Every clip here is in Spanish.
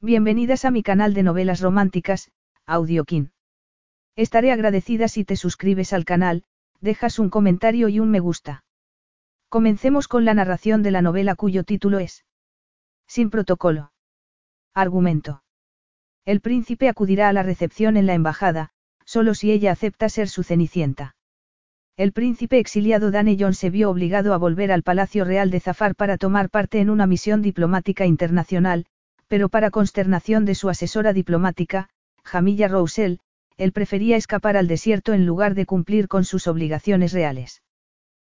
Bienvenidas a mi canal de novelas románticas, Audiokin. Estaré agradecida si te suscribes al canal, dejas un comentario y un me gusta. Comencemos con la narración de la novela cuyo título es Sin protocolo. Argumento. El príncipe acudirá a la recepción en la embajada, solo si ella acepta ser su cenicienta. El príncipe exiliado Dane John se vio obligado a volver al Palacio Real de Zafar para tomar parte en una misión diplomática internacional, pero para consternación de su asesora diplomática, Jamilla Roussel, él prefería escapar al desierto en lugar de cumplir con sus obligaciones reales.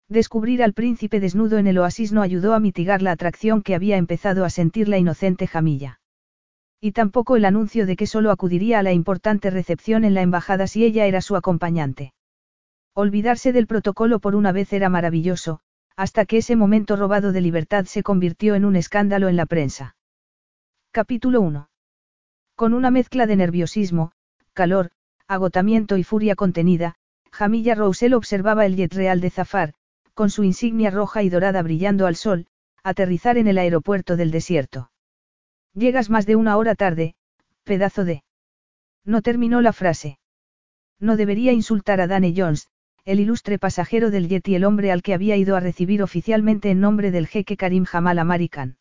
Descubrir al príncipe desnudo en el oasis no ayudó a mitigar la atracción que había empezado a sentir la inocente Jamilla. Y tampoco el anuncio de que solo acudiría a la importante recepción en la embajada si ella era su acompañante. Olvidarse del protocolo por una vez era maravilloso, hasta que ese momento robado de libertad se convirtió en un escándalo en la prensa. Capítulo 1. Con una mezcla de nerviosismo, calor, agotamiento y furia contenida, Jamilla Roussel observaba el jet real de Zafar, con su insignia roja y dorada brillando al sol, aterrizar en el aeropuerto del desierto. Llegas más de una hora tarde, pedazo de... No terminó la frase. No debería insultar a Danny Jones, el ilustre pasajero del jet y el hombre al que había ido a recibir oficialmente en nombre del jeque Karim Jamal American.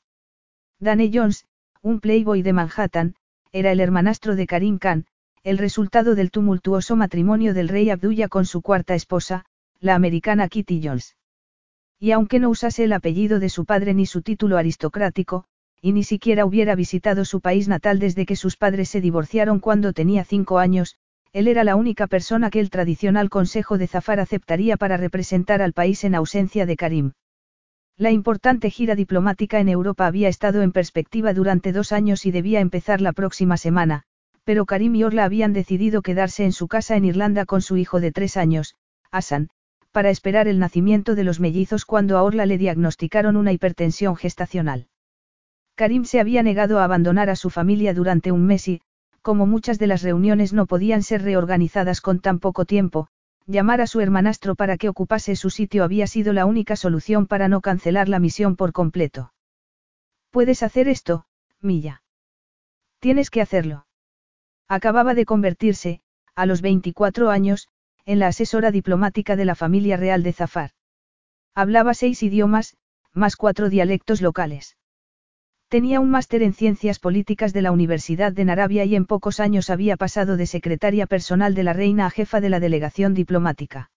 Danny Jones, un playboy de Manhattan, era el hermanastro de Karim Khan, el resultado del tumultuoso matrimonio del rey Abdullah con su cuarta esposa, la americana Kitty Jones. Y aunque no usase el apellido de su padre ni su título aristocrático, y ni siquiera hubiera visitado su país natal desde que sus padres se divorciaron cuando tenía cinco años, él era la única persona que el tradicional Consejo de Zafar aceptaría para representar al país en ausencia de Karim. La importante gira diplomática en Europa había estado en perspectiva durante dos años y debía empezar la próxima semana, pero Karim y Orla habían decidido quedarse en su casa en Irlanda con su hijo de tres años, Asan, para esperar el nacimiento de los mellizos cuando a Orla le diagnosticaron una hipertensión gestacional. Karim se había negado a abandonar a su familia durante un mes y, como muchas de las reuniones no podían ser reorganizadas con tan poco tiempo, Llamar a su hermanastro para que ocupase su sitio había sido la única solución para no cancelar la misión por completo. Puedes hacer esto, Milla. Tienes que hacerlo. Acababa de convertirse, a los 24 años, en la asesora diplomática de la familia real de Zafar. Hablaba seis idiomas, más cuatro dialectos locales. Tenía un máster en ciencias políticas de la Universidad de Narabia y en pocos años había pasado de secretaria personal de la reina a jefa de la delegación diplomática.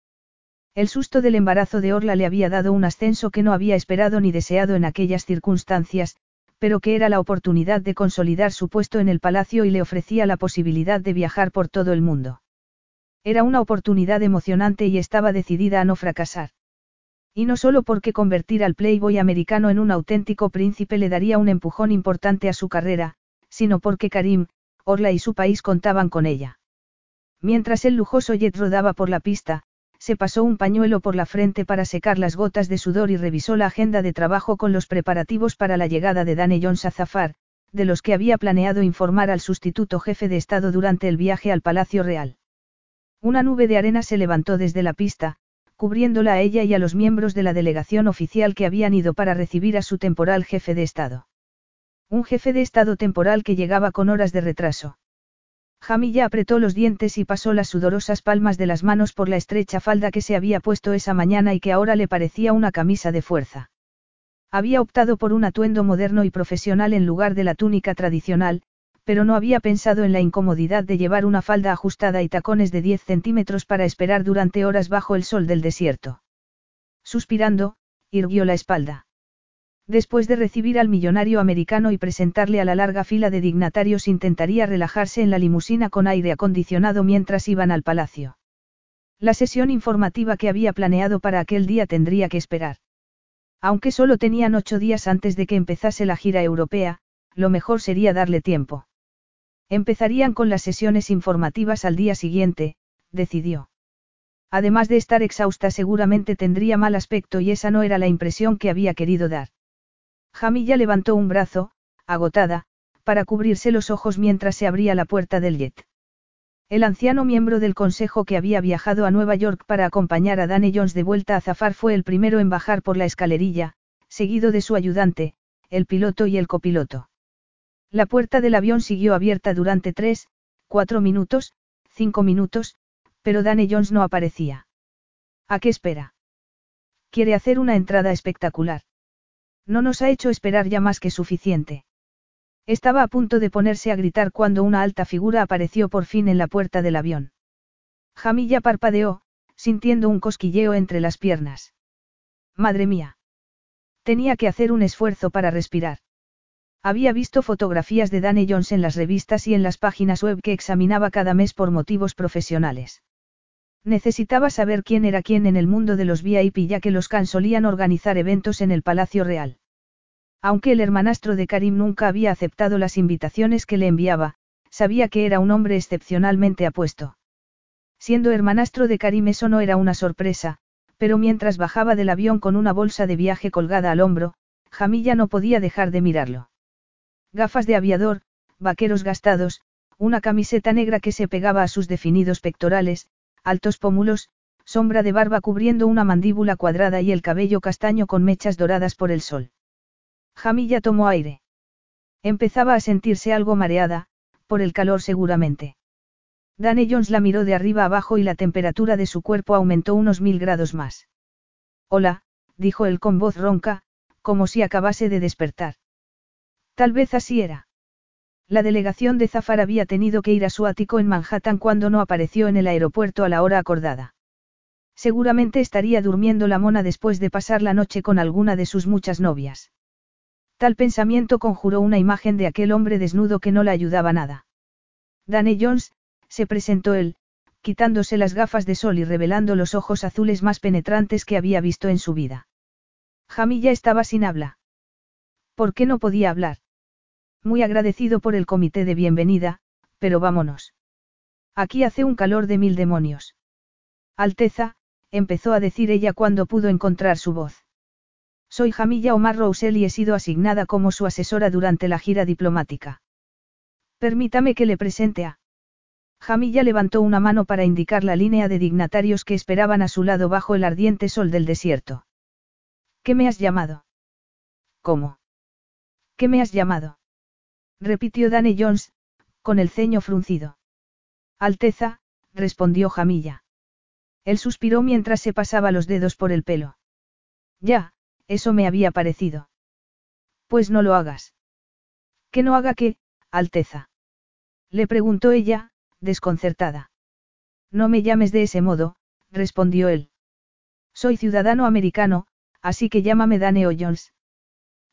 El susto del embarazo de Orla le había dado un ascenso que no había esperado ni deseado en aquellas circunstancias, pero que era la oportunidad de consolidar su puesto en el palacio y le ofrecía la posibilidad de viajar por todo el mundo. Era una oportunidad emocionante y estaba decidida a no fracasar. Y no solo porque convertir al playboy americano en un auténtico príncipe le daría un empujón importante a su carrera, sino porque Karim, Orla y su país contaban con ella. Mientras el lujoso jet rodaba por la pista, se pasó un pañuelo por la frente para secar las gotas de sudor y revisó la agenda de trabajo con los preparativos para la llegada de Dane Jones a Zafar, de los que había planeado informar al sustituto jefe de Estado durante el viaje al Palacio Real. Una nube de arena se levantó desde la pista, cubriéndola a ella y a los miembros de la delegación oficial que habían ido para recibir a su temporal jefe de Estado. Un jefe de Estado temporal que llegaba con horas de retraso. Jamilla apretó los dientes y pasó las sudorosas palmas de las manos por la estrecha falda que se había puesto esa mañana y que ahora le parecía una camisa de fuerza. Había optado por un atuendo moderno y profesional en lugar de la túnica tradicional, pero no había pensado en la incomodidad de llevar una falda ajustada y tacones de 10 centímetros para esperar durante horas bajo el sol del desierto. Suspirando, irguió la espalda. Después de recibir al millonario americano y presentarle a la larga fila de dignatarios intentaría relajarse en la limusina con aire acondicionado mientras iban al palacio. La sesión informativa que había planeado para aquel día tendría que esperar. Aunque solo tenían ocho días antes de que empezase la gira europea, lo mejor sería darle tiempo. Empezarían con las sesiones informativas al día siguiente, decidió. Además de estar exhausta seguramente tendría mal aspecto y esa no era la impresión que había querido dar. Jamilla levantó un brazo, agotada, para cubrirse los ojos mientras se abría la puerta del jet. El anciano miembro del consejo que había viajado a Nueva York para acompañar a Danny Jones de vuelta a Zafar fue el primero en bajar por la escalerilla, seguido de su ayudante, el piloto y el copiloto. La puerta del avión siguió abierta durante tres, cuatro minutos, cinco minutos, pero Danny Jones no aparecía. ¿A qué espera? Quiere hacer una entrada espectacular. No nos ha hecho esperar ya más que suficiente. Estaba a punto de ponerse a gritar cuando una alta figura apareció por fin en la puerta del avión. Jamilla parpadeó, sintiendo un cosquilleo entre las piernas. Madre mía. Tenía que hacer un esfuerzo para respirar. Había visto fotografías de Danny Jones en las revistas y en las páginas web que examinaba cada mes por motivos profesionales. Necesitaba saber quién era quién en el mundo de los VIP ya que los Khan solían organizar eventos en el Palacio Real. Aunque el hermanastro de Karim nunca había aceptado las invitaciones que le enviaba, sabía que era un hombre excepcionalmente apuesto. Siendo hermanastro de Karim eso no era una sorpresa, pero mientras bajaba del avión con una bolsa de viaje colgada al hombro, Jamilla no podía dejar de mirarlo. Gafas de aviador, vaqueros gastados, una camiseta negra que se pegaba a sus definidos pectorales, altos pómulos, sombra de barba cubriendo una mandíbula cuadrada y el cabello castaño con mechas doradas por el sol. Jamilla tomó aire. Empezaba a sentirse algo mareada, por el calor seguramente. Danny Jones la miró de arriba abajo y la temperatura de su cuerpo aumentó unos mil grados más. Hola, dijo él con voz ronca, como si acabase de despertar. Tal vez así era. La delegación de Zafar había tenido que ir a su ático en Manhattan cuando no apareció en el aeropuerto a la hora acordada. Seguramente estaría durmiendo la mona después de pasar la noche con alguna de sus muchas novias. Tal pensamiento conjuró una imagen de aquel hombre desnudo que no le ayudaba nada. Danny Jones, se presentó él, quitándose las gafas de sol y revelando los ojos azules más penetrantes que había visto en su vida. Jamilla estaba sin habla. ¿Por qué no podía hablar? Muy agradecido por el comité de bienvenida, pero vámonos. Aquí hace un calor de mil demonios. Alteza, empezó a decir ella cuando pudo encontrar su voz. Soy Jamilla Omar Roussel y he sido asignada como su asesora durante la gira diplomática. Permítame que le presente a. Jamilla levantó una mano para indicar la línea de dignatarios que esperaban a su lado bajo el ardiente sol del desierto. ¿Qué me has llamado? ¿Cómo? ¿Qué me has llamado? Repitió Danny Jones, con el ceño fruncido. Alteza, respondió Jamilla. Él suspiró mientras se pasaba los dedos por el pelo. Ya, eso me había parecido. Pues no lo hagas. ¿Que no haga qué, Alteza? Le preguntó ella, desconcertada. No me llames de ese modo, respondió él. Soy ciudadano americano, así que llámame Danny Jones.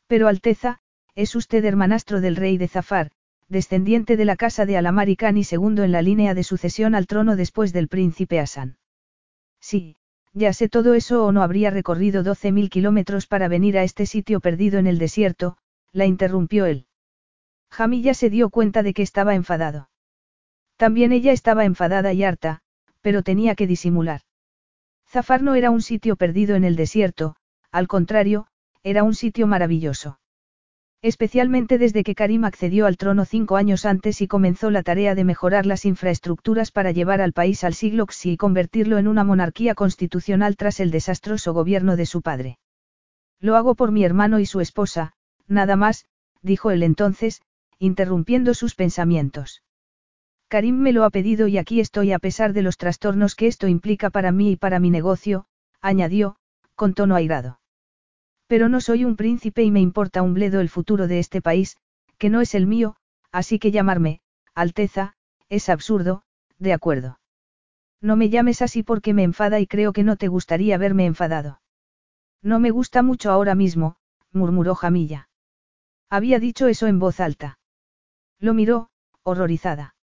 Pero Alteza, es usted hermanastro del rey de Zafar, descendiente de la casa de Alamaricán y segundo en la línea de sucesión al trono después del príncipe Hassan. Sí, ya sé todo eso o no habría recorrido 12.000 kilómetros para venir a este sitio perdido en el desierto, la interrumpió él. Jamilla se dio cuenta de que estaba enfadado. También ella estaba enfadada y harta, pero tenía que disimular. Zafar no era un sitio perdido en el desierto, al contrario, era un sitio maravilloso. Especialmente desde que Karim accedió al trono cinco años antes y comenzó la tarea de mejorar las infraestructuras para llevar al país al siglo XI y convertirlo en una monarquía constitucional tras el desastroso gobierno de su padre. Lo hago por mi hermano y su esposa, nada más, dijo él entonces, interrumpiendo sus pensamientos. Karim me lo ha pedido y aquí estoy a pesar de los trastornos que esto implica para mí y para mi negocio, añadió, con tono airado. Pero no soy un príncipe y me importa un bledo el futuro de este país, que no es el mío, así que llamarme, Alteza, es absurdo, de acuerdo. No me llames así porque me enfada y creo que no te gustaría verme enfadado. No me gusta mucho ahora mismo, murmuró Jamilla. Había dicho eso en voz alta. Lo miró, horrorizada.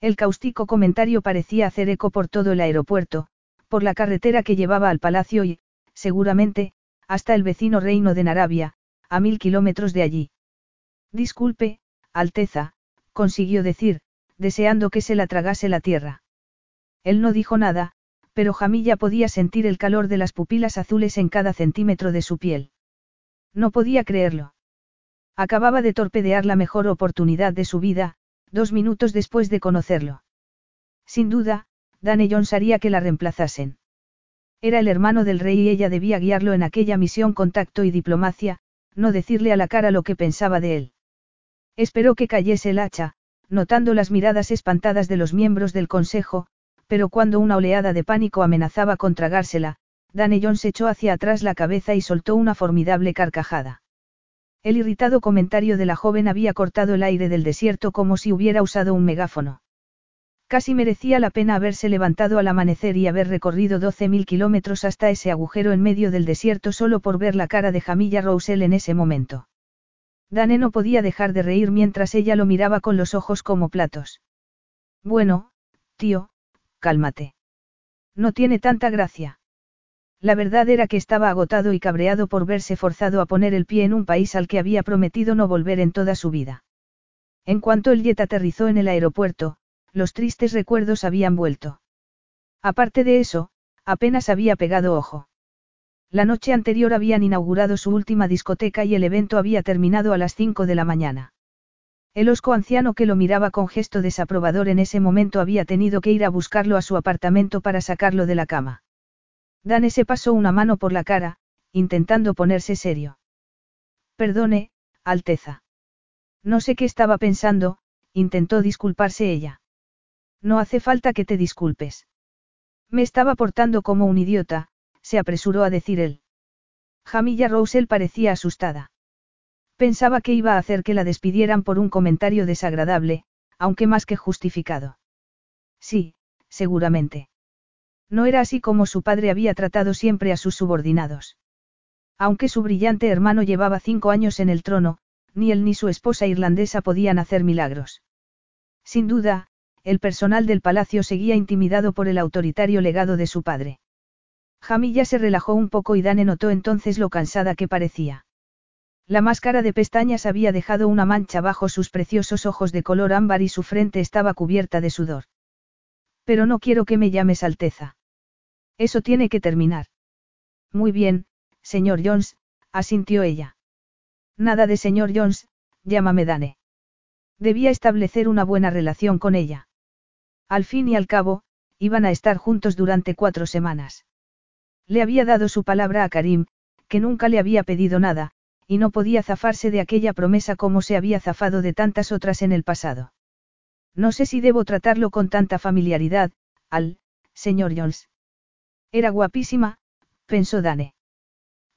El cáustico comentario parecía hacer eco por todo el aeropuerto, por la carretera que llevaba al palacio y, seguramente, hasta el vecino reino de Narabia, a mil kilómetros de allí. Disculpe, Alteza, consiguió decir, deseando que se la tragase la tierra. Él no dijo nada, pero Jamilla podía sentir el calor de las pupilas azules en cada centímetro de su piel. No podía creerlo. Acababa de torpedear la mejor oportunidad de su vida, dos minutos después de conocerlo. Sin duda, Dan Jones haría que la reemplazasen. Era el hermano del rey y ella debía guiarlo en aquella misión con tacto y diplomacia, no decirle a la cara lo que pensaba de él. Esperó que cayese el hacha, notando las miradas espantadas de los miembros del consejo, pero cuando una oleada de pánico amenazaba con tragársela, Dane Jones echó hacia atrás la cabeza y soltó una formidable carcajada. El irritado comentario de la joven había cortado el aire del desierto como si hubiera usado un megáfono. Casi merecía la pena haberse levantado al amanecer y haber recorrido 12.000 kilómetros hasta ese agujero en medio del desierto solo por ver la cara de Jamilla Roussel en ese momento. Dane no podía dejar de reír mientras ella lo miraba con los ojos como platos. Bueno, tío, cálmate. No tiene tanta gracia. La verdad era que estaba agotado y cabreado por verse forzado a poner el pie en un país al que había prometido no volver en toda su vida. En cuanto el jet aterrizó en el aeropuerto, los tristes recuerdos habían vuelto. Aparte de eso, apenas había pegado ojo. La noche anterior habían inaugurado su última discoteca y el evento había terminado a las 5 de la mañana. El osco anciano que lo miraba con gesto desaprobador en ese momento había tenido que ir a buscarlo a su apartamento para sacarlo de la cama. Dane se pasó una mano por la cara, intentando ponerse serio. Perdone, Alteza. No sé qué estaba pensando, intentó disculparse ella. No hace falta que te disculpes. Me estaba portando como un idiota, se apresuró a decir él. Jamilla Roussel parecía asustada. Pensaba que iba a hacer que la despidieran por un comentario desagradable, aunque más que justificado. Sí, seguramente. No era así como su padre había tratado siempre a sus subordinados. Aunque su brillante hermano llevaba cinco años en el trono, ni él ni su esposa irlandesa podían hacer milagros. Sin duda, el personal del palacio seguía intimidado por el autoritario legado de su padre. Jamilla se relajó un poco y Dane notó entonces lo cansada que parecía. La máscara de pestañas había dejado una mancha bajo sus preciosos ojos de color ámbar y su frente estaba cubierta de sudor. Pero no quiero que me llames Alteza. Eso tiene que terminar. Muy bien, señor Jones, asintió ella. Nada de señor Jones, llámame Dane. Debía establecer una buena relación con ella. Al fin y al cabo, iban a estar juntos durante cuatro semanas. Le había dado su palabra a Karim, que nunca le había pedido nada, y no podía zafarse de aquella promesa como se había zafado de tantas otras en el pasado. No sé si debo tratarlo con tanta familiaridad, al, señor Jones. Era guapísima, pensó Dane.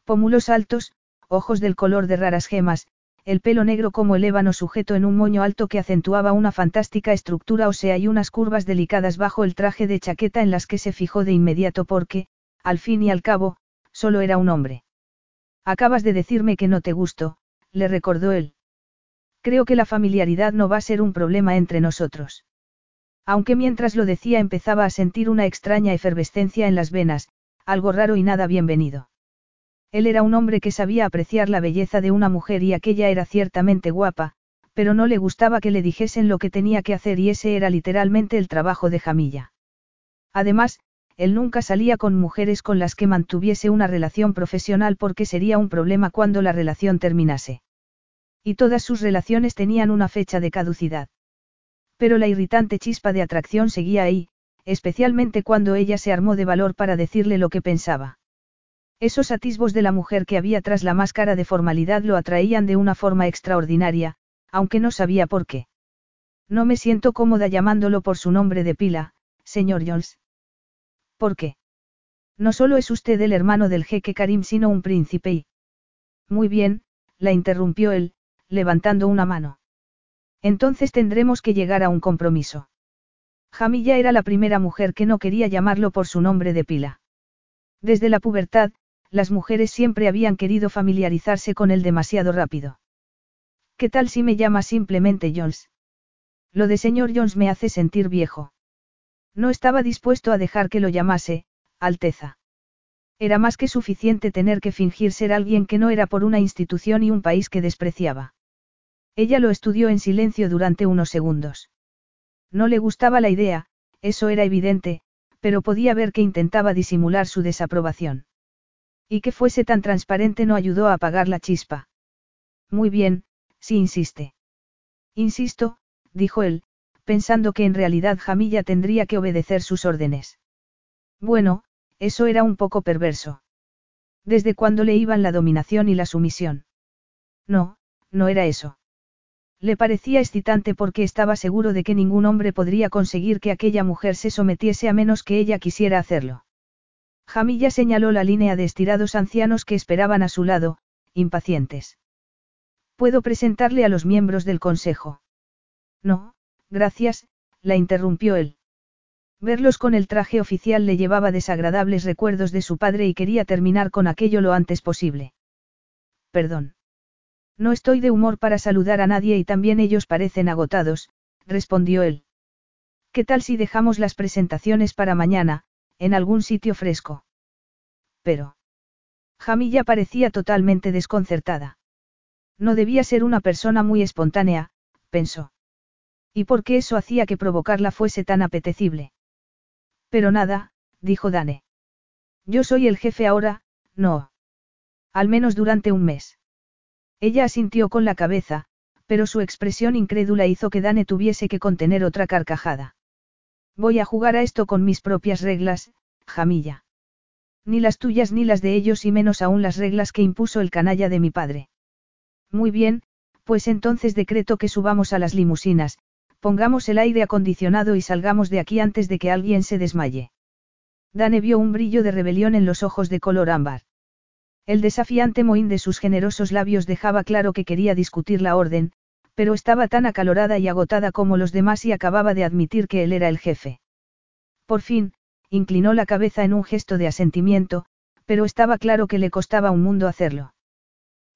Pómulos altos, ojos del color de raras gemas, el pelo negro como el ébano sujeto en un moño alto que acentuaba una fantástica estructura ósea y unas curvas delicadas bajo el traje de chaqueta en las que se fijó de inmediato porque, al fin y al cabo, solo era un hombre. Acabas de decirme que no te gusto, le recordó él. Creo que la familiaridad no va a ser un problema entre nosotros. Aunque mientras lo decía empezaba a sentir una extraña efervescencia en las venas, algo raro y nada bienvenido. Él era un hombre que sabía apreciar la belleza de una mujer y aquella era ciertamente guapa, pero no le gustaba que le dijesen lo que tenía que hacer y ese era literalmente el trabajo de Jamilla. Además, él nunca salía con mujeres con las que mantuviese una relación profesional porque sería un problema cuando la relación terminase. Y todas sus relaciones tenían una fecha de caducidad. Pero la irritante chispa de atracción seguía ahí, especialmente cuando ella se armó de valor para decirle lo que pensaba. Esos atisbos de la mujer que había tras la máscara de formalidad lo atraían de una forma extraordinaria, aunque no sabía por qué. No me siento cómoda llamándolo por su nombre de pila, señor Jones. ¿Por qué? No solo es usted el hermano del jeque Karim, sino un príncipe y... Muy bien, la interrumpió él, levantando una mano. Entonces tendremos que llegar a un compromiso. Jamilla era la primera mujer que no quería llamarlo por su nombre de pila. Desde la pubertad, las mujeres siempre habían querido familiarizarse con él demasiado rápido. ¿Qué tal si me llama simplemente Jones? Lo de señor Jones me hace sentir viejo. No estaba dispuesto a dejar que lo llamase, Alteza. Era más que suficiente tener que fingir ser alguien que no era por una institución y un país que despreciaba. Ella lo estudió en silencio durante unos segundos. No le gustaba la idea, eso era evidente, pero podía ver que intentaba disimular su desaprobación. Y que fuese tan transparente no ayudó a apagar la chispa. Muy bien, si insiste. Insisto, dijo él, pensando que en realidad Jamilla tendría que obedecer sus órdenes. Bueno, eso era un poco perverso. ¿Desde cuándo le iban la dominación y la sumisión? No, no era eso. Le parecía excitante porque estaba seguro de que ningún hombre podría conseguir que aquella mujer se sometiese a menos que ella quisiera hacerlo. Jamilla señaló la línea de estirados ancianos que esperaban a su lado, impacientes. ¿Puedo presentarle a los miembros del consejo? No, gracias, la interrumpió él. Verlos con el traje oficial le llevaba desagradables recuerdos de su padre y quería terminar con aquello lo antes posible. Perdón. No estoy de humor para saludar a nadie y también ellos parecen agotados, respondió él. ¿Qué tal si dejamos las presentaciones para mañana, en algún sitio fresco? Pero. Jamilla parecía totalmente desconcertada. No debía ser una persona muy espontánea, pensó. ¿Y por qué eso hacía que provocarla fuese tan apetecible? Pero nada, dijo Dane. Yo soy el jefe ahora, no. Al menos durante un mes. Ella asintió con la cabeza, pero su expresión incrédula hizo que Dane tuviese que contener otra carcajada. Voy a jugar a esto con mis propias reglas, Jamilla. Ni las tuyas ni las de ellos y menos aún las reglas que impuso el canalla de mi padre. Muy bien, pues entonces decreto que subamos a las limusinas, pongamos el aire acondicionado y salgamos de aquí antes de que alguien se desmaye. Dane vio un brillo de rebelión en los ojos de color ámbar. El desafiante mohín de sus generosos labios dejaba claro que quería discutir la orden, pero estaba tan acalorada y agotada como los demás y acababa de admitir que él era el jefe. Por fin, inclinó la cabeza en un gesto de asentimiento, pero estaba claro que le costaba un mundo hacerlo.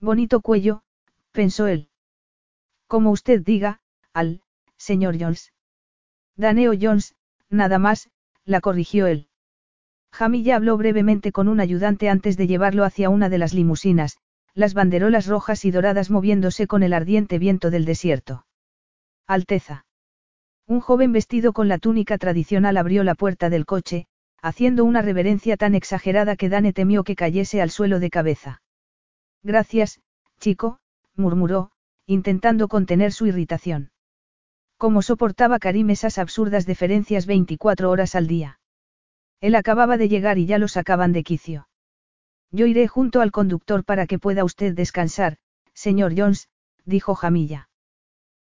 Bonito cuello, pensó él. Como usted diga, al, señor Jones. Daneo Jones, nada más, la corrigió él. Jamilla habló brevemente con un ayudante antes de llevarlo hacia una de las limusinas, las banderolas rojas y doradas moviéndose con el ardiente viento del desierto. Alteza. Un joven vestido con la túnica tradicional abrió la puerta del coche, haciendo una reverencia tan exagerada que Dane temió que cayese al suelo de cabeza. Gracias, chico, murmuró, intentando contener su irritación. ¿Cómo soportaba Karim esas absurdas deferencias 24 horas al día? Él acababa de llegar y ya lo sacaban de quicio. Yo iré junto al conductor para que pueda usted descansar, señor Jones, dijo Jamilla.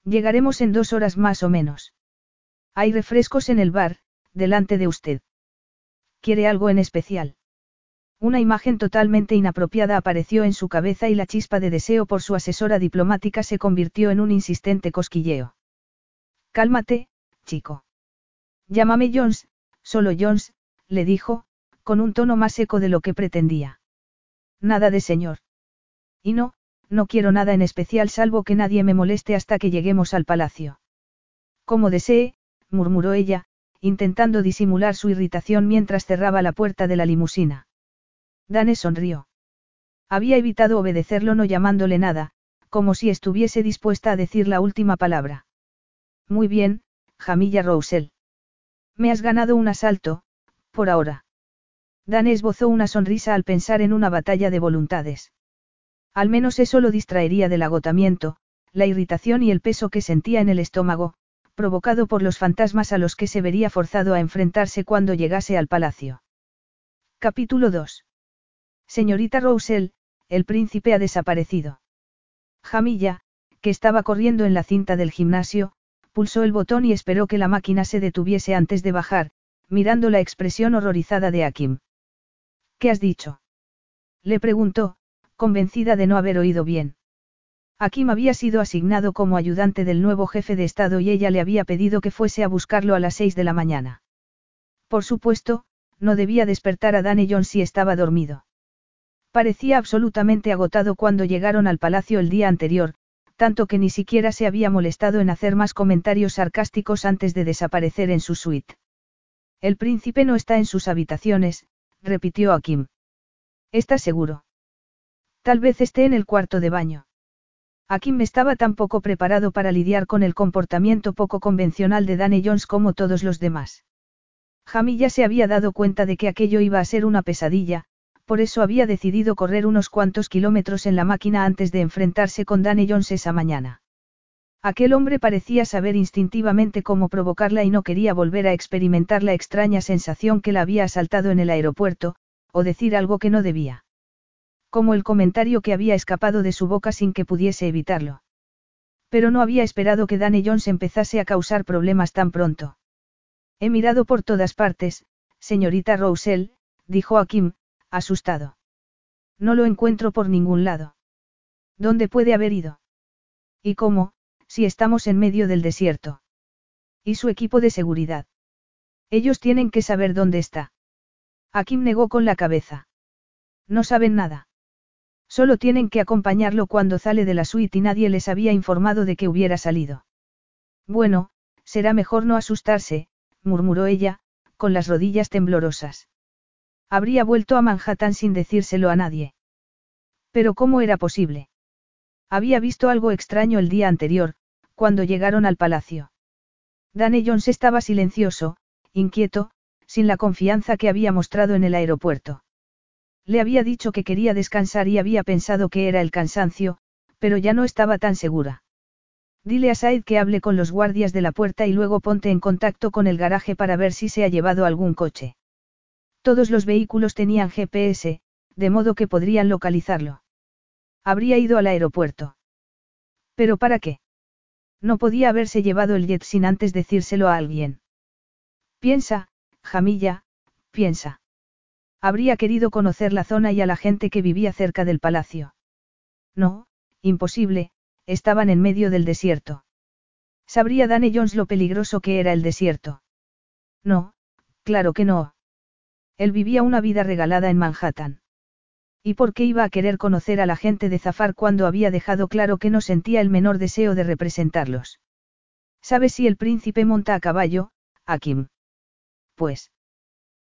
Llegaremos en dos horas más o menos. Hay refrescos en el bar, delante de usted. ¿Quiere algo en especial? Una imagen totalmente inapropiada apareció en su cabeza y la chispa de deseo por su asesora diplomática se convirtió en un insistente cosquilleo. Cálmate, chico. Llámame Jones, solo Jones, le dijo, con un tono más seco de lo que pretendía. Nada de señor. Y no, no quiero nada en especial salvo que nadie me moleste hasta que lleguemos al palacio. Como desee, murmuró ella, intentando disimular su irritación mientras cerraba la puerta de la limusina. Dane sonrió. Había evitado obedecerlo no llamándole nada, como si estuviese dispuesta a decir la última palabra. Muy bien, Jamilla Roussel. Me has ganado un asalto, por ahora. Dan esbozó una sonrisa al pensar en una batalla de voluntades. Al menos eso lo distraería del agotamiento, la irritación y el peso que sentía en el estómago, provocado por los fantasmas a los que se vería forzado a enfrentarse cuando llegase al palacio. Capítulo 2. Señorita Roussel, el príncipe ha desaparecido. Jamilla, que estaba corriendo en la cinta del gimnasio, pulsó el botón y esperó que la máquina se detuviese antes de bajar, mirando la expresión horrorizada de Akim. ¿Qué has dicho? Le preguntó, convencida de no haber oído bien. Akim había sido asignado como ayudante del nuevo jefe de Estado y ella le había pedido que fuese a buscarlo a las seis de la mañana. Por supuesto, no debía despertar a John si estaba dormido. Parecía absolutamente agotado cuando llegaron al palacio el día anterior, tanto que ni siquiera se había molestado en hacer más comentarios sarcásticos antes de desaparecer en su suite. El príncipe no está en sus habitaciones, repitió Akim. ¿Estás seguro? Tal vez esté en el cuarto de baño. Akim estaba tan poco preparado para lidiar con el comportamiento poco convencional de Danny Jones como todos los demás. Jamilla se había dado cuenta de que aquello iba a ser una pesadilla, por eso había decidido correr unos cuantos kilómetros en la máquina antes de enfrentarse con Danny Jones esa mañana. Aquel hombre parecía saber instintivamente cómo provocarla y no quería volver a experimentar la extraña sensación que la había asaltado en el aeropuerto, o decir algo que no debía. Como el comentario que había escapado de su boca sin que pudiese evitarlo. Pero no había esperado que Danny Jones empezase a causar problemas tan pronto. He mirado por todas partes, señorita Roussel, dijo Kim, asustado. No lo encuentro por ningún lado. ¿Dónde puede haber ido? ¿Y cómo, si estamos en medio del desierto? ¿Y su equipo de seguridad? Ellos tienen que saber dónde está. Akim negó con la cabeza. No saben nada. Solo tienen que acompañarlo cuando sale de la suite y nadie les había informado de que hubiera salido. Bueno, será mejor no asustarse, murmuró ella, con las rodillas temblorosas. Habría vuelto a Manhattan sin decírselo a nadie. Pero ¿cómo era posible? Había visto algo extraño el día anterior, cuando llegaron al palacio. Danny Jones estaba silencioso, inquieto, sin la confianza que había mostrado en el aeropuerto. Le había dicho que quería descansar y había pensado que era el cansancio, pero ya no estaba tan segura. Dile a Said que hable con los guardias de la puerta y luego ponte en contacto con el garaje para ver si se ha llevado algún coche. Todos los vehículos tenían GPS, de modo que podrían localizarlo. Habría ido al aeropuerto. ¿Pero para qué? No podía haberse llevado el jet sin antes decírselo a alguien. Piensa, Jamilla, piensa. Habría querido conocer la zona y a la gente que vivía cerca del palacio. No, imposible, estaban en medio del desierto. ¿Sabría Danny Jones lo peligroso que era el desierto? No, claro que no. Él vivía una vida regalada en Manhattan. ¿Y por qué iba a querer conocer a la gente de Zafar cuando había dejado claro que no sentía el menor deseo de representarlos? ¿Sabes si el príncipe monta a caballo, Akim? Pues.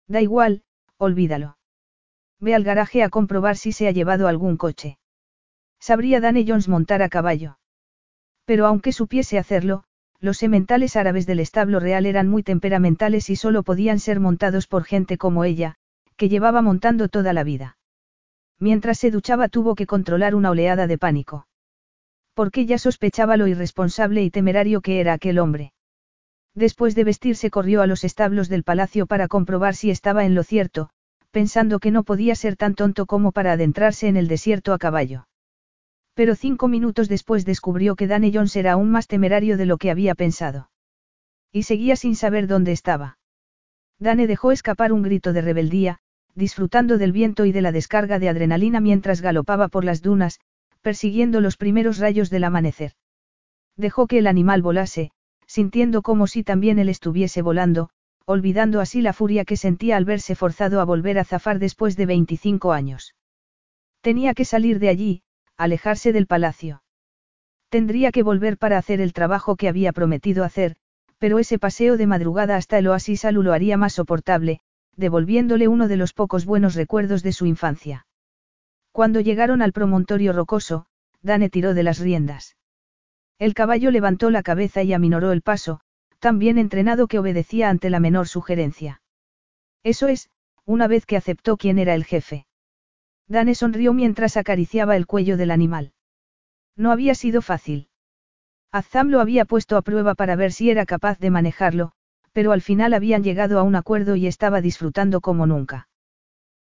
Da igual, olvídalo. Ve al garaje a comprobar si se ha llevado algún coche. Sabría Danny Jones montar a caballo. Pero aunque supiese hacerlo, los sementales árabes del establo real eran muy temperamentales y solo podían ser montados por gente como ella, que llevaba montando toda la vida. Mientras se duchaba tuvo que controlar una oleada de pánico. Porque ya sospechaba lo irresponsable y temerario que era aquel hombre. Después de vestirse corrió a los establos del palacio para comprobar si estaba en lo cierto, pensando que no podía ser tan tonto como para adentrarse en el desierto a caballo. Pero cinco minutos después descubrió que Danny Jones era aún más temerario de lo que había pensado. Y seguía sin saber dónde estaba. Dane dejó escapar un grito de rebeldía, disfrutando del viento y de la descarga de adrenalina mientras galopaba por las dunas, persiguiendo los primeros rayos del amanecer. Dejó que el animal volase, sintiendo como si también él estuviese volando, olvidando así la furia que sentía al verse forzado a volver a zafar después de 25 años. Tenía que salir de allí, alejarse del palacio. Tendría que volver para hacer el trabajo que había prometido hacer, pero ese paseo de madrugada hasta el oasis Alu lo haría más soportable, devolviéndole uno de los pocos buenos recuerdos de su infancia. Cuando llegaron al promontorio rocoso, Dane tiró de las riendas. El caballo levantó la cabeza y aminoró el paso, tan bien entrenado que obedecía ante la menor sugerencia. Eso es, una vez que aceptó quién era el jefe. Dane sonrió mientras acariciaba el cuello del animal. No había sido fácil. Azam lo había puesto a prueba para ver si era capaz de manejarlo, pero al final habían llegado a un acuerdo y estaba disfrutando como nunca.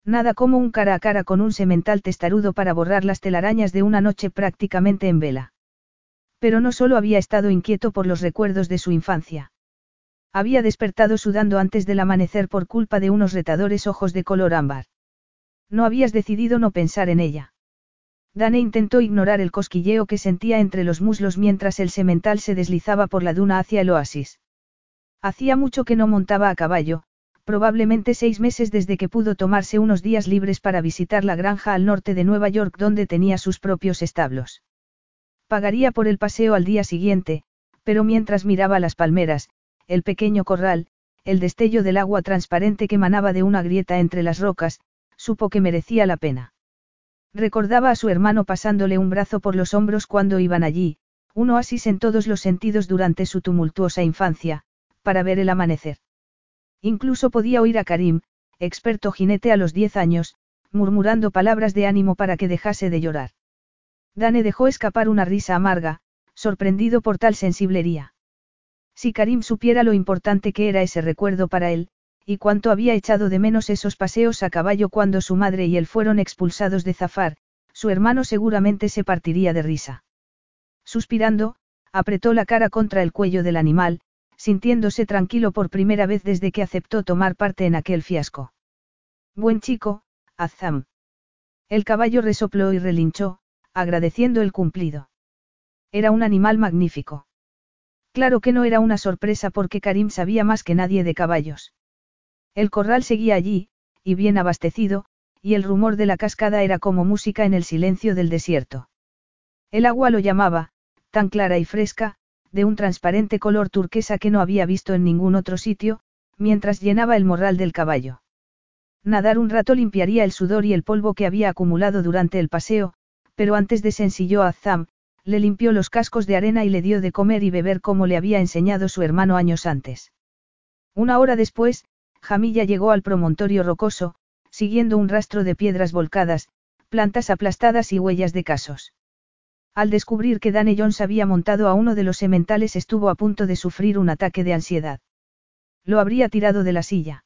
Nada como un cara a cara con un semental testarudo para borrar las telarañas de una noche prácticamente en vela. Pero no solo había estado inquieto por los recuerdos de su infancia. Había despertado sudando antes del amanecer por culpa de unos retadores ojos de color ámbar. No habías decidido no pensar en ella. Dane intentó ignorar el cosquilleo que sentía entre los muslos mientras el semental se deslizaba por la duna hacia el oasis. Hacía mucho que no montaba a caballo, probablemente seis meses desde que pudo tomarse unos días libres para visitar la granja al norte de Nueva York donde tenía sus propios establos. Pagaría por el paseo al día siguiente, pero mientras miraba las palmeras, el pequeño corral, el destello del agua transparente que manaba de una grieta entre las rocas, supo que merecía la pena. Recordaba a su hermano pasándole un brazo por los hombros cuando iban allí, un oasis en todos los sentidos durante su tumultuosa infancia, para ver el amanecer. Incluso podía oír a Karim, experto jinete a los diez años, murmurando palabras de ánimo para que dejase de llorar. Dane dejó escapar una risa amarga, sorprendido por tal sensiblería. Si Karim supiera lo importante que era ese recuerdo para él, y cuánto había echado de menos esos paseos a caballo cuando su madre y él fueron expulsados de Zafar, su hermano seguramente se partiría de risa. Suspirando, apretó la cara contra el cuello del animal, sintiéndose tranquilo por primera vez desde que aceptó tomar parte en aquel fiasco. Buen chico, Azam. El caballo resopló y relinchó, agradeciendo el cumplido. Era un animal magnífico. Claro que no era una sorpresa porque Karim sabía más que nadie de caballos. El corral seguía allí, y bien abastecido, y el rumor de la cascada era como música en el silencio del desierto. El agua lo llamaba, tan clara y fresca, de un transparente color turquesa que no había visto en ningún otro sitio, mientras llenaba el morral del caballo. Nadar un rato limpiaría el sudor y el polvo que había acumulado durante el paseo, pero antes de sencilló a Zam, le limpió los cascos de arena y le dio de comer y beber como le había enseñado su hermano años antes. Una hora después, Jamilla llegó al promontorio rocoso, siguiendo un rastro de piedras volcadas, plantas aplastadas y huellas de casos. Al descubrir que Danny Jones había montado a uno de los sementales estuvo a punto de sufrir un ataque de ansiedad. Lo habría tirado de la silla.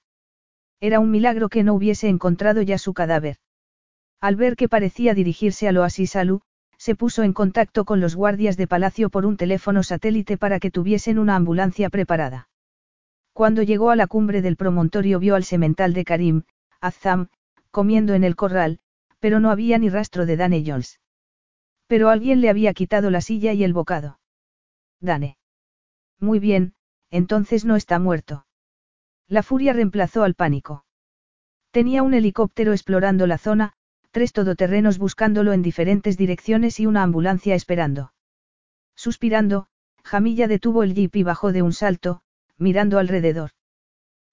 Era un milagro que no hubiese encontrado ya su cadáver. Al ver que parecía dirigirse al oasis Alu, se puso en contacto con los guardias de palacio por un teléfono satélite para que tuviesen una ambulancia preparada. Cuando llegó a la cumbre del promontorio vio al semental de Karim, Azam, comiendo en el corral, pero no había ni rastro de Dane Jones. Pero alguien le había quitado la silla y el bocado. Dane. Muy bien, entonces no está muerto. La furia reemplazó al pánico. Tenía un helicóptero explorando la zona, tres todoterrenos buscándolo en diferentes direcciones y una ambulancia esperando. Suspirando, Jamilla detuvo el jeep y bajó de un salto, mirando alrededor.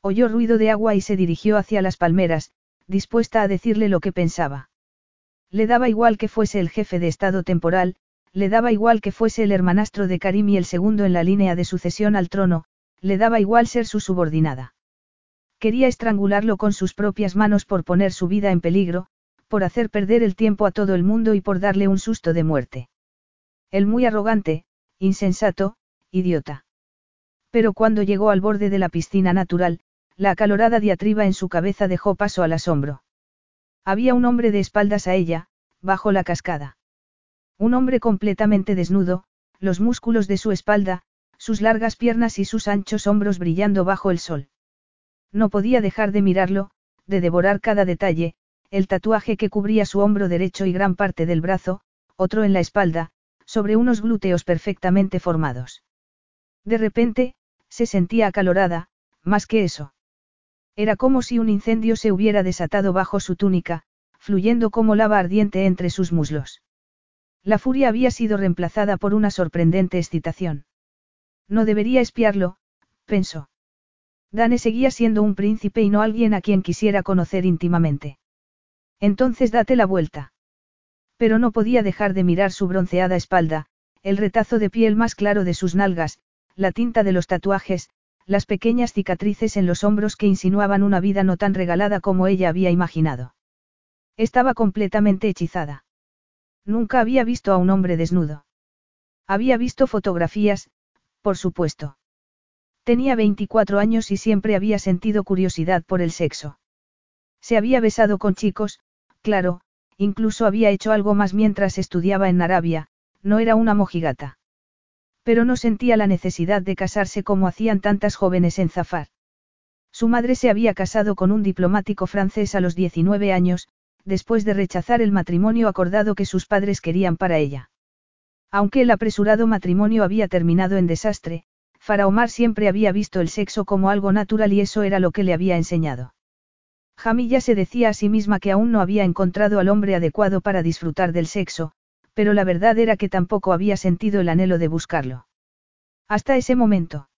Oyó ruido de agua y se dirigió hacia las palmeras, dispuesta a decirle lo que pensaba. Le daba igual que fuese el jefe de Estado temporal, le daba igual que fuese el hermanastro de Karim y el segundo en la línea de sucesión al trono, le daba igual ser su subordinada. Quería estrangularlo con sus propias manos por poner su vida en peligro, por hacer perder el tiempo a todo el mundo y por darle un susto de muerte. El muy arrogante, insensato, idiota. Pero cuando llegó al borde de la piscina natural, la acalorada diatriba en su cabeza dejó paso al asombro. Había un hombre de espaldas a ella, bajo la cascada. Un hombre completamente desnudo, los músculos de su espalda, sus largas piernas y sus anchos hombros brillando bajo el sol. No podía dejar de mirarlo, de devorar cada detalle, el tatuaje que cubría su hombro derecho y gran parte del brazo, otro en la espalda, sobre unos glúteos perfectamente formados. De repente, se sentía acalorada, más que eso. Era como si un incendio se hubiera desatado bajo su túnica, fluyendo como lava ardiente entre sus muslos. La furia había sido reemplazada por una sorprendente excitación. No debería espiarlo, pensó. Dane seguía siendo un príncipe y no alguien a quien quisiera conocer íntimamente. Entonces date la vuelta. Pero no podía dejar de mirar su bronceada espalda, el retazo de piel más claro de sus nalgas, la tinta de los tatuajes, las pequeñas cicatrices en los hombros que insinuaban una vida no tan regalada como ella había imaginado. Estaba completamente hechizada. Nunca había visto a un hombre desnudo. Había visto fotografías, por supuesto. Tenía 24 años y siempre había sentido curiosidad por el sexo. Se había besado con chicos, claro, incluso había hecho algo más mientras estudiaba en Arabia, no era una mojigata. Pero no sentía la necesidad de casarse como hacían tantas jóvenes en Zafar. Su madre se había casado con un diplomático francés a los 19 años, después de rechazar el matrimonio acordado que sus padres querían para ella. Aunque el apresurado matrimonio había terminado en desastre, Omar siempre había visto el sexo como algo natural y eso era lo que le había enseñado. Jamilla se decía a sí misma que aún no había encontrado al hombre adecuado para disfrutar del sexo, pero la verdad era que tampoco había sentido el anhelo de buscarlo. Hasta ese momento.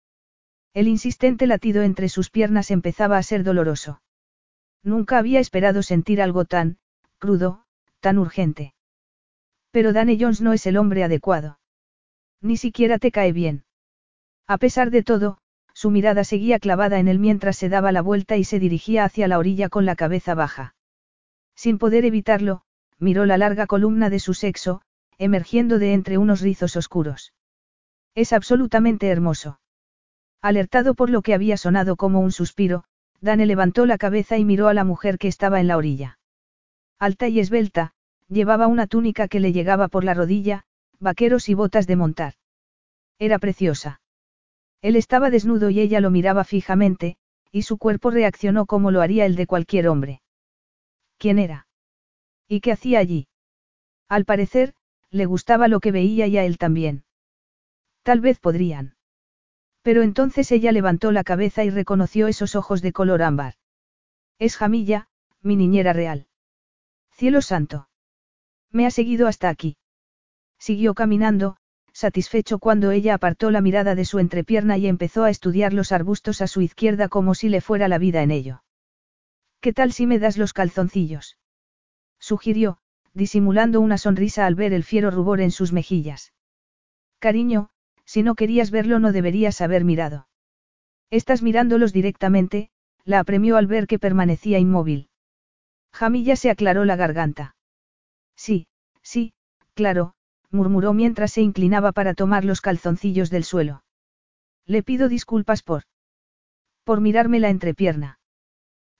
El insistente latido entre sus piernas empezaba a ser doloroso. Nunca había esperado sentir algo tan, crudo, tan urgente. Pero Danny Jones no es el hombre adecuado. Ni siquiera te cae bien. A pesar de todo, su mirada seguía clavada en él mientras se daba la vuelta y se dirigía hacia la orilla con la cabeza baja. Sin poder evitarlo, miró la larga columna de su sexo, emergiendo de entre unos rizos oscuros. Es absolutamente hermoso. Alertado por lo que había sonado como un suspiro, Dane levantó la cabeza y miró a la mujer que estaba en la orilla. Alta y esbelta, llevaba una túnica que le llegaba por la rodilla, vaqueros y botas de montar. Era preciosa. Él estaba desnudo y ella lo miraba fijamente, y su cuerpo reaccionó como lo haría el de cualquier hombre. ¿Quién era? ¿Y qué hacía allí? Al parecer, le gustaba lo que veía y a él también. Tal vez podrían. Pero entonces ella levantó la cabeza y reconoció esos ojos de color ámbar. Es Jamilla, mi niñera real. Cielo santo. Me ha seguido hasta aquí. Siguió caminando, satisfecho cuando ella apartó la mirada de su entrepierna y empezó a estudiar los arbustos a su izquierda como si le fuera la vida en ello. ¿Qué tal si me das los calzoncillos? sugirió, disimulando una sonrisa al ver el fiero rubor en sus mejillas. Cariño, si no querías verlo no deberías haber mirado. Estás mirándolos directamente, la apremió al ver que permanecía inmóvil. Jamilla se aclaró la garganta. Sí, sí, claro, murmuró mientras se inclinaba para tomar los calzoncillos del suelo. Le pido disculpas por... por mirarme la entrepierna.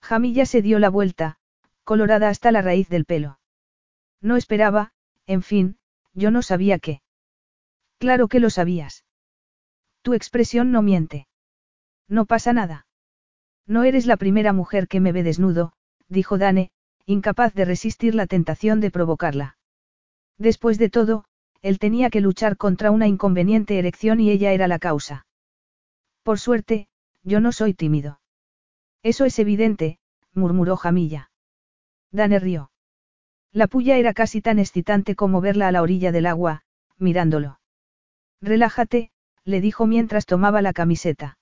Jamilla se dio la vuelta, colorada hasta la raíz del pelo. No esperaba, en fin, yo no sabía qué. Claro que lo sabías. Tu expresión no miente. No pasa nada. No eres la primera mujer que me ve desnudo, dijo Dane, incapaz de resistir la tentación de provocarla. Después de todo, él tenía que luchar contra una inconveniente erección y ella era la causa. Por suerte, yo no soy tímido. Eso es evidente, murmuró Jamilla. Dane rió. La puya era casi tan excitante como verla a la orilla del agua, mirándolo. Relájate, le dijo mientras tomaba la camiseta.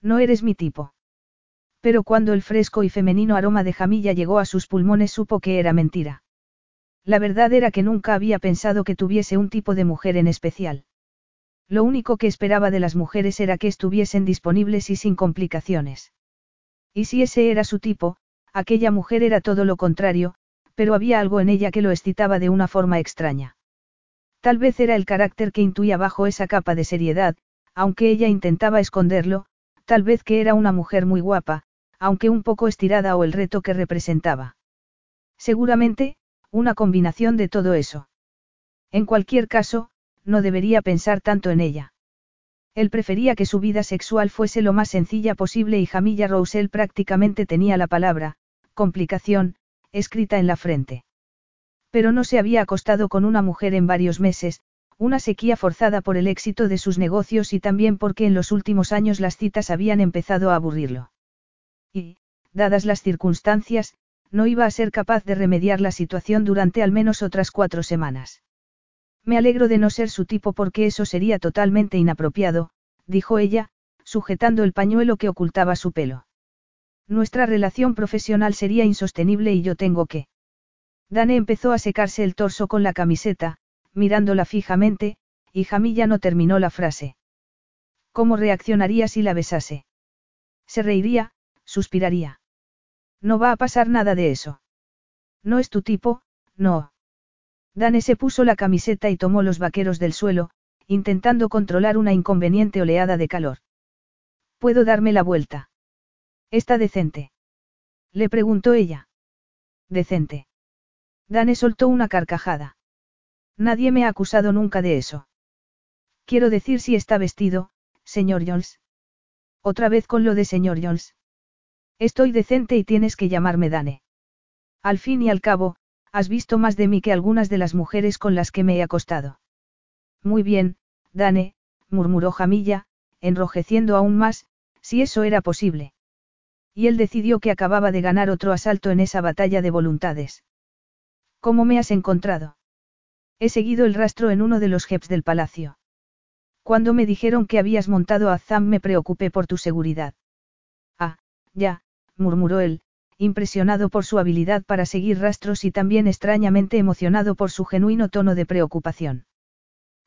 No eres mi tipo. Pero cuando el fresco y femenino aroma de jamilla llegó a sus pulmones supo que era mentira. La verdad era que nunca había pensado que tuviese un tipo de mujer en especial. Lo único que esperaba de las mujeres era que estuviesen disponibles y sin complicaciones. Y si ese era su tipo, aquella mujer era todo lo contrario, pero había algo en ella que lo excitaba de una forma extraña. Tal vez era el carácter que intuía bajo esa capa de seriedad, aunque ella intentaba esconderlo, tal vez que era una mujer muy guapa, aunque un poco estirada o el reto que representaba. Seguramente, una combinación de todo eso. En cualquier caso, no debería pensar tanto en ella. Él prefería que su vida sexual fuese lo más sencilla posible y Jamilla Roussel prácticamente tenía la palabra, complicación, escrita en la frente. Pero no se había acostado con una mujer en varios meses, una sequía forzada por el éxito de sus negocios y también porque en los últimos años las citas habían empezado a aburrirlo. Y, dadas las circunstancias, no iba a ser capaz de remediar la situación durante al menos otras cuatro semanas. Me alegro de no ser su tipo porque eso sería totalmente inapropiado, dijo ella, sujetando el pañuelo que ocultaba su pelo. Nuestra relación profesional sería insostenible y yo tengo que... Dane empezó a secarse el torso con la camiseta, mirándola fijamente, y Jamilla no terminó la frase. ¿Cómo reaccionaría si la besase? Se reiría, suspiraría. No va a pasar nada de eso. No es tu tipo, no. Dane se puso la camiseta y tomó los vaqueros del suelo, intentando controlar una inconveniente oleada de calor. ¿Puedo darme la vuelta? ¿Está decente? Le preguntó ella. Decente. Dane soltó una carcajada. Nadie me ha acusado nunca de eso. Quiero decir si está vestido, señor Jones. Otra vez con lo de señor Jones. Estoy decente y tienes que llamarme Dane. Al fin y al cabo, has visto más de mí que algunas de las mujeres con las que me he acostado. Muy bien, Dane, murmuró Jamilla, enrojeciendo aún más, si eso era posible. Y él decidió que acababa de ganar otro asalto en esa batalla de voluntades. ¿Cómo me has encontrado? He seguido el rastro en uno de los jeps del palacio. Cuando me dijeron que habías montado a Zam me preocupé por tu seguridad. Ah, ya, murmuró él, impresionado por su habilidad para seguir rastros y también extrañamente emocionado por su genuino tono de preocupación.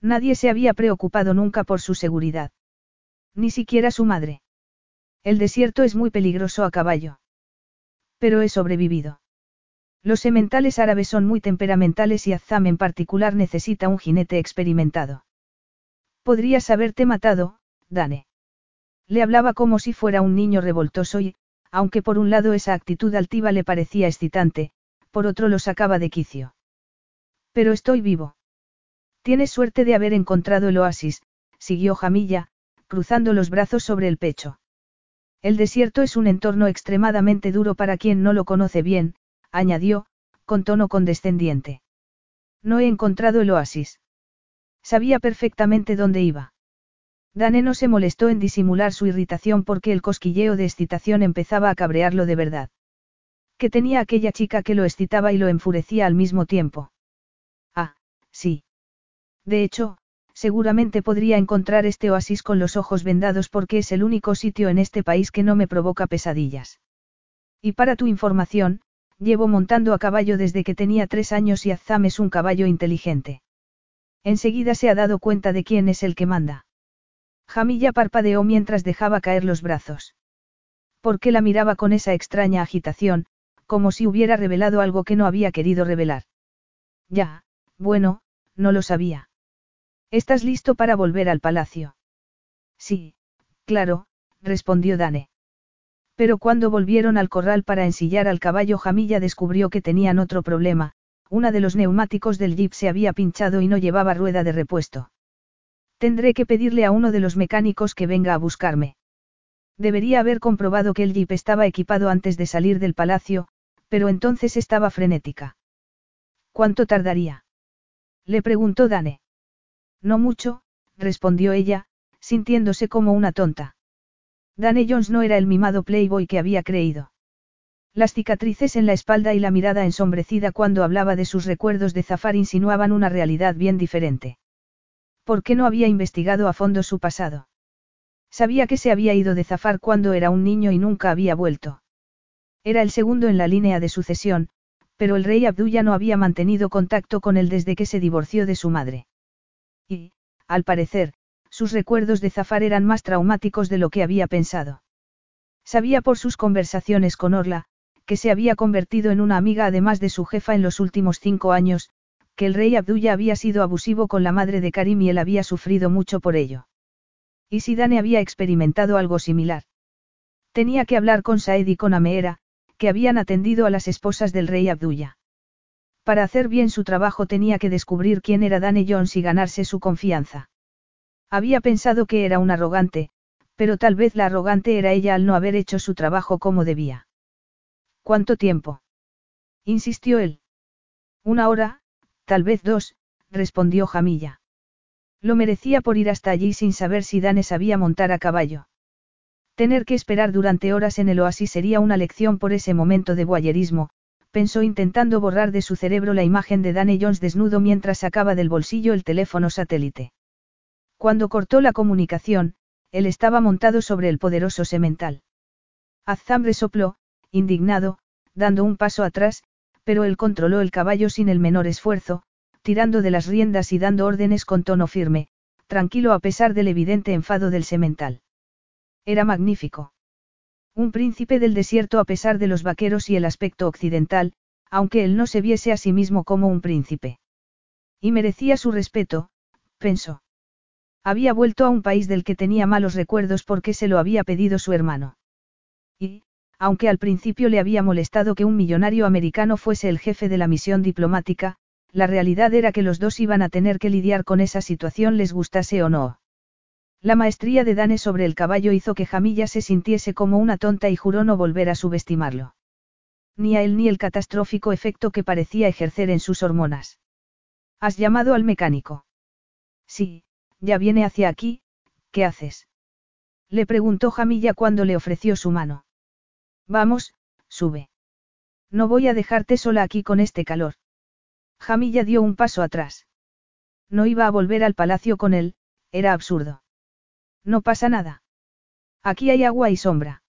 Nadie se había preocupado nunca por su seguridad. Ni siquiera su madre. El desierto es muy peligroso a caballo. Pero he sobrevivido. Los sementales árabes son muy temperamentales y Azam en particular necesita un jinete experimentado. Podrías haberte matado, Dane. Le hablaba como si fuera un niño revoltoso y, aunque por un lado esa actitud altiva le parecía excitante, por otro lo sacaba de quicio. Pero estoy vivo. Tienes suerte de haber encontrado el oasis, siguió Jamilla, cruzando los brazos sobre el pecho. El desierto es un entorno extremadamente duro para quien no lo conoce bien, añadió, con tono condescendiente. No he encontrado el oasis. Sabía perfectamente dónde iba. Dane no se molestó en disimular su irritación porque el cosquilleo de excitación empezaba a cabrearlo de verdad. Que tenía aquella chica que lo excitaba y lo enfurecía al mismo tiempo. Ah, sí. De hecho, seguramente podría encontrar este oasis con los ojos vendados porque es el único sitio en este país que no me provoca pesadillas. Y para tu información, llevo montando a caballo desde que tenía tres años y Azam es un caballo inteligente. Enseguida se ha dado cuenta de quién es el que manda. Jamilla parpadeó mientras dejaba caer los brazos. ¿Por qué la miraba con esa extraña agitación, como si hubiera revelado algo que no había querido revelar? Ya, bueno, no lo sabía. ¿Estás listo para volver al palacio? Sí, claro, respondió Dane. Pero cuando volvieron al corral para ensillar al caballo Jamilla descubrió que tenían otro problema, una de los neumáticos del jeep se había pinchado y no llevaba rueda de repuesto. Tendré que pedirle a uno de los mecánicos que venga a buscarme. Debería haber comprobado que el jeep estaba equipado antes de salir del palacio, pero entonces estaba frenética. ¿Cuánto tardaría? Le preguntó Dane. No mucho, respondió ella, sintiéndose como una tonta. Dane Jones no era el mimado playboy que había creído. Las cicatrices en la espalda y la mirada ensombrecida cuando hablaba de sus recuerdos de Zafar insinuaban una realidad bien diferente. ¿Por qué no había investigado a fondo su pasado? Sabía que se había ido de Zafar cuando era un niño y nunca había vuelto. Era el segundo en la línea de sucesión, pero el rey Abdullah no había mantenido contacto con él desde que se divorció de su madre. Y, al parecer, sus recuerdos de Zafar eran más traumáticos de lo que había pensado. Sabía por sus conversaciones con Orla, que se había convertido en una amiga además de su jefa en los últimos cinco años, que el rey Abdullah había sido abusivo con la madre de Karim y él había sufrido mucho por ello. Y si Dane había experimentado algo similar. Tenía que hablar con Saed y con Ameera, que habían atendido a las esposas del rey Abdullah. Para hacer bien su trabajo tenía que descubrir quién era Dane Jones y ganarse su confianza. Había pensado que era un arrogante, pero tal vez la arrogante era ella al no haber hecho su trabajo como debía. ¿Cuánto tiempo? insistió él. Una hora, tal vez dos, respondió Jamilla. Lo merecía por ir hasta allí sin saber si Dane sabía montar a caballo. Tener que esperar durante horas en el oasis sería una lección por ese momento de boyerismo, pensó intentando borrar de su cerebro la imagen de Danny Jones desnudo mientras sacaba del bolsillo el teléfono satélite. Cuando cortó la comunicación, él estaba montado sobre el poderoso semental. Azam resopló, indignado, dando un paso atrás, pero él controló el caballo sin el menor esfuerzo, tirando de las riendas y dando órdenes con tono firme, tranquilo a pesar del evidente enfado del semental. Era magnífico. Un príncipe del desierto a pesar de los vaqueros y el aspecto occidental, aunque él no se viese a sí mismo como un príncipe. Y merecía su respeto, pensó. Había vuelto a un país del que tenía malos recuerdos porque se lo había pedido su hermano. Y, aunque al principio le había molestado que un millonario americano fuese el jefe de la misión diplomática, la realidad era que los dos iban a tener que lidiar con esa situación les gustase o no. La maestría de Dane sobre el caballo hizo que Jamilla se sintiese como una tonta y juró no volver a subestimarlo. Ni a él ni el catastrófico efecto que parecía ejercer en sus hormonas. ¿Has llamado al mecánico? Sí, ya viene hacia aquí, ¿qué haces? Le preguntó Jamilla cuando le ofreció su mano. Vamos, sube. No voy a dejarte sola aquí con este calor. Jamilla dio un paso atrás. No iba a volver al palacio con él, era absurdo. No pasa nada. Aquí hay agua y sombra.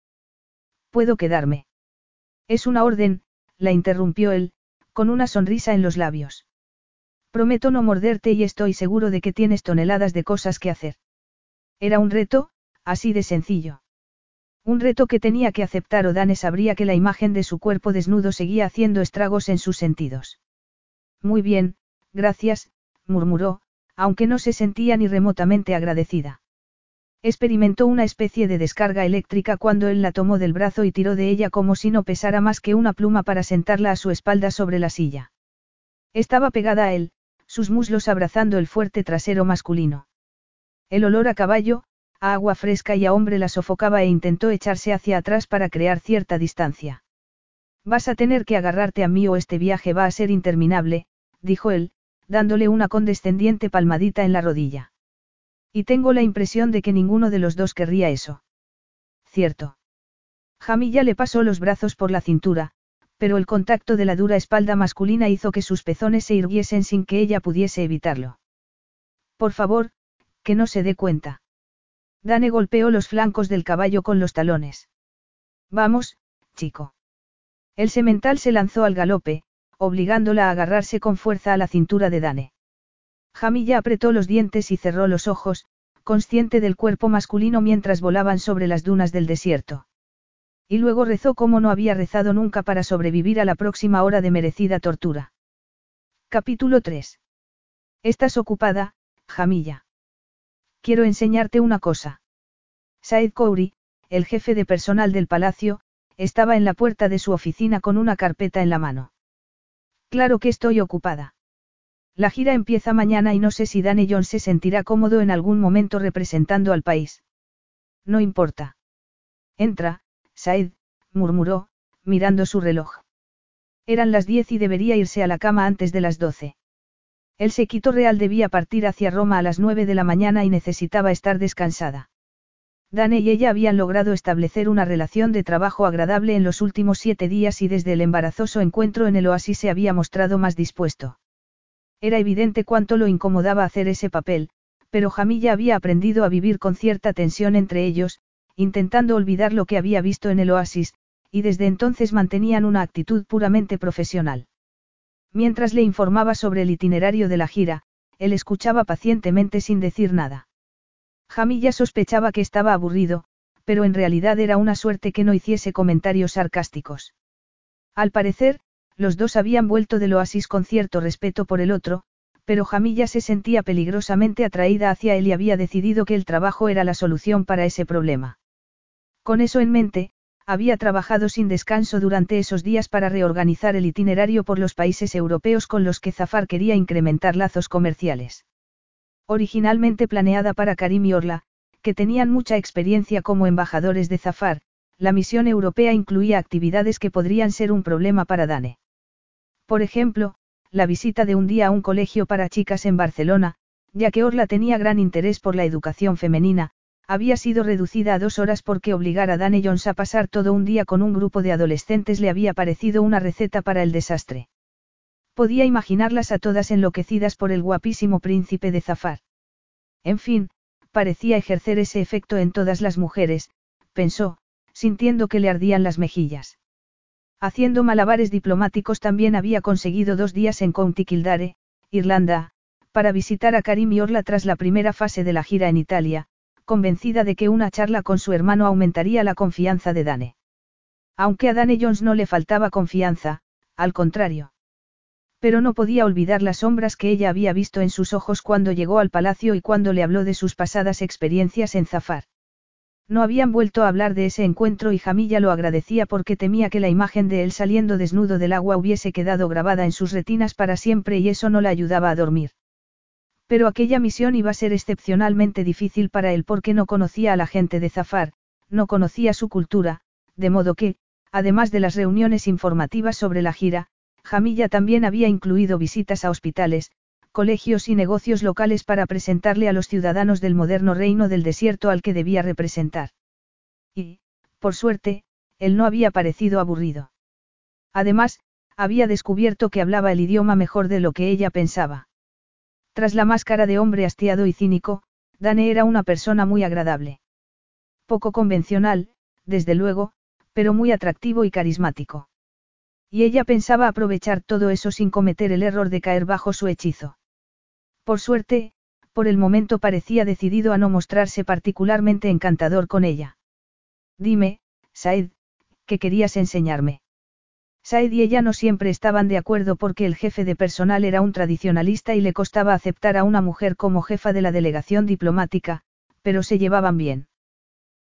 Puedo quedarme. Es una orden, la interrumpió él, con una sonrisa en los labios. Prometo no morderte y estoy seguro de que tienes toneladas de cosas que hacer. Era un reto, así de sencillo. Un reto que tenía que aceptar o sabría que la imagen de su cuerpo desnudo seguía haciendo estragos en sus sentidos. Muy bien, gracias, murmuró, aunque no se sentía ni remotamente agradecida. Experimentó una especie de descarga eléctrica cuando él la tomó del brazo y tiró de ella como si no pesara más que una pluma para sentarla a su espalda sobre la silla. Estaba pegada a él, sus muslos abrazando el fuerte trasero masculino. El olor a caballo, a agua fresca y a hombre la sofocaba e intentó echarse hacia atrás para crear cierta distancia. Vas a tener que agarrarte a mí o este viaje va a ser interminable, dijo él, dándole una condescendiente palmadita en la rodilla. Y tengo la impresión de que ninguno de los dos querría eso. Cierto. Jamilla le pasó los brazos por la cintura, pero el contacto de la dura espalda masculina hizo que sus pezones se irguiesen sin que ella pudiese evitarlo. Por favor, que no se dé cuenta. Dane golpeó los flancos del caballo con los talones. Vamos, chico. El semental se lanzó al galope, obligándola a agarrarse con fuerza a la cintura de Dane. Jamilla apretó los dientes y cerró los ojos, consciente del cuerpo masculino mientras volaban sobre las dunas del desierto. Y luego rezó como no había rezado nunca para sobrevivir a la próxima hora de merecida tortura. Capítulo 3. Estás ocupada, Jamilla. Quiero enseñarte una cosa. Said Kouri, el jefe de personal del palacio, estaba en la puerta de su oficina con una carpeta en la mano. Claro que estoy ocupada. La gira empieza mañana y no sé si Danny John se sentirá cómodo en algún momento representando al país. No importa. Entra, Said, murmuró, mirando su reloj. Eran las diez y debería irse a la cama antes de las doce. El sequito real debía partir hacia Roma a las nueve de la mañana y necesitaba estar descansada. Dane y ella habían logrado establecer una relación de trabajo agradable en los últimos siete días y desde el embarazoso encuentro en el oasis se había mostrado más dispuesto. Era evidente cuánto lo incomodaba hacer ese papel, pero Jamilla había aprendido a vivir con cierta tensión entre ellos, intentando olvidar lo que había visto en el oasis, y desde entonces mantenían una actitud puramente profesional. Mientras le informaba sobre el itinerario de la gira, él escuchaba pacientemente sin decir nada. Jamilla sospechaba que estaba aburrido, pero en realidad era una suerte que no hiciese comentarios sarcásticos. Al parecer, los dos habían vuelto del oasis con cierto respeto por el otro, pero Jamilla se sentía peligrosamente atraída hacia él y había decidido que el trabajo era la solución para ese problema. Con eso en mente, había trabajado sin descanso durante esos días para reorganizar el itinerario por los países europeos con los que Zafar quería incrementar lazos comerciales. Originalmente planeada para Karim y Orla, que tenían mucha experiencia como embajadores de Zafar, la misión europea incluía actividades que podrían ser un problema para Dane. Por ejemplo, la visita de un día a un colegio para chicas en Barcelona, ya que Orla tenía gran interés por la educación femenina, había sido reducida a dos horas porque obligar a Danny Jones a pasar todo un día con un grupo de adolescentes le había parecido una receta para el desastre. Podía imaginarlas a todas enloquecidas por el guapísimo príncipe de Zafar. En fin, parecía ejercer ese efecto en todas las mujeres, pensó, sintiendo que le ardían las mejillas. Haciendo malabares diplomáticos también había conseguido dos días en County Kildare, Irlanda, para visitar a Karim y Orla tras la primera fase de la gira en Italia, convencida de que una charla con su hermano aumentaría la confianza de Dane. Aunque a Dane Jones no le faltaba confianza, al contrario. Pero no podía olvidar las sombras que ella había visto en sus ojos cuando llegó al palacio y cuando le habló de sus pasadas experiencias en Zafar. No habían vuelto a hablar de ese encuentro y Jamilla lo agradecía porque temía que la imagen de él saliendo desnudo del agua hubiese quedado grabada en sus retinas para siempre y eso no la ayudaba a dormir. Pero aquella misión iba a ser excepcionalmente difícil para él porque no conocía a la gente de Zafar, no conocía su cultura, de modo que, además de las reuniones informativas sobre la gira, Jamilla también había incluido visitas a hospitales, colegios y negocios locales para presentarle a los ciudadanos del moderno reino del desierto al que debía representar. Y, por suerte, él no había parecido aburrido. Además, había descubierto que hablaba el idioma mejor de lo que ella pensaba. Tras la máscara de hombre hastiado y cínico, Dane era una persona muy agradable. Poco convencional, desde luego, pero muy atractivo y carismático. Y ella pensaba aprovechar todo eso sin cometer el error de caer bajo su hechizo. Por suerte, por el momento parecía decidido a no mostrarse particularmente encantador con ella. Dime, Said, ¿qué querías enseñarme? Said y ella no siempre estaban de acuerdo porque el jefe de personal era un tradicionalista y le costaba aceptar a una mujer como jefa de la delegación diplomática, pero se llevaban bien.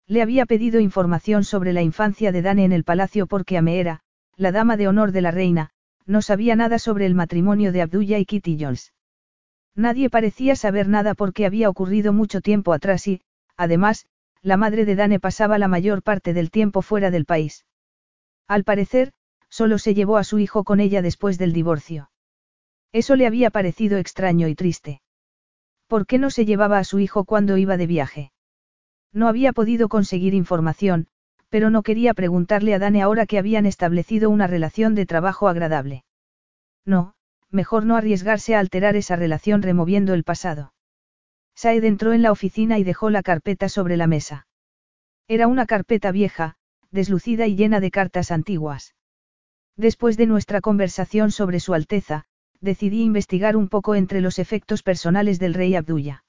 Le había pedido información sobre la infancia de Dane en el palacio porque Ameera, la dama de honor de la reina, no sabía nada sobre el matrimonio de Abdullah y Kitty Jones. Nadie parecía saber nada porque había ocurrido mucho tiempo atrás y, además, la madre de Dane pasaba la mayor parte del tiempo fuera del país. Al parecer, solo se llevó a su hijo con ella después del divorcio. Eso le había parecido extraño y triste. ¿Por qué no se llevaba a su hijo cuando iba de viaje? No había podido conseguir información, pero no quería preguntarle a Dane ahora que habían establecido una relación de trabajo agradable. No, mejor no arriesgarse a alterar esa relación removiendo el pasado. Saed entró en la oficina y dejó la carpeta sobre la mesa. Era una carpeta vieja, deslucida y llena de cartas antiguas. Después de nuestra conversación sobre Su Alteza, decidí investigar un poco entre los efectos personales del rey Abdullah.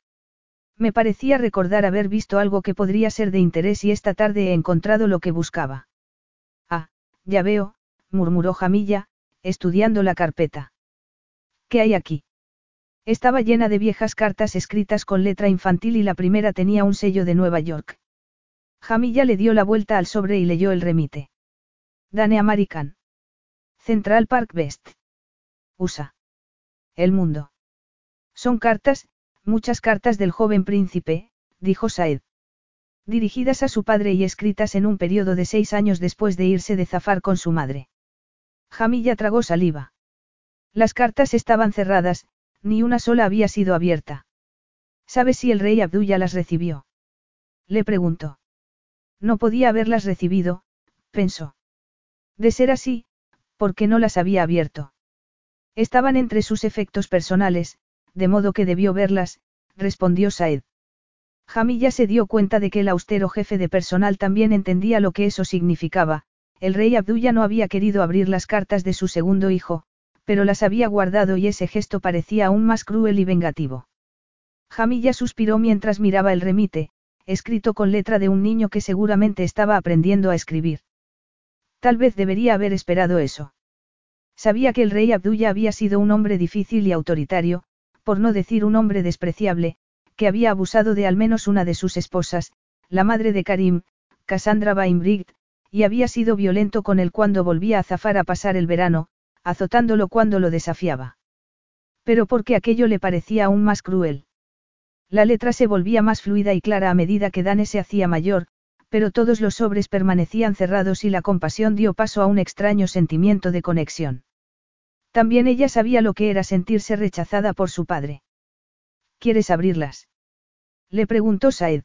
Me parecía recordar haber visto algo que podría ser de interés y esta tarde he encontrado lo que buscaba. Ah, ya veo, murmuró Jamilla, estudiando la carpeta. ¿Qué hay aquí? Estaba llena de viejas cartas escritas con letra infantil y la primera tenía un sello de Nueva York. Jamilla le dio la vuelta al sobre y leyó el remite. Dane American. Central Park West. USA. El mundo. Son cartas, muchas cartas del joven príncipe, dijo Saed. Dirigidas a su padre y escritas en un periodo de seis años después de irse de zafar con su madre. Jamilla tragó saliva. Las cartas estaban cerradas, ni una sola había sido abierta. ¿Sabes si el rey Abdullah las recibió? Le preguntó. No podía haberlas recibido, pensó. De ser así, ¿por qué no las había abierto? Estaban entre sus efectos personales, de modo que debió verlas, respondió Saed. Jamilla se dio cuenta de que el austero jefe de personal también entendía lo que eso significaba, el rey Abdullah no había querido abrir las cartas de su segundo hijo, pero las había guardado y ese gesto parecía aún más cruel y vengativo. Jamilla suspiró mientras miraba el remite, escrito con letra de un niño que seguramente estaba aprendiendo a escribir. Tal vez debería haber esperado eso. Sabía que el rey Abdullah había sido un hombre difícil y autoritario, por no decir un hombre despreciable, que había abusado de al menos una de sus esposas, la madre de Karim, Cassandra Bainbrigt, y había sido violento con él cuando volvía a zafar a pasar el verano, azotándolo cuando lo desafiaba. Pero porque aquello le parecía aún más cruel. La letra se volvía más fluida y clara a medida que Dane se hacía mayor, pero todos los sobres permanecían cerrados y la compasión dio paso a un extraño sentimiento de conexión. También ella sabía lo que era sentirse rechazada por su padre. ¿Quieres abrirlas? Le preguntó Saed.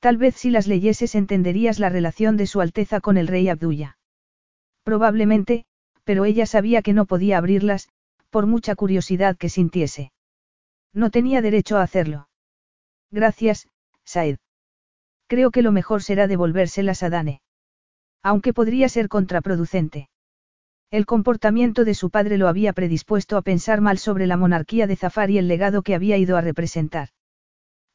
Tal vez si las leyeses entenderías la relación de Su Alteza con el rey Abdullah. Probablemente, pero ella sabía que no podía abrirlas, por mucha curiosidad que sintiese. No tenía derecho a hacerlo. Gracias, Saed. Creo que lo mejor será devolvérselas a Dane. Aunque podría ser contraproducente. El comportamiento de su padre lo había predispuesto a pensar mal sobre la monarquía de Zafar y el legado que había ido a representar.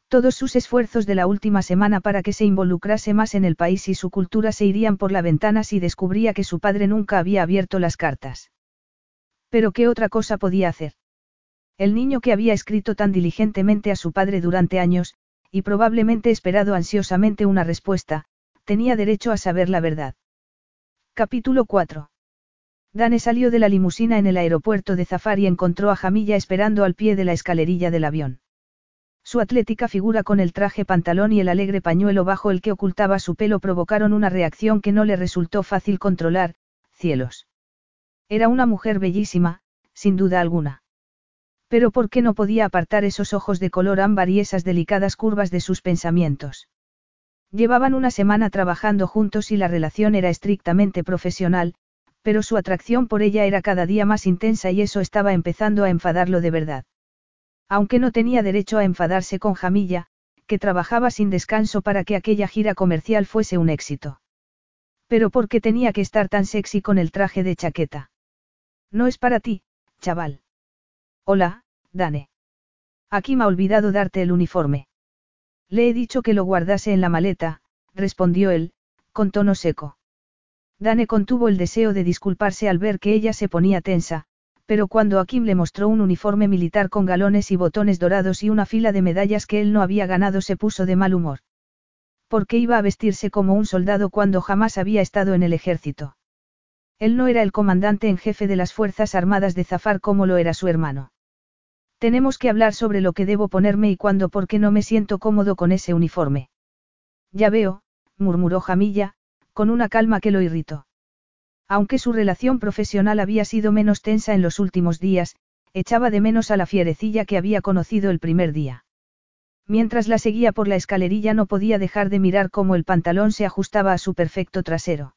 Todos sus esfuerzos de la última semana para que se involucrase más en el país y su cultura se irían por la ventana si descubría que su padre nunca había abierto las cartas. Pero ¿qué otra cosa podía hacer? El niño que había escrito tan diligentemente a su padre durante años, y probablemente esperado ansiosamente una respuesta, tenía derecho a saber la verdad. Capítulo 4. Dane salió de la limusina en el aeropuerto de Zafar y encontró a Jamilla esperando al pie de la escalerilla del avión. Su atlética figura con el traje pantalón y el alegre pañuelo bajo el que ocultaba su pelo provocaron una reacción que no le resultó fácil controlar, cielos. Era una mujer bellísima, sin duda alguna. Pero ¿por qué no podía apartar esos ojos de color ámbar y esas delicadas curvas de sus pensamientos? Llevaban una semana trabajando juntos y la relación era estrictamente profesional, pero su atracción por ella era cada día más intensa y eso estaba empezando a enfadarlo de verdad. Aunque no tenía derecho a enfadarse con Jamilla, que trabajaba sin descanso para que aquella gira comercial fuese un éxito. Pero ¿por qué tenía que estar tan sexy con el traje de chaqueta? No es para ti, chaval. Hola, Dane. Aquí me ha olvidado darte el uniforme. Le he dicho que lo guardase en la maleta, respondió él, con tono seco. Dane contuvo el deseo de disculparse al ver que ella se ponía tensa, pero cuando Akim le mostró un uniforme militar con galones y botones dorados y una fila de medallas que él no había ganado se puso de mal humor. ¿Por qué iba a vestirse como un soldado cuando jamás había estado en el ejército? Él no era el comandante en jefe de las Fuerzas Armadas de Zafar como lo era su hermano. Tenemos que hablar sobre lo que debo ponerme y cuándo porque no me siento cómodo con ese uniforme. Ya veo, murmuró Jamilla, con una calma que lo irritó. Aunque su relación profesional había sido menos tensa en los últimos días, echaba de menos a la fierecilla que había conocido el primer día. Mientras la seguía por la escalerilla no podía dejar de mirar cómo el pantalón se ajustaba a su perfecto trasero.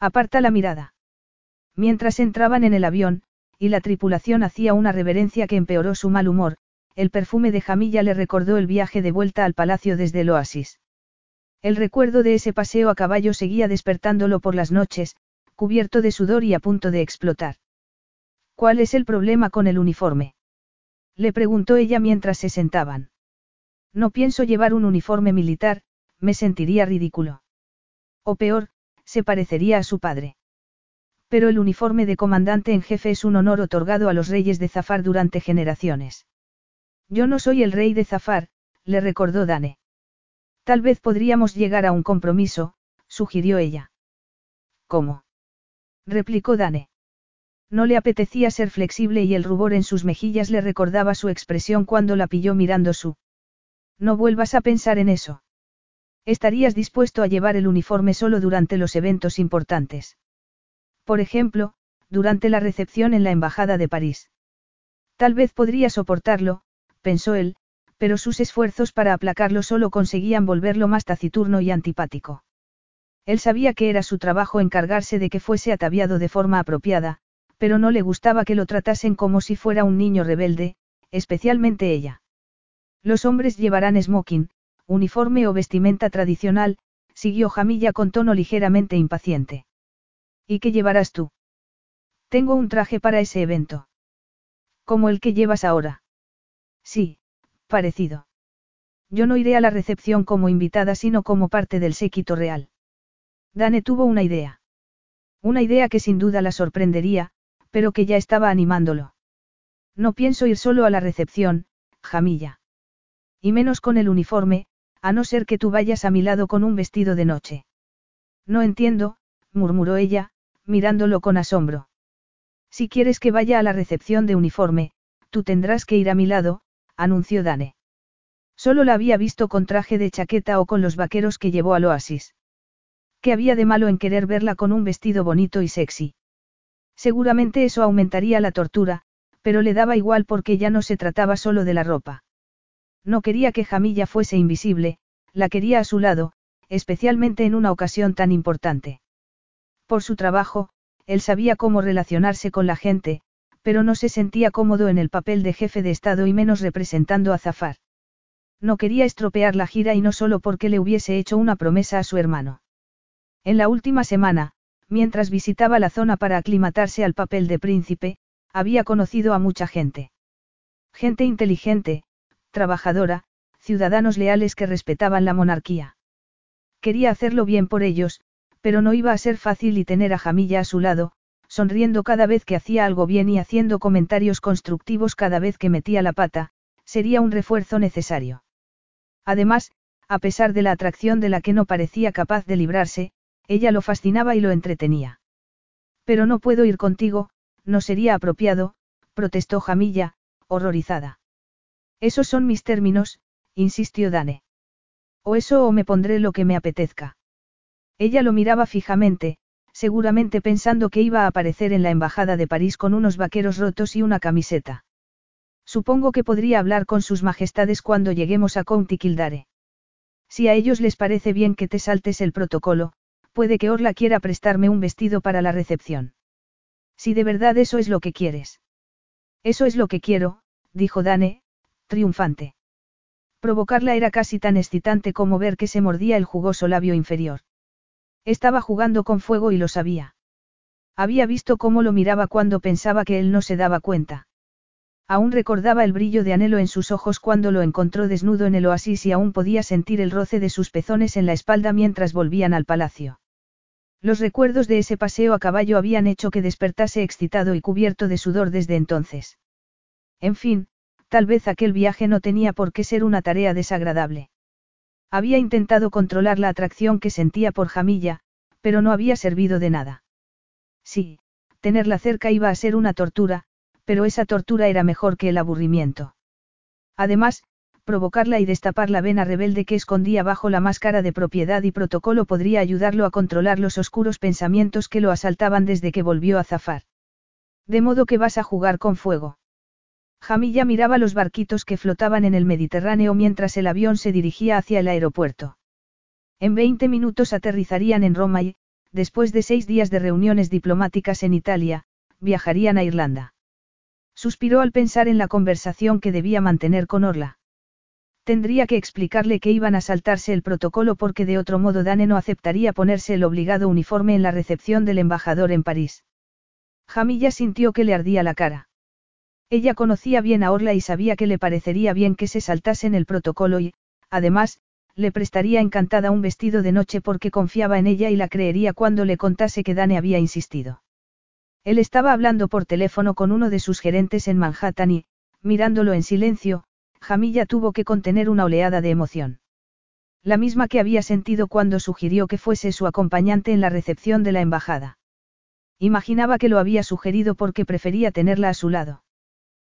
Aparta la mirada. Mientras entraban en el avión, y la tripulación hacía una reverencia que empeoró su mal humor, el perfume de Jamilla le recordó el viaje de vuelta al palacio desde el oasis. El recuerdo de ese paseo a caballo seguía despertándolo por las noches, cubierto de sudor y a punto de explotar. ¿Cuál es el problema con el uniforme? Le preguntó ella mientras se sentaban. No pienso llevar un uniforme militar, me sentiría ridículo. O peor, se parecería a su padre. Pero el uniforme de comandante en jefe es un honor otorgado a los reyes de Zafar durante generaciones. Yo no soy el rey de Zafar, le recordó Dane. Tal vez podríamos llegar a un compromiso, sugirió ella. ¿Cómo? Replicó Dane. No le apetecía ser flexible y el rubor en sus mejillas le recordaba su expresión cuando la pilló mirando su. No vuelvas a pensar en eso. Estarías dispuesto a llevar el uniforme solo durante los eventos importantes. Por ejemplo, durante la recepción en la Embajada de París. Tal vez podría soportarlo, pensó él, pero sus esfuerzos para aplacarlo solo conseguían volverlo más taciturno y antipático. Él sabía que era su trabajo encargarse de que fuese ataviado de forma apropiada, pero no le gustaba que lo tratasen como si fuera un niño rebelde, especialmente ella. Los hombres llevarán smoking, uniforme o vestimenta tradicional, siguió Jamilla con tono ligeramente impaciente. ¿Y qué llevarás tú? Tengo un traje para ese evento. Como el que llevas ahora. Sí, parecido. Yo no iré a la recepción como invitada sino como parte del séquito real. Dane tuvo una idea. Una idea que sin duda la sorprendería, pero que ya estaba animándolo. No pienso ir solo a la recepción, Jamilla. Y menos con el uniforme, a no ser que tú vayas a mi lado con un vestido de noche. No entiendo, murmuró ella, mirándolo con asombro. Si quieres que vaya a la recepción de uniforme, tú tendrás que ir a mi lado, anunció Dane. Solo la había visto con traje de chaqueta o con los vaqueros que llevó al oasis. ¿Qué había de malo en querer verla con un vestido bonito y sexy? Seguramente eso aumentaría la tortura, pero le daba igual porque ya no se trataba solo de la ropa. No quería que Jamilla fuese invisible, la quería a su lado, especialmente en una ocasión tan importante. Por su trabajo, él sabía cómo relacionarse con la gente, pero no se sentía cómodo en el papel de jefe de Estado y menos representando a Zafar. No quería estropear la gira y no solo porque le hubiese hecho una promesa a su hermano. En la última semana, mientras visitaba la zona para aclimatarse al papel de príncipe, había conocido a mucha gente. Gente inteligente, trabajadora, ciudadanos leales que respetaban la monarquía. Quería hacerlo bien por ellos, pero no iba a ser fácil y tener a Jamilla a su lado, sonriendo cada vez que hacía algo bien y haciendo comentarios constructivos cada vez que metía la pata, sería un refuerzo necesario. Además, a pesar de la atracción de la que no parecía capaz de librarse, ella lo fascinaba y lo entretenía. Pero no puedo ir contigo, no sería apropiado, protestó Jamilla, horrorizada. Esos son mis términos, insistió Dane. O eso o me pondré lo que me apetezca. Ella lo miraba fijamente, seguramente pensando que iba a aparecer en la embajada de París con unos vaqueros rotos y una camiseta. Supongo que podría hablar con sus majestades cuando lleguemos a County Kildare. Si a ellos les parece bien que te saltes el protocolo, puede que Orla quiera prestarme un vestido para la recepción. Si de verdad eso es lo que quieres. Eso es lo que quiero, dijo Dane, triunfante. Provocarla era casi tan excitante como ver que se mordía el jugoso labio inferior. Estaba jugando con fuego y lo sabía. Había visto cómo lo miraba cuando pensaba que él no se daba cuenta. Aún recordaba el brillo de anhelo en sus ojos cuando lo encontró desnudo en el oasis y aún podía sentir el roce de sus pezones en la espalda mientras volvían al palacio. Los recuerdos de ese paseo a caballo habían hecho que despertase excitado y cubierto de sudor desde entonces. En fin, tal vez aquel viaje no tenía por qué ser una tarea desagradable. Había intentado controlar la atracción que sentía por Jamilla, pero no había servido de nada. Sí, tenerla cerca iba a ser una tortura, pero esa tortura era mejor que el aburrimiento. Además, provocarla y destapar la vena rebelde que escondía bajo la máscara de propiedad y protocolo podría ayudarlo a controlar los oscuros pensamientos que lo asaltaban desde que volvió a zafar. De modo que vas a jugar con fuego. Jamilla miraba los barquitos que flotaban en el Mediterráneo mientras el avión se dirigía hacia el aeropuerto. En 20 minutos aterrizarían en Roma y, después de seis días de reuniones diplomáticas en Italia, viajarían a Irlanda. Suspiró al pensar en la conversación que debía mantener con Orla. Tendría que explicarle que iban a saltarse el protocolo porque de otro modo Dane no aceptaría ponerse el obligado uniforme en la recepción del embajador en París. Jamilla sintió que le ardía la cara. Ella conocía bien a Orla y sabía que le parecería bien que se saltasen el protocolo y, además, le prestaría encantada un vestido de noche porque confiaba en ella y la creería cuando le contase que Dane había insistido. Él estaba hablando por teléfono con uno de sus gerentes en Manhattan y, mirándolo en silencio, Jamilla tuvo que contener una oleada de emoción. La misma que había sentido cuando sugirió que fuese su acompañante en la recepción de la embajada. Imaginaba que lo había sugerido porque prefería tenerla a su lado.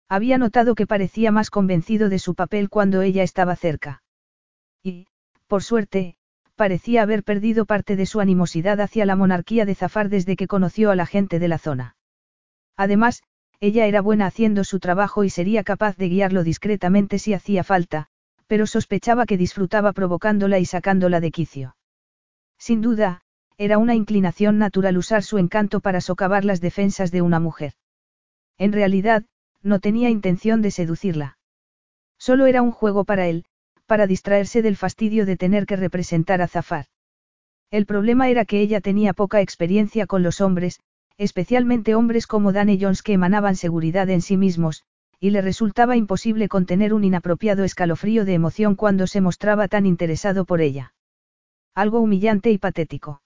Había notado que parecía más convencido de su papel cuando ella estaba cerca. Y, por suerte, parecía haber perdido parte de su animosidad hacia la monarquía de Zafar desde que conoció a la gente de la zona. Además, ella era buena haciendo su trabajo y sería capaz de guiarlo discretamente si hacía falta, pero sospechaba que disfrutaba provocándola y sacándola de quicio. Sin duda, era una inclinación natural usar su encanto para socavar las defensas de una mujer. En realidad, no tenía intención de seducirla. Solo era un juego para él, para distraerse del fastidio de tener que representar a Zafar. El problema era que ella tenía poca experiencia con los hombres, especialmente hombres como Danny Jones que emanaban seguridad en sí mismos, y le resultaba imposible contener un inapropiado escalofrío de emoción cuando se mostraba tan interesado por ella. Algo humillante y patético.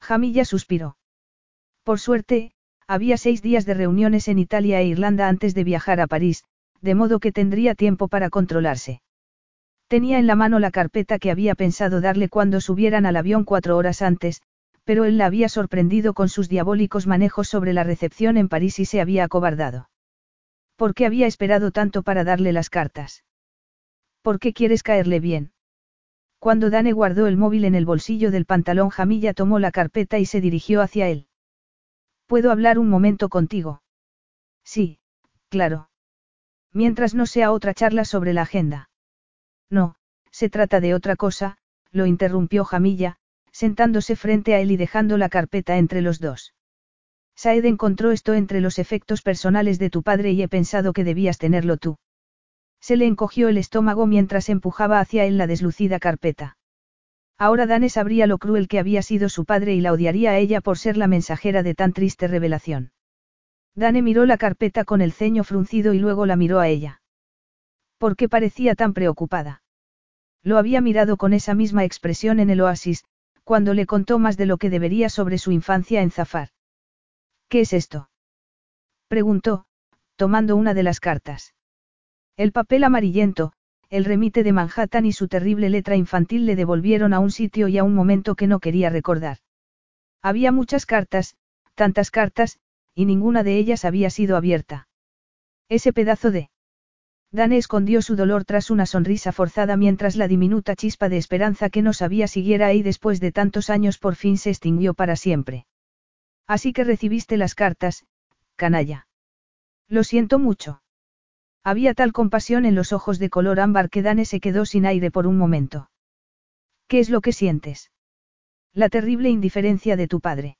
Jamilla suspiró. Por suerte, había seis días de reuniones en Italia e Irlanda antes de viajar a París, de modo que tendría tiempo para controlarse. Tenía en la mano la carpeta que había pensado darle cuando subieran al avión cuatro horas antes, pero él la había sorprendido con sus diabólicos manejos sobre la recepción en París y se había acobardado. ¿Por qué había esperado tanto para darle las cartas? ¿Por qué quieres caerle bien? Cuando Dane guardó el móvil en el bolsillo del pantalón, Jamilla tomó la carpeta y se dirigió hacia él. ¿Puedo hablar un momento contigo? Sí, claro. Mientras no sea otra charla sobre la agenda. No, se trata de otra cosa, lo interrumpió Jamilla, sentándose frente a él y dejando la carpeta entre los dos. Saed encontró esto entre los efectos personales de tu padre y he pensado que debías tenerlo tú. Se le encogió el estómago mientras empujaba hacia él la deslucida carpeta. Ahora Dane sabría lo cruel que había sido su padre y la odiaría a ella por ser la mensajera de tan triste revelación. Dane miró la carpeta con el ceño fruncido y luego la miró a ella. ¿Por qué parecía tan preocupada? Lo había mirado con esa misma expresión en el oasis, cuando le contó más de lo que debería sobre su infancia en Zafar. ¿Qué es esto? preguntó, tomando una de las cartas. El papel amarillento, el remite de Manhattan y su terrible letra infantil le devolvieron a un sitio y a un momento que no quería recordar. Había muchas cartas, tantas cartas, y ninguna de ellas había sido abierta. Ese pedazo de... Dane escondió su dolor tras una sonrisa forzada mientras la diminuta chispa de esperanza que no sabía siguiera ahí después de tantos años por fin se extinguió para siempre. Así que recibiste las cartas, canalla. Lo siento mucho. Había tal compasión en los ojos de color ámbar que Dane se quedó sin aire por un momento. ¿Qué es lo que sientes? La terrible indiferencia de tu padre.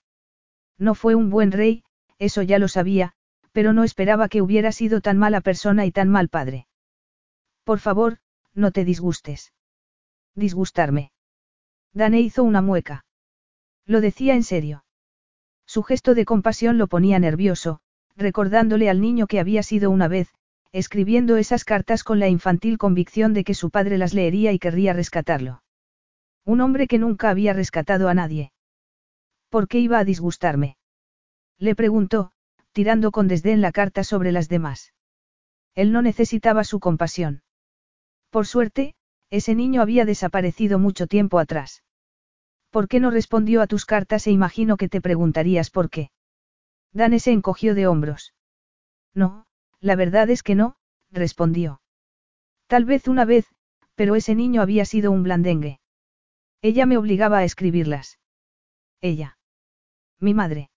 No fue un buen rey, eso ya lo sabía, pero no esperaba que hubiera sido tan mala persona y tan mal padre. Por favor, no te disgustes. Disgustarme. Dane hizo una mueca. Lo decía en serio. Su gesto de compasión lo ponía nervioso, recordándole al niño que había sido una vez, escribiendo esas cartas con la infantil convicción de que su padre las leería y querría rescatarlo. Un hombre que nunca había rescatado a nadie. ¿Por qué iba a disgustarme? Le preguntó, tirando con desdén la carta sobre las demás. Él no necesitaba su compasión. Por suerte, ese niño había desaparecido mucho tiempo atrás. ¿Por qué no respondió a tus cartas e imagino que te preguntarías por qué? Dane se encogió de hombros. No, la verdad es que no, respondió. Tal vez una vez, pero ese niño había sido un blandengue. Ella me obligaba a escribirlas. Ella. Mi madre.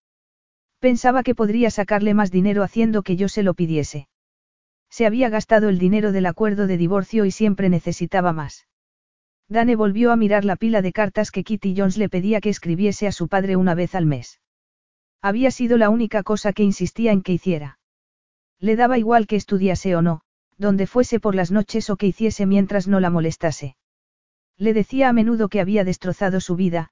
Pensaba que podría sacarle más dinero haciendo que yo se lo pidiese. Se había gastado el dinero del acuerdo de divorcio y siempre necesitaba más. Dane volvió a mirar la pila de cartas que Kitty Jones le pedía que escribiese a su padre una vez al mes. Había sido la única cosa que insistía en que hiciera. Le daba igual que estudiase o no, donde fuese por las noches o que hiciese mientras no la molestase. Le decía a menudo que había destrozado su vida,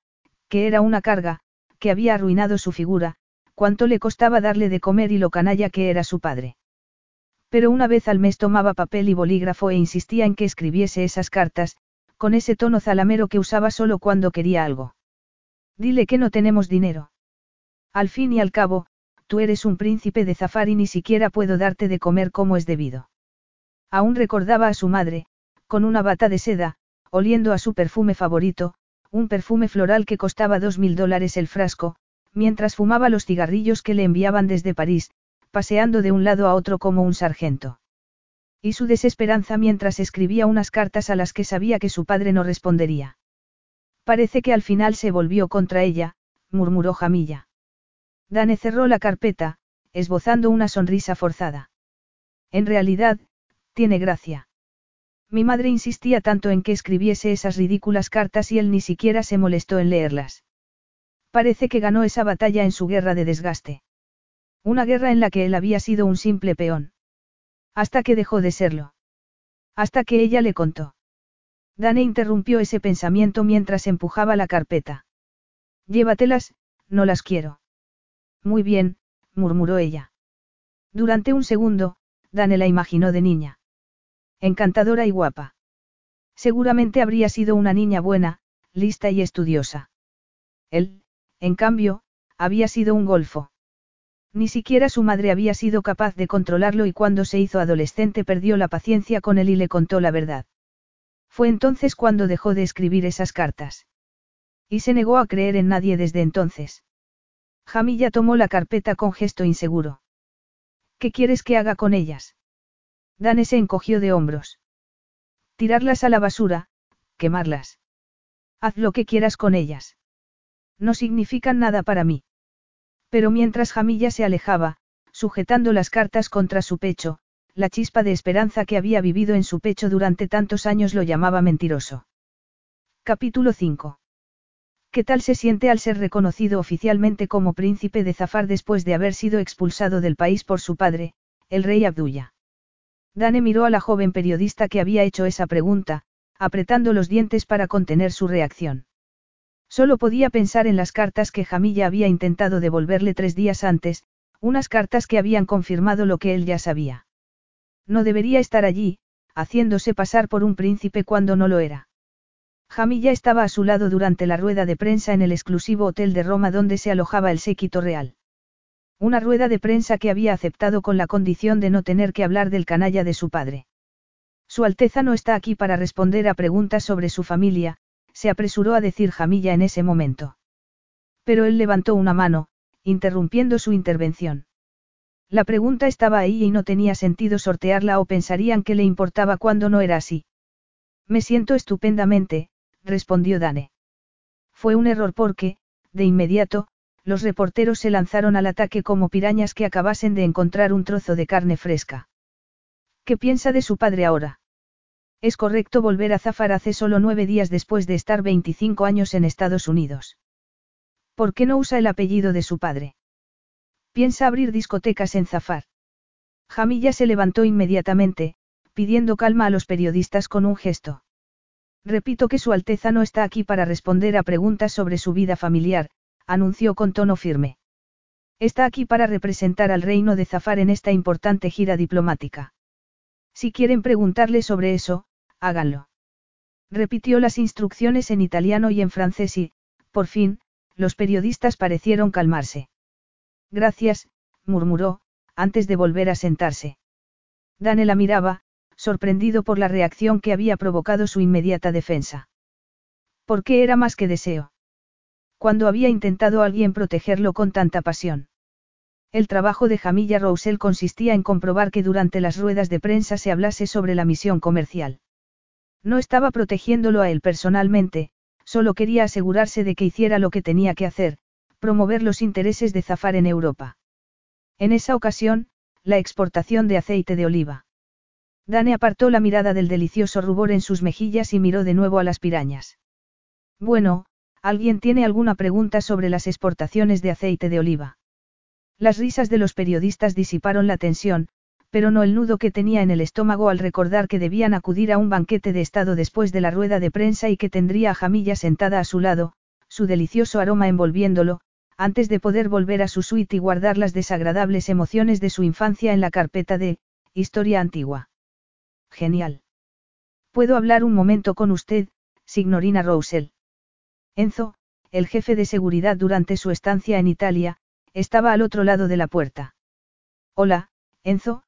que era una carga, que había arruinado su figura, cuánto le costaba darle de comer y lo canalla que era su padre. Pero una vez al mes tomaba papel y bolígrafo e insistía en que escribiese esas cartas, con ese tono zalamero que usaba solo cuando quería algo. Dile que no tenemos dinero. Al fin y al cabo, tú eres un príncipe de zafar y ni siquiera puedo darte de comer como es debido. Aún recordaba a su madre, con una bata de seda, oliendo a su perfume favorito, un perfume floral que costaba dos mil dólares el frasco, mientras fumaba los cigarrillos que le enviaban desde París, paseando de un lado a otro como un sargento. Y su desesperanza mientras escribía unas cartas a las que sabía que su padre no respondería. Parece que al final se volvió contra ella, murmuró Jamilla. Dane cerró la carpeta, esbozando una sonrisa forzada. En realidad, tiene gracia. Mi madre insistía tanto en que escribiese esas ridículas cartas y él ni siquiera se molestó en leerlas. Parece que ganó esa batalla en su guerra de desgaste. Una guerra en la que él había sido un simple peón. Hasta que dejó de serlo. Hasta que ella le contó. Dane interrumpió ese pensamiento mientras empujaba la carpeta. Llévatelas, no las quiero. Muy bien, murmuró ella. Durante un segundo, Dane la imaginó de niña. Encantadora y guapa. Seguramente habría sido una niña buena, lista y estudiosa. Él, en cambio, había sido un golfo. Ni siquiera su madre había sido capaz de controlarlo y cuando se hizo adolescente perdió la paciencia con él y le contó la verdad. Fue entonces cuando dejó de escribir esas cartas. Y se negó a creer en nadie desde entonces. Jamilla tomó la carpeta con gesto inseguro. ¿Qué quieres que haga con ellas? Dane se encogió de hombros. Tirarlas a la basura, quemarlas. Haz lo que quieras con ellas. No significan nada para mí. Pero mientras Jamilla se alejaba, sujetando las cartas contra su pecho, la chispa de esperanza que había vivido en su pecho durante tantos años lo llamaba mentiroso. Capítulo 5. ¿Qué tal se siente al ser reconocido oficialmente como príncipe de Zafar después de haber sido expulsado del país por su padre, el rey Abdullah? Dane miró a la joven periodista que había hecho esa pregunta, apretando los dientes para contener su reacción. Solo podía pensar en las cartas que Jamilla había intentado devolverle tres días antes, unas cartas que habían confirmado lo que él ya sabía. No debería estar allí, haciéndose pasar por un príncipe cuando no lo era. Jamilla estaba a su lado durante la rueda de prensa en el exclusivo hotel de Roma donde se alojaba el séquito real. Una rueda de prensa que había aceptado con la condición de no tener que hablar del canalla de su padre. Su Alteza no está aquí para responder a preguntas sobre su familia, se apresuró a decir Jamilla en ese momento. Pero él levantó una mano, interrumpiendo su intervención. La pregunta estaba ahí y no tenía sentido sortearla o pensarían que le importaba cuando no era así. Me siento estupendamente, respondió Dane. Fue un error porque, de inmediato, los reporteros se lanzaron al ataque como pirañas que acabasen de encontrar un trozo de carne fresca. ¿Qué piensa de su padre ahora? Es correcto volver a Zafar hace solo nueve días después de estar 25 años en Estados Unidos. ¿Por qué no usa el apellido de su padre? Piensa abrir discotecas en Zafar. Jamilla se levantó inmediatamente, pidiendo calma a los periodistas con un gesto. Repito que Su Alteza no está aquí para responder a preguntas sobre su vida familiar, anunció con tono firme. Está aquí para representar al reino de Zafar en esta importante gira diplomática. Si quieren preguntarle sobre eso, háganlo. Repitió las instrucciones en italiano y en francés y, por fin, los periodistas parecieron calmarse. Gracias, murmuró, antes de volver a sentarse. Dane la miraba, sorprendido por la reacción que había provocado su inmediata defensa. ¿Por qué era más que deseo? Cuando había intentado alguien protegerlo con tanta pasión. El trabajo de Jamilla Roussel consistía en comprobar que durante las ruedas de prensa se hablase sobre la misión comercial. No estaba protegiéndolo a él personalmente, solo quería asegurarse de que hiciera lo que tenía que hacer, promover los intereses de Zafar en Europa. En esa ocasión, la exportación de aceite de oliva. Dane apartó la mirada del delicioso rubor en sus mejillas y miró de nuevo a las pirañas. Bueno, ¿alguien tiene alguna pregunta sobre las exportaciones de aceite de oliva? Las risas de los periodistas disiparon la tensión, pero no el nudo que tenía en el estómago al recordar que debían acudir a un banquete de estado después de la rueda de prensa y que tendría a Jamilla sentada a su lado, su delicioso aroma envolviéndolo, antes de poder volver a su suite y guardar las desagradables emociones de su infancia en la carpeta de Historia antigua. Genial. ¿Puedo hablar un momento con usted, signorina Roussel? Enzo, el jefe de seguridad durante su estancia en Italia, estaba al otro lado de la puerta. Hola, Enzo,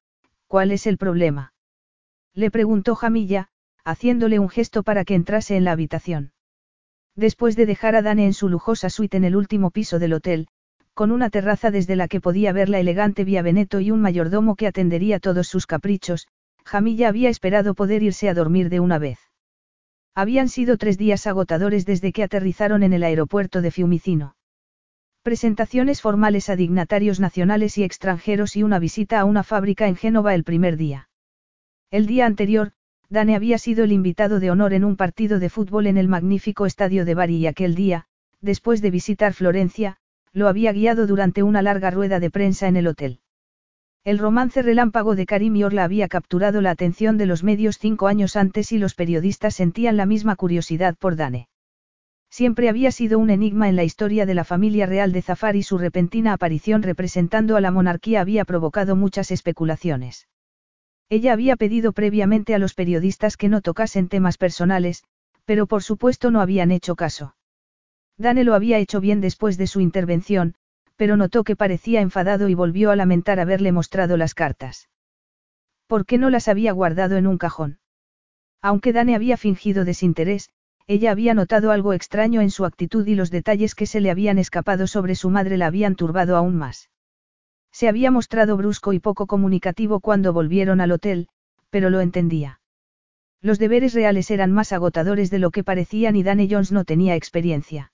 ¿cuál es el problema? Le preguntó Jamilla, haciéndole un gesto para que entrase en la habitación. Después de dejar a Dane en su lujosa suite en el último piso del hotel, con una terraza desde la que podía ver la elegante Vía Veneto y un mayordomo que atendería todos sus caprichos, Jamilla había esperado poder irse a dormir de una vez. Habían sido tres días agotadores desde que aterrizaron en el aeropuerto de Fiumicino. Presentaciones formales a dignatarios nacionales y extranjeros y una visita a una fábrica en Génova el primer día. El día anterior, Dane había sido el invitado de honor en un partido de fútbol en el magnífico estadio de Bari y aquel día, después de visitar Florencia, lo había guiado durante una larga rueda de prensa en el hotel. El romance relámpago de Karim y había capturado la atención de los medios cinco años antes y los periodistas sentían la misma curiosidad por Dane. Siempre había sido un enigma en la historia de la familia real de Zafar y su repentina aparición representando a la monarquía había provocado muchas especulaciones. Ella había pedido previamente a los periodistas que no tocasen temas personales, pero por supuesto no habían hecho caso. Dane lo había hecho bien después de su intervención, pero notó que parecía enfadado y volvió a lamentar haberle mostrado las cartas. ¿Por qué no las había guardado en un cajón? Aunque Dane había fingido desinterés, ella había notado algo extraño en su actitud y los detalles que se le habían escapado sobre su madre la habían turbado aún más. Se había mostrado brusco y poco comunicativo cuando volvieron al hotel, pero lo entendía. Los deberes reales eran más agotadores de lo que parecían y Dane Jones no tenía experiencia.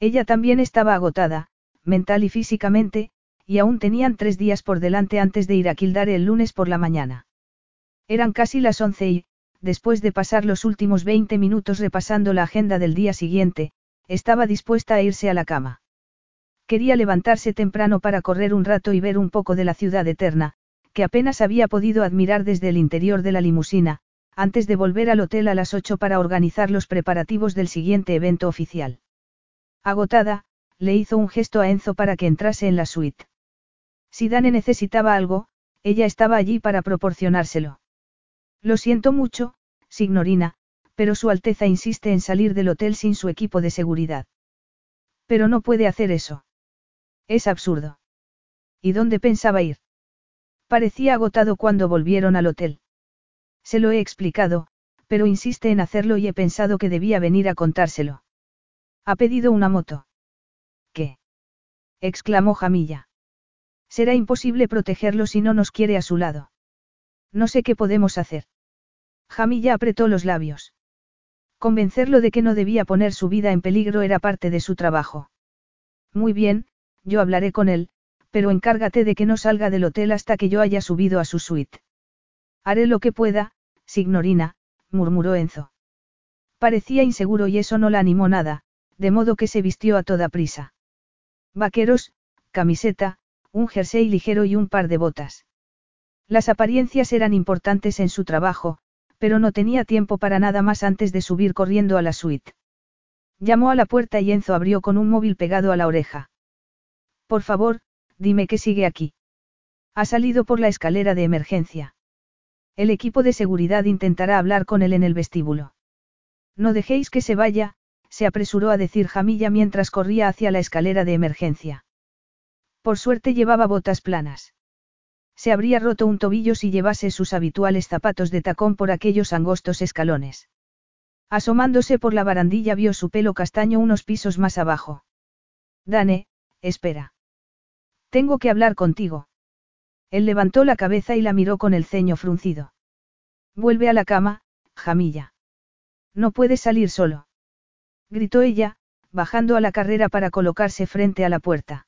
Ella también estaba agotada, mental y físicamente, y aún tenían tres días por delante antes de ir a Kildare el lunes por la mañana. Eran casi las once y, después de pasar los últimos veinte minutos repasando la agenda del día siguiente, estaba dispuesta a irse a la cama. Quería levantarse temprano para correr un rato y ver un poco de la ciudad eterna, que apenas había podido admirar desde el interior de la limusina, antes de volver al hotel a las ocho para organizar los preparativos del siguiente evento oficial. Agotada, le hizo un gesto a Enzo para que entrase en la suite. Si Dane necesitaba algo, ella estaba allí para proporcionárselo. Lo siento mucho, signorina, pero Su Alteza insiste en salir del hotel sin su equipo de seguridad. Pero no puede hacer eso. Es absurdo. ¿Y dónde pensaba ir? Parecía agotado cuando volvieron al hotel. Se lo he explicado, pero insiste en hacerlo y he pensado que debía venir a contárselo. Ha pedido una moto. ¿Qué? exclamó Jamilla. Será imposible protegerlo si no nos quiere a su lado. No sé qué podemos hacer. Jamilla apretó los labios. Convencerlo de que no debía poner su vida en peligro era parte de su trabajo. Muy bien, yo hablaré con él, pero encárgate de que no salga del hotel hasta que yo haya subido a su suite. Haré lo que pueda, signorina, murmuró Enzo. Parecía inseguro y eso no la animó nada, de modo que se vistió a toda prisa. Vaqueros, camiseta, un jersey ligero y un par de botas. Las apariencias eran importantes en su trabajo, pero no tenía tiempo para nada más antes de subir corriendo a la suite. Llamó a la puerta y Enzo abrió con un móvil pegado a la oreja. Por favor, dime que sigue aquí. Ha salido por la escalera de emergencia. El equipo de seguridad intentará hablar con él en el vestíbulo. No dejéis que se vaya, se apresuró a decir Jamilla mientras corría hacia la escalera de emergencia. Por suerte llevaba botas planas. Se habría roto un tobillo si llevase sus habituales zapatos de tacón por aquellos angostos escalones. Asomándose por la barandilla vio su pelo castaño unos pisos más abajo. Dane, espera. Tengo que hablar contigo. Él levantó la cabeza y la miró con el ceño fruncido. Vuelve a la cama, Jamilla. No puedes salir solo. Gritó ella, bajando a la carrera para colocarse frente a la puerta.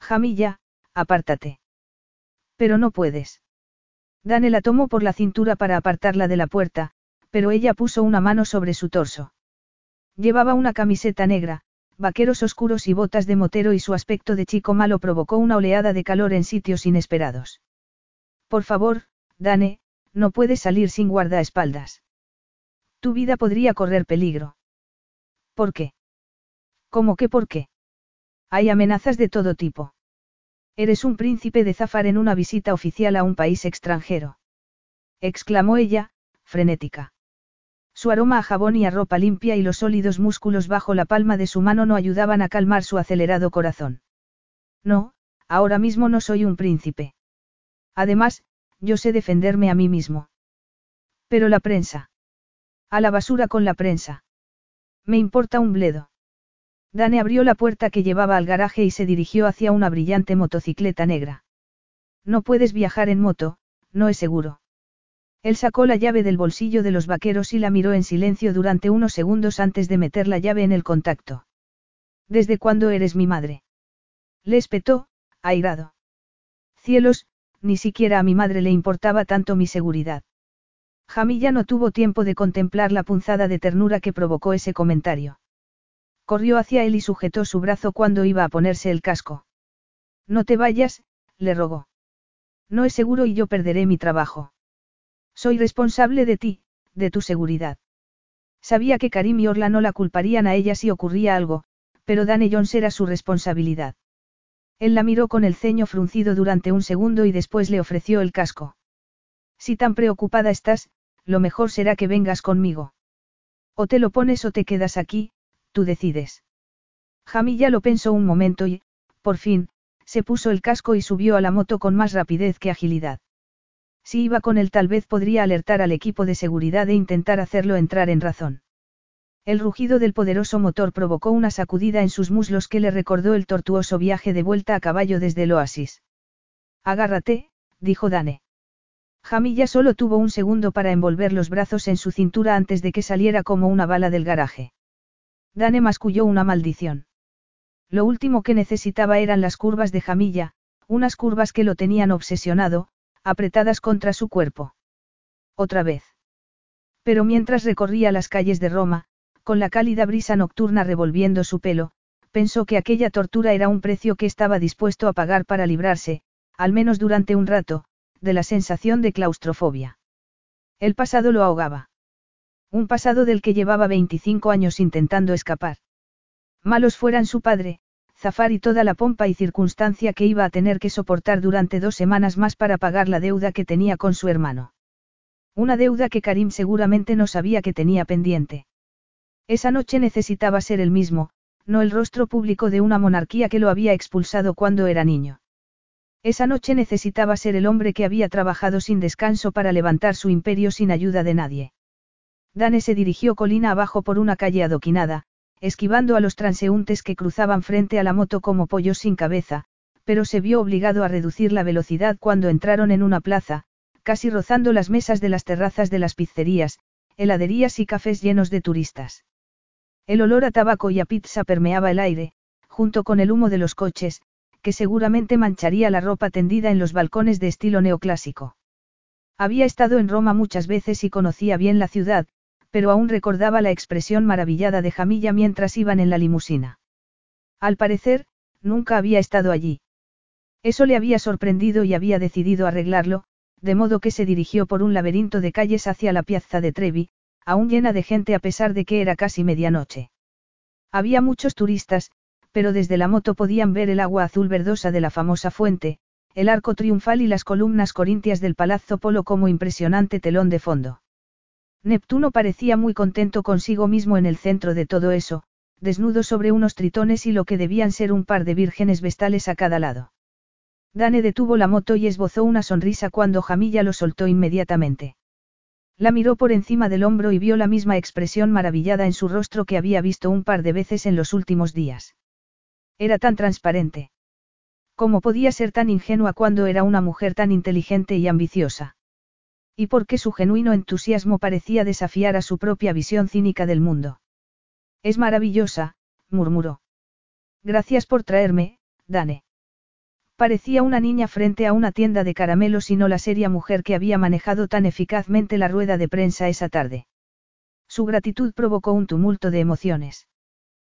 Jamilla, apártate. Pero no puedes. Dane la tomó por la cintura para apartarla de la puerta, pero ella puso una mano sobre su torso. Llevaba una camiseta negra, vaqueros oscuros y botas de motero y su aspecto de chico malo provocó una oleada de calor en sitios inesperados. Por favor, Dane, no puedes salir sin guardaespaldas. Tu vida podría correr peligro. ¿Por qué? ¿Cómo que por qué? Hay amenazas de todo tipo. Eres un príncipe de Zafar en una visita oficial a un país extranjero. Exclamó ella, frenética. Su aroma a jabón y a ropa limpia y los sólidos músculos bajo la palma de su mano no ayudaban a calmar su acelerado corazón. No, ahora mismo no soy un príncipe. Además, yo sé defenderme a mí mismo. Pero la prensa. A la basura con la prensa. Me importa un bledo. Dane abrió la puerta que llevaba al garaje y se dirigió hacia una brillante motocicleta negra. No puedes viajar en moto, no es seguro. Él sacó la llave del bolsillo de los vaqueros y la miró en silencio durante unos segundos antes de meter la llave en el contacto. ¿Desde cuándo eres mi madre? Le espetó, airado. Cielos, ni siquiera a mi madre le importaba tanto mi seguridad. Jamilla no tuvo tiempo de contemplar la punzada de ternura que provocó ese comentario. Corrió hacia él y sujetó su brazo cuando iba a ponerse el casco. No te vayas, le rogó. No es seguro y yo perderé mi trabajo. Soy responsable de ti, de tu seguridad. Sabía que Karim y Orla no la culparían a ella si ocurría algo, pero Dan Jones era su responsabilidad. Él la miró con el ceño fruncido durante un segundo y después le ofreció el casco. Si tan preocupada estás, lo mejor será que vengas conmigo. O te lo pones o te quedas aquí, tú decides. Jamilla lo pensó un momento y, por fin, se puso el casco y subió a la moto con más rapidez que agilidad. Si iba con él tal vez podría alertar al equipo de seguridad e intentar hacerlo entrar en razón. El rugido del poderoso motor provocó una sacudida en sus muslos que le recordó el tortuoso viaje de vuelta a caballo desde el oasis. Agárrate, dijo Dane. Jamilla solo tuvo un segundo para envolver los brazos en su cintura antes de que saliera como una bala del garaje. Dane masculló una maldición. Lo último que necesitaba eran las curvas de Jamilla, unas curvas que lo tenían obsesionado, apretadas contra su cuerpo. Otra vez. Pero mientras recorría las calles de Roma, con la cálida brisa nocturna revolviendo su pelo, pensó que aquella tortura era un precio que estaba dispuesto a pagar para librarse, al menos durante un rato, de la sensación de claustrofobia. El pasado lo ahogaba. Un pasado del que llevaba 25 años intentando escapar. Malos fueran su padre, Zafar y toda la pompa y circunstancia que iba a tener que soportar durante dos semanas más para pagar la deuda que tenía con su hermano. Una deuda que Karim seguramente no sabía que tenía pendiente. Esa noche necesitaba ser el mismo, no el rostro público de una monarquía que lo había expulsado cuando era niño. Esa noche necesitaba ser el hombre que había trabajado sin descanso para levantar su imperio sin ayuda de nadie. Dane se dirigió colina abajo por una calle adoquinada, esquivando a los transeúntes que cruzaban frente a la moto como pollos sin cabeza, pero se vio obligado a reducir la velocidad cuando entraron en una plaza, casi rozando las mesas de las terrazas de las pizzerías, heladerías y cafés llenos de turistas. El olor a tabaco y a pizza permeaba el aire, junto con el humo de los coches, que seguramente mancharía la ropa tendida en los balcones de estilo neoclásico. Había estado en Roma muchas veces y conocía bien la ciudad, pero aún recordaba la expresión maravillada de Jamilla mientras iban en la limusina. Al parecer, nunca había estado allí. Eso le había sorprendido y había decidido arreglarlo, de modo que se dirigió por un laberinto de calles hacia la piazza de Trevi, aún llena de gente a pesar de que era casi medianoche. Había muchos turistas, pero desde la moto podían ver el agua azul verdosa de la famosa fuente, el arco triunfal y las columnas corintias del Palazzo Polo como impresionante telón de fondo. Neptuno parecía muy contento consigo mismo en el centro de todo eso, desnudo sobre unos tritones y lo que debían ser un par de vírgenes vestales a cada lado. Dane detuvo la moto y esbozó una sonrisa cuando Jamilla lo soltó inmediatamente. La miró por encima del hombro y vio la misma expresión maravillada en su rostro que había visto un par de veces en los últimos días. Era tan transparente. ¿Cómo podía ser tan ingenua cuando era una mujer tan inteligente y ambiciosa? Y por qué su genuino entusiasmo parecía desafiar a su propia visión cínica del mundo. Es maravillosa, murmuró. Gracias por traerme, Dane. Parecía una niña frente a una tienda de caramelos y no la seria mujer que había manejado tan eficazmente la rueda de prensa esa tarde. Su gratitud provocó un tumulto de emociones.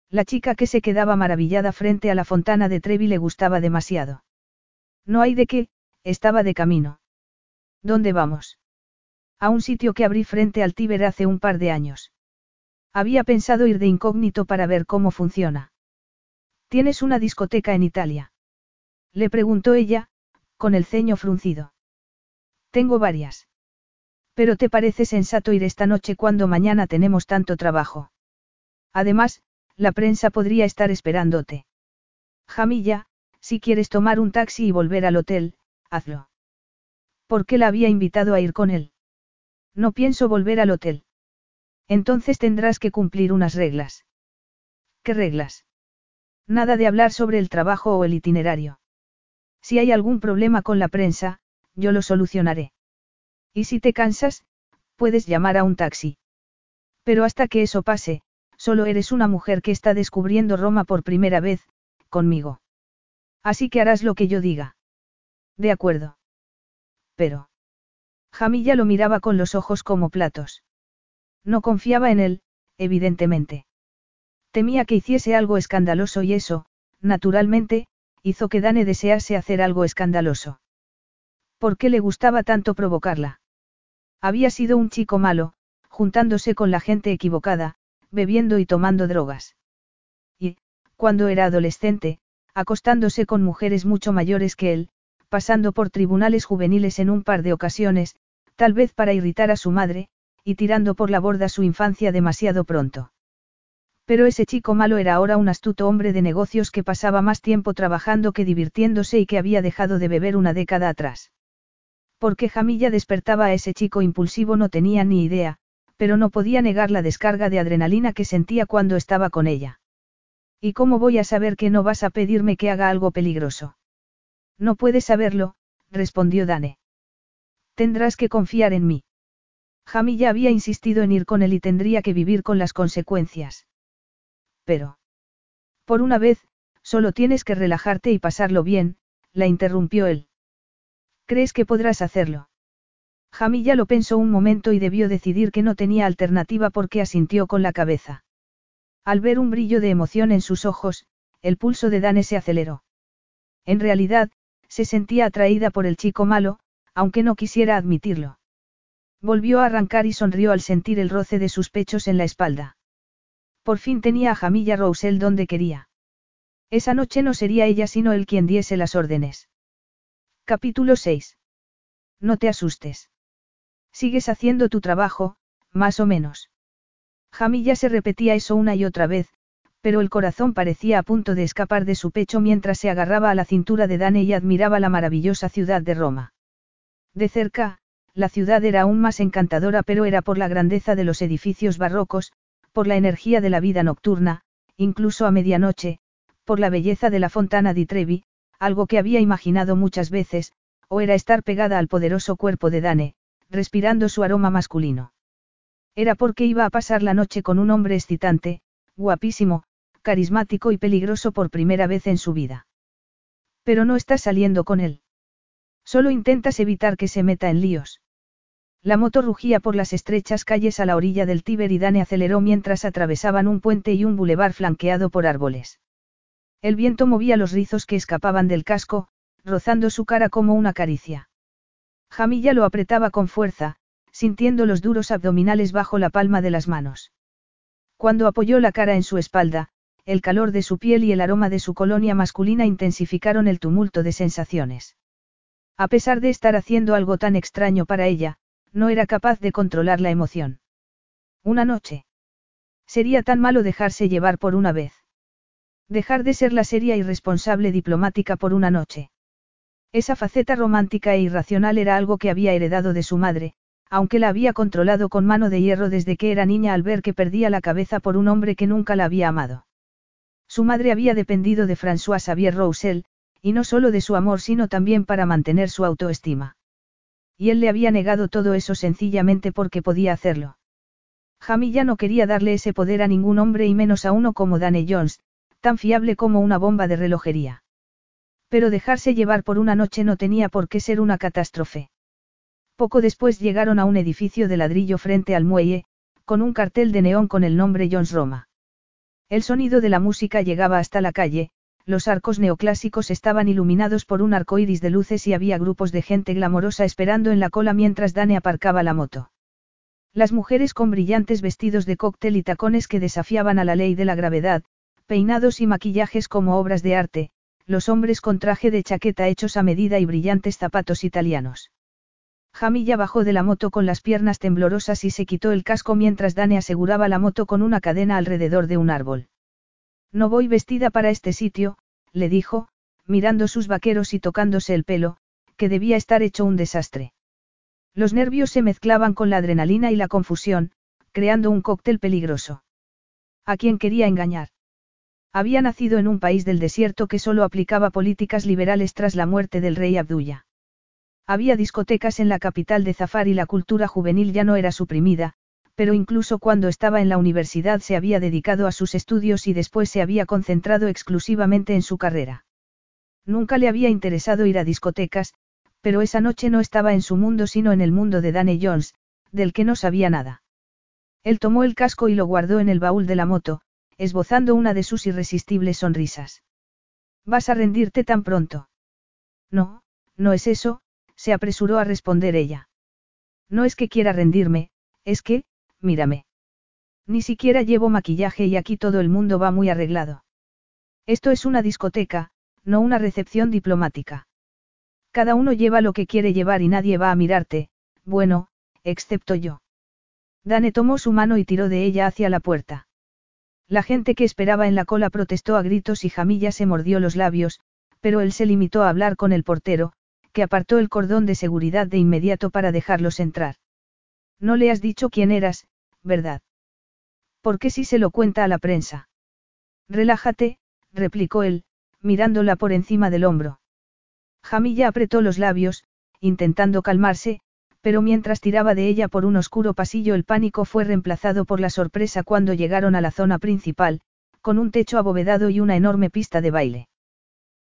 La chica que se quedaba maravillada frente a la fontana de Trevi le gustaba demasiado. No hay de qué, estaba de camino. ¿Dónde vamos? A un sitio que abrí frente al Tíber hace un par de años. Había pensado ir de incógnito para ver cómo funciona. ¿Tienes una discoteca en Italia? Le preguntó ella, con el ceño fruncido. Tengo varias. Pero te parece sensato ir esta noche cuando mañana tenemos tanto trabajo. Además, la prensa podría estar esperándote. Jamilla, si quieres tomar un taxi y volver al hotel, hazlo. ¿Por qué la había invitado a ir con él? No pienso volver al hotel. Entonces tendrás que cumplir unas reglas. ¿Qué reglas? Nada de hablar sobre el trabajo o el itinerario. Si hay algún problema con la prensa, yo lo solucionaré. Y si te cansas, puedes llamar a un taxi. Pero hasta que eso pase, solo eres una mujer que está descubriendo Roma por primera vez, conmigo. Así que harás lo que yo diga. De acuerdo. Pero. Jamilla lo miraba con los ojos como platos. No confiaba en él, evidentemente. Temía que hiciese algo escandaloso y eso, naturalmente, hizo que Dane desease hacer algo escandaloso. ¿Por qué le gustaba tanto provocarla? Había sido un chico malo, juntándose con la gente equivocada, bebiendo y tomando drogas. Y, cuando era adolescente, acostándose con mujeres mucho mayores que él, pasando por tribunales juveniles en un par de ocasiones, tal vez para irritar a su madre, y tirando por la borda su infancia demasiado pronto. Pero ese chico malo era ahora un astuto hombre de negocios que pasaba más tiempo trabajando que divirtiéndose y que había dejado de beber una década atrás. Porque Jamilla despertaba a ese chico impulsivo no tenía ni idea, pero no podía negar la descarga de adrenalina que sentía cuando estaba con ella. ¿Y cómo voy a saber que no vas a pedirme que haga algo peligroso? No puedes saberlo, respondió Dane. Tendrás que confiar en mí. Jamilla había insistido en ir con él y tendría que vivir con las consecuencias. Pero. Por una vez, solo tienes que relajarte y pasarlo bien, la interrumpió él. ¿Crees que podrás hacerlo? Jamilla lo pensó un momento y debió decidir que no tenía alternativa porque asintió con la cabeza. Al ver un brillo de emoción en sus ojos, el pulso de Dane se aceleró. En realidad, se sentía atraída por el chico malo, aunque no quisiera admitirlo. Volvió a arrancar y sonrió al sentir el roce de sus pechos en la espalda. Por fin tenía a Jamilla Roussel donde quería. Esa noche no sería ella sino él quien diese las órdenes. Capítulo 6. No te asustes. Sigues haciendo tu trabajo, más o menos. Jamilla se repetía eso una y otra vez, pero el corazón parecía a punto de escapar de su pecho mientras se agarraba a la cintura de Dane y admiraba la maravillosa ciudad de Roma. De cerca, la ciudad era aún más encantadora pero era por la grandeza de los edificios barrocos, por la energía de la vida nocturna, incluso a medianoche, por la belleza de la fontana di Trevi, algo que había imaginado muchas veces, o era estar pegada al poderoso cuerpo de Dane, respirando su aroma masculino. Era porque iba a pasar la noche con un hombre excitante, guapísimo, carismático y peligroso por primera vez en su vida. Pero no estás saliendo con él. Solo intentas evitar que se meta en líos. La moto rugía por las estrechas calles a la orilla del Tíber y Dane aceleró mientras atravesaban un puente y un bulevar flanqueado por árboles. El viento movía los rizos que escapaban del casco, rozando su cara como una caricia. Jamilla lo apretaba con fuerza, sintiendo los duros abdominales bajo la palma de las manos. Cuando apoyó la cara en su espalda, el calor de su piel y el aroma de su colonia masculina intensificaron el tumulto de sensaciones. A pesar de estar haciendo algo tan extraño para ella, no era capaz de controlar la emoción. Una noche. Sería tan malo dejarse llevar por una vez. Dejar de ser la seria y responsable diplomática por una noche. Esa faceta romántica e irracional era algo que había heredado de su madre, aunque la había controlado con mano de hierro desde que era niña al ver que perdía la cabeza por un hombre que nunca la había amado. Su madre había dependido de François Xavier Roussel, Y no solo de su amor, sino también para mantener su autoestima. Y él le había negado todo eso sencillamente porque podía hacerlo. Jamilla no quería darle ese poder a ningún hombre y menos a uno como Danny Jones, tan fiable como una bomba de relojería. Pero dejarse llevar por una noche no tenía por qué ser una catástrofe. Poco después llegaron a un edificio de ladrillo frente al muelle, con un cartel de neón con el nombre Jones Roma. El sonido de la música llegaba hasta la calle, los arcos neoclásicos estaban iluminados por un arco iris de luces y había grupos de gente glamorosa esperando en la cola mientras Dane aparcaba la moto. Las mujeres con brillantes vestidos de cóctel y tacones que desafiaban a la ley de la gravedad, peinados y maquillajes como obras de arte, los hombres con traje de chaqueta hechos a medida y brillantes zapatos italianos. Jamilla bajó de la moto con las piernas temblorosas y se quitó el casco mientras Dane aseguraba la moto con una cadena alrededor de un árbol. No voy vestida para este sitio, le dijo, mirando sus vaqueros y tocándose el pelo, que debía estar hecho un desastre. Los nervios se mezclaban con la adrenalina y la confusión, creando un cóctel peligroso. ¿A quién quería engañar? Había nacido en un país del desierto que solo aplicaba políticas liberales tras la muerte del rey Abdullah. Había discotecas en la capital de Zafar y la cultura juvenil ya no era suprimida, pero incluso cuando estaba en la universidad se había dedicado a sus estudios y después se había concentrado exclusivamente en su carrera. Nunca le había interesado ir a discotecas, pero esa noche no estaba en su mundo sino en el mundo de Danny Jones, del que no sabía nada. Él tomó el casco y lo guardó en el baúl de la moto, esbozando una de sus irresistibles sonrisas. ¿Vas a rendirte tan pronto? No, no es eso, se apresuró a responder ella. No es que quiera rendirme, es que, mírame. Ni siquiera llevo maquillaje y aquí todo el mundo va muy arreglado. Esto es una discoteca, no una recepción diplomática. Cada uno lleva lo que quiere llevar y nadie va a mirarte, bueno, excepto yo. Dane tomó su mano y tiró de ella hacia la puerta. La gente que esperaba en la cola protestó a gritos y Jamilla se mordió los labios, pero él se limitó a hablar con el portero, que apartó el cordón de seguridad de inmediato para dejarlos entrar. No le has dicho quién eras, ¿verdad? ¿Por qué si se lo cuenta a la prensa? Relájate, replicó él, mirándola por encima del hombro. Jamilla apretó los labios, intentando calmarse, pero mientras tiraba de ella por un oscuro pasillo el pánico fue reemplazado por la sorpresa cuando llegaron a la zona principal, con un techo abovedado y una enorme pista de baile.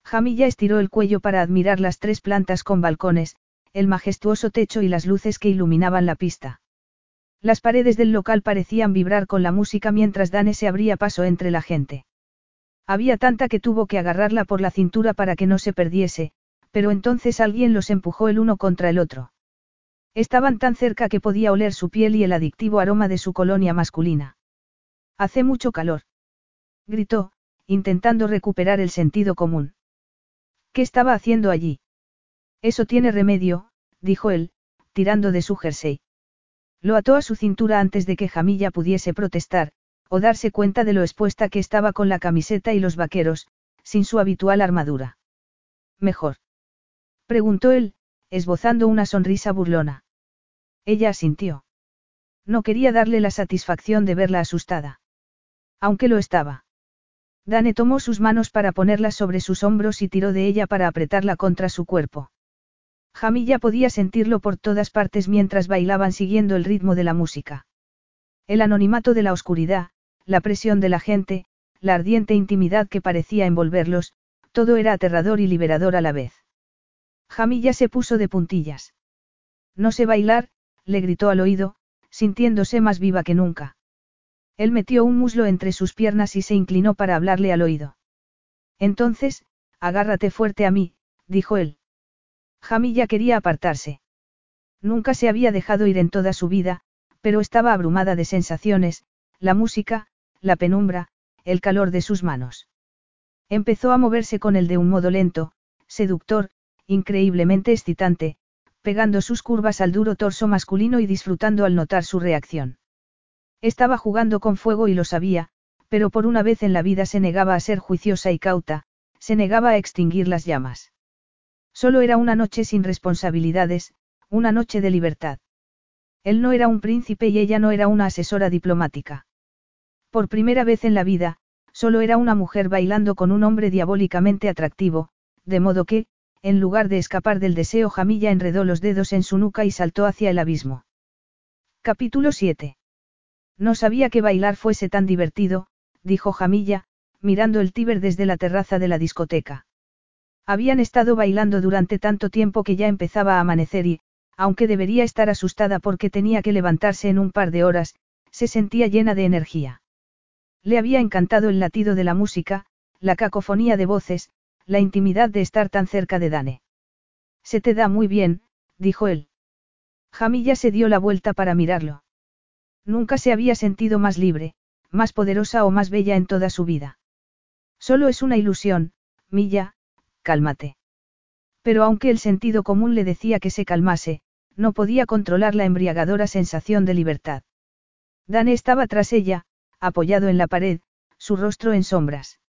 Jamilla estiró el cuello para admirar las tres plantas con balcones, el majestuoso techo y las luces que iluminaban la pista. Las paredes del local parecían vibrar con la música mientras Dane se abría paso entre la gente. Había tanta que tuvo que agarrarla por la cintura para que no se perdiese, pero entonces alguien los empujó el uno contra el otro. Estaban tan cerca que podía oler su piel y el adictivo aroma de su colonia masculina. Hace mucho calor. Gritó, intentando recuperar el sentido común. ¿Qué estaba haciendo allí? Eso tiene remedio, dijo él, tirando de su jersey. Lo ató a su cintura antes de que Jamilla pudiese protestar, o darse cuenta de lo expuesta que estaba con la camiseta y los vaqueros, sin su habitual armadura. Mejor. Preguntó él, esbozando una sonrisa burlona. Ella asintió. No quería darle la satisfacción de verla asustada. Aunque lo estaba. Dane tomó sus manos para ponerlas sobre sus hombros y tiró de ella para apretarla contra su cuerpo. Jamilla podía sentirlo por todas partes mientras bailaban siguiendo el ritmo de la música. El anonimato de la oscuridad, la presión de la gente, la ardiente intimidad que parecía envolverlos, todo era aterrador y liberador a la vez. Jamilla se puso de puntillas. No sé bailar, le gritó al oído, sintiéndose más viva que nunca. Él metió un muslo entre sus piernas y se inclinó para hablarle al oído. Entonces, agárrate fuerte a mí, dijo él. Jamilla quería apartarse. Nunca se había dejado ir en toda su vida, pero estaba abrumada de sensaciones, la música, la penumbra, el calor de sus manos. Empezó a moverse con él de un modo lento, seductor, increíblemente excitante, pegando sus curvas al duro torso masculino y disfrutando al notar su reacción. Estaba jugando con fuego y lo sabía, pero por una vez en la vida se negaba a ser juiciosa y cauta, se negaba a extinguir las llamas. Solo era una noche sin responsabilidades, una noche de libertad. Él no era un príncipe y ella no era una asesora diplomática. Por primera vez en la vida, solo era una mujer bailando con un hombre diabólicamente atractivo, de modo que, en lugar de escapar del deseo, Jamilla enredó los dedos en su nuca y saltó hacia el abismo. Capítulo 7. No sabía que bailar fuese tan divertido, dijo Jamilla, mirando el Tíber desde la terraza de la discoteca. Habían estado bailando durante tanto tiempo que ya empezaba a amanecer y, aunque debería estar asustada porque tenía que levantarse en un par de horas, se sentía llena de energía. Le había encantado el latido de la música, la cacofonía de voces, la intimidad de estar tan cerca de Dane. Se te da muy bien, dijo él. Jamilla se dio la vuelta para mirarlo. Nunca se había sentido más libre, más poderosa o más bella en toda su vida. Solo es una ilusión, Milla, cálmate. Pero aunque el sentido común le decía que se calmase, no podía controlar la embriagadora sensación de libertad. Dane estaba tras ella, apoyado en la pared, su rostro en sombras.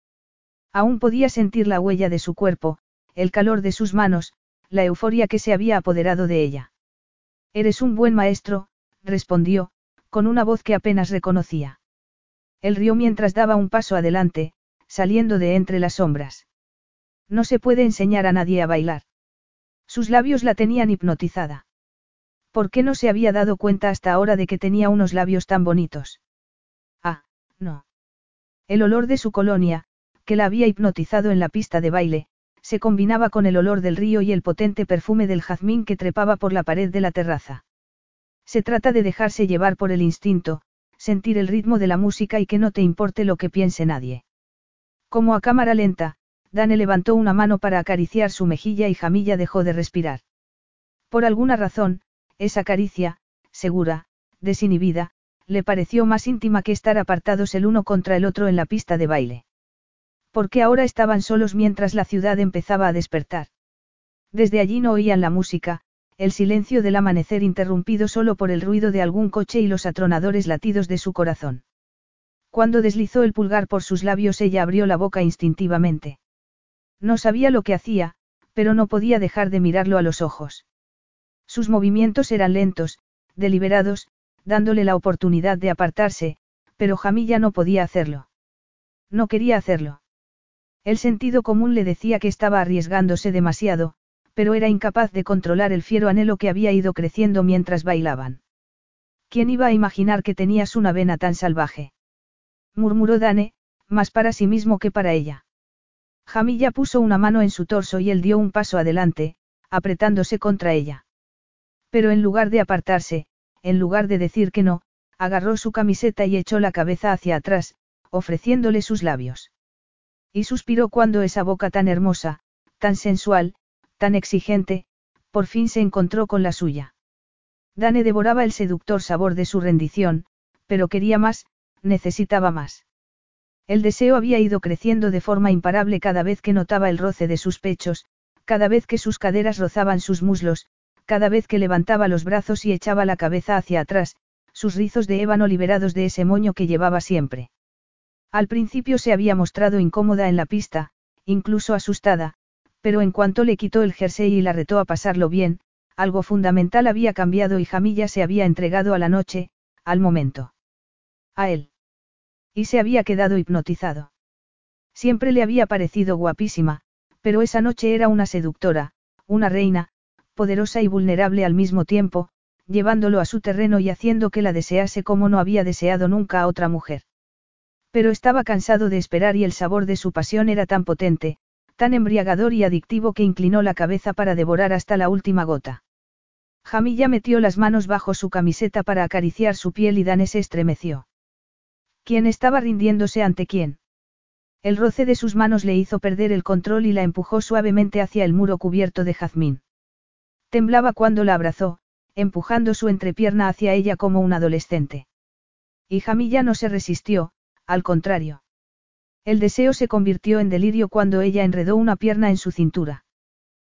Aún podía sentir la huella de su cuerpo, el calor de sus manos, la euforia que se había apoderado de ella. Eres un buen maestro, respondió, con una voz que apenas reconocía. Él rió mientras daba un paso adelante, saliendo de entre las sombras. No se puede enseñar a nadie a bailar. Sus labios la tenían hipnotizada. ¿Por qué no se había dado cuenta hasta ahora de que tenía unos labios tan bonitos? Ah, no. El olor de su colonia, que la había hipnotizado en la pista de baile, se combinaba con el olor del río y el potente perfume del jazmín que trepaba por la pared de la terraza. Se trata de dejarse llevar por el instinto, sentir el ritmo de la música y que no te importe lo que piense nadie. Como a cámara lenta, Dane levantó una mano para acariciar su mejilla y Jamilla dejó de respirar. Por alguna razón, esa caricia, segura, desinhibida, le pareció más íntima que estar apartados el uno contra el otro en la pista de baile. Porque ahora estaban solos mientras la ciudad empezaba a despertar. Desde allí no oían la música, el silencio del amanecer interrumpido solo por el ruido de algún coche y los atronadores latidos de su corazón. Cuando deslizó el pulgar por sus labios ella abrió la boca instintivamente. No sabía lo que hacía, pero no podía dejar de mirarlo a los ojos. Sus movimientos eran lentos, deliberados, dándole la oportunidad de apartarse, pero Jamilla no podía hacerlo. No quería hacerlo. El sentido común le decía que estaba arriesgándose demasiado, pero era incapaz de controlar el fiero anhelo que había ido creciendo mientras bailaban. ¿Quién iba a imaginar que tenías una vena tan salvaje? murmuró Dane, más para sí mismo que para ella. Jamilla puso una mano en su torso y él dio un paso adelante, apretándose contra ella. Pero en lugar de apartarse, en lugar de decir que no, agarró su camiseta y echó la cabeza hacia atrás, ofreciéndole sus labios. Y suspiró cuando esa boca tan hermosa, tan sensual, tan exigente, por fin se encontró con la suya. Dane devoraba el seductor sabor de su rendición, pero quería más, necesitaba más. El deseo había ido creciendo de forma imparable cada vez que notaba el roce de sus pechos, cada vez que sus caderas rozaban sus muslos, cada vez que levantaba los brazos y echaba la cabeza hacia atrás, sus rizos de ébano liberados de ese moño que llevaba siempre. Al principio se había mostrado incómoda en la pista, incluso asustada, pero en cuanto le quitó el jersey y la retó a pasarlo bien, algo fundamental había cambiado y Jamilla se había entregado a la noche, al momento. A él. Y se había quedado hipnotizado. Siempre le había parecido guapísima, pero esa noche era una seductora, una reina, poderosa y vulnerable al mismo tiempo, llevándolo a su terreno y haciendo que la desease como no había deseado nunca a otra mujer. Pero estaba cansado de esperar y el sabor de su pasión era tan potente, tan embriagador y adictivo que inclinó la cabeza para devorar hasta la última gota. Jamilla metió las manos bajo su camiseta para acariciar su piel y Dane se estremeció. ¿Quién estaba rindiéndose ante quién? El roce de sus manos le hizo perder el control y la empujó suavemente hacia el muro cubierto de jazmín. Temblaba cuando la abrazó, empujando su entrepierna hacia ella como un adolescente. Y Jamilla no se resistió, al contrario. El deseo se convirtió en delirio cuando ella enredó una pierna en su cintura.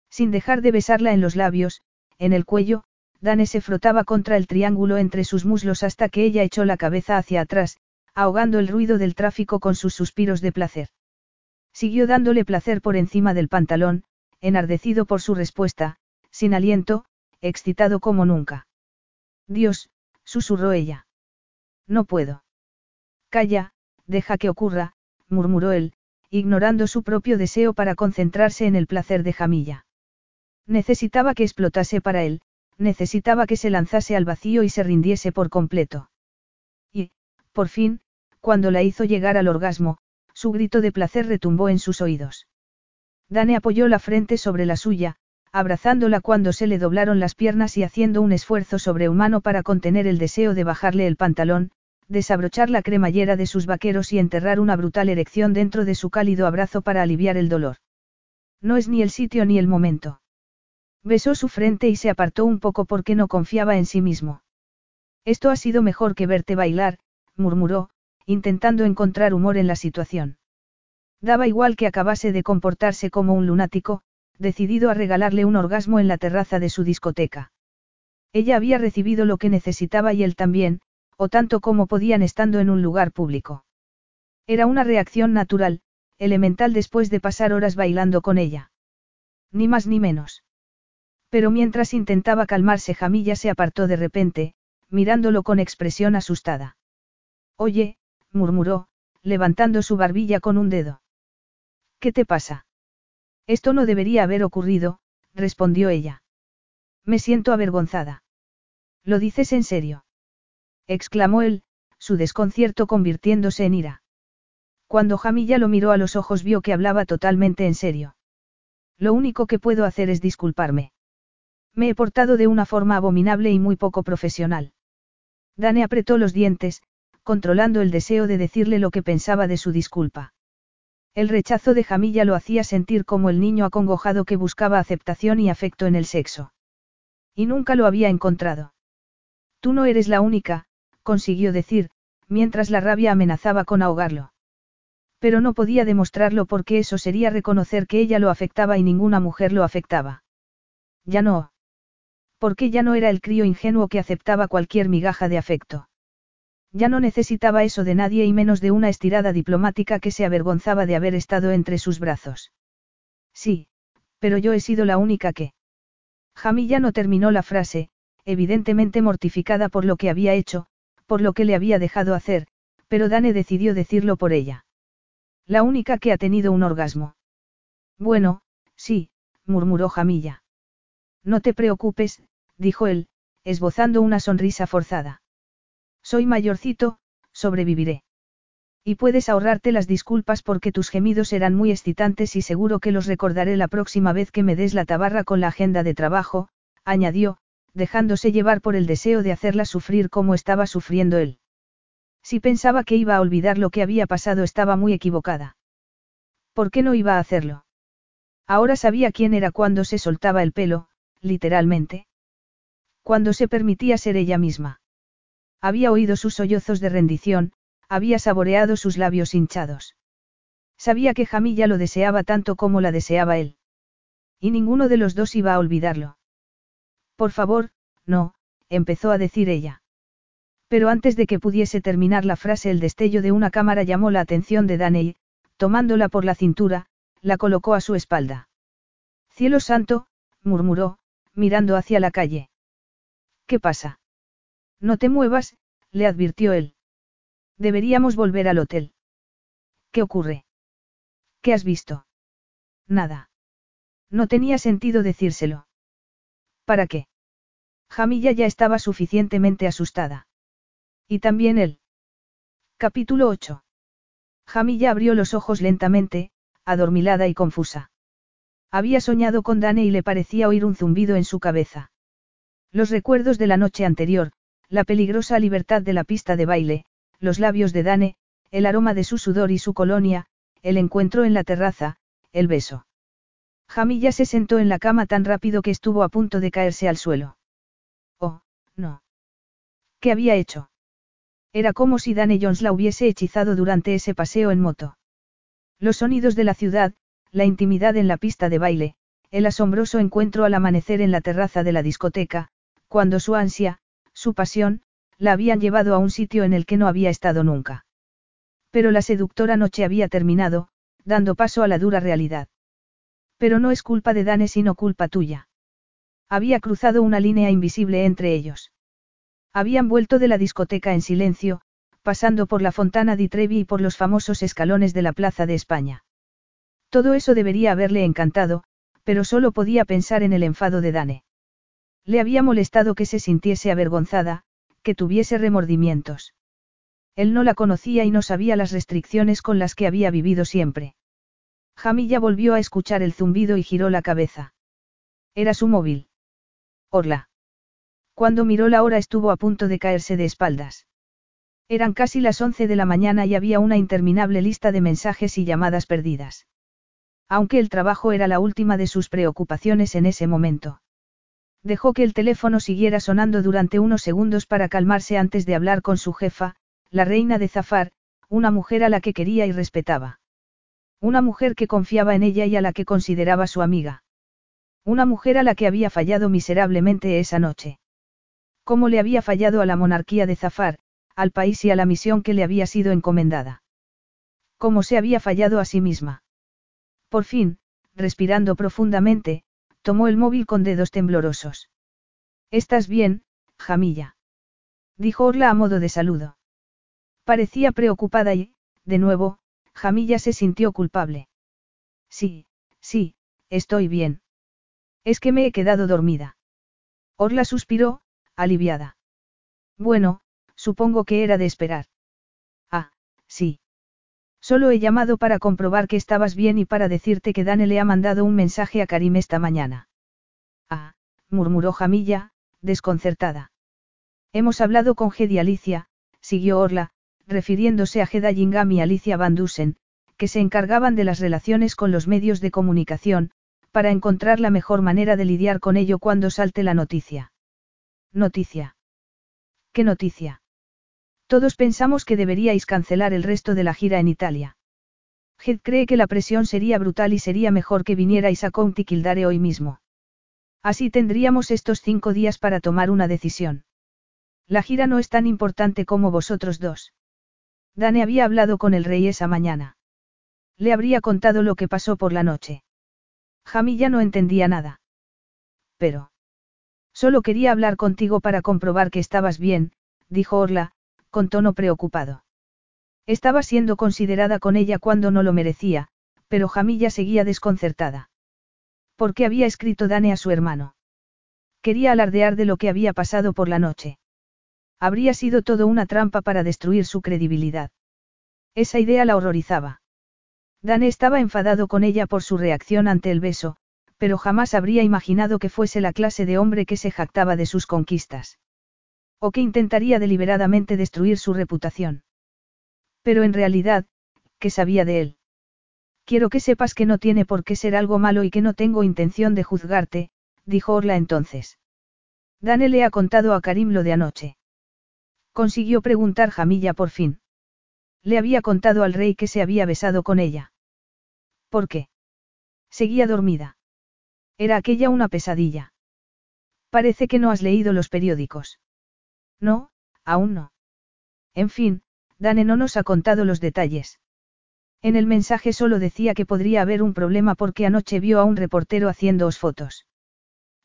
Sin dejar de besarla en los labios, en el cuello, Dane se frotaba contra el triángulo entre sus muslos hasta que ella echó la cabeza hacia atrás, ahogando el ruido del tráfico con sus suspiros de placer. Siguió dándole placer por encima del pantalón, enardecido por su respuesta, sin aliento, excitado como nunca. Dios, susurró ella. No puedo. Calla, deja que ocurra, murmuró él, ignorando su propio deseo para concentrarse en el placer de Jamilla. Necesitaba que explotase para él, necesitaba que se lanzase al vacío y se rindiese por completo. Y, por fin, cuando la hizo llegar al orgasmo, su grito de placer retumbó en sus oídos. Dane apoyó la frente sobre la suya, abrazándola cuando se le doblaron las piernas y haciendo un esfuerzo sobrehumano para contener el deseo de bajarle el pantalón, desabrochar la cremallera de sus vaqueros y enterrar una brutal erección dentro de su cálido abrazo para aliviar el dolor. No es ni el sitio ni el momento. Besó su frente y se apartó un poco porque no confiaba en sí mismo. Esto ha sido mejor que verte bailar, murmuró, intentando encontrar humor en la situación. Daba igual que acabase de comportarse como un lunático, decidido a regalarle un orgasmo en la terraza de su discoteca. Ella había recibido lo que necesitaba y él también, o tanto como podían estando en un lugar público. Era una reacción natural, elemental después de pasar horas bailando con ella. Ni más ni menos. Pero mientras intentaba calmarse Jamilla se apartó de repente, mirándolo con expresión asustada. Oye, murmuró, levantando su barbilla con un dedo. ¿Qué te pasa? Esto no debería haber ocurrido, respondió ella. Me siento avergonzada. ¿Lo dices en serio? exclamó él, su desconcierto convirtiéndose en ira. Cuando Jamilla lo miró a los ojos vio que hablaba totalmente en serio. Lo único que puedo hacer es disculparme. Me he portado de una forma abominable y muy poco profesional. Dane apretó los dientes, controlando el deseo de decirle lo que pensaba de su disculpa. El rechazo de Jamilla lo hacía sentir como el niño acongojado que buscaba aceptación y afecto en el sexo. Y nunca lo había encontrado. Tú no eres la única, consiguió decir, mientras la rabia amenazaba con ahogarlo. Pero no podía demostrarlo porque eso sería reconocer que ella lo afectaba y ninguna mujer lo afectaba. Ya no porque ya no era el crío ingenuo que aceptaba cualquier migaja de afecto. Ya no necesitaba eso de nadie y menos de una estirada diplomática que se avergonzaba de haber estado entre sus brazos. Sí, pero yo he sido la única que. Jamilla no terminó la frase, evidentemente mortificada por lo que había hecho, por lo que le había dejado hacer, pero Dane decidió decirlo por ella. La única que ha tenido un orgasmo. Bueno, sí, murmuró Jamilla. No te preocupes, dijo él, esbozando una sonrisa forzada. Soy mayorcito, sobreviviré. Y puedes ahorrarte las disculpas porque tus gemidos serán muy excitantes y seguro que los recordaré la próxima vez que me des la tabarra con la agenda de trabajo, añadió, dejándose llevar por el deseo de hacerla sufrir como estaba sufriendo él. Si pensaba que iba a olvidar lo que había pasado estaba muy equivocada. ¿Por qué no iba a hacerlo? Ahora sabía quién era cuando se soltaba el pelo, literalmente. Cuando se permitía ser ella misma. Había oído sus sollozos de rendición, había saboreado sus labios hinchados. Sabía que Jamilla lo deseaba tanto como la deseaba él. Y ninguno de los dos iba a olvidarlo. Por favor, no, empezó a decir ella. Pero antes de que pudiese terminar la frase el destello de una cámara llamó la atención de Daney, tomándola por la cintura, la colocó a su espalda. Cielo santo, murmuró, mirando hacia la calle. ¿Qué pasa? No te muevas, le advirtió él. Deberíamos volver al hotel. ¿Qué ocurre? ¿Qué has visto? Nada. No tenía sentido decírselo. ¿Para qué? Jamilla ya estaba suficientemente asustada. Y también él. Capítulo 8. Jamilla abrió los ojos lentamente, adormilada y confusa. Había soñado con Dane y le parecía oír un zumbido en su cabeza. Los recuerdos de la noche anterior, la peligrosa libertad de la pista de baile, los labios de Dane, el aroma de su sudor y su colonia, el encuentro en la terraza, el beso. Jamilla se sentó en la cama tan rápido que estuvo a punto de caerse al suelo. Oh, no. ¿Qué había hecho? Era como si Dane Jones la hubiese hechizado durante ese paseo en moto. Los sonidos de la ciudad, la intimidad en la pista de baile, el asombroso encuentro al amanecer en la terraza de la discoteca, cuando su ansia, su pasión, la habían llevado a un sitio en el que no había estado nunca. Pero la seductora noche había terminado, dando paso a la dura realidad. Pero no es culpa de Dane sino culpa tuya. Había cruzado una línea invisible entre ellos. Habían vuelto de la discoteca en silencio, pasando por la Fontana di Trevi y por los famosos escalones de la Plaza de España. Todo eso debería haberle encantado, pero solo podía pensar en el enfado de Dane. Le había molestado que se sintiese avergonzada, que tuviese remordimientos. Él no la conocía y no sabía las restricciones con las que había vivido siempre. Jamilla volvió a escuchar el zumbido y giró la cabeza. Era su móvil. Orla. Cuando miró la hora estuvo a punto de caerse de espaldas. Eran casi las once de la mañana y había una interminable lista de mensajes y llamadas perdidas. Aunque el trabajo era la última de sus preocupaciones en ese momento. Dejó que el teléfono siguiera sonando durante unos segundos para calmarse antes de hablar con su jefa, la reina de Zafar, una mujer a la que quería y respetaba. Una mujer que confiaba en ella y a la que consideraba su amiga. Una mujer a la que había fallado miserablemente esa noche. Cómo le había fallado a la monarquía de Zafar, al país y a la misión que le había sido encomendada. Cómo se había fallado a sí misma. Por fin, respirando profundamente, tomó el móvil con dedos temblorosos. ¿Estás bien, Jamilla? Dijo Orla a modo de saludo. Parecía preocupada y, de nuevo, Jamilla se sintió culpable. Sí, sí, estoy bien. Es que me he quedado dormida. Orla suspiró, aliviada. Bueno, supongo que era de esperar. Ah, sí. Solo he llamado para comprobar que estabas bien y para decirte que Dane le ha mandado un mensaje a Karim esta mañana. Ah, murmuró Jamilla, desconcertada. Hemos hablado con Ged y Alicia, siguió Orla, refiriéndose a Geda Gingam y Alicia Van Dusen, que se encargaban de las relaciones con los medios de comunicación, para encontrar la mejor manera de lidiar con ello cuando salte la noticia. Noticia. ¿Qué noticia? Todos pensamos que deberíais cancelar el resto de la gira en Italia. Head cree que la presión sería brutal y sería mejor que vinierais a County Kildare hoy mismo. Así tendríamos estos cinco días para tomar una decisión. La gira no es tan importante como vosotros dos. Dane había hablado con el rey esa mañana. Le habría contado lo que pasó por la noche. Jamilla no entendía nada. Pero. Solo quería hablar contigo para comprobar que estabas bien, dijo Orla, con tono preocupado. Estaba siendo considerada con ella cuando no lo merecía, pero Jamilla seguía desconcertada. ¿Por qué había escrito Dane a su hermano? Quería alardear de lo que había pasado por la noche. Habría sido todo una trampa para destruir su credibilidad. Esa idea la horrorizaba. Dane estaba enfadado con ella por su reacción ante el beso, pero jamás habría imaginado que fuese la clase de hombre que se jactaba de sus conquistas. O que intentaría deliberadamente destruir su reputación. Pero en realidad, ¿qué sabía de él? Quiero que sepas que no tiene por qué ser algo malo y que no tengo intención de juzgarte, dijo Orla entonces. Dane le ha contado a Karim lo de anoche. Consiguió preguntar Jamilla por fin. Le había contado al rey que se había besado con ella. ¿Por qué? Seguía dormida. Era aquella una pesadilla. Parece que no has leído los periódicos. No, aún no. En fin, Dane no nos ha contado los detalles. En el mensaje solo decía que podría haber un problema porque anoche vio a un reportero haciéndoos fotos.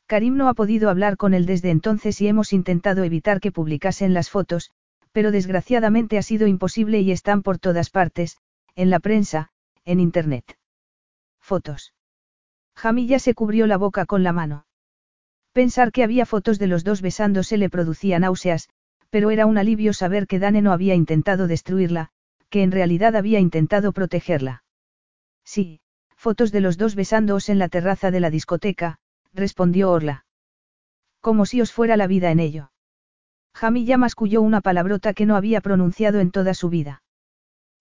Karim no ha podido hablar con él desde entonces y hemos intentado evitar que publicasen las fotos, pero desgraciadamente ha sido imposible y están por todas partes, en la prensa, en Internet. Fotos. Jamilla se cubrió la boca con la mano. Pensar que había fotos de los dos besándose le producía náuseas, pero era un alivio saber que Dane no había intentado destruirla, que en realidad había intentado protegerla. Sí, fotos de los dos besándoos en la terraza de la discoteca, respondió Orla. Como si os fuera la vida en ello. Jamilla masculló una palabrota que no había pronunciado en toda su vida.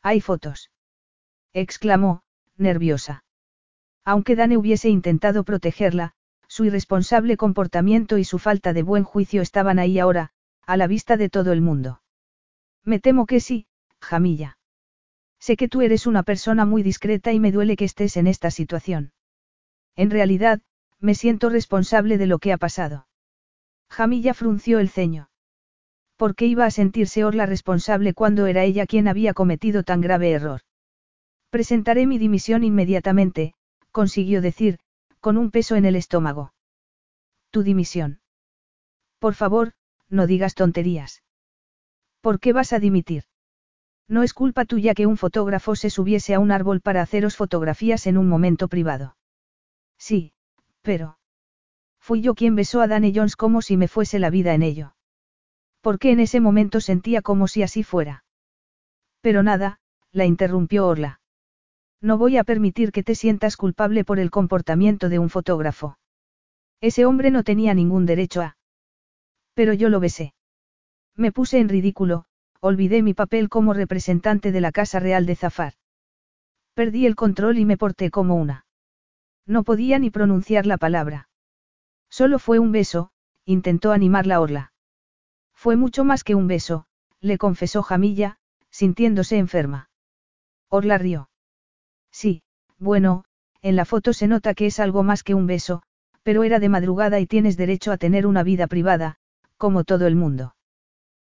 Hay fotos. exclamó, nerviosa. Aunque Dane hubiese intentado protegerla, su irresponsable comportamiento y su falta de buen juicio estaban ahí ahora, a la vista de todo el mundo. Me temo que sí, Jamilla. Sé que tú eres una persona muy discreta y me duele que estés en esta situación. En realidad, me siento responsable de lo que ha pasado. Jamilla frunció el ceño. ¿Por qué iba a sentirse Orla responsable cuando era ella quien había cometido tan grave error? Presentaré mi dimisión inmediatamente, consiguió decir, con un peso en el estómago. Tu dimisión. Por favor, no digas tonterías. ¿Por qué vas a dimitir? No es culpa tuya que un fotógrafo se subiese a un árbol para haceros fotografías en un momento privado. Sí, pero... Fui yo quien besó a Danny Jones como si me fuese la vida en ello. Porque en ese momento sentía como si así fuera. Pero nada, la interrumpió Orla. No voy a permitir que te sientas culpable por el comportamiento de un fotógrafo. Ese hombre no tenía ningún derecho a... Pero yo lo besé. Me puse en ridículo, olvidé mi papel como representante de la Casa Real de Zafar. Perdí el control y me porté como una. No podía ni pronunciar la palabra. Solo fue un beso, intentó animar la Orla. Fue mucho más que un beso, le confesó Jamilla, sintiéndose enferma. Orla rió. Sí, bueno, en la foto se nota que es algo más que un beso, pero era de madrugada y tienes derecho a tener una vida privada, como todo el mundo.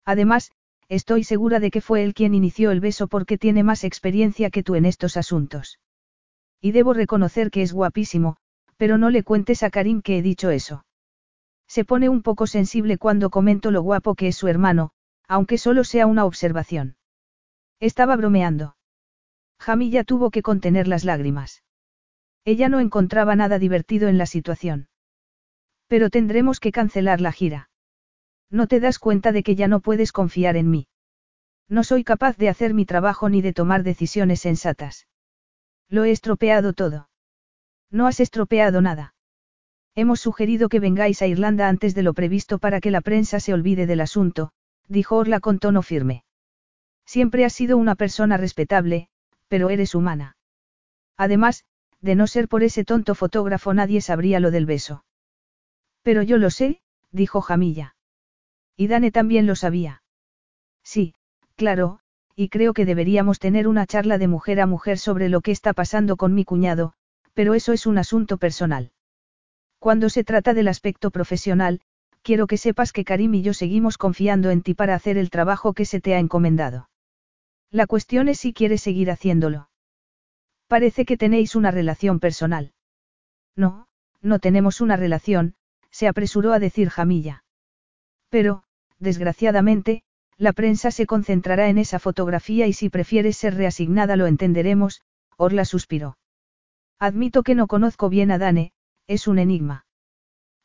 Además, estoy segura de que fue él quien inició el beso porque tiene más experiencia que tú en estos asuntos. Y debo reconocer que es guapísimo, pero no le cuentes a Karim que he dicho eso. Se pone un poco sensible cuando comento lo guapo que es su hermano, aunque solo sea una observación. Estaba bromeando. Jamilla tuvo que contener las lágrimas. Ella no encontraba nada divertido en la situación. Pero tendremos que cancelar la gira. No te das cuenta de que ya no puedes confiar en mí. No soy capaz de hacer mi trabajo ni de tomar decisiones sensatas. Lo he estropeado todo. No has estropeado nada. Hemos sugerido que vengáis a Irlanda antes de lo previsto para que la prensa se olvide del asunto, dijo Orla con tono firme. Siempre has sido una persona respetable, pero eres humana. Además, de no ser por ese tonto fotógrafo nadie sabría lo del beso. Pero yo lo sé, dijo Jamilla. Y Dane también lo sabía. Sí, claro, y creo que deberíamos tener una charla de mujer a mujer sobre lo que está pasando con mi cuñado, pero eso es un asunto personal. Cuando se trata del aspecto profesional, quiero que sepas que Karim y yo seguimos confiando en ti para hacer el trabajo que se te ha encomendado. La cuestión es si quieres seguir haciéndolo. Parece que tenéis una relación personal. No, no tenemos una relación, se apresuró a decir Jamilla. Pero, desgraciadamente, la prensa se concentrará en esa fotografía y si prefieres ser reasignada lo entenderemos, Orla suspiró. Admito que no conozco bien a Dane, es un enigma.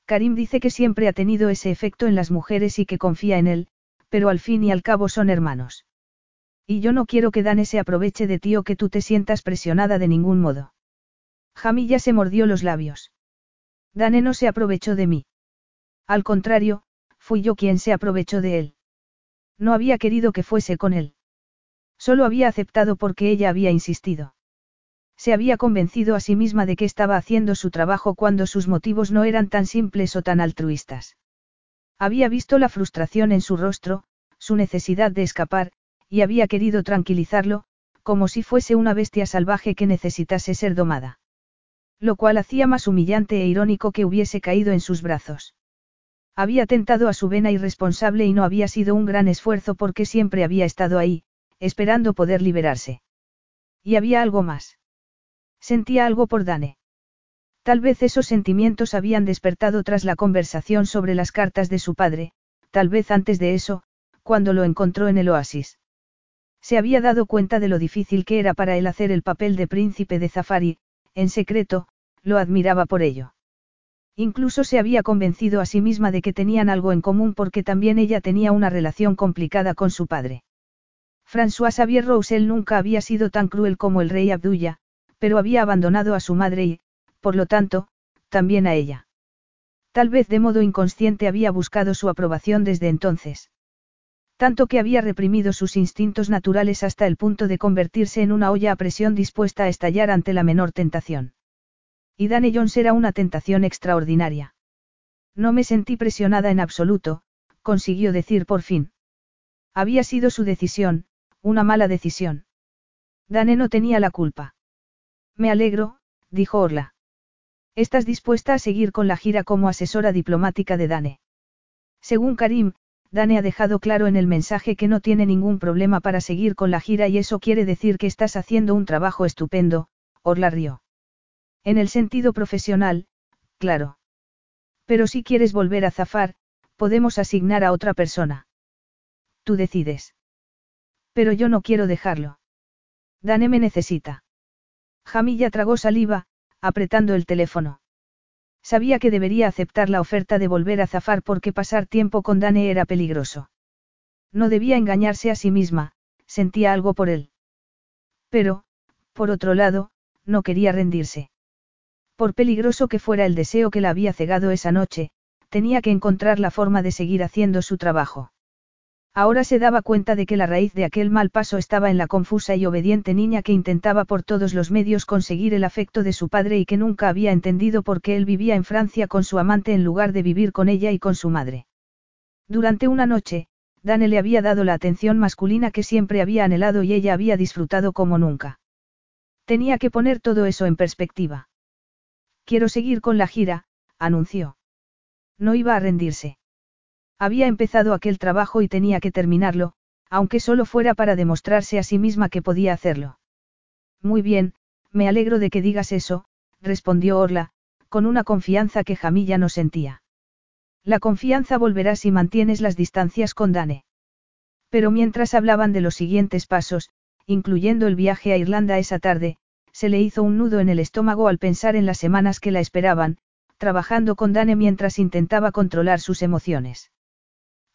Karim dice que siempre ha tenido ese efecto en las mujeres y que confía en él, pero al fin y al cabo son hermanos. Y yo no quiero que Dane se aproveche de ti o que tú te sientas presionada de ningún modo. Jamilla se mordió los labios. Dane no se aprovechó de mí. Al contrario, fui yo quien se aprovechó de él. No había querido que fuese con él. Solo había aceptado porque ella había insistido. Se había convencido a sí misma de que estaba haciendo su trabajo cuando sus motivos no eran tan simples o tan altruistas. Había visto la frustración en su rostro, su necesidad de escapar, y había querido tranquilizarlo, como si fuese una bestia salvaje que necesitase ser domada. Lo cual hacía más humillante e irónico que hubiese caído en sus brazos. Había tentado a su vena irresponsable y no había sido un gran esfuerzo porque siempre había estado ahí, esperando poder liberarse. Y había algo más. Sentía algo por Dane. Tal vez esos sentimientos habían despertado tras la conversación sobre las cartas de su padre, tal vez antes de eso, cuando lo encontró en el oasis. Se había dado cuenta de lo difícil que era para él hacer el papel de príncipe de Zafari, en secreto, lo admiraba por ello. Incluso se había convencido a sí misma de que tenían algo en común porque también ella tenía una relación complicada con su padre. François Xavier Roussel nunca había sido tan cruel como el rey Abdullah, pero había abandonado a su madre y, por lo tanto, también a ella. Tal vez de modo inconsciente había buscado su aprobación desde entonces. Tanto que había reprimido sus instintos naturales hasta el punto de convertirse en una olla a presión dispuesta a estallar ante la menor tentación. Y Danny Jones era una tentación extraordinaria. No me sentí presionada en absoluto, consiguió decir por fin. Había sido su decisión, una mala decisión. Dane no tenía la culpa. Me alegro, dijo Orla. Estás dispuesta a seguir con la gira como asesora diplomática de Dane. Según Karim, Dane ha dejado claro en el mensaje que no tiene ningún problema para seguir con la gira y eso quiere decir que estás haciendo un trabajo estupendo, Orla rió. En el sentido profesional, claro. Pero si quieres volver a zafar, podemos asignar a otra persona. Tú decides. Pero yo no quiero dejarlo. Dane me necesita. Jamilla tragó saliva, apretando el teléfono. Sabía que debería aceptar la oferta de volver a zafar porque pasar tiempo con Dane era peligroso. No debía engañarse a sí misma, sentía algo por él. Pero, por otro lado, no quería rendirse. Por peligroso que fuera el deseo que la había cegado esa noche, tenía que encontrar la forma de seguir haciendo su trabajo. Ahora se daba cuenta de que la raíz de aquel mal paso estaba en la confusa y obediente niña que intentaba por todos los medios conseguir el afecto de su padre y que nunca había entendido por qué él vivía en Francia con su amante en lugar de vivir con ella y con su madre. Durante una noche, Dane le había dado la atención masculina que siempre había anhelado y ella había disfrutado como nunca. Tenía que poner todo eso en perspectiva. Quiero seguir con la gira, anunció. No iba a rendirse. Había empezado aquel trabajo y tenía que terminarlo, aunque solo fuera para demostrarse a sí misma que podía hacerlo. Muy bien, me alegro de que digas eso, respondió Orla, con una confianza que Jamilla no sentía. La confianza volverá si mantienes las distancias con Dane. Pero mientras hablaban de los siguientes pasos, incluyendo el viaje a Irlanda esa tarde, se le hizo un nudo en el estómago al pensar en las semanas que la esperaban, trabajando con Dane mientras intentaba controlar sus emociones.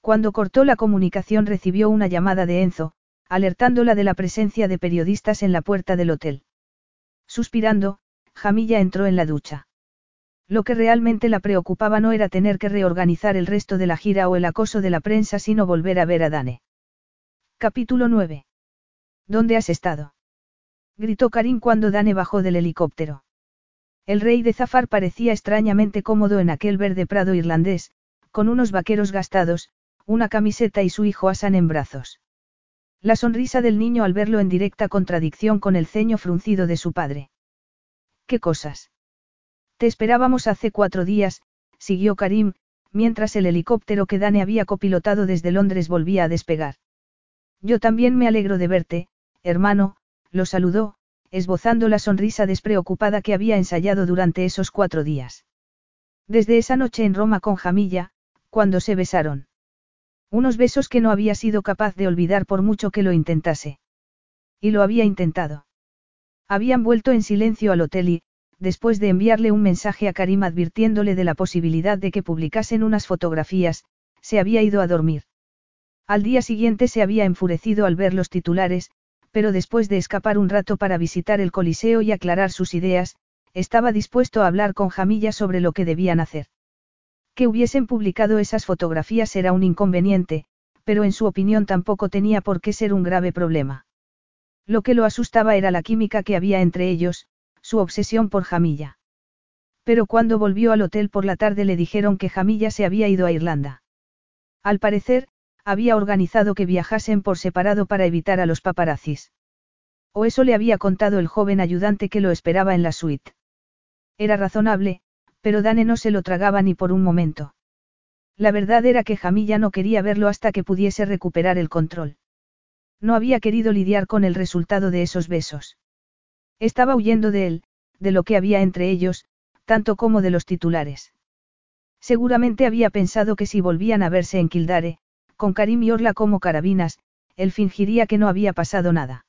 Cuando cortó la comunicación recibió una llamada de Enzo, alertándola de la presencia de periodistas en la puerta del hotel. Suspirando, Jamilla entró en la ducha. Lo que realmente la preocupaba no era tener que reorganizar el resto de la gira o el acoso de la prensa, sino volver a ver a Dane. Capítulo 9. ¿Dónde has estado? gritó Karim cuando Dane bajó del helicóptero. El rey de Zafar parecía extrañamente cómodo en aquel verde prado irlandés, con unos vaqueros gastados, una camiseta y su hijo Asan en brazos. La sonrisa del niño al verlo en directa contradicción con el ceño fruncido de su padre. ¿Qué cosas? Te esperábamos hace cuatro días, siguió Karim, mientras el helicóptero que Dane había copilotado desde Londres volvía a despegar. Yo también me alegro de verte, hermano, lo saludó, esbozando la sonrisa despreocupada que había ensayado durante esos cuatro días. Desde esa noche en Roma con Jamilla, cuando se besaron. Unos besos que no había sido capaz de olvidar por mucho que lo intentase. Y lo había intentado. Habían vuelto en silencio al hotel y, después de enviarle un mensaje a Karim advirtiéndole de la posibilidad de que publicasen unas fotografías, se había ido a dormir. Al día siguiente se había enfurecido al ver los titulares, pero después de escapar un rato para visitar el Coliseo y aclarar sus ideas, estaba dispuesto a hablar con Jamilla sobre lo que debían hacer. Que hubiesen publicado esas fotografías era un inconveniente, pero en su opinión tampoco tenía por qué ser un grave problema. Lo que lo asustaba era la química que había entre ellos, su obsesión por Jamilla. Pero cuando volvió al hotel por la tarde le dijeron que Jamilla se había ido a Irlanda. Al parecer, había organizado que viajasen por separado para evitar a los paparazzis. O eso le había contado el joven ayudante que lo esperaba en la suite. Era razonable, pero Dane no se lo tragaba ni por un momento. La verdad era que Jamilla no quería verlo hasta que pudiese recuperar el control. No había querido lidiar con el resultado de esos besos. Estaba huyendo de él, de lo que había entre ellos, tanto como de los titulares. Seguramente había pensado que si volvían a verse en Kildare, con Karim y Orla como carabinas, él fingiría que no había pasado nada.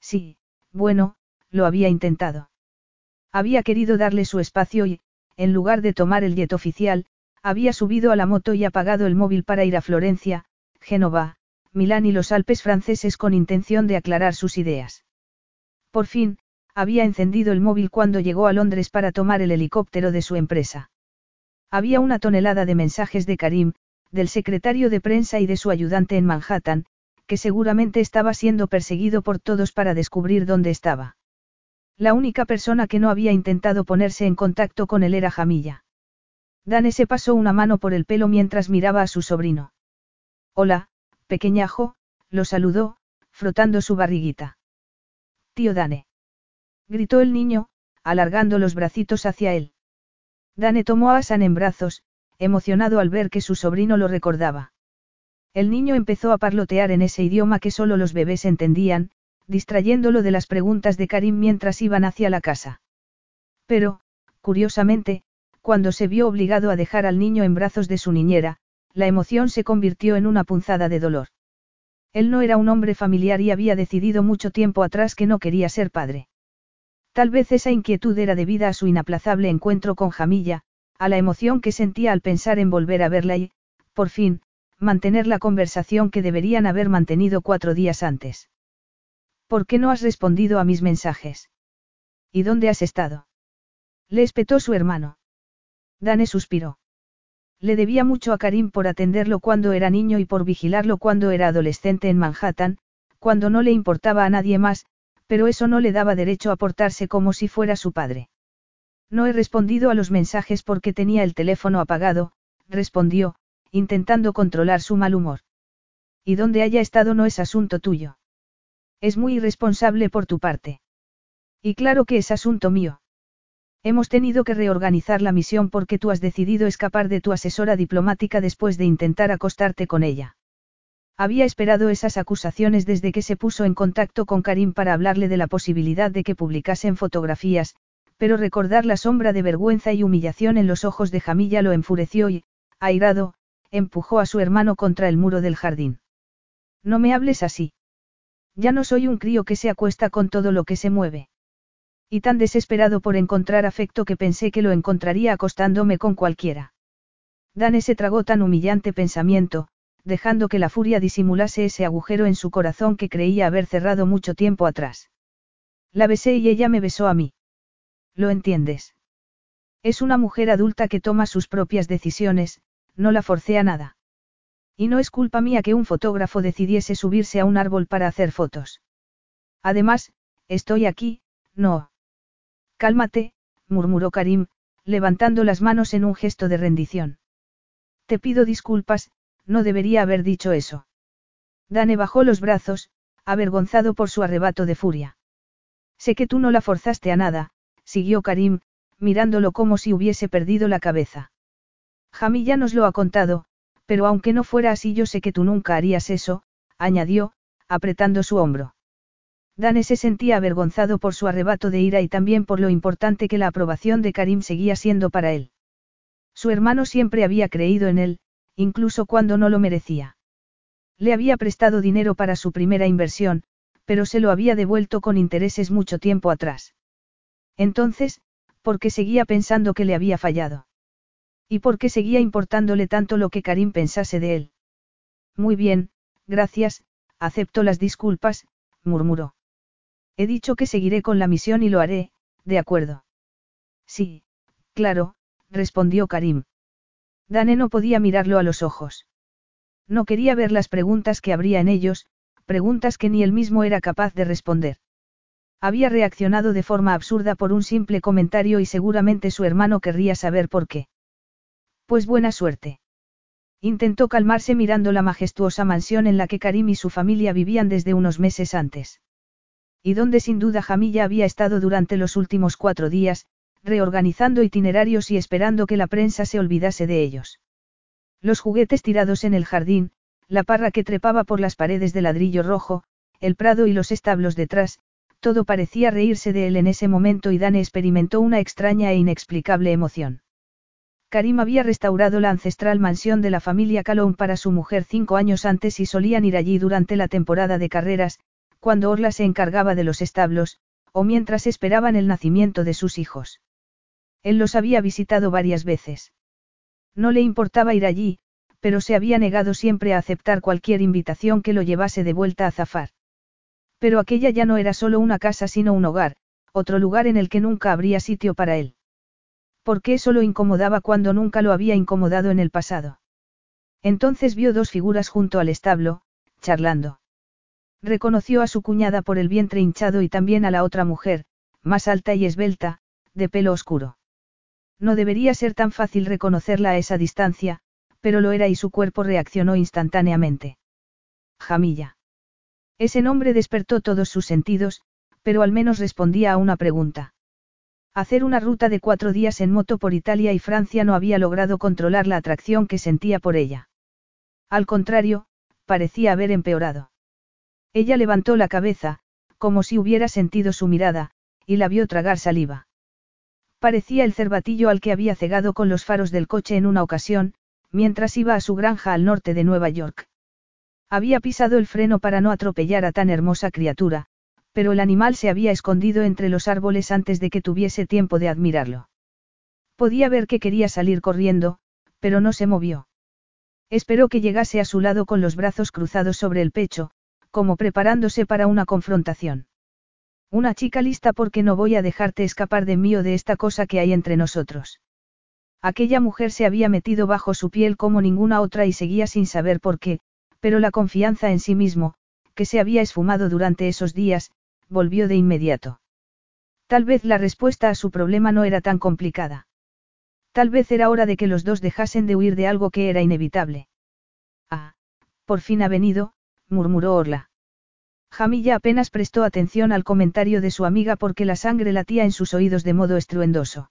Sí, bueno, lo había intentado. Había querido darle su espacio y, en lugar de tomar el jet oficial, había subido a la moto y apagado el móvil para ir a Florencia, Génova, Milán y los Alpes franceses con intención de aclarar sus ideas. Por fin, había encendido el móvil cuando llegó a Londres para tomar el helicóptero de su empresa. Había una tonelada de mensajes de Karim, del secretario de prensa y de su ayudante en Manhattan, que seguramente estaba siendo perseguido por todos para descubrir dónde estaba. La única persona que no había intentado ponerse en contacto con él era Jamilla. Dane se pasó una mano por el pelo mientras miraba a su sobrino. Hola, pequeñajo, lo saludó, frotando su barriguita. Tío Dane. Gritó el niño, alargando los bracitos hacia él. Dane tomó a Asan en brazos, emocionado al ver que su sobrino lo recordaba. El niño empezó a parlotear en ese idioma que solo los bebés entendían, distrayéndolo de las preguntas de Karim mientras iban hacia la casa. Pero, curiosamente, cuando se vio obligado a dejar al niño en brazos de su niñera, la emoción se convirtió en una punzada de dolor. Él no era un hombre familiar y había decidido mucho tiempo atrás que no quería ser padre. Tal vez esa inquietud era debida a su inaplazable encuentro con Jamilla, a la emoción que sentía al pensar en volver a verla y, por fin, mantener la conversación que deberían haber mantenido cuatro días antes. ¿Por qué no has respondido a mis mensajes? ¿Y dónde has estado? Le espetó su hermano. Dane suspiró. Le debía mucho a Karim por atenderlo cuando era niño y por vigilarlo cuando era adolescente en Manhattan, cuando no le importaba a nadie más, pero eso no le daba derecho a portarse como si fuera su padre. No he respondido a los mensajes porque tenía el teléfono apagado, respondió, intentando controlar su mal humor. Y donde haya estado no es asunto tuyo. Es muy irresponsable por tu parte. Y claro que es asunto mío. Hemos tenido que reorganizar la misión porque tú has decidido escapar de tu asesora diplomática después de intentar acostarte con ella. Había esperado esas acusaciones desde que se puso en contacto con Karim para hablarle de la posibilidad de que publicasen fotografías, pero recordar la sombra de vergüenza y humillación en los ojos de Jamilla lo enfureció y, airado, empujó a su hermano contra el muro del jardín. No me hables así. Ya no soy un crío que se acuesta con todo lo que se mueve. Y tan desesperado por encontrar afecto que pensé que lo encontraría acostándome con cualquiera. Dane se tragó tan humillante pensamiento, dejando que la furia disimulase ese agujero en su corazón que creía haber cerrado mucho tiempo atrás. La besé y ella me besó a mí. ¿Lo entiendes? Es una mujer adulta que toma sus propias decisiones, no la forcé a nada. Y no es culpa mía que un fotógrafo decidiese subirse a un árbol para hacer fotos. Además, estoy aquí, no. Cálmate, murmuró Karim, levantando las manos en un gesto de rendición. Te pido disculpas, no debería haber dicho eso. Dane bajó los brazos, avergonzado por su arrebato de furia. Sé que tú no la forzaste a nada, siguió Karim, mirándolo como si hubiese perdido la cabeza. Jamí ya nos lo ha contado, pero aunque no fuera así yo sé que tú nunca harías eso, añadió, apretando su hombro. Dane se sentía avergonzado por su arrebato de ira y también por lo importante que la aprobación de Karim seguía siendo para él. Su hermano siempre había creído en él, incluso cuando no lo merecía. Le había prestado dinero para su primera inversión, pero se lo había devuelto con intereses mucho tiempo atrás. Entonces, ¿por qué seguía pensando que le había fallado? ¿Y por qué seguía importándole tanto lo que Karim pensase de él? Muy bien, gracias, acepto las disculpas, murmuró. He dicho que seguiré con la misión y lo haré, de acuerdo. Sí, claro, respondió Karim. Dane no podía mirarlo a los ojos. No quería ver las preguntas que habría en ellos, preguntas que ni él mismo era capaz de responder. Había reaccionado de forma absurda por un simple comentario y seguramente su hermano querría saber por qué. Pues buena suerte. Intentó calmarse mirando la majestuosa mansión en la que Karim y su familia vivían desde unos meses antes y donde sin duda Jamilla había estado durante los últimos cuatro días, reorganizando itinerarios y esperando que la prensa se olvidase de ellos. Los juguetes tirados en el jardín, la parra que trepaba por las paredes de ladrillo rojo, el prado y los establos detrás, todo parecía reírse de él en ese momento y Dane experimentó una extraña e inexplicable emoción. Karim había restaurado la ancestral mansión de la familia Calhoun para su mujer cinco años antes y solían ir allí durante la temporada de carreras, cuando Orla se encargaba de los establos, o mientras esperaban el nacimiento de sus hijos. Él los había visitado varias veces. No le importaba ir allí, pero se había negado siempre a aceptar cualquier invitación que lo llevase de vuelta a Zafar. Pero aquella ya no era solo una casa sino un hogar, otro lugar en el que nunca habría sitio para él. ¿Por qué eso lo incomodaba cuando nunca lo había incomodado en el pasado? Entonces vio dos figuras junto al establo, charlando. Reconoció a su cuñada por el vientre hinchado y también a la otra mujer, más alta y esbelta, de pelo oscuro. No debería ser tan fácil reconocerla a esa distancia, pero lo era y su cuerpo reaccionó instantáneamente. Jamilla. Ese nombre despertó todos sus sentidos, pero al menos respondía a una pregunta. Hacer una ruta de cuatro días en moto por Italia y Francia no había logrado controlar la atracción que sentía por ella. Al contrario, parecía haber empeorado. Ella levantó la cabeza, como si hubiera sentido su mirada, y la vio tragar saliva. Parecía el cervatillo al que había cegado con los faros del coche en una ocasión, mientras iba a su granja al norte de Nueva York. Había pisado el freno para no atropellar a tan hermosa criatura, pero el animal se había escondido entre los árboles antes de que tuviese tiempo de admirarlo. Podía ver que quería salir corriendo, pero no se movió. Esperó que llegase a su lado con los brazos cruzados sobre el pecho, como preparándose para una confrontación. Una chica lista porque no voy a dejarte escapar de mí o de esta cosa que hay entre nosotros. Aquella mujer se había metido bajo su piel como ninguna otra y seguía sin saber por qué, pero la confianza en sí mismo, que se había esfumado durante esos días, volvió de inmediato. Tal vez la respuesta a su problema no era tan complicada. Tal vez era hora de que los dos dejasen de huir de algo que era inevitable. Ah, por fin ha venido, murmuró Orla. Jamilla apenas prestó atención al comentario de su amiga porque la sangre latía en sus oídos de modo estruendoso.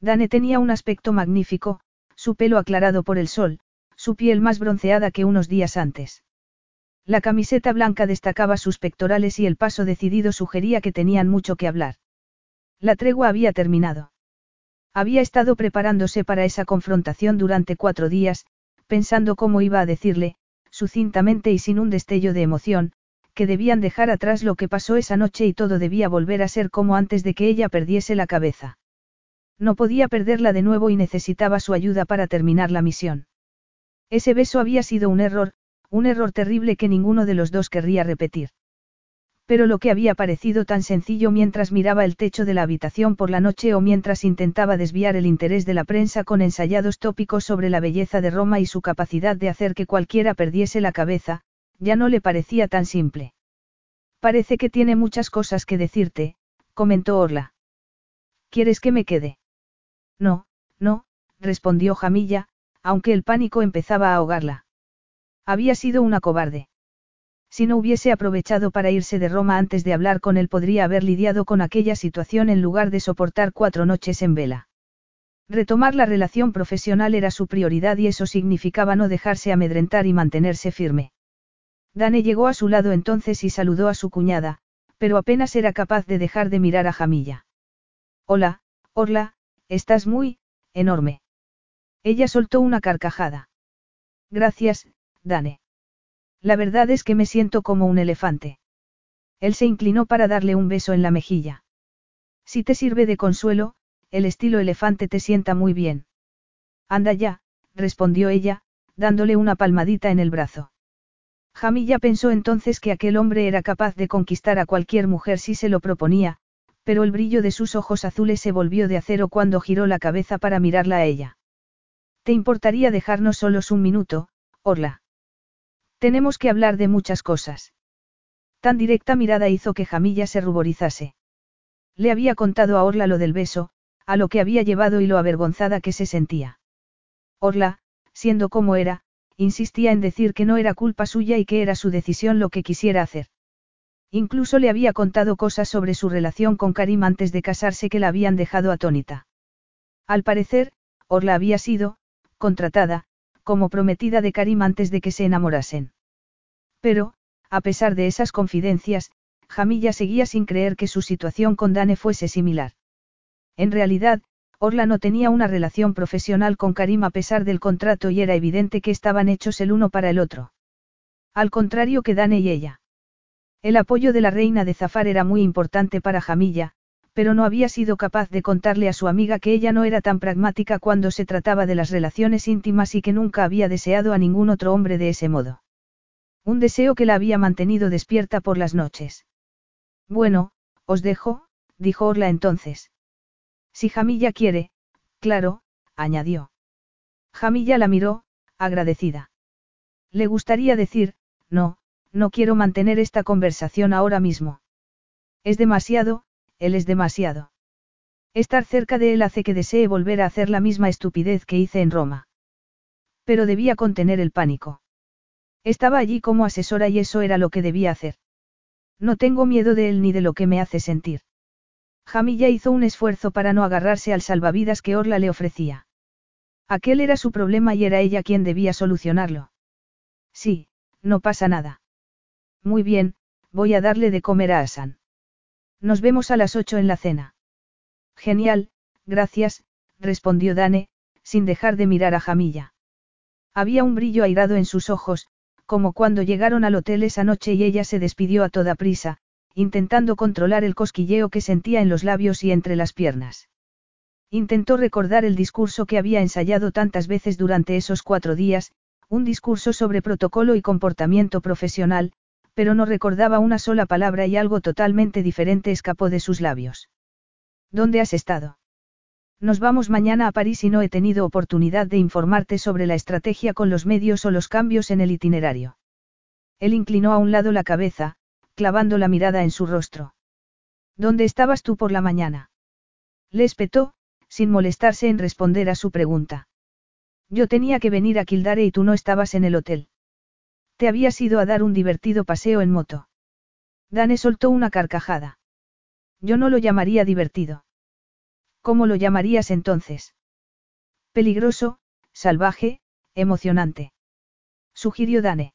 Dane tenía un aspecto magnífico, su pelo aclarado por el sol, su piel más bronceada que unos días antes. La camiseta blanca destacaba sus pectorales y el paso decidido sugería que tenían mucho que hablar. La tregua había terminado. Había estado preparándose para esa confrontación durante cuatro días, pensando cómo iba a decirle, sucintamente y sin un destello de emoción, que debían dejar atrás lo que pasó esa noche y todo debía volver a ser como antes de que ella perdiese la cabeza. No podía perderla de nuevo y necesitaba su ayuda para terminar la misión. Ese beso había sido un error, un error terrible que ninguno de los dos querría repetir. Pero lo que había parecido tan sencillo mientras miraba el techo de la habitación por la noche o mientras intentaba desviar el interés de la prensa con ensayados tópicos sobre la belleza de Roma y su capacidad de hacer que cualquiera perdiese la cabeza, ya no le parecía tan simple. Parece que tiene muchas cosas que decirte, comentó Orla. ¿Quieres que me quede? No, no, respondió Jamilla, aunque el pánico empezaba a ahogarla. Había sido una cobarde. Si no hubiese aprovechado para irse de Roma antes de hablar con él podría haber lidiado con aquella situación en lugar de soportar cuatro noches en vela. Retomar la relación profesional era su prioridad y eso significaba no dejarse amedrentar y mantenerse firme. Dane llegó a su lado entonces y saludó a su cuñada, pero apenas era capaz de dejar de mirar a Jamilla. Hola, Orla, estás muy, enorme. Ella soltó una carcajada. Gracias, Dane. La verdad es que me siento como un elefante. Él se inclinó para darle un beso en la mejilla. Si te sirve de consuelo, el estilo elefante te sienta muy bien. Anda ya, respondió ella, dándole una palmadita en el brazo. Jamilla pensó entonces que aquel hombre era capaz de conquistar a cualquier mujer si se lo proponía, pero el brillo de sus ojos azules se volvió de acero cuando giró la cabeza para mirarla a ella. ¿Te importaría dejarnos solos un minuto, Orla? Tenemos que hablar de muchas cosas. Tan directa mirada hizo que Jamilla se ruborizase. Le había contado a Orla lo del beso, a lo que había llevado y lo avergonzada que se sentía. Orla, siendo como era, insistía en decir que no era culpa suya y que era su decisión lo que quisiera hacer. Incluso le había contado cosas sobre su relación con Karim antes de casarse que la habían dejado atónita. Al parecer, Orla había sido, contratada, como prometida de Karim antes de que se enamorasen. Pero, a pesar de esas confidencias, Jamilla seguía sin creer que su situación con Dane fuese similar. En realidad, Orla no tenía una relación profesional con Karim a pesar del contrato y era evidente que estaban hechos el uno para el otro. Al contrario que Dane y ella. El apoyo de la reina de Zafar era muy importante para Jamilla, pero no había sido capaz de contarle a su amiga que ella no era tan pragmática cuando se trataba de las relaciones íntimas y que nunca había deseado a ningún otro hombre de ese modo. Un deseo que la había mantenido despierta por las noches. Bueno, os dejo, dijo Orla entonces. Si Jamilla quiere, claro, añadió. Jamilla la miró, agradecida. Le gustaría decir, no, no quiero mantener esta conversación ahora mismo. Es demasiado, él es demasiado. Estar cerca de él hace que desee volver a hacer la misma estupidez que hice en Roma. Pero debía contener el pánico. Estaba allí como asesora y eso era lo que debía hacer. No tengo miedo de él ni de lo que me hace sentir. Jamilla hizo un esfuerzo para no agarrarse al salvavidas que Orla le ofrecía. Aquel era su problema y era ella quien debía solucionarlo. Sí, no pasa nada. Muy bien, voy a darle de comer a Asan. Nos vemos a las ocho en la cena. Genial, gracias, respondió Dane, sin dejar de mirar a Jamilla. Había un brillo airado en sus ojos, como cuando llegaron al hotel esa noche y ella se despidió a toda prisa, intentando controlar el cosquilleo que sentía en los labios y entre las piernas. Intentó recordar el discurso que había ensayado tantas veces durante esos cuatro días, un discurso sobre protocolo y comportamiento profesional, pero no recordaba una sola palabra y algo totalmente diferente escapó de sus labios. ¿Dónde has estado? Nos vamos mañana a París y no he tenido oportunidad de informarte sobre la estrategia con los medios o los cambios en el itinerario. Él inclinó a un lado la cabeza, clavando la mirada en su rostro. ¿Dónde estabas tú por la mañana? Le espetó, sin molestarse en responder a su pregunta. Yo tenía que venir a Kildare y tú no estabas en el hotel. Te habías ido a dar un divertido paseo en moto. Dane soltó una carcajada. Yo no lo llamaría divertido. ¿Cómo lo llamarías entonces? Peligroso, salvaje, emocionante. Sugirió Dane.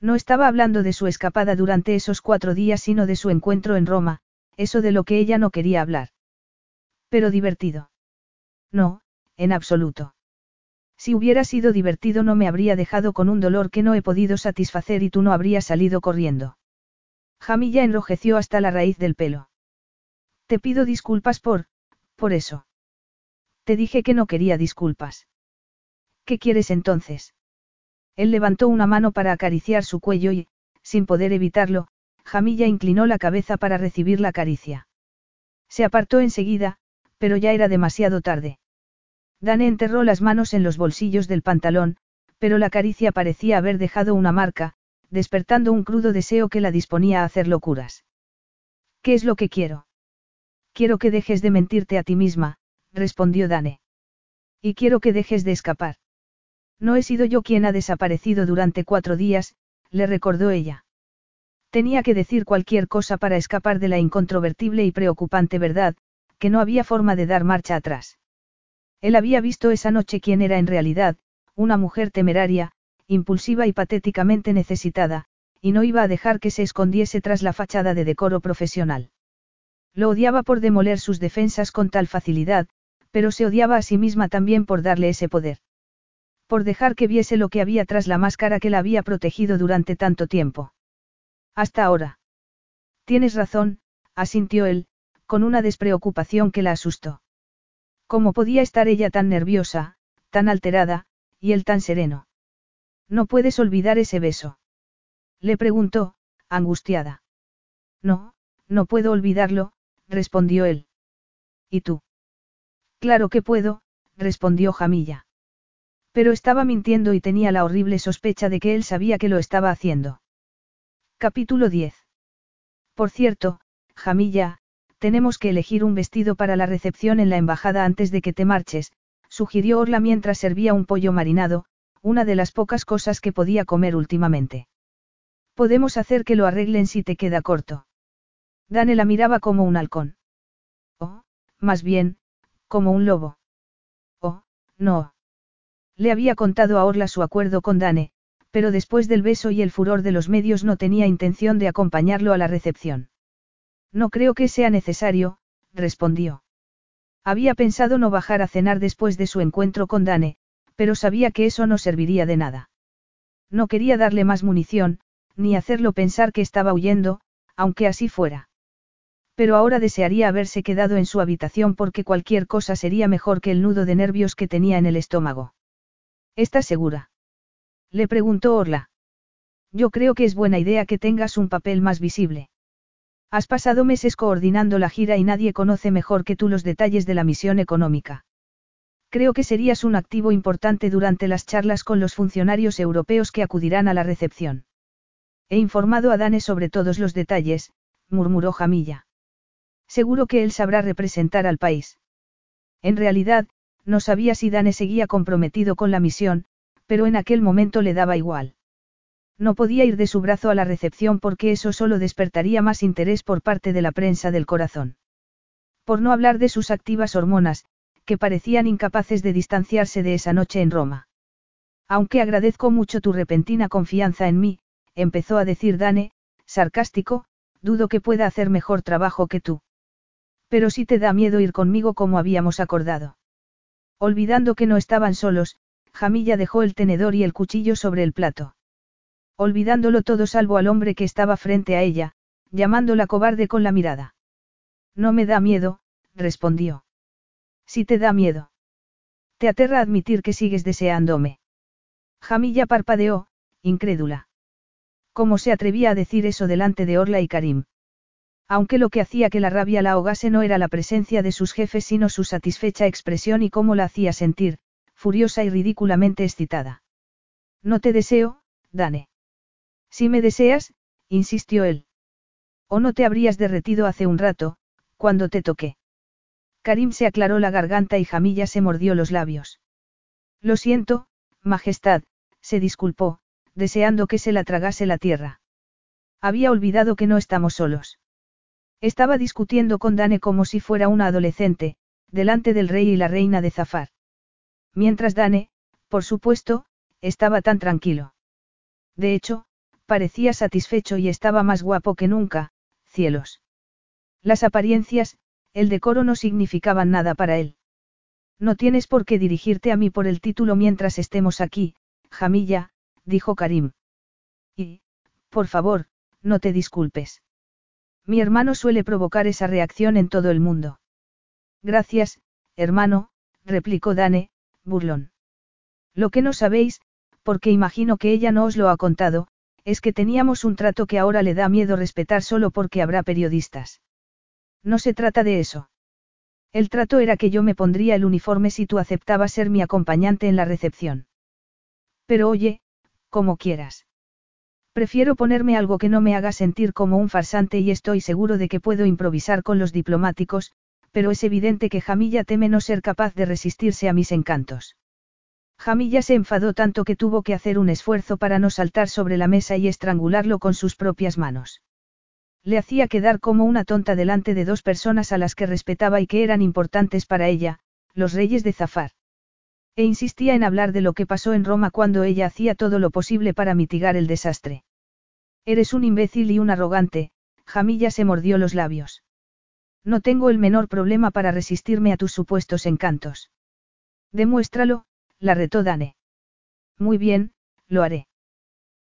No estaba hablando de su escapada durante esos cuatro días, sino de su encuentro en Roma, eso de lo que ella no quería hablar. Pero divertido. No, en absoluto. Si hubiera sido divertido no me habría dejado con un dolor que no he podido satisfacer y tú no habrías salido corriendo. Jamilla enrojeció hasta la raíz del pelo. Te pido disculpas por, por eso. Te dije que no quería disculpas. ¿Qué quieres entonces? Él levantó una mano para acariciar su cuello y, sin poder evitarlo, Jamilla inclinó la cabeza para recibir la caricia. Se apartó enseguida, pero ya era demasiado tarde. Dane enterró las manos en los bolsillos del pantalón, pero la caricia parecía haber dejado una marca, despertando un crudo deseo que la disponía a hacer locuras. ¿Qué es lo que quiero? Quiero que dejes de mentirte a ti misma, respondió Dane. Y quiero que dejes de escapar. No he sido yo quien ha desaparecido durante cuatro días, le recordó ella. Tenía que decir cualquier cosa para escapar de la incontrovertible y preocupante verdad, que no había forma de dar marcha atrás. Él había visto esa noche quién era en realidad, una mujer temeraria, impulsiva y patéticamente necesitada, y no iba a dejar que se escondiese tras la fachada de decoro profesional. Lo odiaba por demoler sus defensas con tal facilidad, pero se odiaba a sí misma también por darle ese poder. Por dejar que viese lo que había tras la máscara que la había protegido durante tanto tiempo. Hasta ahora. Tienes razón, asintió él, con una despreocupación que la asustó. ¿Cómo podía estar ella tan nerviosa, tan alterada, y él tan sereno? No puedes olvidar ese beso. Le preguntó, angustiada. No, no puedo olvidarlo, respondió él. ¿Y tú? Claro que puedo, respondió Jamilla. Pero estaba mintiendo y tenía la horrible sospecha de que él sabía que lo estaba haciendo. Capítulo 10. Por cierto, Jamilla, tenemos que elegir un vestido para la recepción en la embajada antes de que te marches, sugirió Orla mientras servía un pollo marinado, una de las pocas cosas que podía comer últimamente. Podemos hacer que lo arreglen si te queda corto. Dane la miraba como un halcón. Oh, más bien, como un lobo. Oh, no. Le había contado a Orla su acuerdo con Dane, pero después del beso y el furor de los medios no tenía intención de acompañarlo a la recepción. No creo que sea necesario, respondió. Había pensado no bajar a cenar después de su encuentro con Dane, pero sabía que eso no serviría de nada. No quería darle más munición, ni hacerlo pensar que estaba huyendo, aunque así fuera. Pero ahora desearía haberse quedado en su habitación porque cualquier cosa sería mejor que el nudo de nervios que tenía en el estómago. ¿Estás segura? Le preguntó Orla. Yo creo que es buena idea que tengas un papel más visible. Has pasado meses coordinando la gira y nadie conoce mejor que tú los detalles de la misión económica. Creo que serías un activo importante durante las charlas con los funcionarios europeos que acudirán a la recepción. He informado a Dane sobre todos los detalles, murmuró Jamilla. Seguro que él sabrá representar al país. En realidad, no sabía si Dane seguía comprometido con la misión, pero en aquel momento le daba igual. No podía ir de su brazo a la recepción porque eso solo despertaría más interés por parte de la prensa del corazón. Por no hablar de sus activas hormonas, que parecían incapaces de distanciarse de esa noche en Roma. Aunque agradezco mucho tu repentina confianza en mí, empezó a decir Dane, sarcástico, dudo que pueda hacer mejor trabajo que tú. Pero si te da miedo ir conmigo como habíamos acordado. Olvidando que no estaban solos, Jamilla dejó el tenedor y el cuchillo sobre el plato. Olvidándolo todo salvo al hombre que estaba frente a ella, llamándola cobarde con la mirada. No me da miedo, respondió. Si te da miedo. Te aterra admitir que sigues deseándome. Jamilla parpadeó, incrédula. ¿Cómo se atrevía a decir eso delante de Orla y Karim? Aunque lo que hacía que la rabia la ahogase no era la presencia de sus jefes sino su satisfecha expresión y cómo la hacía sentir, furiosa y ridículamente excitada. No te deseo, Dane. Si me deseas, insistió él. O no te habrías derretido hace un rato, cuando te toqué. Karim se aclaró la garganta y Jamilla se mordió los labios. Lo siento, Majestad, se disculpó, deseando que se la tragase la tierra. Había olvidado que no estamos solos. Estaba discutiendo con Dane como si fuera una adolescente, delante del rey y la reina de Zafar. Mientras Dane, por supuesto, estaba tan tranquilo. De hecho, parecía satisfecho y estaba más guapo que nunca, cielos. Las apariencias, el decoro no significaban nada para él. No tienes por qué dirigirte a mí por el título mientras estemos aquí, Jamilla, dijo Karim. Y, por favor, no te disculpes. Mi hermano suele provocar esa reacción en todo el mundo. Gracias, hermano, replicó Dane, burlón. Lo que no sabéis, porque imagino que ella no os lo ha contado, es que teníamos un trato que ahora le da miedo respetar solo porque habrá periodistas. No se trata de eso. El trato era que yo me pondría el uniforme si tú aceptabas ser mi acompañante en la recepción. Pero oye, como quieras. Prefiero ponerme algo que no me haga sentir como un farsante y estoy seguro de que puedo improvisar con los diplomáticos, pero es evidente que Jamilla teme no ser capaz de resistirse a mis encantos. Jamilla se enfadó tanto que tuvo que hacer un esfuerzo para no saltar sobre la mesa y estrangularlo con sus propias manos. Le hacía quedar como una tonta delante de dos personas a las que respetaba y que eran importantes para ella, los reyes de Zafar. E insistía en hablar de lo que pasó en Roma cuando ella hacía todo lo posible para mitigar el desastre. Eres un imbécil y un arrogante, Jamilla se mordió los labios. No tengo el menor problema para resistirme a tus supuestos encantos. Demuéstralo, la retó Dane. Muy bien, lo haré.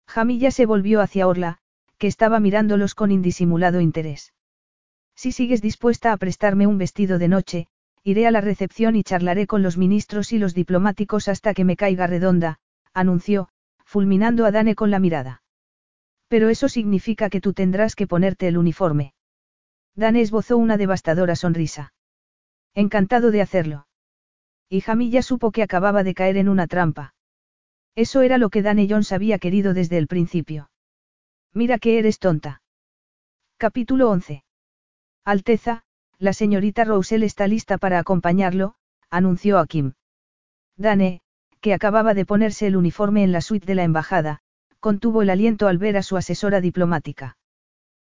Jamilla se volvió hacia Orla, que estaba mirándolos con indisimulado interés. Si sigues dispuesta a prestarme un vestido de noche, iré a la recepción y charlaré con los ministros y los diplomáticos hasta que me caiga redonda, anunció, fulminando a Dane con la mirada. Pero eso significa que tú tendrás que ponerte el uniforme. Dane esbozó una devastadora sonrisa. Encantado de hacerlo. Y Jamilla supo que acababa de caer en una trampa. Eso era lo que Dane Jones había querido desde el principio. Mira que eres tonta. Capítulo 11. Alteza, la señorita Roussel está lista para acompañarlo, anunció a Kim. Dane, que acababa de ponerse el uniforme en la suite de la embajada, contuvo el aliento al ver a su asesora diplomática.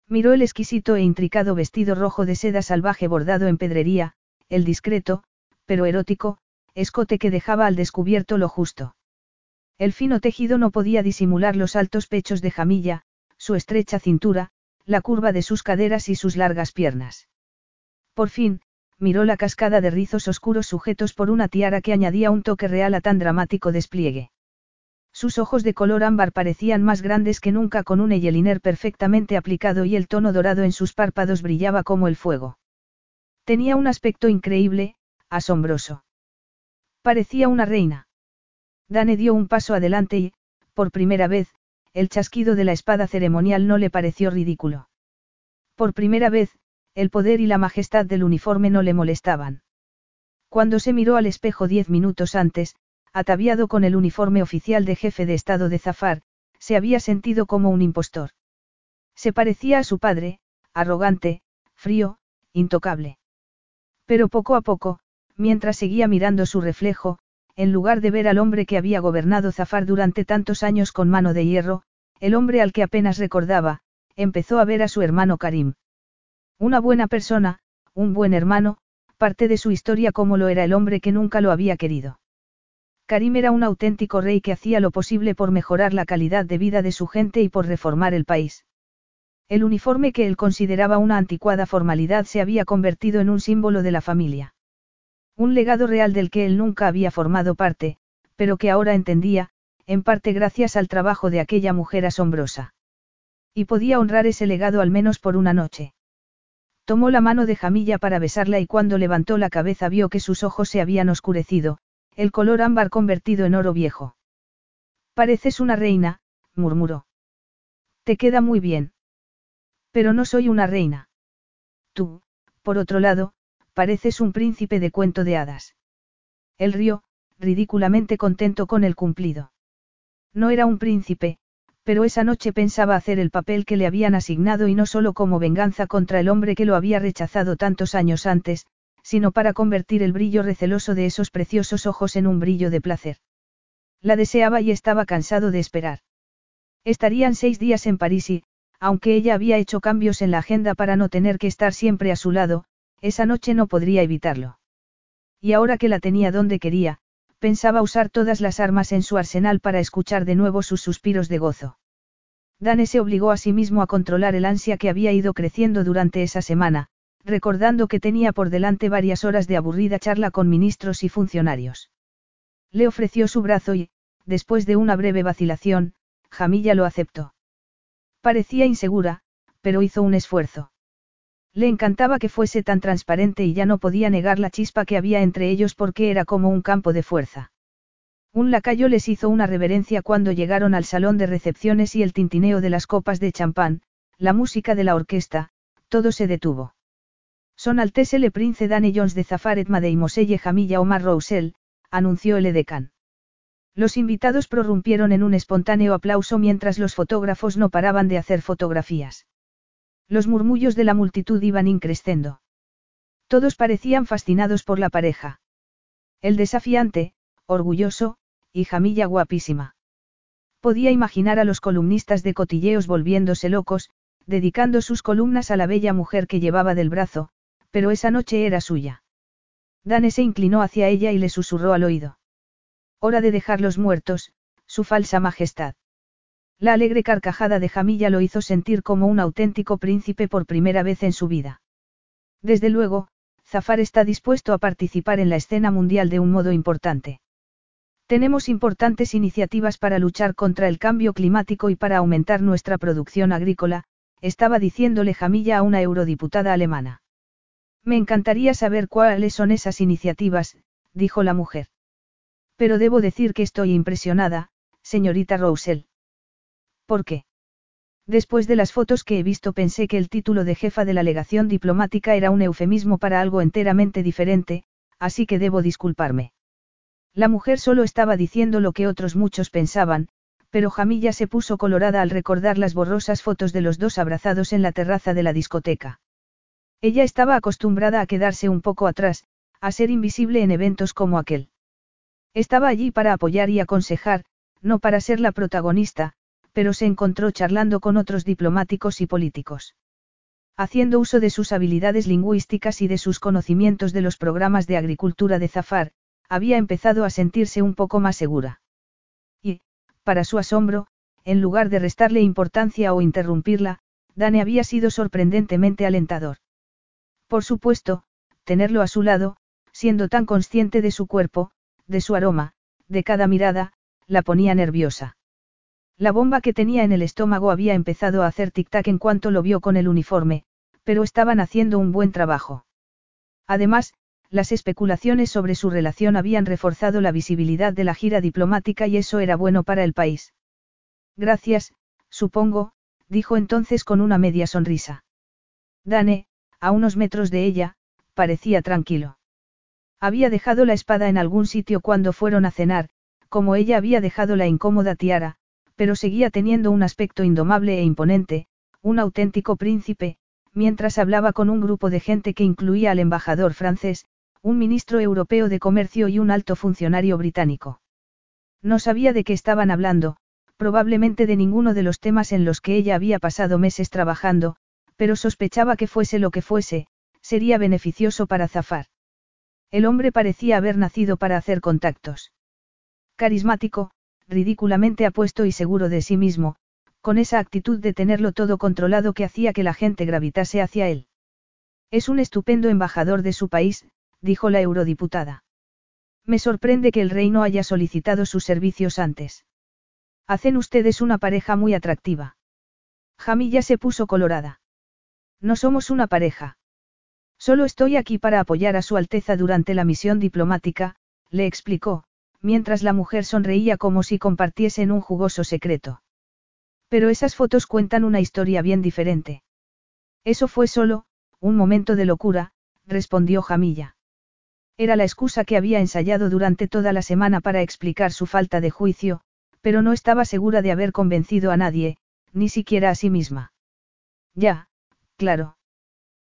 Miró el exquisito e intricado vestido rojo de seda salvaje bordado en pedrería, el discreto, pero erótico, escote que dejaba al descubierto lo justo. El fino tejido no podía disimular los altos pechos de Jamilla, su estrecha cintura, la curva de sus caderas y sus largas piernas. Por fin, miró la cascada de rizos oscuros sujetos por una tiara que añadía un toque real a tan dramático despliegue. Sus ojos de color ámbar parecían más grandes que nunca con un eyeliner perfectamente aplicado y el tono dorado en sus párpados brillaba como el fuego. Tenía un aspecto increíble, asombroso. Parecía una reina. Dane dio un paso adelante y, por primera vez, el chasquido de la espada ceremonial no le pareció ridículo. Por primera vez, el poder y la majestad del uniforme no le molestaban. Cuando se miró al espejo diez minutos antes, ataviado con el uniforme oficial de jefe de Estado de Zafar, se había sentido como un impostor. Se parecía a su padre, arrogante, frío, intocable. Pero poco a poco, mientras seguía mirando su reflejo, en lugar de ver al hombre que había gobernado Zafar durante tantos años con mano de hierro, el hombre al que apenas recordaba, empezó a ver a su hermano Karim. Una buena persona, un buen hermano, parte de su historia como lo era el hombre que nunca lo había querido. Karim era un auténtico rey que hacía lo posible por mejorar la calidad de vida de su gente y por reformar el país. El uniforme que él consideraba una anticuada formalidad se había convertido en un símbolo de la familia. Un legado real del que él nunca había formado parte, pero que ahora entendía, en parte gracias al trabajo de aquella mujer asombrosa. Y podía honrar ese legado al menos por una noche. Tomó la mano de Jamilla para besarla y cuando levantó la cabeza vio que sus ojos se habían oscurecido, el color ámbar convertido en oro viejo. Pareces una reina, murmuró. Te queda muy bien. Pero no soy una reina. Tú, por otro lado, pareces un príncipe de cuento de hadas. Él rió, ridículamente contento con el cumplido. No era un príncipe, pero esa noche pensaba hacer el papel que le habían asignado y no solo como venganza contra el hombre que lo había rechazado tantos años antes, sino para convertir el brillo receloso de esos preciosos ojos en un brillo de placer. La deseaba y estaba cansado de esperar. Estarían seis días en París y, aunque ella había hecho cambios en la agenda para no tener que estar siempre a su lado, esa noche no podría evitarlo. Y ahora que la tenía donde quería, pensaba usar todas las armas en su arsenal para escuchar de nuevo sus suspiros de gozo. Dane se obligó a sí mismo a controlar el ansia que había ido creciendo durante esa semana, recordando que tenía por delante varias horas de aburrida charla con ministros y funcionarios. Le ofreció su brazo y, después de una breve vacilación, Jamilla lo aceptó. Parecía insegura, pero hizo un esfuerzo. Le encantaba que fuese tan transparente y ya no podía negar la chispa que había entre ellos porque era como un campo de fuerza. Un lacayo les hizo una reverencia cuando llegaron al salón de recepciones y el tintineo de las copas de champán, la música de la orquesta, todo se detuvo. Son Altesse le Prince Danny Jones de Zafaret Made y Moselle Jamilla Omar Roussel, anunció el edecán. Los invitados prorrumpieron en un espontáneo aplauso mientras los fotógrafos no paraban de hacer fotografías. Los murmullos de la multitud iban increciendo. Todos parecían fascinados por la pareja. El desafiante, orgulloso, y Jamilla guapísima. Podía imaginar a los columnistas de cotilleos volviéndose locos, dedicando sus columnas a la bella mujer que llevaba del brazo, pero esa noche era suya. Dane se inclinó hacia ella y le susurró al oído. Hora de dejarlos muertos, su falsa majestad. La alegre carcajada de Jamilla lo hizo sentir como un auténtico príncipe por primera vez en su vida. Desde luego, Zafar está dispuesto a participar en la escena mundial de un modo importante. Tenemos importantes iniciativas para luchar contra el cambio climático y para aumentar nuestra producción agrícola, estaba diciéndole Jamilla a una eurodiputada alemana. Me encantaría saber cuáles son esas iniciativas, dijo la mujer. Pero debo decir que estoy impresionada, señorita Roussel. ¿Por qué? Después de las fotos que he visto pensé que el título de jefa de la legación diplomática era un eufemismo para algo enteramente diferente, así que debo disculparme. La mujer solo estaba diciendo lo que otros muchos pensaban, pero Jamilla se puso colorada al recordar las borrosas fotos de los dos abrazados en la terraza de la discoteca. Ella estaba acostumbrada a quedarse un poco atrás, a ser invisible en eventos como aquel. Estaba allí para apoyar y aconsejar, no para ser la protagonista, pero se encontró charlando con otros diplomáticos y políticos. Haciendo uso de sus habilidades lingüísticas y de sus conocimientos de los programas de agricultura de Zafar, había empezado a sentirse un poco más segura. Y, para su asombro, en lugar de restarle importancia o interrumpirla, Dane había sido sorprendentemente alentador. Por supuesto, tenerlo a su lado, siendo tan consciente de su cuerpo, de su aroma, de cada mirada, la ponía nerviosa. La bomba que tenía en el estómago había empezado a hacer tic-tac en cuanto lo vio con el uniforme, pero estaban haciendo un buen trabajo. Además, las especulaciones sobre su relación habían reforzado la visibilidad de la gira diplomática y eso era bueno para el país. Gracias, supongo, dijo entonces con una media sonrisa. Dane, a unos metros de ella, parecía tranquilo. Había dejado la espada en algún sitio cuando fueron a cenar, como ella había dejado la incómoda tiara, pero seguía teniendo un aspecto indomable e imponente, un auténtico príncipe, mientras hablaba con un grupo de gente que incluía al embajador francés, un ministro europeo de comercio y un alto funcionario británico. No sabía de qué estaban hablando, probablemente de ninguno de los temas en los que ella había pasado meses trabajando, pero sospechaba que fuese lo que fuese, sería beneficioso para Zafar. El hombre parecía haber nacido para hacer contactos. Carismático, ridículamente apuesto y seguro de sí mismo, con esa actitud de tenerlo todo controlado que hacía que la gente gravitase hacia él. Es un estupendo embajador de su país, dijo la eurodiputada. Me sorprende que el rey no haya solicitado sus servicios antes. Hacen ustedes una pareja muy atractiva. Jamilla se puso colorada. No somos una pareja. Solo estoy aquí para apoyar a Su Alteza durante la misión diplomática, le explicó, mientras la mujer sonreía como si compartiesen un jugoso secreto. Pero esas fotos cuentan una historia bien diferente. Eso fue solo, un momento de locura, respondió Jamilla. Era la excusa que había ensayado durante toda la semana para explicar su falta de juicio, pero no estaba segura de haber convencido a nadie, ni siquiera a sí misma. Ya, claro.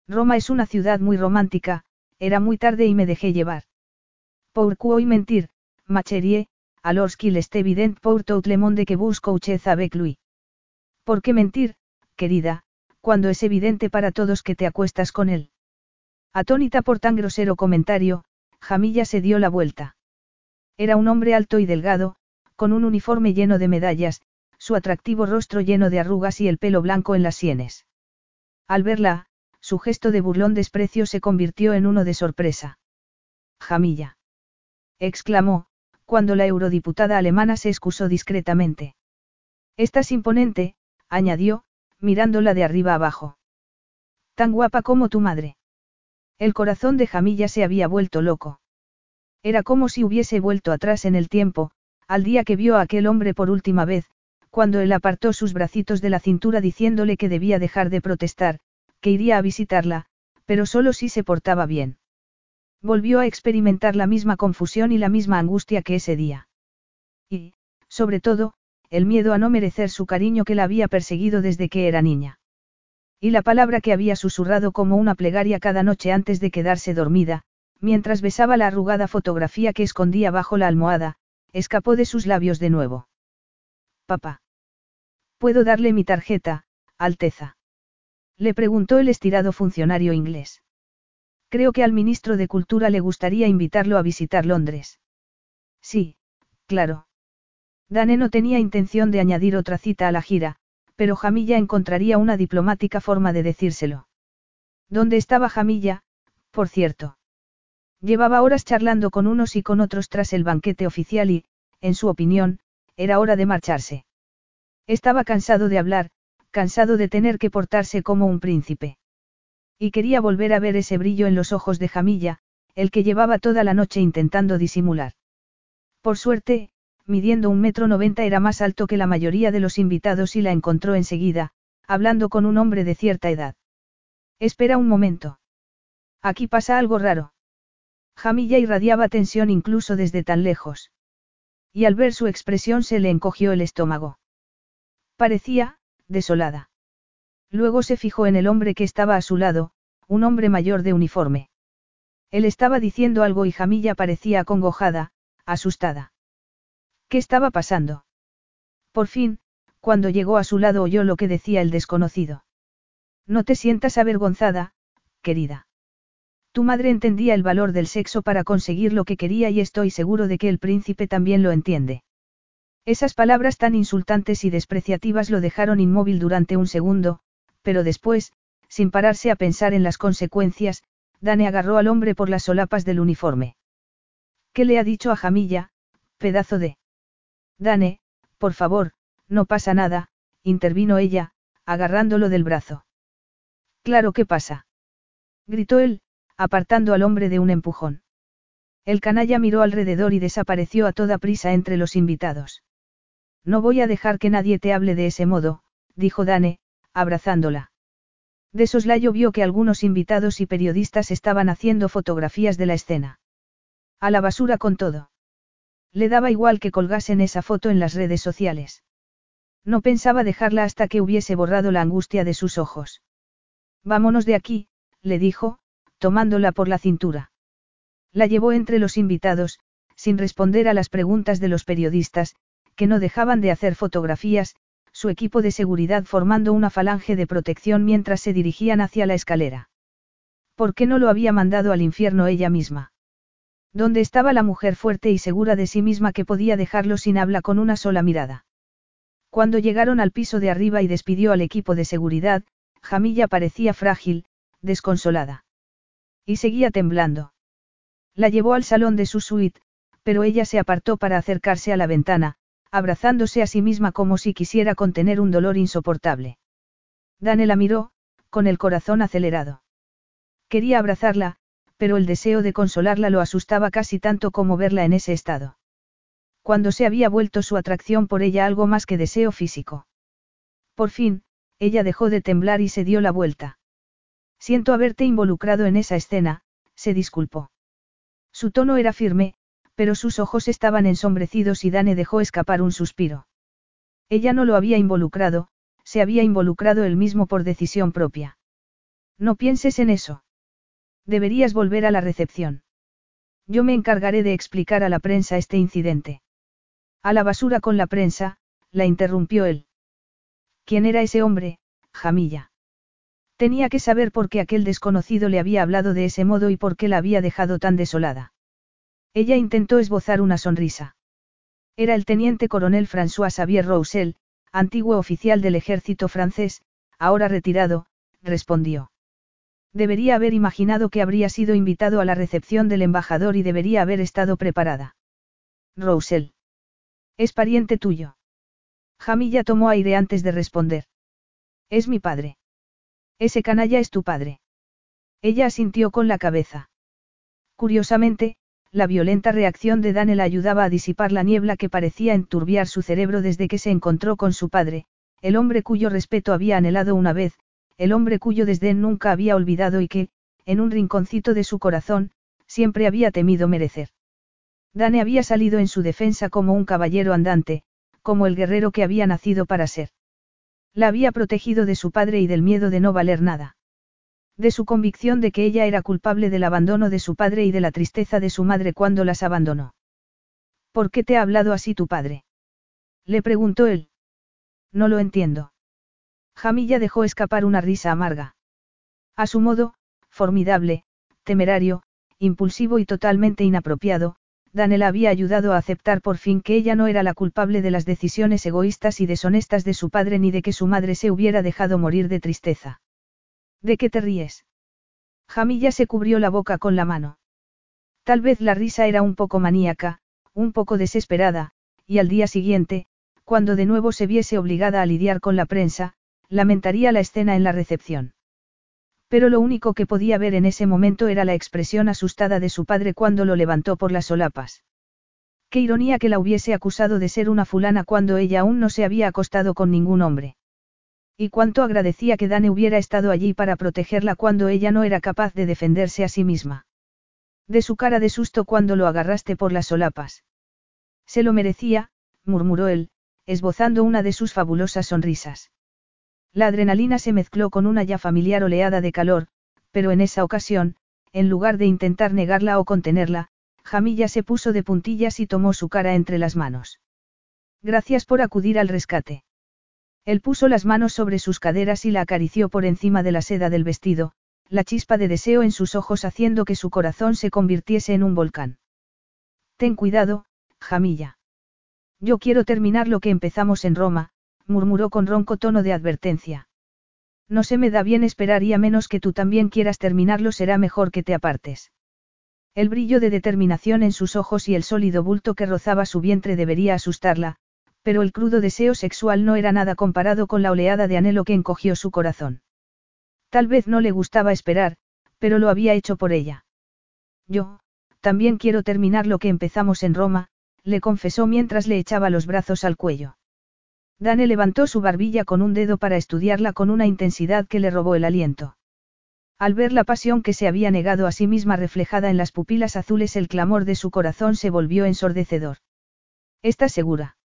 Roma es una ciudad muy romántica, era muy tarde y me dejé llevar. Pourquoi mentir, macherie, alors qu'il est évident pour tout le monde que vous couchez avec lui. ¿Por qué mentir, querida, cuando es evidente para todos que te acuestas con él? Atónita por tan grosero comentario, Jamilla se dio la vuelta. Era un hombre alto y delgado, con un uniforme lleno de medallas, su atractivo rostro lleno de arrugas y el pelo blanco en las sienes. Al verla, su gesto de burlón desprecio se convirtió en uno de sorpresa. Jamilla. exclamó, cuando la eurodiputada alemana se excusó discretamente. Estás imponente, añadió, mirándola de arriba abajo. Tan guapa como tu madre. El corazón de Jamilla se había vuelto loco. Era como si hubiese vuelto atrás en el tiempo, al día que vio a aquel hombre por última vez, cuando él apartó sus bracitos de la cintura diciéndole que debía dejar de protestar, que iría a visitarla, pero solo si se portaba bien. Volvió a experimentar la misma confusión y la misma angustia que ese día. Y, sobre todo, el miedo a no merecer su cariño que la había perseguido desde que era niña. Y la palabra que había susurrado como una plegaria cada noche antes de quedarse dormida, mientras besaba la arrugada fotografía que escondía bajo la almohada, escapó de sus labios de nuevo. Papá. ¿Puedo darle mi tarjeta, Alteza? Le preguntó el estirado funcionario inglés. Creo que al ministro de Cultura le gustaría invitarlo a visitar Londres. Sí, claro. Dane no tenía intención de añadir otra cita a la gira, pero Jamilla encontraría una diplomática forma de decírselo. ¿Dónde estaba Jamilla, por cierto? Llevaba horas charlando con unos y con otros tras el banquete oficial y, en su opinión, era hora de marcharse. Estaba cansado de hablar, cansado de tener que portarse como un príncipe. Y quería volver a ver ese brillo en los ojos de Jamilla, el que llevaba toda la noche intentando disimular. Por suerte, midiendo un metro noventa era más alto que la mayoría de los invitados y la encontró enseguida, hablando con un hombre de cierta edad. Espera un momento. Aquí pasa algo raro. Jamilla irradiaba tensión incluso desde tan lejos. Y al ver su expresión se le encogió el estómago. Parecía, desolada. Luego se fijó en el hombre que estaba a su lado, un hombre mayor de uniforme. Él estaba diciendo algo y Jamilla parecía acongojada, asustada. ¿Qué estaba pasando? Por fin, cuando llegó a su lado oyó lo que decía el desconocido. No te sientas avergonzada, querida. Tu madre entendía el valor del sexo para conseguir lo que quería y estoy seguro de que el príncipe también lo entiende. Esas palabras tan insultantes y despreciativas lo dejaron inmóvil durante un segundo, pero después, sin pararse a pensar en las consecuencias, Dane agarró al hombre por las solapas del uniforme. ¿Qué le ha dicho a Jamilla, pedazo de... Dane, por favor, no pasa nada, intervino ella, agarrándolo del brazo. Claro que pasa. Gritó él, apartando al hombre de un empujón. El canalla miró alrededor y desapareció a toda prisa entre los invitados. No voy a dejar que nadie te hable de ese modo, dijo Dane, abrazándola. De soslayo vio que algunos invitados y periodistas estaban haciendo fotografías de la escena. A la basura con todo. Le daba igual que colgasen esa foto en las redes sociales. No pensaba dejarla hasta que hubiese borrado la angustia de sus ojos. Vámonos de aquí, le dijo, tomándola por la cintura. La llevó entre los invitados, sin responder a las preguntas de los periodistas, que no dejaban de hacer fotografías, su equipo de seguridad formando una falange de protección mientras se dirigían hacia la escalera. ¿Por qué no lo había mandado al infierno ella misma? ¿Dónde estaba la mujer fuerte y segura de sí misma que podía dejarlo sin habla con una sola mirada? Cuando llegaron al piso de arriba y despidió al equipo de seguridad, Jamilla parecía frágil, desconsolada. Y seguía temblando. La llevó al salón de su suite, pero ella se apartó para acercarse a la ventana, abrazándose a sí misma como si quisiera contener un dolor insoportable. Dane la miró, con el corazón acelerado. Quería abrazarla, pero el deseo de consolarla lo asustaba casi tanto como verla en ese estado. Cuando se había vuelto su atracción por ella algo más que deseo físico. Por fin, ella dejó de temblar y se dio la vuelta. Siento haberte involucrado en esa escena, se disculpó. Su tono era firme, pero sus ojos estaban ensombrecidos y Dane dejó escapar un suspiro. Ella no lo había involucrado, se había involucrado él mismo por decisión propia. No pienses en eso. Deberías volver a la recepción. Yo me encargaré de explicar a la prensa este incidente. A la basura con la prensa, la interrumpió él. ¿Quién era ese hombre, Jamilla? Tenía que saber por qué aquel desconocido le había hablado de ese modo y por qué la había dejado tan desolada. Ella intentó esbozar una sonrisa. Era el teniente coronel François Xavier Roussel, antiguo oficial del ejército francés, ahora retirado, respondió. Debería haber imaginado que habría sido invitado a la recepción del embajador y debería haber estado preparada. Roussel. Es pariente tuyo. Jamilla tomó aire antes de responder. Es mi padre. Ese canalla es tu padre. Ella asintió con la cabeza. Curiosamente, la violenta reacción de Daniel ayudaba a disipar la niebla que parecía enturbiar su cerebro desde que se encontró con su padre, el hombre cuyo respeto había anhelado una vez, el hombre cuyo desdén nunca había olvidado y que, en un rinconcito de su corazón, siempre había temido merecer. Dane había salido en su defensa como un caballero andante, como el guerrero que había nacido para ser. La había protegido de su padre y del miedo de no valer nada de su convicción de que ella era culpable del abandono de su padre y de la tristeza de su madre cuando las abandonó. ¿Por qué te ha hablado así tu padre? Le preguntó él. No lo entiendo. Jamilla dejó escapar una risa amarga. A su modo, formidable, temerario, impulsivo y totalmente inapropiado, Daniel había ayudado a aceptar por fin que ella no era la culpable de las decisiones egoístas y deshonestas de su padre ni de que su madre se hubiera dejado morir de tristeza. ¿De qué te ríes? Jamilla se cubrió la boca con la mano. Tal vez la risa era un poco maníaca, un poco desesperada, y al día siguiente, cuando de nuevo se viese obligada a lidiar con la prensa, lamentaría la escena en la recepción. Pero lo único que podía ver en ese momento era la expresión asustada de su padre cuando lo levantó por las solapas. Qué ironía que la hubiese acusado de ser una fulana cuando ella aún no se había acostado con ningún hombre. Y cuánto agradecía que Dane hubiera estado allí para protegerla cuando ella no era capaz de defenderse a sí misma. De su cara de susto cuando lo agarraste por las solapas. Se lo merecía, murmuró él, esbozando una de sus fabulosas sonrisas. La adrenalina se mezcló con una ya familiar oleada de calor, pero en esa ocasión, en lugar de intentar negarla o contenerla, Jamilla se puso de puntillas y tomó su cara entre las manos. Gracias por acudir al rescate. Él puso las manos sobre sus caderas y la acarició por encima de la seda del vestido, la chispa de deseo en sus ojos haciendo que su corazón se convirtiese en un volcán. Ten cuidado, Jamilla. Yo quiero terminar lo que empezamos en Roma, murmuró con ronco tono de advertencia. No se me da bien esperar y a menos que tú también quieras terminarlo será mejor que te apartes. El brillo de determinación en sus ojos y el sólido bulto que rozaba su vientre debería asustarla, pero el crudo deseo sexual no era nada comparado con la oleada de anhelo que encogió su corazón. Tal vez no le gustaba esperar, pero lo había hecho por ella. Yo, también quiero terminar lo que empezamos en Roma, le confesó mientras le echaba los brazos al cuello. Dane levantó su barbilla con un dedo para estudiarla con una intensidad que le robó el aliento. Al ver la pasión que se había negado a sí misma reflejada en las pupilas azules, el clamor de su corazón se volvió ensordecedor. ¿Estás segura?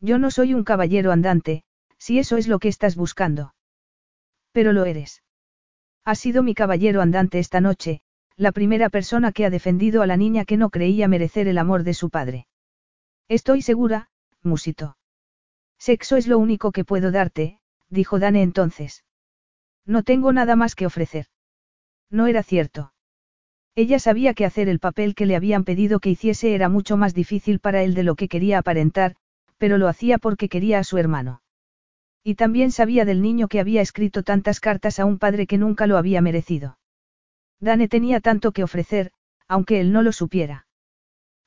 Yo no soy un caballero andante, si eso es lo que estás buscando. Pero lo eres. Has sido mi caballero andante esta noche, la primera persona que ha defendido a la niña que no creía merecer el amor de su padre. Estoy segura, musito. Sexo es lo único que puedo darte, dijo Dane entonces. No tengo nada más que ofrecer. No era cierto. Ella sabía que hacer el papel que le habían pedido que hiciese era mucho más difícil para él de lo que quería aparentar, pero lo hacía porque quería a su hermano. Y también sabía del niño que había escrito tantas cartas a un padre que nunca lo había merecido. Dane tenía tanto que ofrecer, aunque él no lo supiera.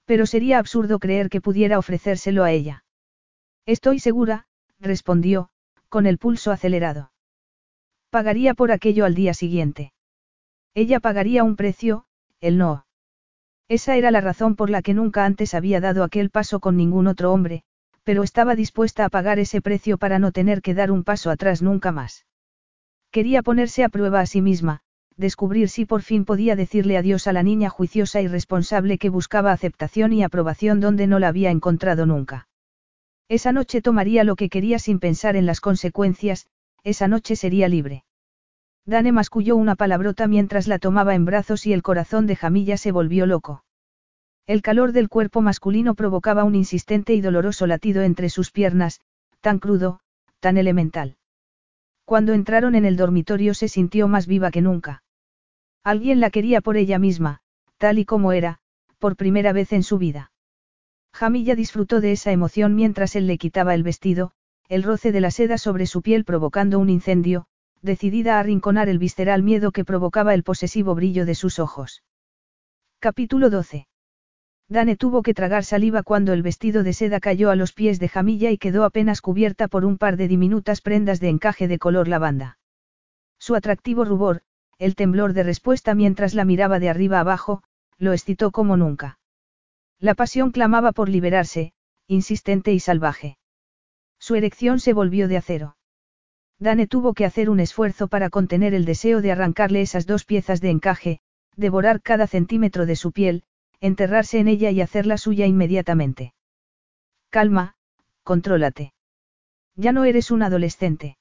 Pero sería absurdo creer que pudiera ofrecérselo a ella. Estoy segura, respondió, con el pulso acelerado. Pagaría por aquello al día siguiente. Ella pagaría un precio, él no. Esa era la razón por la que nunca antes había dado aquel paso con ningún otro hombre, pero estaba dispuesta a pagar ese precio para no tener que dar un paso atrás nunca más. Quería ponerse a prueba a sí misma, descubrir si por fin podía decirle adiós a la niña juiciosa y responsable que buscaba aceptación y aprobación donde no la había encontrado nunca. Esa noche tomaría lo que quería sin pensar en las consecuencias, esa noche sería libre. Dane masculló una palabrota mientras la tomaba en brazos y el corazón de Jamilla se volvió loco. El calor del cuerpo masculino provocaba un insistente y doloroso latido entre sus piernas, tan crudo, tan elemental. Cuando entraron en el dormitorio se sintió más viva que nunca. Alguien la quería por ella misma, tal y como era, por primera vez en su vida. Jamilla disfrutó de esa emoción mientras él le quitaba el vestido, el roce de la seda sobre su piel provocando un incendio, decidida a arrinconar el visceral miedo que provocaba el posesivo brillo de sus ojos. Capítulo 12. Dane tuvo que tragar saliva cuando el vestido de seda cayó a los pies de Jamilla y quedó apenas cubierta por un par de diminutas prendas de encaje de color lavanda. Su atractivo rubor, el temblor de respuesta mientras la miraba de arriba abajo, lo excitó como nunca. La pasión clamaba por liberarse, insistente y salvaje. Su erección se volvió de acero. Dane tuvo que hacer un esfuerzo para contener el deseo de arrancarle esas dos piezas de encaje, devorar cada centímetro de su piel, enterrarse en ella y hacerla suya inmediatamente. Calma, contrólate. Ya no eres un adolescente.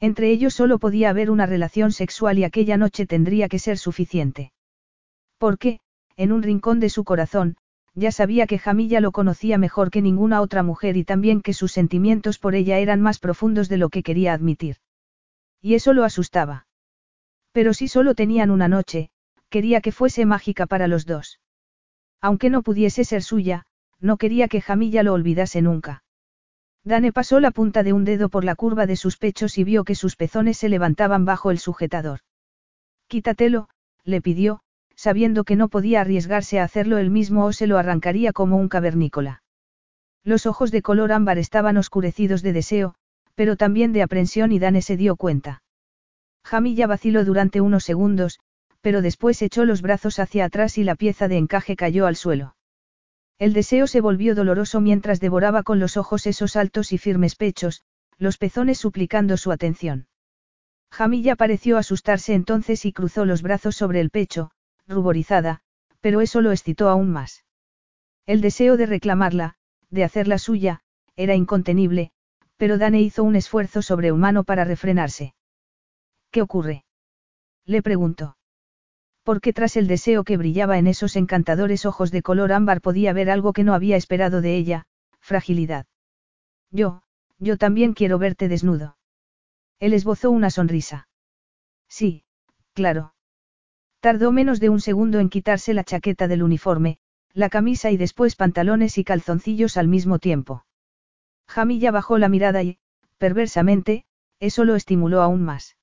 Entre ellos solo podía haber una relación sexual y aquella noche tendría que ser suficiente. Porque, en un rincón de su corazón, ya sabía que Jamilla lo conocía mejor que ninguna otra mujer y también que sus sentimientos por ella eran más profundos de lo que quería admitir. Y eso lo asustaba. Pero si solo tenían una noche, quería que fuese mágica para los dos. Aunque no pudiese ser suya, no quería que Jamilla lo olvidase nunca. Dane pasó la punta de un dedo por la curva de sus pechos y vio que sus pezones se levantaban bajo el sujetador. Quítatelo, le pidió, sabiendo que no podía arriesgarse a hacerlo él mismo o se lo arrancaría como un cavernícola. Los ojos de color ámbar estaban oscurecidos de deseo, pero también de aprensión y Dane se dio cuenta. Jamilla vaciló durante unos segundos, pero después echó los brazos hacia atrás y la pieza de encaje cayó al suelo. El deseo se volvió doloroso mientras devoraba con los ojos esos altos y firmes pechos, los pezones suplicando su atención. Jamilla pareció asustarse entonces y cruzó los brazos sobre el pecho, ruborizada, pero eso lo excitó aún más. El deseo de reclamarla, de hacerla suya, era incontenible, pero Dane hizo un esfuerzo sobrehumano para refrenarse. ¿Qué ocurre? Le preguntó porque tras el deseo que brillaba en esos encantadores ojos de color ámbar podía ver algo que no había esperado de ella, fragilidad. Yo, yo también quiero verte desnudo. Él esbozó una sonrisa. Sí, claro. Tardó menos de un segundo en quitarse la chaqueta del uniforme, la camisa y después pantalones y calzoncillos al mismo tiempo. Jamilla bajó la mirada y, perversamente, eso lo estimuló aún más.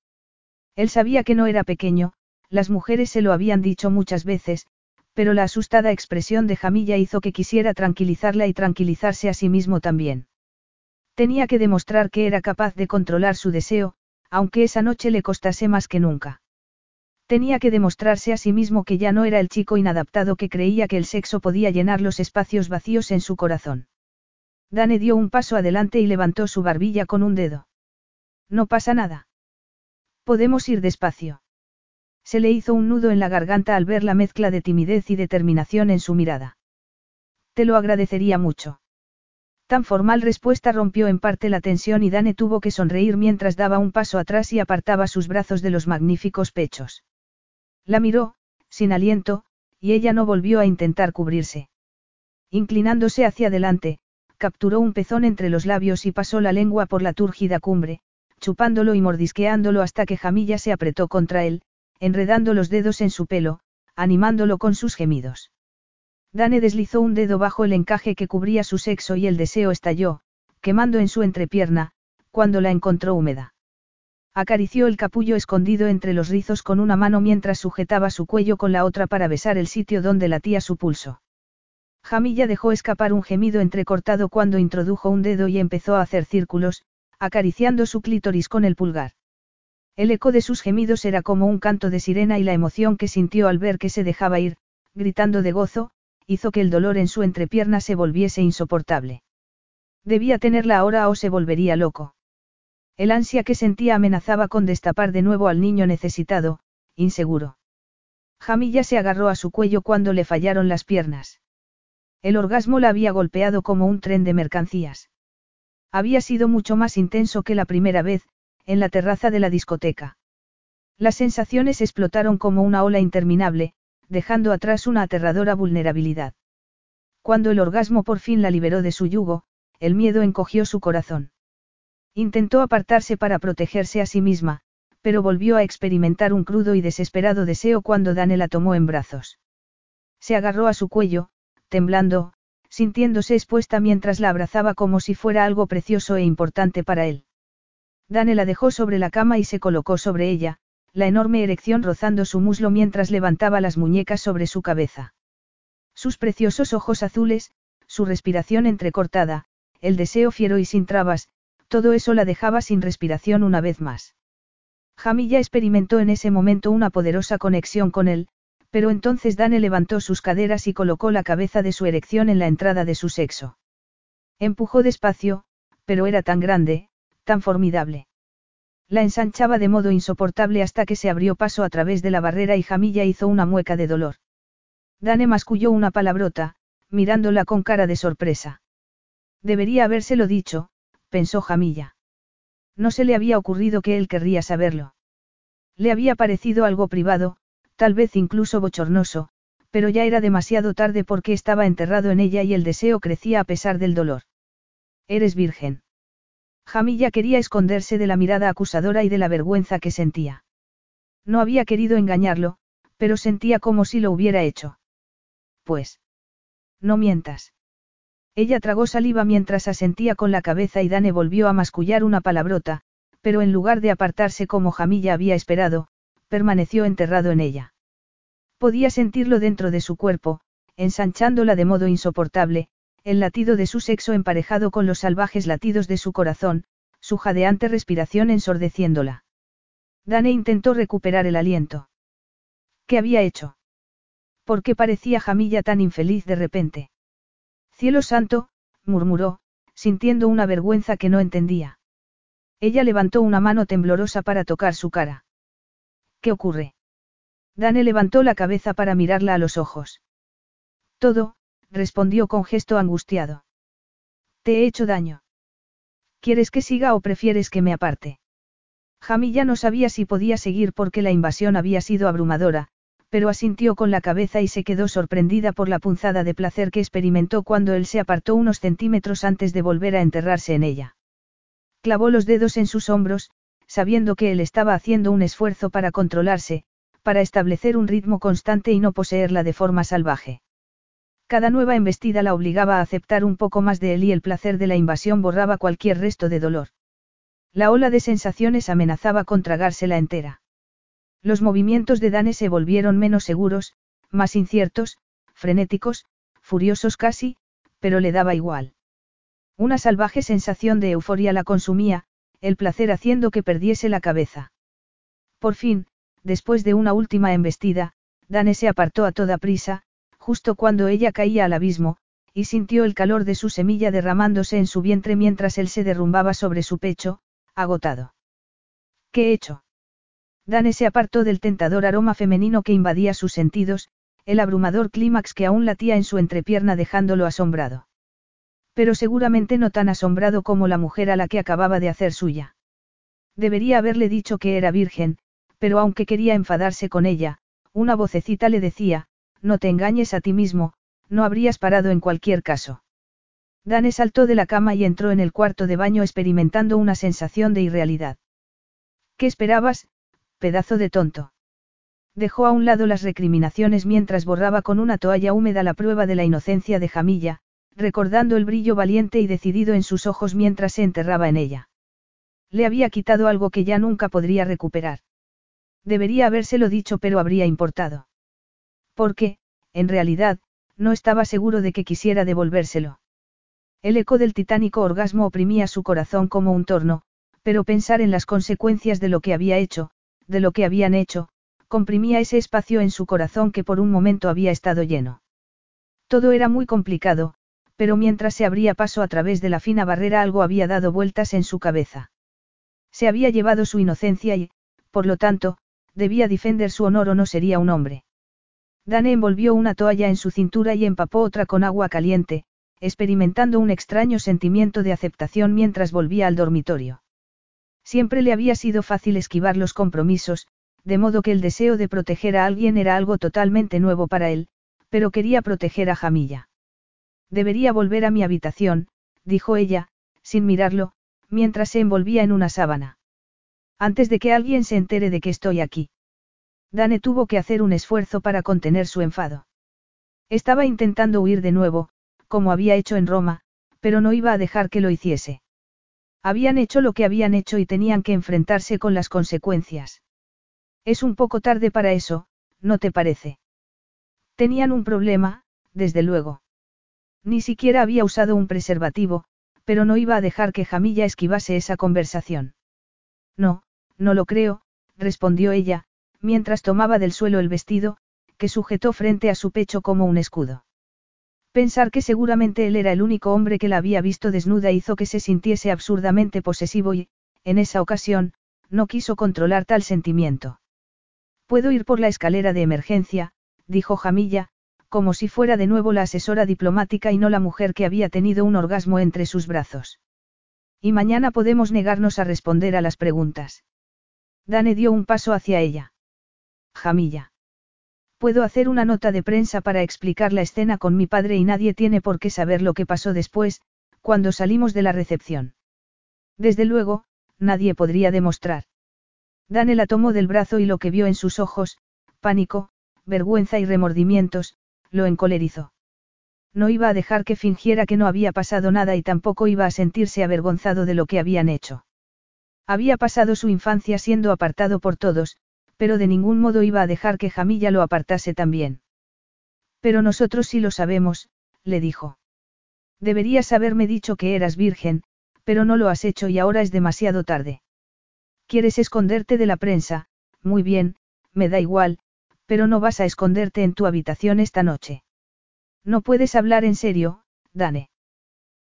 Él sabía que no era pequeño, las mujeres se lo habían dicho muchas veces, pero la asustada expresión de Jamilla hizo que quisiera tranquilizarla y tranquilizarse a sí mismo también. Tenía que demostrar que era capaz de controlar su deseo, aunque esa noche le costase más que nunca. Tenía que demostrarse a sí mismo que ya no era el chico inadaptado que creía que el sexo podía llenar los espacios vacíos en su corazón. Dane dio un paso adelante y levantó su barbilla con un dedo. No pasa nada. Podemos ir despacio. Se le hizo un nudo en la garganta al ver la mezcla de timidez y determinación en su mirada. Te lo agradecería mucho. Tan formal respuesta rompió en parte la tensión y Dane tuvo que sonreír mientras daba un paso atrás y apartaba sus brazos de los magníficos pechos. La miró, sin aliento, y ella no volvió a intentar cubrirse. Inclinándose hacia adelante, capturó un pezón entre los labios y pasó la lengua por la túrgida cumbre, chupándolo y mordisqueándolo hasta que Jamilla se apretó contra él, enredando los dedos en su pelo, animándolo con sus gemidos. Dane deslizó un dedo bajo el encaje que cubría su sexo y el deseo estalló, quemando en su entrepierna, cuando la encontró húmeda. Acarició el capullo escondido entre los rizos con una mano mientras sujetaba su cuello con la otra para besar el sitio donde latía su pulso. Jamilla dejó escapar un gemido entrecortado cuando introdujo un dedo y empezó a hacer círculos, acariciando su clítoris con el pulgar. El eco de sus gemidos era como un canto de sirena y la emoción que sintió al ver que se dejaba ir, gritando de gozo, hizo que el dolor en su entrepierna se volviese insoportable. Debía tenerla ahora o se volvería loco. El ansia que sentía amenazaba con destapar de nuevo al niño necesitado, inseguro. Jamilla se agarró a su cuello cuando le fallaron las piernas. El orgasmo la había golpeado como un tren de mercancías. Había sido mucho más intenso que la primera vez, en la terraza de la discoteca. Las sensaciones explotaron como una ola interminable, dejando atrás una aterradora vulnerabilidad. Cuando el orgasmo por fin la liberó de su yugo, el miedo encogió su corazón. Intentó apartarse para protegerse a sí misma, pero volvió a experimentar un crudo y desesperado deseo cuando Dane la tomó en brazos. Se agarró a su cuello, temblando, sintiéndose expuesta mientras la abrazaba como si fuera algo precioso e importante para él. Dane la dejó sobre la cama y se colocó sobre ella, la enorme erección rozando su muslo mientras levantaba las muñecas sobre su cabeza. Sus preciosos ojos azules, su respiración entrecortada, el deseo fiero y sin trabas, todo eso la dejaba sin respiración una vez más. Jamilla experimentó en ese momento una poderosa conexión con él, pero entonces Dane levantó sus caderas y colocó la cabeza de su erección en la entrada de su sexo. Empujó despacio, pero era tan grande, tan formidable. La ensanchaba de modo insoportable hasta que se abrió paso a través de la barrera y Jamilla hizo una mueca de dolor. Dane masculló una palabrota, mirándola con cara de sorpresa. Debería habérselo dicho, pensó Jamilla. No se le había ocurrido que él querría saberlo. Le había parecido algo privado, tal vez incluso bochornoso, pero ya era demasiado tarde porque estaba enterrado en ella y el deseo crecía a pesar del dolor. Eres virgen. Jamilla quería esconderse de la mirada acusadora y de la vergüenza que sentía. No había querido engañarlo, pero sentía como si lo hubiera hecho. Pues. No mientas. Ella tragó saliva mientras asentía con la cabeza y Dane volvió a mascullar una palabrota, pero en lugar de apartarse como Jamilla había esperado, permaneció enterrado en ella. Podía sentirlo dentro de su cuerpo, ensanchándola de modo insoportable, el latido de su sexo emparejado con los salvajes latidos de su corazón, su jadeante respiración ensordeciéndola. Dane intentó recuperar el aliento. ¿Qué había hecho? ¿Por qué parecía Jamilla tan infeliz de repente? Cielo santo, murmuró, sintiendo una vergüenza que no entendía. Ella levantó una mano temblorosa para tocar su cara. ¿Qué ocurre? Dane levantó la cabeza para mirarla a los ojos. Todo, respondió con gesto angustiado. ¿Te he hecho daño? ¿Quieres que siga o prefieres que me aparte? Jamilla no sabía si podía seguir porque la invasión había sido abrumadora, pero asintió con la cabeza y se quedó sorprendida por la punzada de placer que experimentó cuando él se apartó unos centímetros antes de volver a enterrarse en ella. Clavó los dedos en sus hombros, sabiendo que él estaba haciendo un esfuerzo para controlarse, para establecer un ritmo constante y no poseerla de forma salvaje. Cada nueva embestida la obligaba a aceptar un poco más de él y el placer de la invasión borraba cualquier resto de dolor. La ola de sensaciones amenazaba con tragársela entera. Los movimientos de Dane se volvieron menos seguros, más inciertos, frenéticos, furiosos casi, pero le daba igual. Una salvaje sensación de euforia la consumía, el placer haciendo que perdiese la cabeza. Por fin, después de una última embestida, Dane se apartó a toda prisa, justo cuando ella caía al abismo, y sintió el calor de su semilla derramándose en su vientre mientras él se derrumbaba sobre su pecho, agotado. ¿Qué he hecho? Dane se apartó del tentador aroma femenino que invadía sus sentidos, el abrumador clímax que aún latía en su entrepierna dejándolo asombrado. Pero seguramente no tan asombrado como la mujer a la que acababa de hacer suya. Debería haberle dicho que era virgen, pero aunque quería enfadarse con ella, una vocecita le decía, no te engañes a ti mismo, no habrías parado en cualquier caso. Dane saltó de la cama y entró en el cuarto de baño experimentando una sensación de irrealidad. ¿Qué esperabas, pedazo de tonto? Dejó a un lado las recriminaciones mientras borraba con una toalla húmeda la prueba de la inocencia de Jamilla, recordando el brillo valiente y decidido en sus ojos mientras se enterraba en ella. Le había quitado algo que ya nunca podría recuperar. Debería habérselo dicho pero habría importado. Porque, en realidad, no estaba seguro de que quisiera devolvérselo. El eco del titánico orgasmo oprimía su corazón como un torno, pero pensar en las consecuencias de lo que había hecho, de lo que habían hecho, comprimía ese espacio en su corazón que por un momento había estado lleno. Todo era muy complicado, pero mientras se abría paso a través de la fina barrera algo había dado vueltas en su cabeza. Se había llevado su inocencia y, por lo tanto, debía defender su honor o no sería un hombre. Dane envolvió una toalla en su cintura y empapó otra con agua caliente, experimentando un extraño sentimiento de aceptación mientras volvía al dormitorio. Siempre le había sido fácil esquivar los compromisos, de modo que el deseo de proteger a alguien era algo totalmente nuevo para él, pero quería proteger a Jamilla. Debería volver a mi habitación, dijo ella, sin mirarlo, mientras se envolvía en una sábana. Antes de que alguien se entere de que estoy aquí. Dane tuvo que hacer un esfuerzo para contener su enfado. Estaba intentando huir de nuevo, como había hecho en Roma, pero no iba a dejar que lo hiciese. Habían hecho lo que habían hecho y tenían que enfrentarse con las consecuencias. Es un poco tarde para eso, ¿no te parece? Tenían un problema, desde luego. Ni siquiera había usado un preservativo, pero no iba a dejar que Jamilla esquivase esa conversación. No, no lo creo, respondió ella, mientras tomaba del suelo el vestido, que sujetó frente a su pecho como un escudo. Pensar que seguramente él era el único hombre que la había visto desnuda hizo que se sintiese absurdamente posesivo y, en esa ocasión, no quiso controlar tal sentimiento. Puedo ir por la escalera de emergencia, dijo Jamilla, como si fuera de nuevo la asesora diplomática y no la mujer que había tenido un orgasmo entre sus brazos. Y mañana podemos negarnos a responder a las preguntas. Dane dio un paso hacia ella. Jamilla. Puedo hacer una nota de prensa para explicar la escena con mi padre y nadie tiene por qué saber lo que pasó después, cuando salimos de la recepción. Desde luego, nadie podría demostrar. Dane la tomó del brazo y lo que vio en sus ojos, pánico, vergüenza y remordimientos, lo encolerizó. No iba a dejar que fingiera que no había pasado nada y tampoco iba a sentirse avergonzado de lo que habían hecho. Había pasado su infancia siendo apartado por todos, pero de ningún modo iba a dejar que Jamilla lo apartase también. Pero nosotros sí lo sabemos, le dijo. Deberías haberme dicho que eras virgen, pero no lo has hecho y ahora es demasiado tarde. ¿Quieres esconderte de la prensa? Muy bien, me da igual, pero no vas a esconderte en tu habitación esta noche. No puedes hablar en serio, Dane.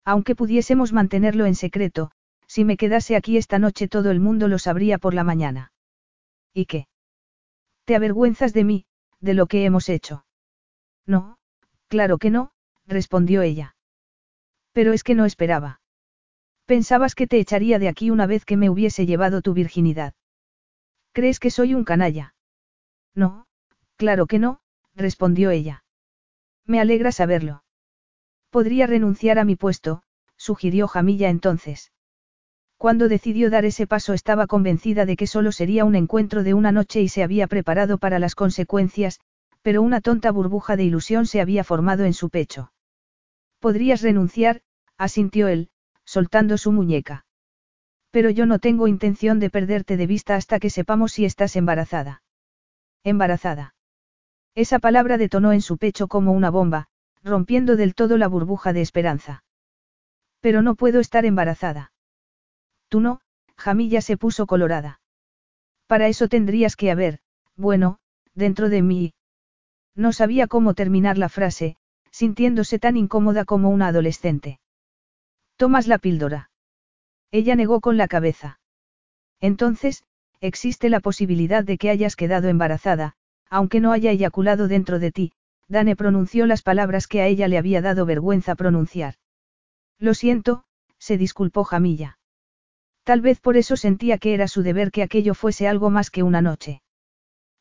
Aunque pudiésemos mantenerlo en secreto, si me quedase aquí esta noche todo el mundo lo sabría por la mañana. ¿Y qué? ¿Te avergüenzas de mí, de lo que hemos hecho? No, claro que no, respondió ella. Pero es que no esperaba. Pensabas que te echaría de aquí una vez que me hubiese llevado tu virginidad. ¿Crees que soy un canalla? No, claro que no, respondió ella. Me alegra saberlo. Podría renunciar a mi puesto, sugirió Jamilla entonces. Cuando decidió dar ese paso estaba convencida de que solo sería un encuentro de una noche y se había preparado para las consecuencias, pero una tonta burbuja de ilusión se había formado en su pecho. Podrías renunciar, asintió él, soltando su muñeca. Pero yo no tengo intención de perderte de vista hasta que sepamos si estás embarazada. Embarazada. Esa palabra detonó en su pecho como una bomba, rompiendo del todo la burbuja de esperanza. Pero no puedo estar embarazada. Tú no, Jamilla se puso colorada. Para eso tendrías que haber, bueno, dentro de mí. No sabía cómo terminar la frase, sintiéndose tan incómoda como una adolescente. Tomas la píldora. Ella negó con la cabeza. Entonces, existe la posibilidad de que hayas quedado embarazada, aunque no haya eyaculado dentro de ti, Dane pronunció las palabras que a ella le había dado vergüenza pronunciar. Lo siento, se disculpó Jamilla. Tal vez por eso sentía que era su deber que aquello fuese algo más que una noche.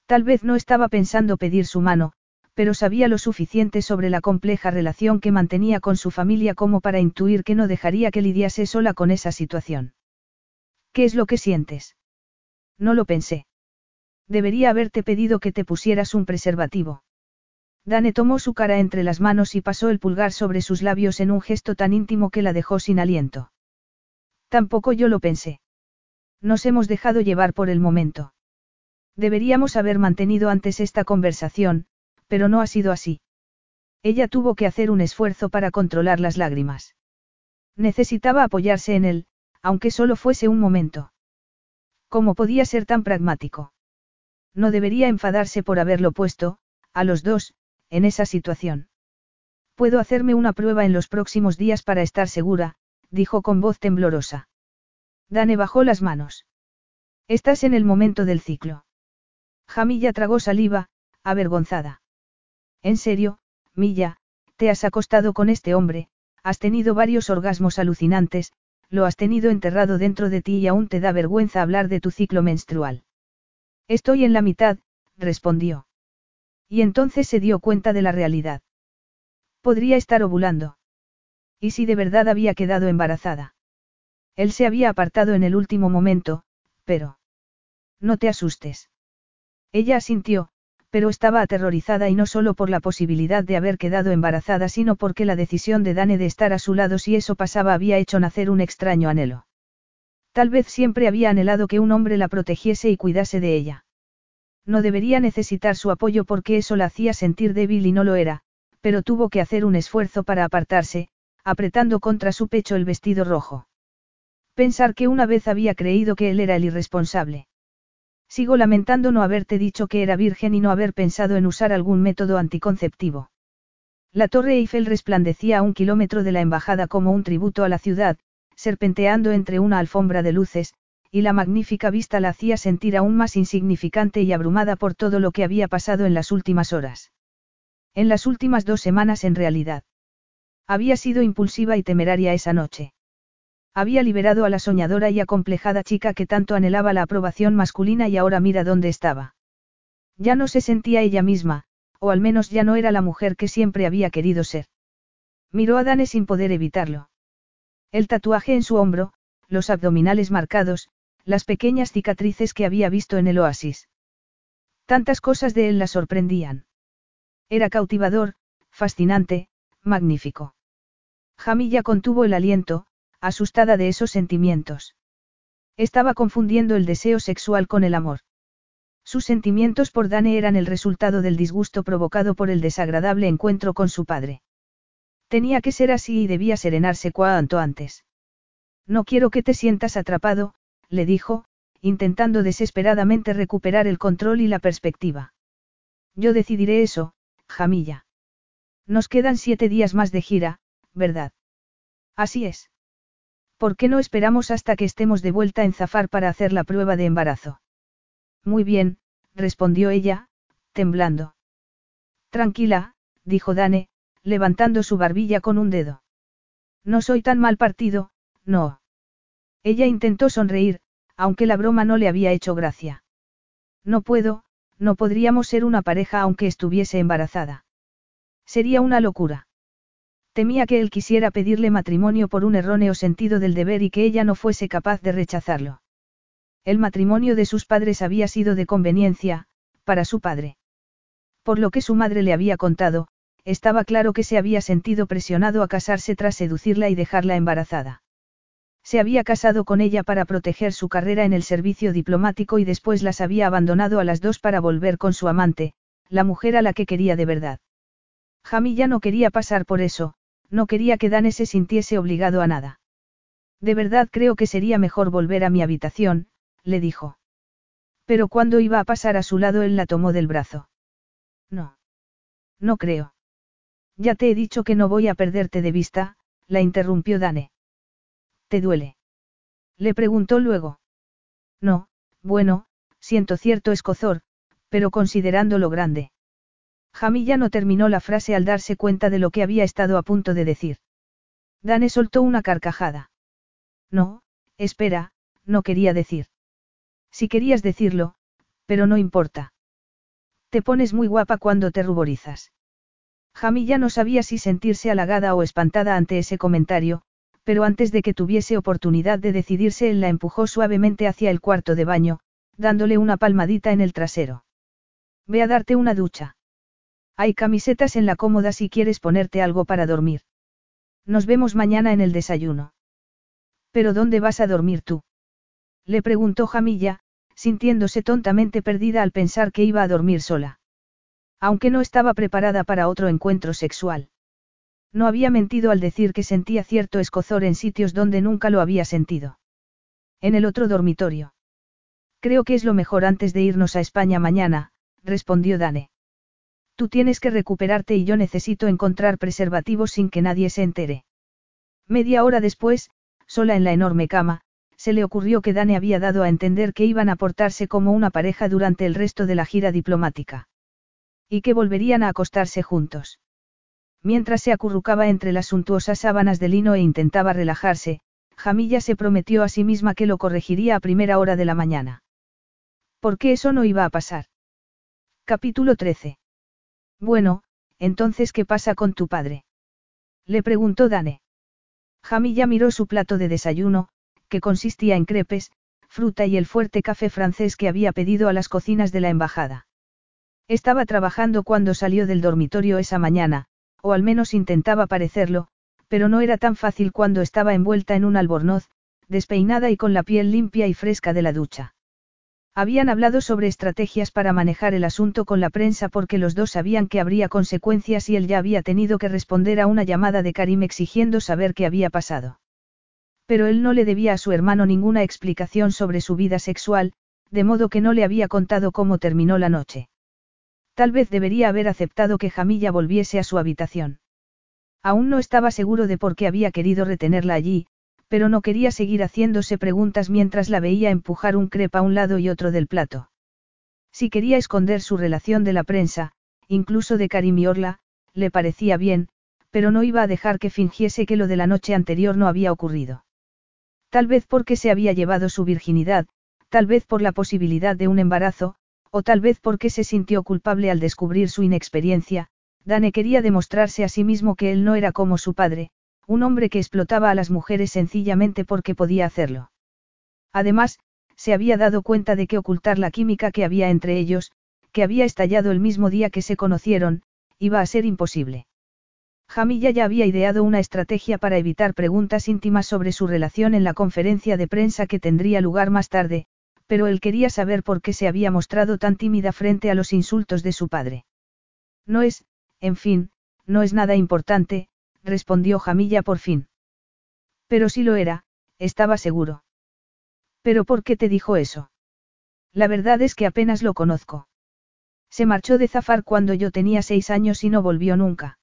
Tal vez no estaba pensando pedir su mano, pero sabía lo suficiente sobre la compleja relación que mantenía con su familia como para intuir que no dejaría que lidiase sola con esa situación. ¿Qué es lo que sientes? No lo pensé. Debería haberte pedido que te pusieras un preservativo. Dane tomó su cara entre las manos y pasó el pulgar sobre sus labios en un gesto tan íntimo que la dejó sin aliento. Tampoco yo lo pensé. Nos hemos dejado llevar por el momento. Deberíamos haber mantenido antes esta conversación, pero no ha sido así. Ella tuvo que hacer un esfuerzo para controlar las lágrimas. Necesitaba apoyarse en él, aunque solo fuese un momento. ¿Cómo podía ser tan pragmático? No debería enfadarse por haberlo puesto, a los dos, en esa situación. Puedo hacerme una prueba en los próximos días para estar segura, dijo con voz temblorosa. Dane bajó las manos. Estás en el momento del ciclo. Jamilla tragó saliva, avergonzada. En serio, Milla, te has acostado con este hombre, has tenido varios orgasmos alucinantes, lo has tenido enterrado dentro de ti y aún te da vergüenza hablar de tu ciclo menstrual. Estoy en la mitad, respondió. Y entonces se dio cuenta de la realidad. Podría estar ovulando. ¿Y si de verdad había quedado embarazada? Él se había apartado en el último momento, pero... No te asustes. Ella asintió, pero estaba aterrorizada y no solo por la posibilidad de haber quedado embarazada, sino porque la decisión de Dane de estar a su lado si eso pasaba había hecho nacer un extraño anhelo. Tal vez siempre había anhelado que un hombre la protegiese y cuidase de ella. No debería necesitar su apoyo porque eso la hacía sentir débil y no lo era, pero tuvo que hacer un esfuerzo para apartarse, apretando contra su pecho el vestido rojo. Pensar que una vez había creído que él era el irresponsable. Sigo lamentando no haberte dicho que era virgen y no haber pensado en usar algún método anticonceptivo. La torre Eiffel resplandecía a un kilómetro de la embajada como un tributo a la ciudad, serpenteando entre una alfombra de luces, y la magnífica vista la hacía sentir aún más insignificante y abrumada por todo lo que había pasado en las últimas horas. En las últimas dos semanas en realidad. Había sido impulsiva y temeraria esa noche. Había liberado a la soñadora y acomplejada chica que tanto anhelaba la aprobación masculina y ahora mira dónde estaba. Ya no se sentía ella misma, o al menos ya no era la mujer que siempre había querido ser. Miró a Dane sin poder evitarlo. El tatuaje en su hombro, los abdominales marcados, las pequeñas cicatrices que había visto en el oasis. Tantas cosas de él la sorprendían. Era cautivador, fascinante, magnífico. Jamilla contuvo el aliento, asustada de esos sentimientos. Estaba confundiendo el deseo sexual con el amor. Sus sentimientos por Dane eran el resultado del disgusto provocado por el desagradable encuentro con su padre. Tenía que ser así y debía serenarse cuanto antes. No quiero que te sientas atrapado, le dijo, intentando desesperadamente recuperar el control y la perspectiva. Yo decidiré eso, Jamilla. Nos quedan siete días más de gira, ¿verdad? Así es. ¿Por qué no esperamos hasta que estemos de vuelta en Zafar para hacer la prueba de embarazo? Muy bien, respondió ella, temblando. Tranquila, dijo Dane, levantando su barbilla con un dedo. No soy tan mal partido, no. Ella intentó sonreír, aunque la broma no le había hecho gracia. No puedo, no podríamos ser una pareja aunque estuviese embarazada. Sería una locura. Temía que él quisiera pedirle matrimonio por un erróneo sentido del deber y que ella no fuese capaz de rechazarlo. El matrimonio de sus padres había sido de conveniencia, para su padre. Por lo que su madre le había contado, estaba claro que se había sentido presionado a casarse tras seducirla y dejarla embarazada. Se había casado con ella para proteger su carrera en el servicio diplomático y después las había abandonado a las dos para volver con su amante, la mujer a la que quería de verdad. Jamilla no quería pasar por eso, no quería que Dane se sintiese obligado a nada. De verdad creo que sería mejor volver a mi habitación, le dijo. Pero cuando iba a pasar a su lado él la tomó del brazo. No. No creo. Ya te he dicho que no voy a perderte de vista, la interrumpió Dane. ¿Te duele? Le preguntó luego. No, bueno, siento cierto escozor, pero considerando lo grande. Jamilla no terminó la frase al darse cuenta de lo que había estado a punto de decir. Dane soltó una carcajada. No, espera, no quería decir. Si querías decirlo, pero no importa. Te pones muy guapa cuando te ruborizas. Jamilla no sabía si sentirse halagada o espantada ante ese comentario, pero antes de que tuviese oportunidad de decidirse él la empujó suavemente hacia el cuarto de baño, dándole una palmadita en el trasero. Ve a darte una ducha. Hay camisetas en la cómoda si quieres ponerte algo para dormir. Nos vemos mañana en el desayuno. ¿Pero dónde vas a dormir tú? Le preguntó Jamilla, sintiéndose tontamente perdida al pensar que iba a dormir sola. Aunque no estaba preparada para otro encuentro sexual. No había mentido al decir que sentía cierto escozor en sitios donde nunca lo había sentido. En el otro dormitorio. Creo que es lo mejor antes de irnos a España mañana, respondió Dane. Tú tienes que recuperarte y yo necesito encontrar preservativos sin que nadie se entere. Media hora después, sola en la enorme cama, se le ocurrió que Dane había dado a entender que iban a portarse como una pareja durante el resto de la gira diplomática. Y que volverían a acostarse juntos. Mientras se acurrucaba entre las suntuosas sábanas de lino e intentaba relajarse, Jamilla se prometió a sí misma que lo corregiría a primera hora de la mañana. ¿Por qué eso no iba a pasar? Capítulo 13. Bueno, entonces, ¿qué pasa con tu padre? Le preguntó Dane. Jamilla miró su plato de desayuno, que consistía en crepes, fruta y el fuerte café francés que había pedido a las cocinas de la embajada. Estaba trabajando cuando salió del dormitorio esa mañana, o al menos intentaba parecerlo, pero no era tan fácil cuando estaba envuelta en un albornoz, despeinada y con la piel limpia y fresca de la ducha. Habían hablado sobre estrategias para manejar el asunto con la prensa porque los dos sabían que habría consecuencias y él ya había tenido que responder a una llamada de Karim exigiendo saber qué había pasado. Pero él no le debía a su hermano ninguna explicación sobre su vida sexual, de modo que no le había contado cómo terminó la noche. Tal vez debería haber aceptado que Jamilla volviese a su habitación. Aún no estaba seguro de por qué había querido retenerla allí, pero no quería seguir haciéndose preguntas mientras la veía empujar un crepa a un lado y otro del plato. Si quería esconder su relación de la prensa, incluso de Karim y Orla, le parecía bien, pero no iba a dejar que fingiese que lo de la noche anterior no había ocurrido. Tal vez porque se había llevado su virginidad, tal vez por la posibilidad de un embarazo, o tal vez porque se sintió culpable al descubrir su inexperiencia, Dane quería demostrarse a sí mismo que él no era como su padre, un hombre que explotaba a las mujeres sencillamente porque podía hacerlo. Además, se había dado cuenta de que ocultar la química que había entre ellos, que había estallado el mismo día que se conocieron, iba a ser imposible. Jamilla ya había ideado una estrategia para evitar preguntas íntimas sobre su relación en la conferencia de prensa que tendría lugar más tarde, pero él quería saber por qué se había mostrado tan tímida frente a los insultos de su padre. No es, en fin, no es nada importante, respondió Jamilla por fin. Pero si lo era, estaba seguro. ¿Pero por qué te dijo eso? La verdad es que apenas lo conozco. Se marchó de Zafar cuando yo tenía seis años y no volvió nunca.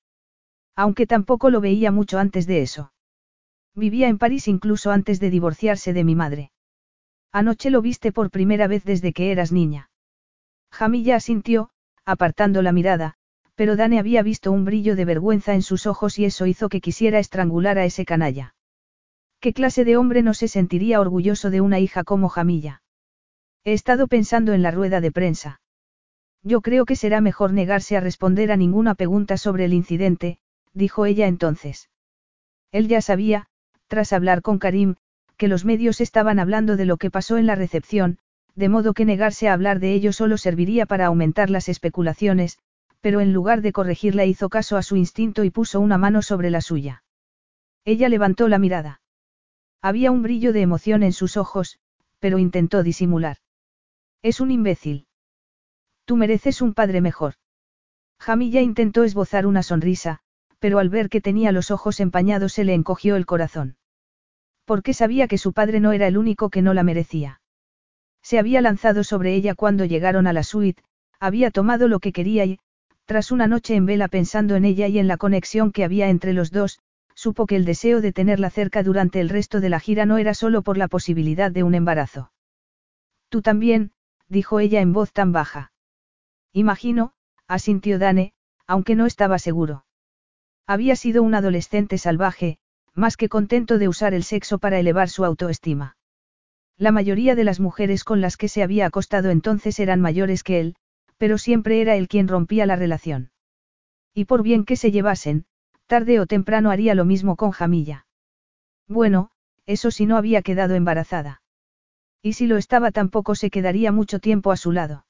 Aunque tampoco lo veía mucho antes de eso. Vivía en París incluso antes de divorciarse de mi madre. Anoche lo viste por primera vez desde que eras niña. Jamilla asintió, apartando la mirada, pero Dane había visto un brillo de vergüenza en sus ojos y eso hizo que quisiera estrangular a ese canalla. ¿Qué clase de hombre no se sentiría orgulloso de una hija como Jamilla? He estado pensando en la rueda de prensa. Yo creo que será mejor negarse a responder a ninguna pregunta sobre el incidente, dijo ella entonces. Él ya sabía, tras hablar con Karim, que los medios estaban hablando de lo que pasó en la recepción, de modo que negarse a hablar de ello solo serviría para aumentar las especulaciones, pero en lugar de corregirla hizo caso a su instinto y puso una mano sobre la suya. Ella levantó la mirada. Había un brillo de emoción en sus ojos, pero intentó disimular. Es un imbécil. Tú mereces un padre mejor. Jamilla intentó esbozar una sonrisa, pero al ver que tenía los ojos empañados se le encogió el corazón. Porque sabía que su padre no era el único que no la merecía. Se había lanzado sobre ella cuando llegaron a la suite, había tomado lo que quería y, tras una noche en vela pensando en ella y en la conexión que había entre los dos, supo que el deseo de tenerla cerca durante el resto de la gira no era solo por la posibilidad de un embarazo. Tú también, dijo ella en voz tan baja. Imagino, asintió Dane, aunque no estaba seguro. Había sido un adolescente salvaje, más que contento de usar el sexo para elevar su autoestima. La mayoría de las mujeres con las que se había acostado entonces eran mayores que él, pero siempre era él quien rompía la relación. Y por bien que se llevasen, tarde o temprano haría lo mismo con Jamilla. Bueno, eso si no había quedado embarazada. Y si lo estaba tampoco se quedaría mucho tiempo a su lado.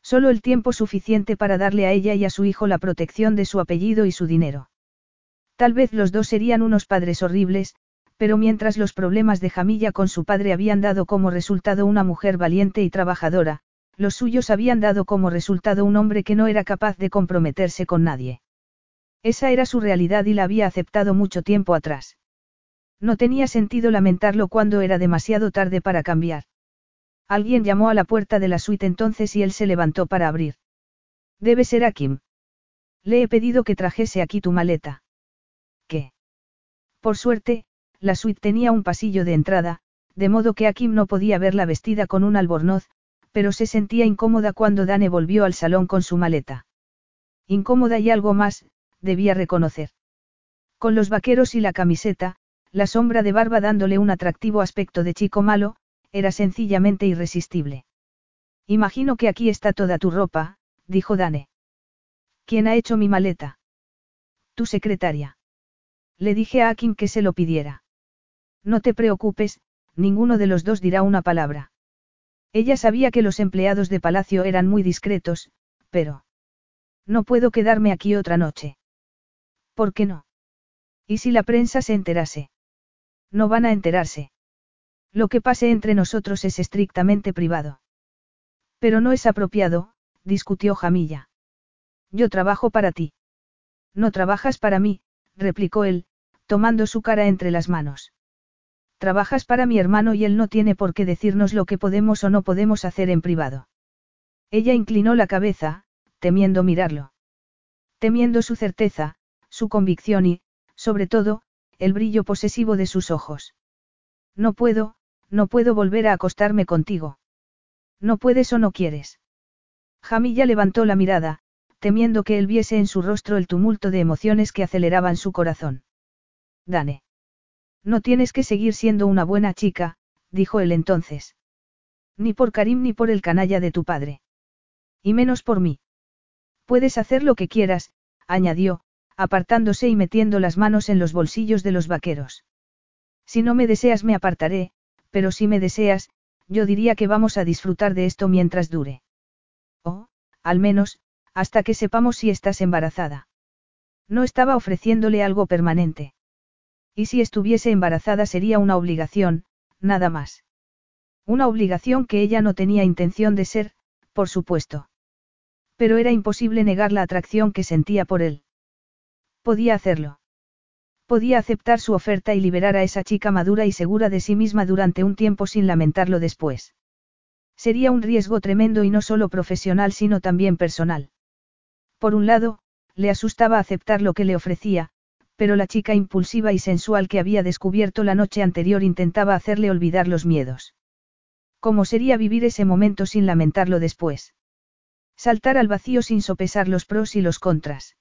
Solo el tiempo suficiente para darle a ella y a su hijo la protección de su apellido y su dinero. Tal vez los dos serían unos padres horribles, pero mientras los problemas de Jamilla con su padre habían dado como resultado una mujer valiente y trabajadora, Los suyos habían dado como resultado un hombre que no era capaz de comprometerse con nadie. Esa era su realidad y la había aceptado mucho tiempo atrás. No tenía sentido lamentarlo cuando era demasiado tarde para cambiar. Alguien llamó a la puerta de la suite entonces y él se levantó para abrir. Debe ser Akim. Le he pedido que trajese aquí tu maleta. ¿Qué? Por suerte, la suite tenía un pasillo de entrada, de modo que Akim no podía verla vestida con un albornoz, pero se sentía incómoda cuando Dane volvió al salón con su maleta. Incómoda y algo más, debía reconocer. Con los vaqueros y la camiseta, la sombra de barba dándole un atractivo aspecto de chico malo, era sencillamente irresistible. Imagino que aquí está toda tu ropa, dijo Dane. ¿Quién ha hecho mi maleta? Tu secretaria. Le dije a Akin que se lo pidiera. No te preocupes, ninguno de los dos dirá una palabra. Ella sabía que los empleados de palacio eran muy discretos, pero... No puedo quedarme aquí otra noche. ¿Por qué no? ¿Y si la prensa se enterase? No van a enterarse. Lo que pase entre nosotros es estrictamente privado. Pero no es apropiado, discutió Jamilla. Yo trabajo para ti. No trabajas para mí, replicó él, tomando su cara entre las manos. Trabajas para mi hermano y él no tiene por qué decirnos lo que podemos o no podemos hacer en privado. Ella inclinó la cabeza, temiendo mirarlo. Temiendo su certeza, su convicción y, sobre todo, el brillo posesivo de sus ojos. No puedo, no puedo volver a acostarme contigo. No puedes o no quieres. Jamilla levantó la mirada, temiendo que él viese en su rostro el tumulto de emociones que aceleraban su corazón. Dane. No tienes que seguir siendo una buena chica, dijo él entonces. Ni por Karim ni por el canalla de tu padre. Y menos por mí. Puedes hacer lo que quieras, añadió, apartándose y metiendo las manos en los bolsillos de los vaqueros. Si no me deseas me apartaré, pero si me deseas, yo diría que vamos a disfrutar de esto mientras dure. O, al menos, hasta que sepamos si estás embarazada. No estaba ofreciéndole algo permanente. Y si estuviese embarazada sería una obligación, nada más. Una obligación que ella no tenía intención de ser, por supuesto. Pero era imposible negar la atracción que sentía por él. Podía hacerlo. Podía aceptar su oferta y liberar a esa chica madura y segura de sí misma durante un tiempo sin lamentarlo después. Sería un riesgo tremendo y no solo profesional sino también personal. Por un lado, le asustaba aceptar lo que le ofrecía, pero la chica impulsiva y sensual que había descubierto la noche anterior intentaba hacerle olvidar los miedos. ¿Cómo sería vivir ese momento sin lamentarlo después? Saltar al vacío sin sopesar los pros y los contras.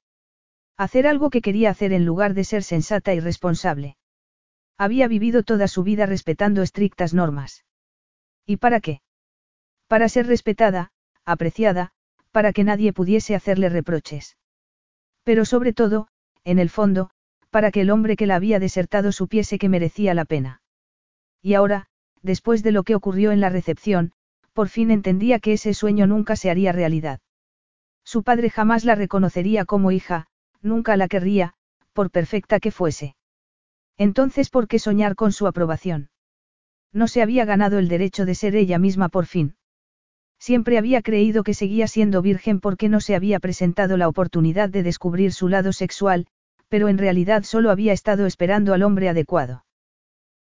Hacer algo que quería hacer en lugar de ser sensata y responsable. Había vivido toda su vida respetando estrictas normas. ¿Y para qué? Para ser respetada, apreciada, para que nadie pudiese hacerle reproches. Pero sobre todo, en el fondo, para que el hombre que la había desertado supiese que merecía la pena. Y ahora, después de lo que ocurrió en la recepción, por fin entendía que ese sueño nunca se haría realidad. Su padre jamás la reconocería como hija, nunca la querría, por perfecta que fuese. Entonces, ¿por qué soñar con su aprobación? No se había ganado el derecho de ser ella misma por fin. Siempre había creído que seguía siendo virgen porque no se había presentado la oportunidad de descubrir su lado sexual, pero en realidad solo había estado esperando al hombre adecuado.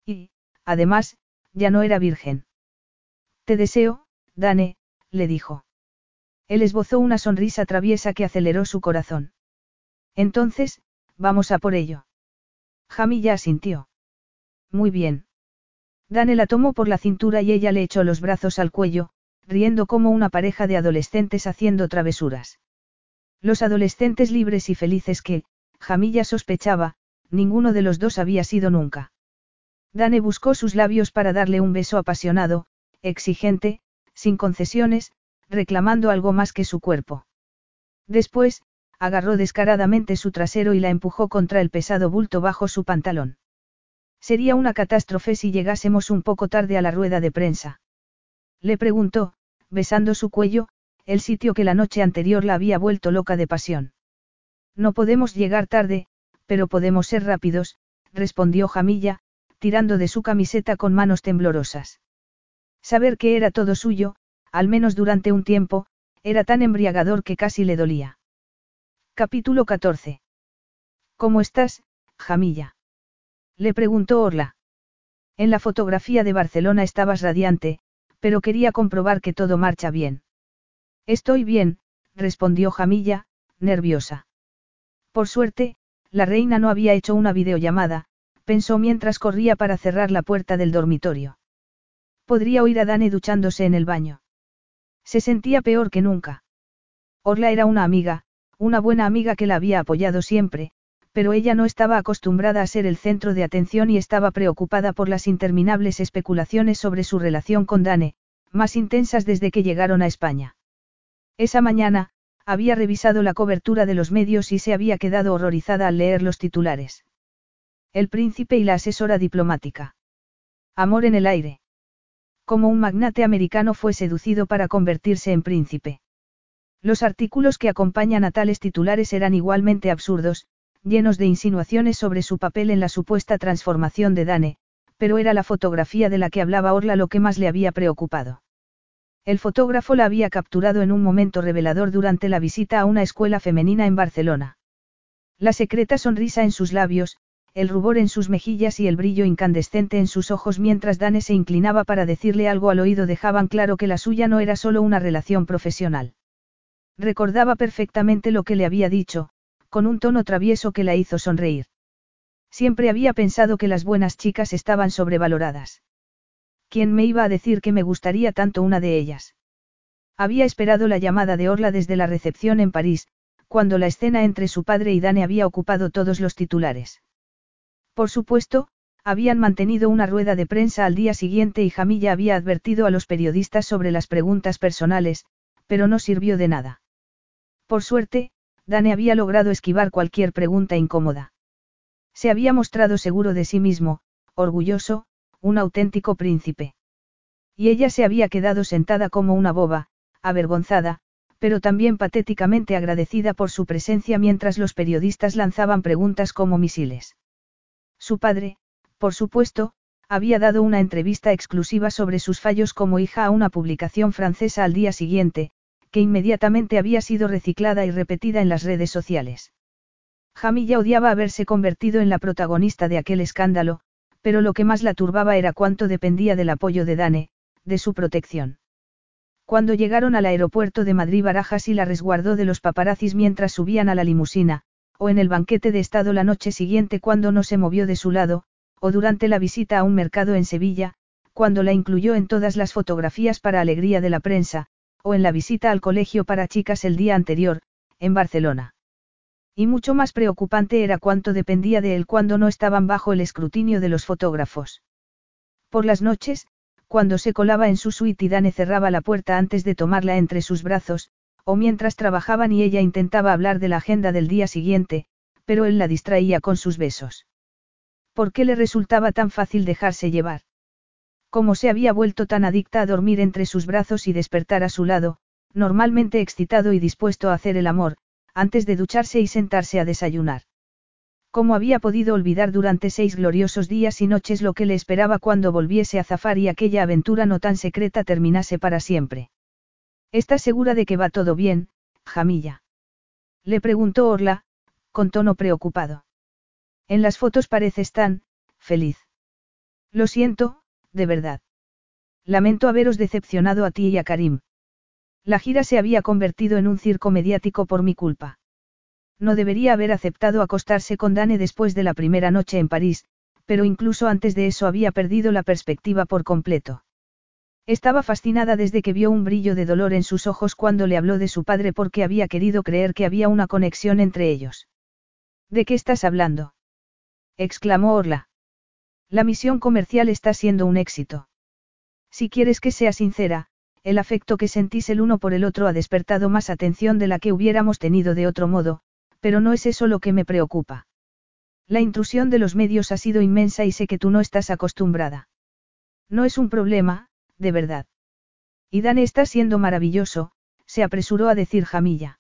Y, además, ya no era virgen. Te deseo, Dane, le dijo. Él esbozó una sonrisa traviesa que aceleró su corazón. Entonces, vamos a por ello. Jamilla asintió. Muy bien. Dane la tomó por la cintura y ella le echó los brazos al cuello, riendo como una pareja de adolescentes haciendo travesuras. Los adolescentes libres y felices que, Jamilla sospechaba, ninguno de los dos había sido nunca. Dane buscó sus labios para darle un beso apasionado, exigente, sin concesiones, reclamando algo más que su cuerpo. Después, agarró descaradamente su trasero y la empujó contra el pesado bulto bajo su pantalón. Sería una catástrofe si llegásemos un poco tarde a la rueda de prensa. Le preguntó, besando su cuello, el sitio que la noche anterior la había vuelto loca de pasión. No podemos llegar tarde, pero podemos ser rápidos, respondió Jamilla, tirando de su camiseta con manos temblorosas. Saber que era todo suyo, al menos durante un tiempo, era tan embriagador que casi le dolía. Capítulo 14. ¿Cómo estás, Jamilla? Le preguntó Orla. En la fotografía de Barcelona estabas radiante, pero quería comprobar que todo marcha bien. Estoy bien, respondió Jamilla, nerviosa. Por suerte, la reina no había hecho una videollamada, pensó mientras corría para cerrar la puerta del dormitorio. Podría oír a Dane duchándose en el baño. Se sentía peor que nunca. Orla era una amiga, una buena amiga que la había apoyado siempre, pero ella no estaba acostumbrada a ser el centro de atención y estaba preocupada por las interminables especulaciones sobre su relación con Dane, más intensas desde que llegaron a España. Esa mañana, había revisado la cobertura de los medios y se había quedado horrorizada al leer los titulares. El príncipe y la asesora diplomática. Amor en el aire. Como un magnate americano fue seducido para convertirse en príncipe. Los artículos que acompañan a tales titulares eran igualmente absurdos, llenos de insinuaciones sobre su papel en la supuesta transformación de Dane, pero era la fotografía de la que hablaba Orla lo que más le había preocupado. El fotógrafo la había capturado en un momento revelador durante la visita a una escuela femenina en Barcelona. La secreta sonrisa en sus labios, el rubor en sus mejillas y el brillo incandescente en sus ojos mientras Dane se inclinaba para decirle algo al oído dejaban claro que la suya no era solo una relación profesional. Recordaba perfectamente lo que le había dicho, con un tono travieso que la hizo sonreír. Siempre había pensado que las buenas chicas estaban sobrevaloradas. ¿Quién me iba a decir que me gustaría tanto una de ellas? Había esperado la llamada de Orla desde la recepción en París, cuando la escena entre su padre y Dane había ocupado todos los titulares. Por supuesto, habían mantenido una rueda de prensa al día siguiente y Jamilla había advertido a los periodistas sobre las preguntas personales, pero no sirvió de nada. Por suerte, Dane había logrado esquivar cualquier pregunta incómoda. Se había mostrado seguro de sí mismo, orgulloso, un auténtico príncipe. Y ella se había quedado sentada como una boba, avergonzada, pero también patéticamente agradecida por su presencia mientras los periodistas lanzaban preguntas como misiles. Su padre, por supuesto, había dado una entrevista exclusiva sobre sus fallos como hija a una publicación francesa al día siguiente, que inmediatamente había sido reciclada y repetida en las redes sociales. Jamilla odiaba haberse convertido en la protagonista de aquel escándalo, pero lo que más la turbaba era cuánto dependía del apoyo de Dane, de su protección. Cuando llegaron al aeropuerto de Madrid Barajas y la resguardó de los paparazzis mientras subían a la limusina, o en el banquete de Estado la noche siguiente cuando no se movió de su lado, o durante la visita a un mercado en Sevilla, cuando la incluyó en todas las fotografías para alegría de la prensa, o en la visita al colegio para chicas el día anterior, en Barcelona. Y mucho más preocupante era cuánto dependía de él cuando no estaban bajo el escrutinio de los fotógrafos. Por las noches, cuando se colaba en su suite y Dane cerraba la puerta antes de tomarla entre sus brazos, o mientras trabajaban y ella intentaba hablar de la agenda del día siguiente, pero él la distraía con sus besos. ¿Por qué le resultaba tan fácil dejarse llevar? Cómo se había vuelto tan adicta a dormir entre sus brazos y despertar a su lado, normalmente excitado y dispuesto a hacer el amor, antes de ducharse y sentarse a desayunar. Cómo había podido olvidar durante seis gloriosos días y noches lo que le esperaba cuando volviese a zafar y aquella aventura no tan secreta terminase para siempre. ¿Estás segura de que va todo bien, Jamilla? Le preguntó Orla, con tono preocupado. En las fotos pareces tan, feliz. Lo siento, de verdad. Lamento haberos decepcionado a ti y a Karim. La gira se había convertido en un circo mediático por mi culpa. No debería haber aceptado acostarse con Dane después de la primera noche en París, pero incluso antes de eso había perdido la perspectiva por completo. Estaba fascinada desde que vio un brillo de dolor en sus ojos cuando le habló de su padre porque había querido creer que había una conexión entre ellos. ¿De qué estás hablando? exclamó Orla. La misión comercial está siendo un éxito. Si quieres que sea sincera, el afecto que sentís el uno por el otro ha despertado más atención de la que hubiéramos tenido de otro modo, pero no es eso lo que me preocupa. La intrusión de los medios ha sido inmensa y sé que tú no estás acostumbrada. No es un problema, de verdad. Y Dane está siendo maravilloso, se apresuró a decir Jamilla.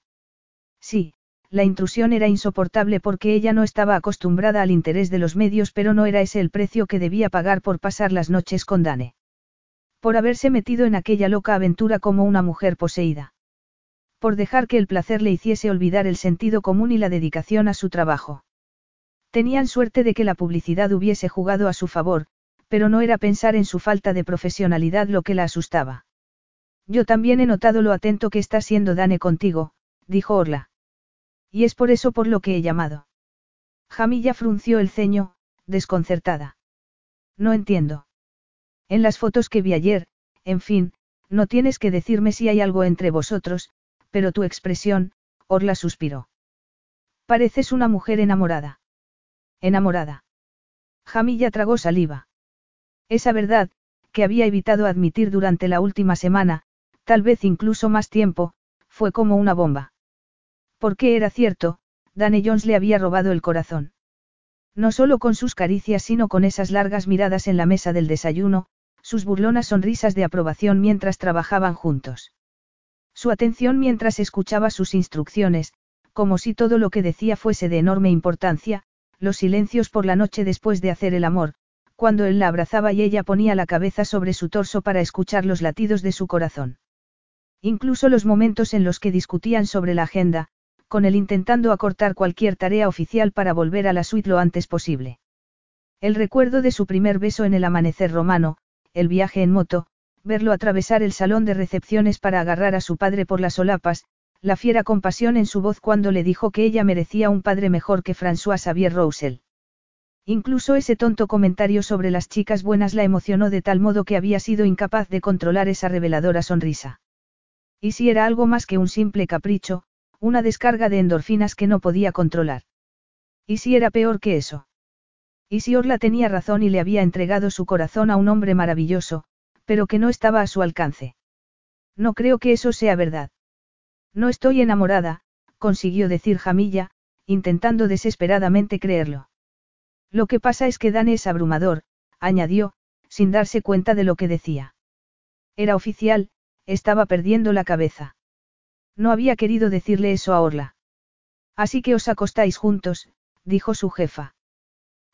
Sí, la intrusión era insoportable porque ella no estaba acostumbrada al interés de los medios, pero no era ese el precio que debía pagar por pasar las noches con Dane. Por haberse metido en aquella loca aventura como una mujer poseída. Por dejar que el placer le hiciese olvidar el sentido común y la dedicación a su trabajo. Tenían suerte de que la publicidad hubiese jugado a su favor, pero no era pensar en su falta de profesionalidad lo que la asustaba. Yo también he notado lo atento que está siendo Dane contigo, dijo Orla. Y es por eso por lo que he llamado. Jamilla frunció el ceño, desconcertada. No entiendo. En las fotos que vi ayer, en fin, no tienes que decirme si hay algo entre vosotros, pero tu expresión, Orla suspiró. Pareces una mujer enamorada. Enamorada. Jamilla tragó saliva. Esa verdad, que había evitado admitir durante la última semana, tal vez incluso más tiempo, fue como una bomba. Porque era cierto, Danny Jones le había robado el corazón. No solo con sus caricias, sino con esas largas miradas en la mesa del desayuno, sus burlonas sonrisas de aprobación mientras trabajaban juntos. Su atención mientras escuchaba sus instrucciones, como si todo lo que decía fuese de enorme importancia, los silencios por la noche después de hacer el amor, cuando él la abrazaba y ella ponía la cabeza sobre su torso para escuchar los latidos de su corazón. Incluso los momentos en los que discutían sobre la agenda, con él intentando acortar cualquier tarea oficial para volver a la suite lo antes posible. El recuerdo de su primer beso en el amanecer romano, el viaje en moto, verlo atravesar el salón de recepciones para agarrar a su padre por las solapas, la fiera compasión en su voz cuando le dijo que ella merecía un padre mejor que François Xavier Roussel. Incluso ese tonto comentario sobre las chicas buenas la emocionó de tal modo que había sido incapaz de controlar esa reveladora sonrisa. Y si era algo más que un simple capricho, una descarga de endorfinas que no podía controlar. ¿Y si era peor que eso? Y si Orla tenía razón y le había entregado su corazón a un hombre maravilloso, pero que no estaba a su alcance. No creo que eso sea verdad. No estoy enamorada, consiguió decir Jamilla, intentando desesperadamente creerlo. Lo que pasa es que Dan es abrumador, añadió, sin darse cuenta de lo que decía. Era oficial, estaba perdiendo la cabeza. No había querido decirle eso a Orla. Así que os acostáis juntos, dijo su jefa.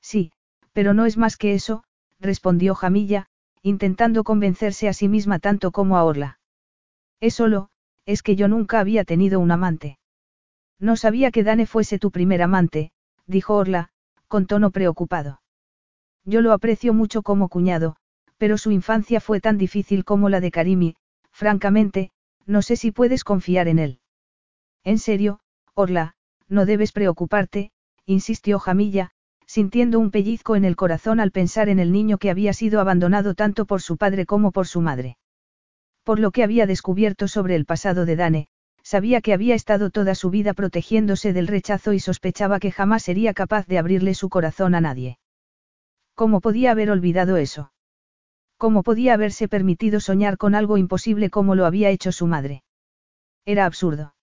Sí, pero no es más que eso, respondió Jamilla, intentando convencerse a sí misma tanto como a Orla. Es solo, es que yo nunca había tenido un amante. No sabía que Dane fuese tu primer amante, dijo Orla, con tono preocupado. Yo lo aprecio mucho como cuñado, pero su infancia fue tan difícil como la de Karimi, francamente, no sé si puedes confiar en él. En serio, Orla, no debes preocuparte, insistió Jamilla, sintiendo un pellizco en el corazón al pensar en el niño que había sido abandonado tanto por su padre como por su madre. Por lo que había descubierto sobre el pasado de Dane, sabía que había estado toda su vida protegiéndose del rechazo y sospechaba que jamás sería capaz de abrirle su corazón a nadie. ¿Cómo podía haber olvidado eso? ¿Cómo podía haberse permitido soñar con algo imposible como lo había hecho su madre? Era absurdo.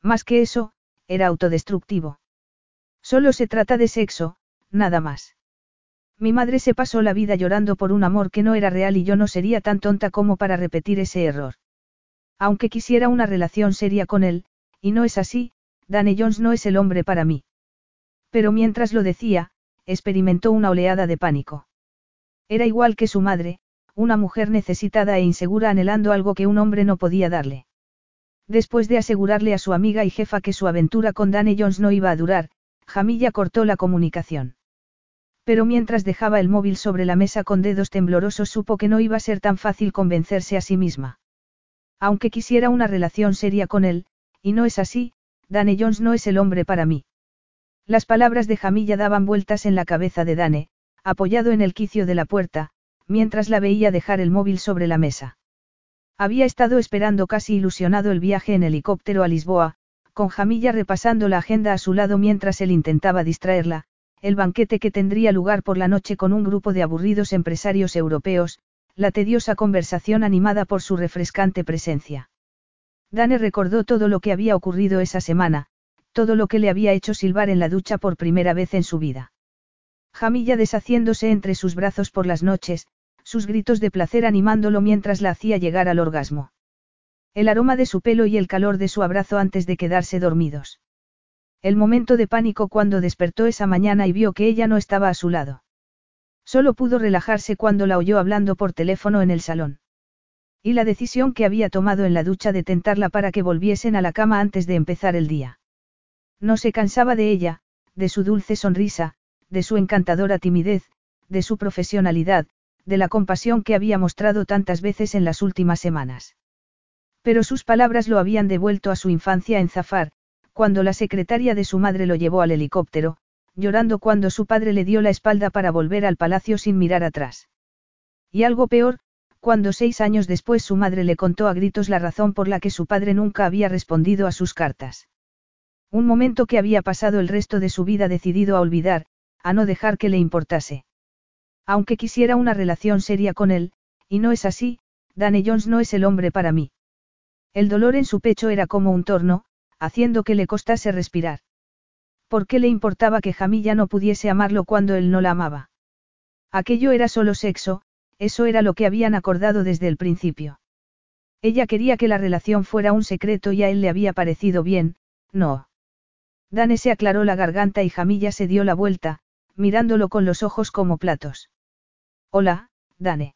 Más que eso, era autodestructivo. Solo se trata de sexo, nada más. Mi madre se pasó la vida llorando por un amor que no era real y yo no sería tan tonta como para repetir ese error. Aunque quisiera una relación seria con él, y no es así, Danny Jones no es el hombre para mí. Pero mientras lo decía, experimentó una oleada de pánico. Era igual que su madre, una mujer necesitada e insegura anhelando algo que un hombre no podía darle. Después de asegurarle a su amiga y jefa que su aventura con Danny Jones no iba a durar, Jamilla cortó la comunicación. Pero mientras dejaba el móvil sobre la mesa con dedos temblorosos supo que no iba a ser tan fácil convencerse a sí misma. Aunque quisiera una relación seria con él, y no es así, Dane Jones no es el hombre para mí. Las palabras de Jamilla daban vueltas en la cabeza de Dane, apoyado en el quicio de la puerta, mientras la veía dejar el móvil sobre la mesa. Había estado esperando casi ilusionado el viaje en helicóptero a Lisboa, con Jamilla repasando la agenda a su lado mientras él intentaba distraerla, el banquete que tendría lugar por la noche con un grupo de aburridos empresarios europeos, la tediosa conversación animada por su refrescante presencia. Dane recordó todo lo que había ocurrido esa semana, todo lo que le había hecho silbar en la ducha por primera vez en su vida. Jamilla deshaciéndose entre sus brazos por las noches, sus gritos de placer animándolo mientras la hacía llegar al orgasmo. El aroma de su pelo y el calor de su abrazo antes de quedarse dormidos. El momento de pánico cuando despertó esa mañana y vio que ella no estaba a su lado. Solo pudo relajarse cuando la oyó hablando por teléfono en el salón. Y la decisión que había tomado en la ducha de tentarla para que volviesen a la cama antes de empezar el día. No se cansaba de ella, de su dulce sonrisa, de su encantadora timidez, de su profesionalidad, de la compasión que había mostrado tantas veces en las últimas semanas. Pero sus palabras lo habían devuelto a su infancia en Zafar, cuando la secretaria de su madre lo llevó al helicóptero, llorando cuando su padre le dio la espalda para volver al palacio sin mirar atrás. Y algo peor, cuando seis años después su madre le contó a gritos la razón por la que su padre nunca había respondido a sus cartas. Un momento que había pasado el resto de su vida decidido a olvidar, a no dejar que le importase. Aunque quisiera una relación seria con él, y no es así, Danny Jones no es el hombre para mí. El dolor en su pecho era como un torno, haciendo que le costase respirar. ¿Por qué le importaba que Jamilla no pudiese amarlo cuando él no la amaba? Aquello era solo sexo, eso era lo que habían acordado desde el principio. Ella quería que la relación fuera un secreto y a él le había parecido bien, no. Dane se aclaró la garganta y Jamilla se dio la vuelta, mirándolo con los ojos como platos. Hola, Dane.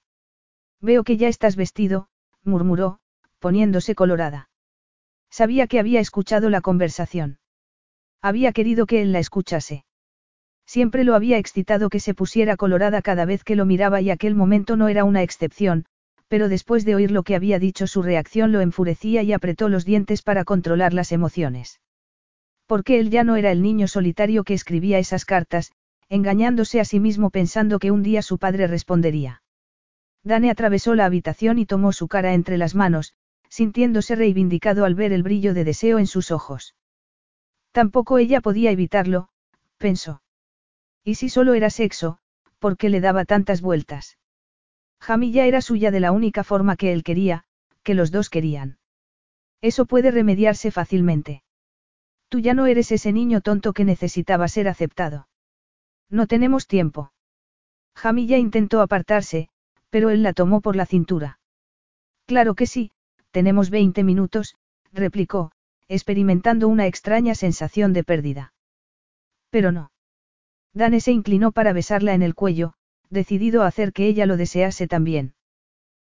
Veo que ya estás vestido, murmuró, poniéndose colorada. Sabía que había escuchado la conversación. Había querido que él la escuchase. Siempre lo había excitado que se pusiera colorada cada vez que lo miraba y aquel momento no era una excepción, pero después de oír lo que había dicho su reacción lo enfurecía y apretó los dientes para controlar las emociones. Porque él ya no era el niño solitario que escribía esas cartas, engañándose a sí mismo pensando que un día su padre respondería. Dane atravesó la habitación y tomó su cara entre las manos, sintiéndose reivindicado al ver el brillo de deseo en sus ojos. Tampoco ella podía evitarlo, pensó. Y si solo era sexo, ¿por qué le daba tantas vueltas? Jamilla era suya de la única forma que él quería, que los dos querían. Eso puede remediarse fácilmente. Tú ya no eres ese niño tonto que necesitaba ser aceptado. No tenemos tiempo. Jamilla intentó apartarse, pero él la tomó por la cintura. Claro que sí, tenemos 20 minutos, replicó, experimentando una extraña sensación de pérdida. Pero no. Dane se inclinó para besarla en el cuello, decidido a hacer que ella lo desease también.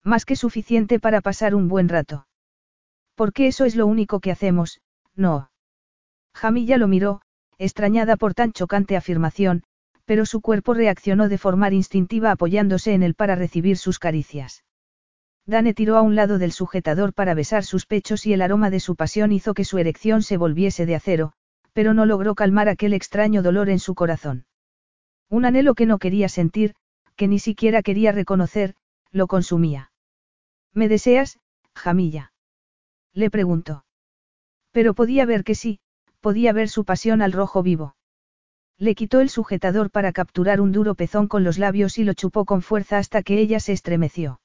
Más que suficiente para pasar un buen rato. Porque eso es lo único que hacemos, no. Jamilla lo miró, extrañada por tan chocante afirmación, pero su cuerpo reaccionó de forma instintiva apoyándose en él para recibir sus caricias. Dane tiró a un lado del sujetador para besar sus pechos y el aroma de su pasión hizo que su erección se volviese de acero, pero no logró calmar aquel extraño dolor en su corazón. Un anhelo que no quería sentir, que ni siquiera quería reconocer, lo consumía. ¿Me deseas, Jamilla? Le preguntó. Pero podía ver que sí, podía ver su pasión al rojo vivo. Le quitó el sujetador para capturar un duro pezón con los labios y lo chupó con fuerza hasta que ella se estremeció.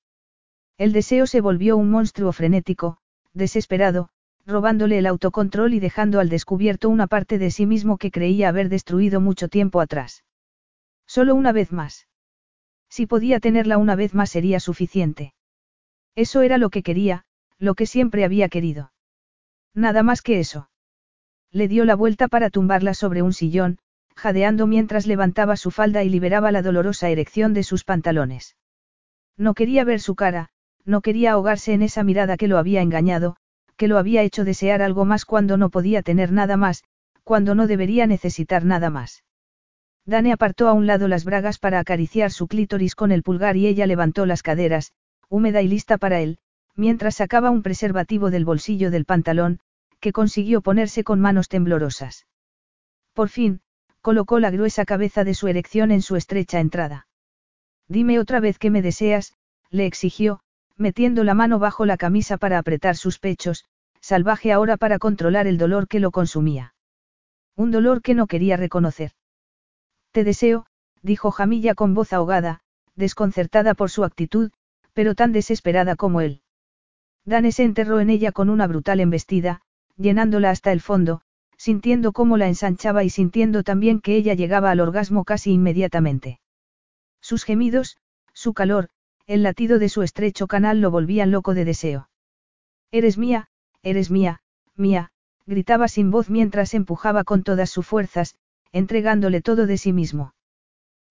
El deseo se volvió un monstruo frenético, desesperado, robándole el autocontrol y dejando al descubierto una parte de sí mismo que creía haber destruido mucho tiempo atrás. Solo una vez más. Si podía tenerla una vez más sería suficiente. Eso era lo que quería, lo que siempre había querido. Nada más que eso. Le dio la vuelta para tumbarla sobre un sillón, jadeando mientras levantaba su falda y liberaba la dolorosa erección de sus pantalones. No quería ver su cara, no quería ahogarse en esa mirada que lo había engañado, que lo había hecho desear algo más cuando no podía tener nada más, cuando no debería necesitar nada más. Dane apartó a un lado las bragas para acariciar su clítoris con el pulgar y ella levantó las caderas, húmeda y lista para él, mientras sacaba un preservativo del bolsillo del pantalón, que consiguió ponerse con manos temblorosas. Por fin, colocó la gruesa cabeza de su erección en su estrecha entrada. Dime otra vez que me deseas, le exigió, metiendo la mano bajo la camisa para apretar sus pechos, salvaje ahora para controlar el dolor que lo consumía. Un dolor que no quería reconocer. Te deseo, dijo Jamilla con voz ahogada, desconcertada por su actitud, pero tan desesperada como él. Dane se enterró en ella con una brutal embestida, llenándola hasta el fondo, sintiendo cómo la ensanchaba y sintiendo también que ella llegaba al orgasmo casi inmediatamente. Sus gemidos, su calor, el latido de su estrecho canal lo volvían loco de deseo. Eres mía, eres mía, mía, gritaba sin voz mientras empujaba con todas sus fuerzas, entregándole todo de sí mismo.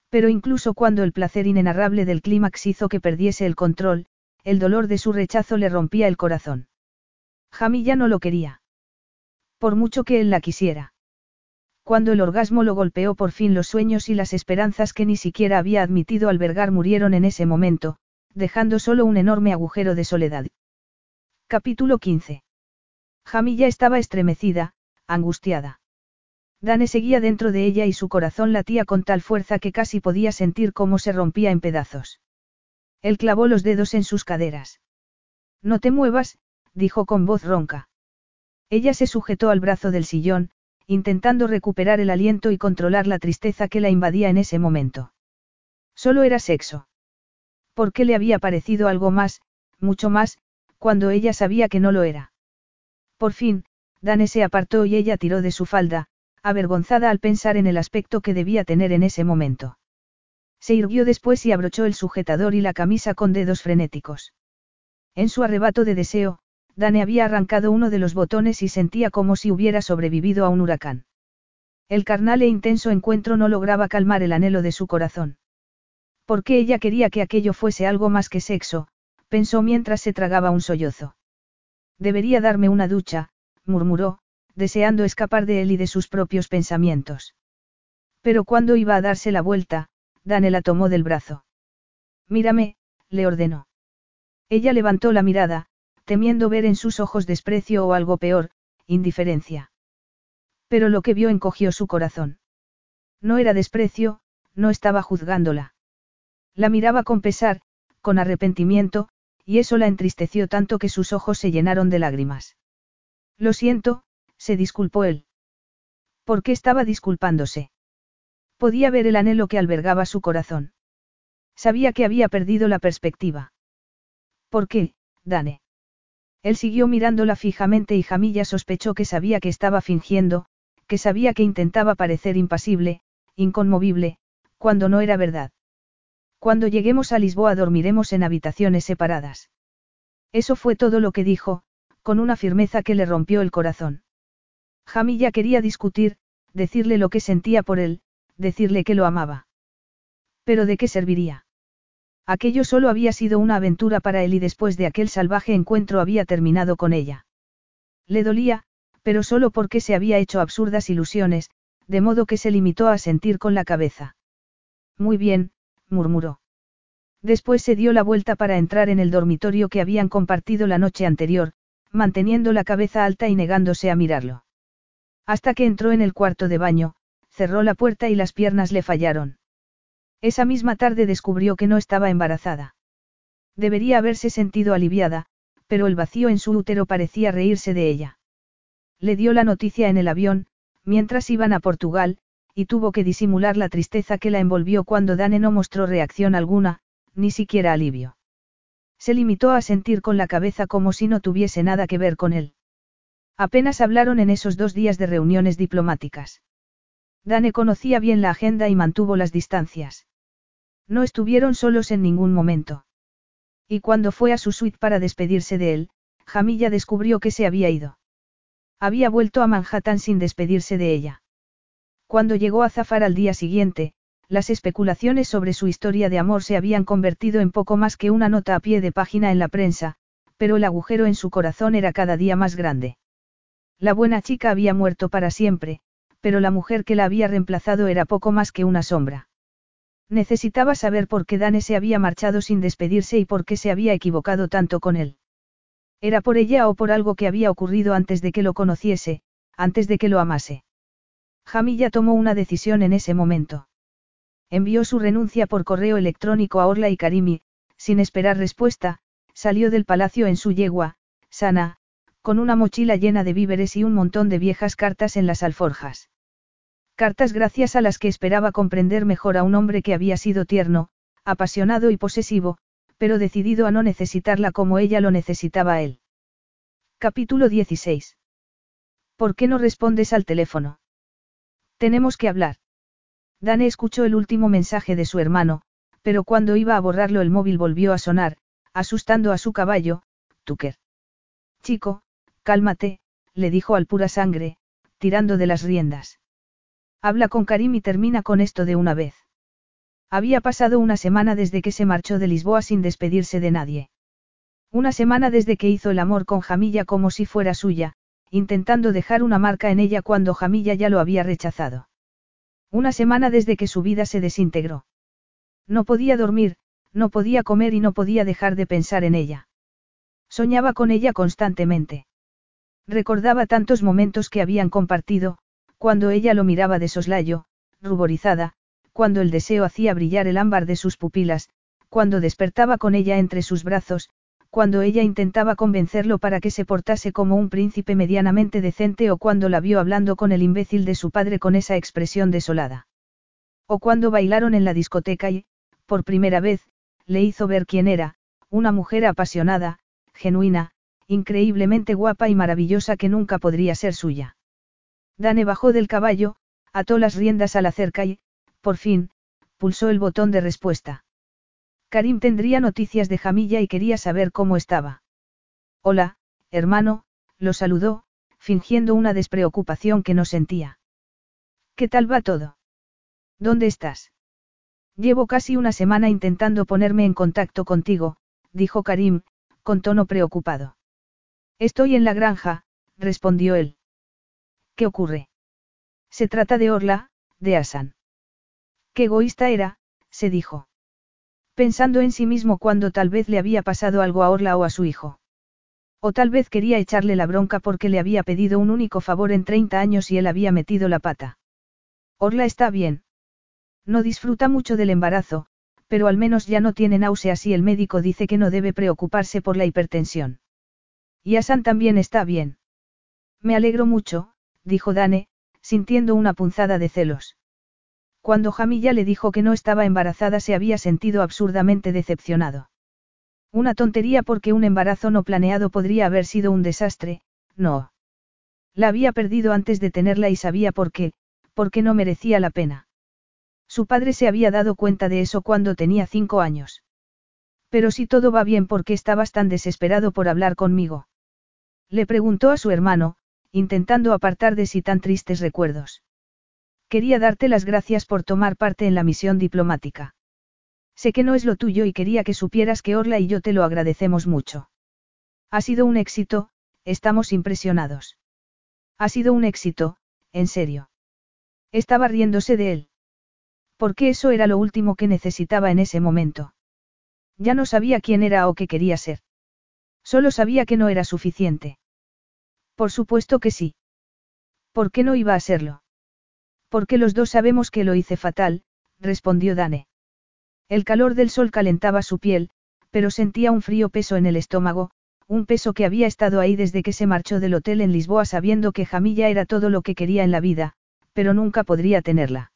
Pero incluso cuando el placer inenarrable del clímax hizo que perdiese el control, el dolor de su rechazo le rompía el corazón. Jamilla no lo quería. Por mucho que él la quisiera. Cuando el orgasmo lo golpeó por fin los sueños y las esperanzas que ni siquiera había admitido albergar murieron en ese momento, dejando solo un enorme agujero de soledad. Capítulo 15. Jamilla estaba estremecida, angustiada. Dane seguía dentro de ella y su corazón latía con tal fuerza que casi podía sentir cómo se rompía en pedazos. Él clavó los dedos en sus caderas. No te muevas, dijo con voz ronca. Ella se sujetó al brazo del sillón, intentando recuperar el aliento y controlar la tristeza que la invadía en ese momento. Solo era sexo. ¿Por qué le había parecido algo más, mucho más, cuando ella sabía que no lo era? Por fin, Dane se apartó y ella tiró de su falda, avergonzada al pensar en el aspecto que debía tener en ese momento. Se irguió después y abrochó el sujetador y la camisa con dedos frenéticos. En su arrebato de deseo, Dane había arrancado uno de los botones y sentía como si hubiera sobrevivido a un huracán. El carnal e intenso encuentro no lograba calmar el anhelo de su corazón. Porque ella quería que aquello fuese algo más que sexo, pensó mientras se tragaba un sollozo. Debería darme una ducha, murmuró, deseando escapar de él y de sus propios pensamientos. Pero cuando iba a darse la vuelta, Dane la tomó del brazo. Mírame, le ordenó. Ella levantó la mirada, temiendo ver en sus ojos desprecio o algo peor, indiferencia. Pero lo que vio encogió su corazón. No era desprecio, no estaba juzgándola. La miraba con pesar, con arrepentimiento, y eso la entristeció tanto que sus ojos se llenaron de lágrimas. Lo siento, se disculpó él. ¿Por qué estaba disculpándose? Podía ver el anhelo que albergaba su corazón. Sabía que había perdido la perspectiva. ¿Por qué, Dane? Él siguió mirándola fijamente y Jamilla sospechó que sabía que estaba fingiendo, que sabía que intentaba parecer impasible, inconmovible, cuando no era verdad. Cuando lleguemos a Lisboa dormiremos en habitaciones separadas. Eso fue todo lo que dijo, con una firmeza que le rompió el corazón. Jamilla quería discutir, decirle lo que sentía por él, decirle que lo amaba. Pero ¿de qué serviría? Aquello solo había sido una aventura para él y después de aquel salvaje encuentro había terminado con ella. Le dolía, pero solo porque se había hecho absurdas ilusiones, de modo que se limitó a sentir con la cabeza. Muy bien, murmuró. Después se dio la vuelta para entrar en el dormitorio que habían compartido la noche anterior, manteniendo la cabeza alta y negándose a mirarlo. Hasta que entró en el cuarto de baño, cerró la puerta y las piernas le fallaron. Esa misma tarde descubrió que no estaba embarazada. Debería haberse sentido aliviada, pero el vacío en su útero parecía reírse de ella. Le dio la noticia en el avión, mientras iban a Portugal, y tuvo que disimular la tristeza que la envolvió cuando Dane no mostró reacción alguna, ni siquiera alivio. Se limitó a sentir con la cabeza como si no tuviese nada que ver con él. Apenas hablaron en esos dos días de reuniones diplomáticas. Dane conocía bien la agenda y mantuvo las distancias. No estuvieron solos en ningún momento. Y cuando fue a su suite para despedirse de él, Jamilla descubrió que se había ido. Había vuelto a Manhattan sin despedirse de ella. Cuando llegó a Zafar al día siguiente, las especulaciones sobre su historia de amor se habían convertido en poco más que una nota a pie de página en la prensa, pero el agujero en su corazón era cada día más grande. La buena chica había muerto para siempre, pero la mujer que la había reemplazado era poco más que una sombra. Necesitaba saber por qué Dane se había marchado sin despedirse y por qué se había equivocado tanto con él. Era por ella o por algo que había ocurrido antes de que lo conociese, antes de que lo amase. Jamilla tomó una decisión en ese momento. Envió su renuncia por correo electrónico a Orla y Karimi, sin esperar respuesta, salió del palacio en su yegua, sana, con una mochila llena de víveres y un montón de viejas cartas en las alforjas. Cartas gracias a las que esperaba comprender mejor a un hombre que había sido tierno, apasionado y posesivo, pero decidido a no necesitarla como ella lo necesitaba a él. Capítulo 16. ¿Por qué no respondes al teléfono? Tenemos que hablar. Dane escuchó el último mensaje de su hermano, pero cuando iba a borrarlo el móvil volvió a sonar, asustando a su caballo, Tucker. Chico, Cálmate, le dijo al pura sangre, tirando de las riendas. Habla con Karim y termina con esto de una vez. Había pasado una semana desde que se marchó de Lisboa sin despedirse de nadie. Una semana desde que hizo el amor con Jamilla como si fuera suya, intentando dejar una marca en ella cuando Jamilla ya lo había rechazado. Una semana desde que su vida se desintegró. No podía dormir, no podía comer y no podía dejar de pensar en ella. Soñaba con ella constantemente. Recordaba tantos momentos que habían compartido, cuando ella lo miraba de soslayo, ruborizada, cuando el deseo hacía brillar el ámbar de sus pupilas, cuando despertaba con ella entre sus brazos, cuando ella intentaba convencerlo para que se portase como un príncipe medianamente decente o cuando la vio hablando con el imbécil de su padre con esa expresión desolada. O cuando bailaron en la discoteca y, por primera vez, le hizo ver quién era, una mujer apasionada, genuina, increíblemente guapa y maravillosa que nunca podría ser suya. Dane bajó del caballo, ató las riendas a la cerca y, por fin, pulsó el botón de respuesta. Karim tendría noticias de Jamilla y quería saber cómo estaba. Hola, hermano, lo saludó, fingiendo una despreocupación que no sentía. ¿Qué tal va todo? ¿Dónde estás? Llevo casi una semana intentando ponerme en contacto contigo, dijo Karim, con tono preocupado. Estoy en la granja, respondió él. ¿Qué ocurre? Se trata de Orla, de Asan. Qué egoísta era, se dijo pensando en sí mismo cuando tal vez le había pasado algo a Orla o a su hijo. O tal vez quería echarle la bronca porque le había pedido un único favor en 30 años y él había metido la pata. Orla está bien. No disfruta mucho del embarazo, pero al menos ya no tiene náuseas y el médico dice que no debe preocuparse por la hipertensión. Y Asan también está bien. Me alegro mucho, dijo Dane, sintiendo una punzada de celos. Cuando Jamilla le dijo que no estaba embarazada se había sentido absurdamente decepcionado. Una tontería porque un embarazo no planeado podría haber sido un desastre, no. La había perdido antes de tenerla y sabía por qué, porque no merecía la pena. Su padre se había dado cuenta de eso cuando tenía cinco años. Pero si todo va bien, ¿por qué estabas tan desesperado por hablar conmigo? Le preguntó a su hermano, intentando apartar de sí tan tristes recuerdos. Quería darte las gracias por tomar parte en la misión diplomática. Sé que no es lo tuyo y quería que supieras que Orla y yo te lo agradecemos mucho. Ha sido un éxito, estamos impresionados. Ha sido un éxito, en serio. Estaba riéndose de él. Porque eso era lo último que necesitaba en ese momento. Ya no sabía quién era o qué quería ser. Solo sabía que no era suficiente. Por supuesto que sí. ¿Por qué no iba a serlo? Porque los dos sabemos que lo hice fatal, respondió Dane. El calor del sol calentaba su piel, pero sentía un frío peso en el estómago, un peso que había estado ahí desde que se marchó del hotel en Lisboa sabiendo que Jamilla era todo lo que quería en la vida, pero nunca podría tenerla.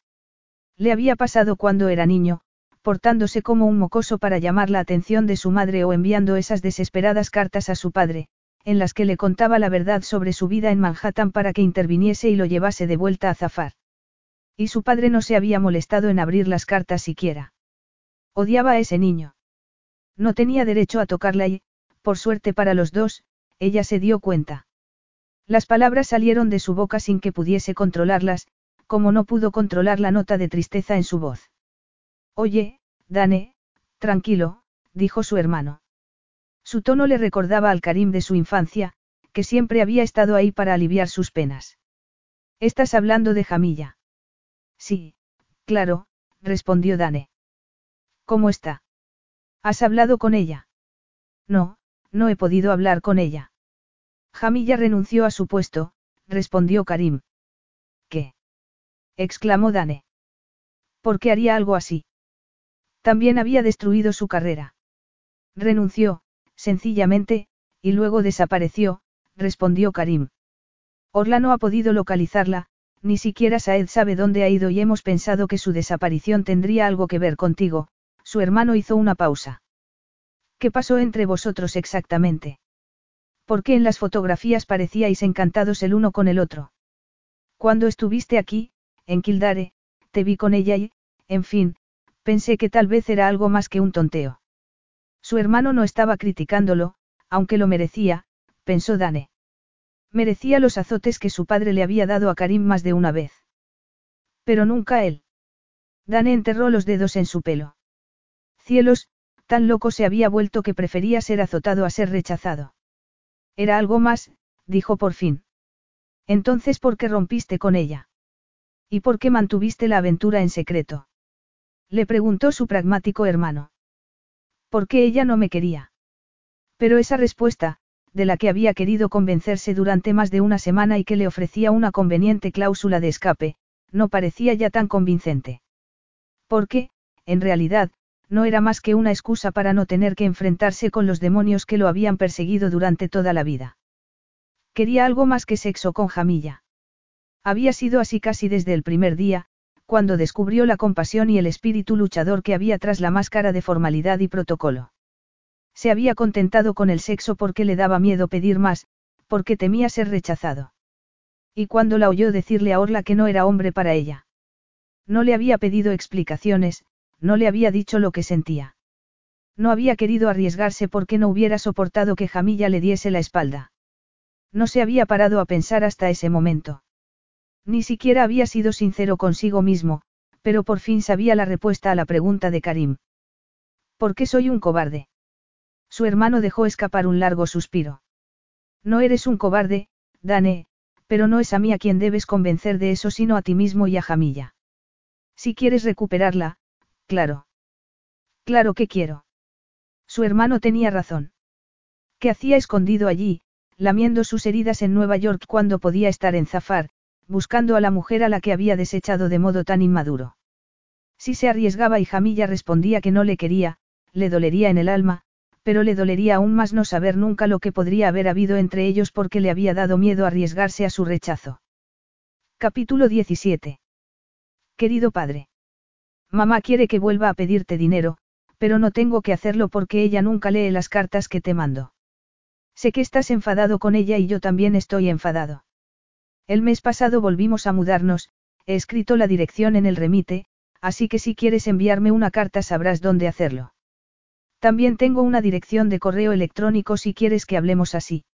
Le había pasado cuando era niño, portándose como un mocoso para llamar la atención de su madre o enviando esas desesperadas cartas a su padre, en las que le contaba la verdad sobre su vida en Manhattan para que interviniese y lo llevase de vuelta a Zafar. Y su padre no se había molestado en abrir las cartas siquiera. Odiaba a ese niño. No tenía derecho a tocarla y, por suerte para los dos, ella se dio cuenta. Las palabras salieron de su boca sin que pudiese controlarlas, como no pudo controlar la nota de tristeza en su voz. Oye, Dane, tranquilo, dijo su hermano. Su tono le recordaba al Karim de su infancia, que siempre había estado ahí para aliviar sus penas. Estás hablando de Jamilla. Sí, claro, respondió Dane. ¿Cómo está? ¿Has hablado con ella? No, no he podido hablar con ella. Jamilla renunció a su puesto, respondió Karim. ¿Qué? exclamó Dane. ¿Por qué haría algo así? También había destruido su carrera. Renunció, sencillamente, y luego desapareció, respondió Karim. Orla no ha podido localizarla, ni siquiera Saed sabe dónde ha ido y hemos pensado que su desaparición tendría algo que ver contigo, su hermano hizo una pausa. ¿Qué pasó entre vosotros exactamente? ¿Por qué en las fotografías parecíais encantados el uno con el otro? Cuando estuviste aquí, en Kildare, te vi con ella y, en fin, pensé que tal vez era algo más que un tonteo. Su hermano no estaba criticándolo, aunque lo merecía, pensó Dane. Merecía los azotes que su padre le había dado a Karim más de una vez. Pero nunca él. Dane enterró los dedos en su pelo. Cielos, Tan loco se había vuelto que prefería ser azotado a ser rechazado. Era algo más, dijo por fin. Entonces, ¿por qué rompiste con ella? ¿Y por qué mantuviste la aventura en secreto? Le preguntó su pragmático hermano. ¿Por qué ella no me quería? Pero esa respuesta, de la que había querido convencerse durante más de una semana y que le ofrecía una conveniente cláusula de escape, no parecía ya tan convincente. Porque, en realidad, no era más que una excusa para no tener que enfrentarse con los demonios que lo habían perseguido durante toda la vida. Quería algo más que sexo con Jamilla. Había sido así casi desde el primer día, cuando descubrió la compasión y el espíritu luchador que había tras la máscara de formalidad y protocolo. Se había contentado con el sexo porque le daba miedo pedir más, porque temía ser rechazado. Y cuando la oyó decirle a Orla que no era hombre para ella. No le había pedido explicaciones, no le había dicho lo que sentía. No había querido arriesgarse porque no hubiera soportado que Jamilla le diese la espalda. No se había parado a pensar hasta ese momento. Ni siquiera había sido sincero consigo mismo, pero por fin sabía la respuesta a la pregunta de Karim. ¿Por qué soy un cobarde? Su hermano dejó escapar un largo suspiro. No eres un cobarde, Dane, pero no es a mí a quien debes convencer de eso sino a ti mismo y a Jamilla. Si quieres recuperarla, claro. Claro que quiero. Su hermano tenía razón. ¿Qué hacía escondido allí, lamiendo sus heridas en Nueva York cuando podía estar en Zafar, buscando a la mujer a la que había desechado de modo tan inmaduro. Si se arriesgaba y Jamilla respondía que no le quería, le dolería en el alma, pero le dolería aún más no saber nunca lo que podría haber habido entre ellos porque le había dado miedo arriesgarse a su rechazo. Capítulo 17. Querido padre. Mamá quiere que vuelva a pedirte dinero, pero no tengo que hacerlo porque ella nunca lee las cartas que te mando. Sé que estás enfadado con ella y yo también estoy enfadado. El mes pasado volvimos a mudarnos, he escrito la dirección en el remite, así que si quieres enviarme una carta sabrás dónde hacerlo. También tengo una dirección de correo electrónico si quieres que hablemos así.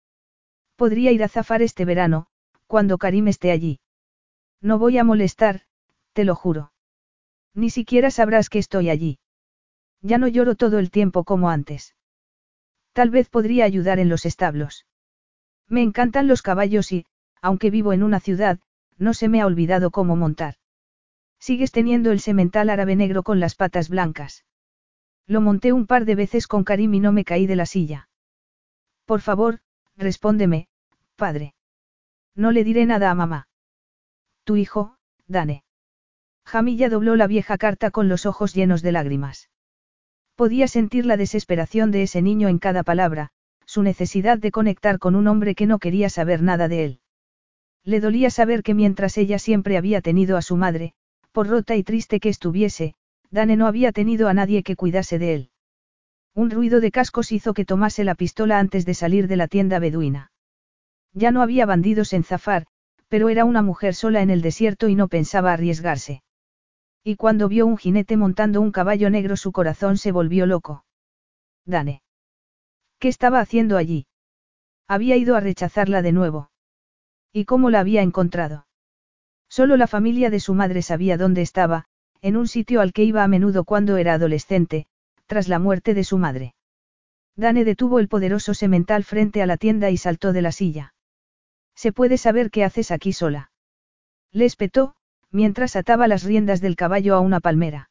Podría ir a zafar este verano, cuando Karim esté allí. No voy a molestar, te lo juro. Ni siquiera sabrás que estoy allí. Ya no lloro todo el tiempo como antes. Tal vez podría ayudar en los establos. Me encantan los caballos y, aunque vivo en una ciudad, no se me ha olvidado cómo montar. Sigues teniendo el semental árabe negro con las patas blancas. Lo monté un par de veces con Karim y no me caí de la silla. Por favor, respóndeme, padre. No le diré nada a mamá. Tu hijo, Dane. Jamilla dobló la vieja carta con los ojos llenos de lágrimas. Podía sentir la desesperación de ese niño en cada palabra, su necesidad de conectar con un hombre que no quería saber nada de él. Le dolía saber que mientras ella siempre había tenido a su madre, por rota y triste que estuviese, Dane no había tenido a nadie que cuidase de él. Un ruido de cascos hizo que tomase la pistola antes de salir de la tienda beduina. Ya no había bandidos en Zafar, pero era una mujer sola en el desierto y no pensaba arriesgarse. Y cuando vio un jinete montando un caballo negro su corazón se volvió loco. Dane. ¿Qué estaba haciendo allí? Había ido a rechazarla de nuevo. ¿Y cómo la había encontrado? Solo la familia de su madre sabía dónde estaba, en un sitio al que iba a menudo cuando era adolescente, tras la muerte de su madre. Dane detuvo el poderoso semental frente a la tienda y saltó de la silla. ¿Se puede saber qué haces aquí sola? Le espetó, mientras ataba las riendas del caballo a una palmera.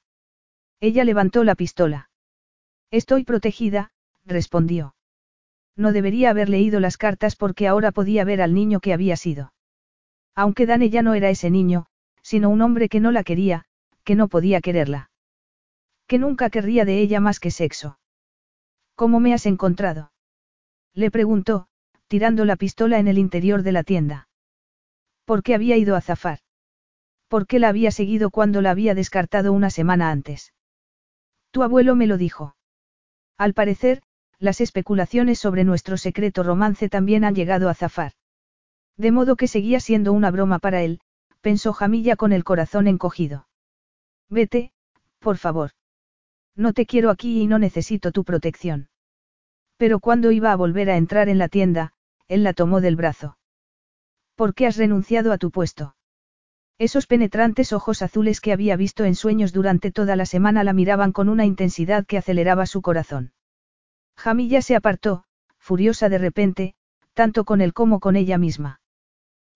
Ella levantó la pistola. Estoy protegida, respondió. No debería haber leído las cartas porque ahora podía ver al niño que había sido. Aunque Dane ya no era ese niño, sino un hombre que no la quería, que no podía quererla. Que nunca querría de ella más que sexo. ¿Cómo me has encontrado? Le preguntó, tirando la pistola en el interior de la tienda. ¿Por qué había ido a zafar? ¿Por qué la había seguido cuando la había descartado una semana antes? Tu abuelo me lo dijo. Al parecer, las especulaciones sobre nuestro secreto romance también han llegado a zafar. De modo que seguía siendo una broma para él, pensó Jamilla con el corazón encogido. Vete, por favor. No te quiero aquí y no necesito tu protección. Pero cuando iba a volver a entrar en la tienda, él la tomó del brazo. ¿Por qué has renunciado a tu puesto? Esos penetrantes ojos azules que había visto en sueños durante toda la semana la miraban con una intensidad que aceleraba su corazón. Jamilla se apartó, furiosa de repente, tanto con él como con ella misma.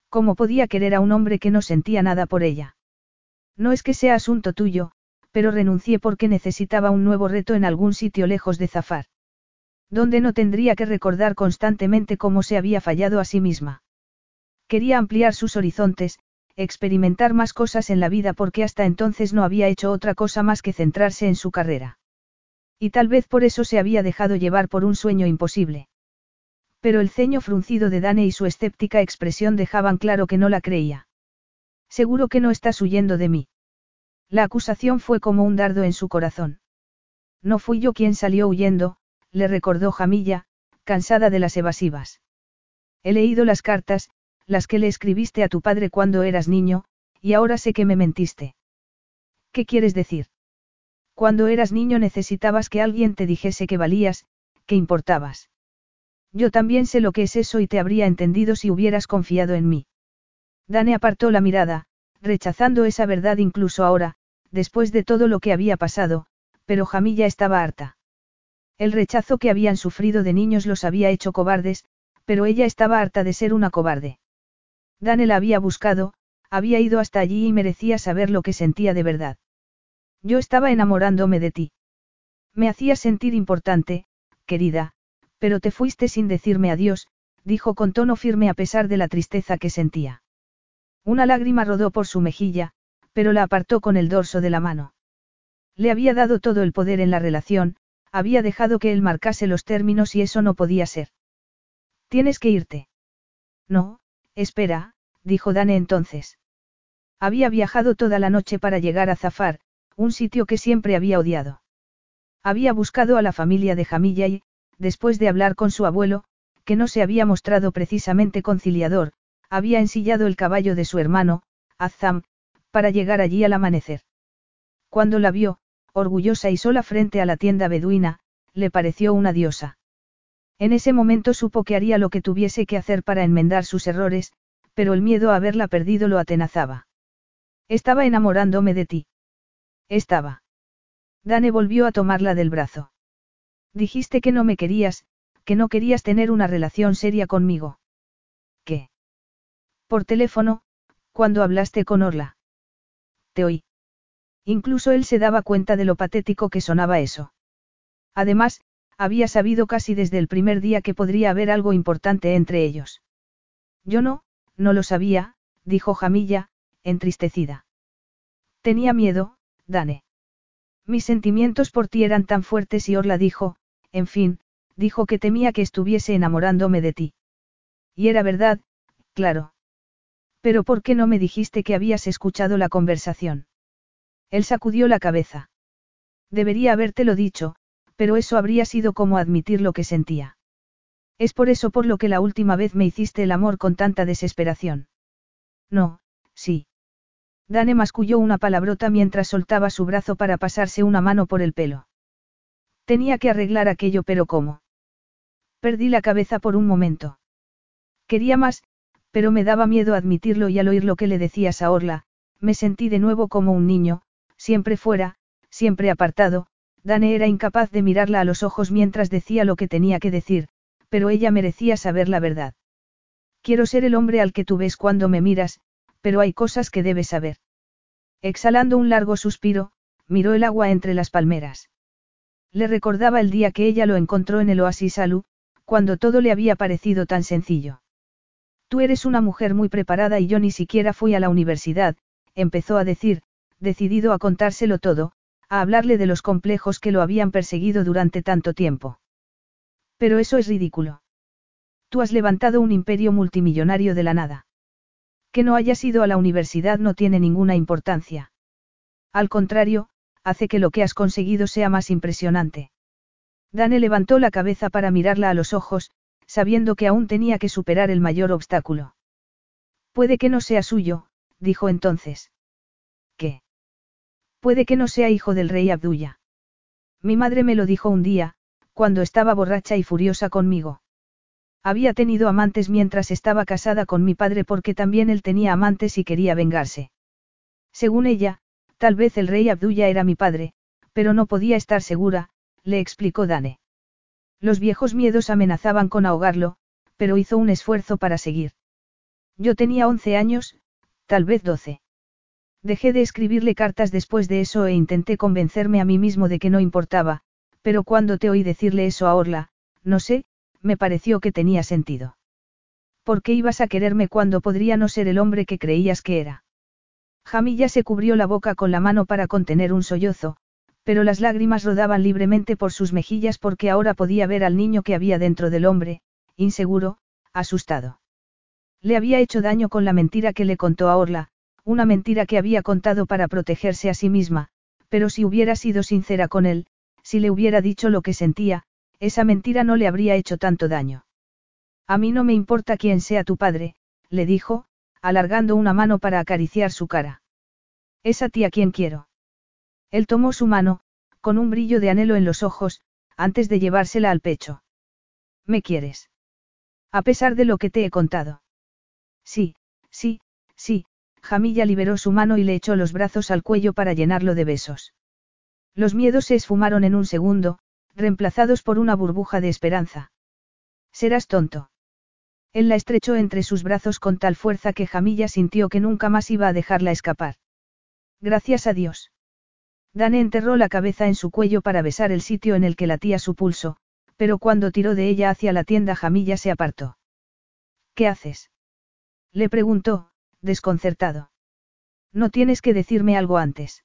¿Cómo podía querer a un hombre que no sentía nada por ella? No es que sea asunto tuyo, pero renuncié porque necesitaba un nuevo reto en algún sitio lejos de Zafar. Donde no tendría que recordar constantemente cómo se había fallado a sí misma. Quería ampliar sus horizontes, experimentar más cosas en la vida porque hasta entonces no había hecho otra cosa más que centrarse en su carrera. Y tal vez por eso se había dejado llevar por un sueño imposible. Pero el ceño fruncido de Dane y su escéptica expresión dejaban claro que no la creía. Seguro que no estás huyendo de mí. La acusación fue como un dardo en su corazón. No fui yo quien salió huyendo, le recordó Jamilla, cansada de las evasivas. He leído las cartas, las que le escribiste a tu padre cuando eras niño, y ahora sé que me mentiste. ¿Qué quieres decir? Cuando eras niño necesitabas que alguien te dijese que valías, que importabas. Yo también sé lo que es eso y te habría entendido si hubieras confiado en mí. Dane apartó la mirada, rechazando esa verdad incluso ahora, después de todo lo que había pasado, pero Jamilla estaba harta. El rechazo que habían sufrido de niños los había hecho cobardes, pero ella estaba harta de ser una cobarde. Dane la había buscado, había ido hasta allí y merecía saber lo que sentía de verdad. Yo estaba enamorándome de ti. Me hacías sentir importante, querida, pero te fuiste sin decirme adiós, dijo con tono firme a pesar de la tristeza que sentía. Una lágrima rodó por su mejilla, pero la apartó con el dorso de la mano. Le había dado todo el poder en la relación, había dejado que él marcase los términos y eso no podía ser. Tienes que irte. No, Espera, dijo Dane entonces. Había viajado toda la noche para llegar a Zafar, un sitio que siempre había odiado. Había buscado a la familia de Jamilla y, después de hablar con su abuelo, que no se había mostrado precisamente conciliador, había ensillado el caballo de su hermano, Azam, para llegar allí al amanecer. Cuando la vio, orgullosa y sola frente a la tienda beduina, le pareció una diosa. En ese momento supo que haría lo que tuviese que hacer para enmendar sus errores, pero el miedo a haberla perdido lo atenazaba. Estaba enamorándome de ti. Estaba. Dane volvió a tomarla del brazo. Dijiste que no me querías, que no querías tener una relación seria conmigo. Por teléfono, cuando hablaste con Orla. Te oí. Incluso él se daba cuenta de lo patético que sonaba eso. Además, había sabido casi desde el primer día que podría haber algo importante entre ellos. Yo no, no lo sabía, dijo Jamilla, entristecida. Tenía miedo, Dane. Mis sentimientos por ti eran tan fuertes y Orla dijo, en fin, dijo que temía que estuviese enamorándome de ti. Y era verdad, claro. Pero ¿por qué no me dijiste que habías escuchado la conversación? Él sacudió la cabeza. Debería habértelo dicho, pero eso habría sido como admitir lo que sentía. Es por eso por lo que la última vez me hiciste el amor con tanta desesperación. No, sí. Dane masculló una palabrota mientras soltaba su brazo para pasarse una mano por el pelo. Tenía que arreglar aquello, pero ¿cómo? Perdí la cabeza por un momento. Quería más, pero me daba miedo admitirlo y al oír lo que le decías a Orla, me sentí de nuevo como un niño, siempre fuera, siempre apartado, Dane era incapaz de mirarla a los ojos mientras decía lo que tenía que decir, pero ella merecía saber la verdad. Quiero ser el hombre al que tú ves cuando me miras, pero hay cosas que debes saber. Exhalando un largo suspiro, miró el agua entre las palmeras. Le recordaba el día que ella lo encontró en el oasis Alu, cuando todo le había parecido tan sencillo. Tú eres una mujer muy preparada y yo ni siquiera fui a la universidad, empezó a decir, decidido a contárselo todo, a hablarle de los complejos que lo habían perseguido durante tanto tiempo. Pero eso es ridículo. Tú has levantado un imperio multimillonario de la nada. Que no hayas ido a la universidad no tiene ninguna importancia. Al contrario, hace que lo que has conseguido sea más impresionante. Dane levantó la cabeza para mirarla a los ojos, sabiendo que aún tenía que superar el mayor obstáculo. Puede que no sea suyo, dijo entonces. ¿Qué? Puede que no sea hijo del rey Abdulla. Mi madre me lo dijo un día, cuando estaba borracha y furiosa conmigo. Había tenido amantes mientras estaba casada con mi padre porque también él tenía amantes y quería vengarse. Según ella, tal vez el rey Abdullah era mi padre, pero no podía estar segura, le explicó Dane. Los viejos miedos amenazaban con ahogarlo, pero hizo un esfuerzo para seguir. Yo tenía once años, tal vez doce. Dejé de escribirle cartas después de eso e intenté convencerme a mí mismo de que no importaba, pero cuando te oí decirle eso a Orla, no sé, me pareció que tenía sentido. ¿Por qué ibas a quererme cuando podría no ser el hombre que creías que era? Jamilla se cubrió la boca con la mano para contener un sollozo, pero las lágrimas rodaban libremente por sus mejillas porque ahora podía ver al niño que había dentro del hombre, inseguro, asustado. Le había hecho daño con la mentira que le contó a Orla, una mentira que había contado para protegerse a sí misma, pero si hubiera sido sincera con él, si le hubiera dicho lo que sentía, esa mentira no le habría hecho tanto daño. A mí no me importa quién sea tu padre, le dijo, alargando una mano para acariciar su cara. Es a ti a quien quiero. Él tomó su mano, con un brillo de anhelo en los ojos, antes de llevársela al pecho. ¿Me quieres? A pesar de lo que te he contado. Sí, sí, sí, Jamilla liberó su mano y le echó los brazos al cuello para llenarlo de besos. Los miedos se esfumaron en un segundo, reemplazados por una burbuja de esperanza. Serás tonto. Él la estrechó entre sus brazos con tal fuerza que Jamilla sintió que nunca más iba a dejarla escapar. Gracias a Dios. Dane enterró la cabeza en su cuello para besar el sitio en el que latía su pulso, pero cuando tiró de ella hacia la tienda Jamilla se apartó. ¿Qué haces? Le preguntó, desconcertado. No tienes que decirme algo antes.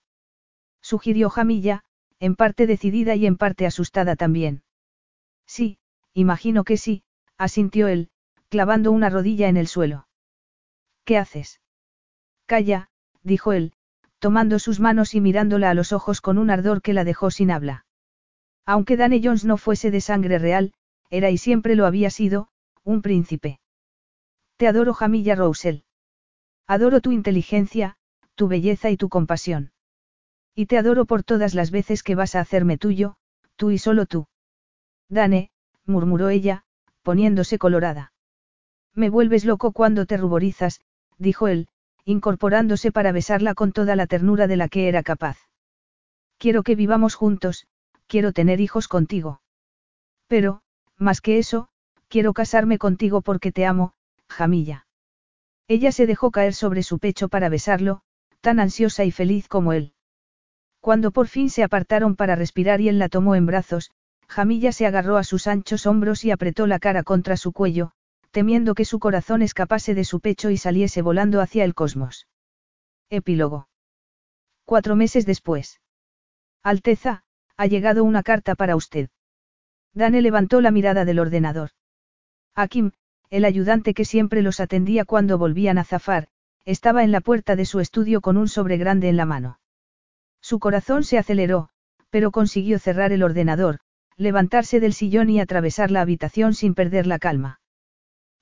Sugirió Jamilla, en parte decidida y en parte asustada también. Sí, imagino que sí, asintió él, clavando una rodilla en el suelo. ¿Qué haces? Calla, dijo él, tomando sus manos y mirándola a los ojos con un ardor que la dejó sin habla. Aunque Danny Jones no fuese de sangre real, era y siempre lo había sido, un príncipe. Te adoro Jamilla Roussel. Adoro tu inteligencia, tu belleza y tu compasión. Y te adoro por todas las veces que vas a hacerme tuyo, tú y solo tú. Dane, murmuró ella, poniéndose colorada. Me vuelves loco cuando te ruborizas, dijo él, incorporándose para besarla con toda la ternura de la que era capaz. Quiero que vivamos juntos, quiero tener hijos contigo. Pero, más que eso, quiero casarme contigo porque te amo, Jamilla. Ella se dejó caer sobre su pecho para besarlo, tan ansiosa y feliz como él. Cuando por fin se apartaron para respirar y él la tomó en brazos, Jamilla se agarró a sus anchos hombros y apretó la cara contra su cuello, temiendo que su corazón escapase de su pecho y saliese volando hacia el cosmos. Epílogo. Cuatro meses después. Alteza, ha llegado una carta para usted. Dane levantó la mirada del ordenador. Akim, el ayudante que siempre los atendía cuando volvían a zafar, estaba en la puerta de su estudio con un sobre grande en la mano. Su corazón se aceleró, pero consiguió cerrar el ordenador, levantarse del sillón y atravesar la habitación sin perder la calma.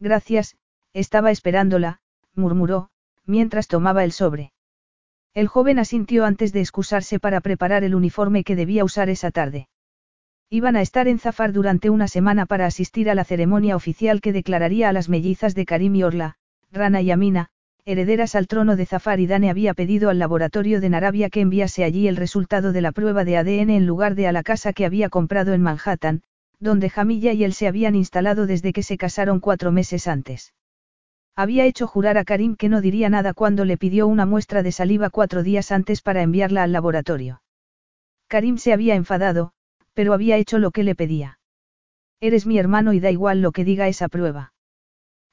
Gracias, estaba esperándola, murmuró, mientras tomaba el sobre. El joven asintió antes de excusarse para preparar el uniforme que debía usar esa tarde. Iban a estar en Zafar durante una semana para asistir a la ceremonia oficial que declararía a las mellizas de Karim y Orla, Rana y Amina, herederas al trono de Zafar y Dane había pedido al laboratorio de Narabia que enviase allí el resultado de la prueba de ADN en lugar de a la casa que había comprado en Manhattan, donde Jamilla y él se habían instalado desde que se casaron cuatro meses antes. Había hecho jurar a Karim que no diría nada cuando le pidió una muestra de saliva cuatro días antes para enviarla al laboratorio. Karim se había enfadado, pero había hecho lo que le pedía. Eres mi hermano y da igual lo que diga esa prueba.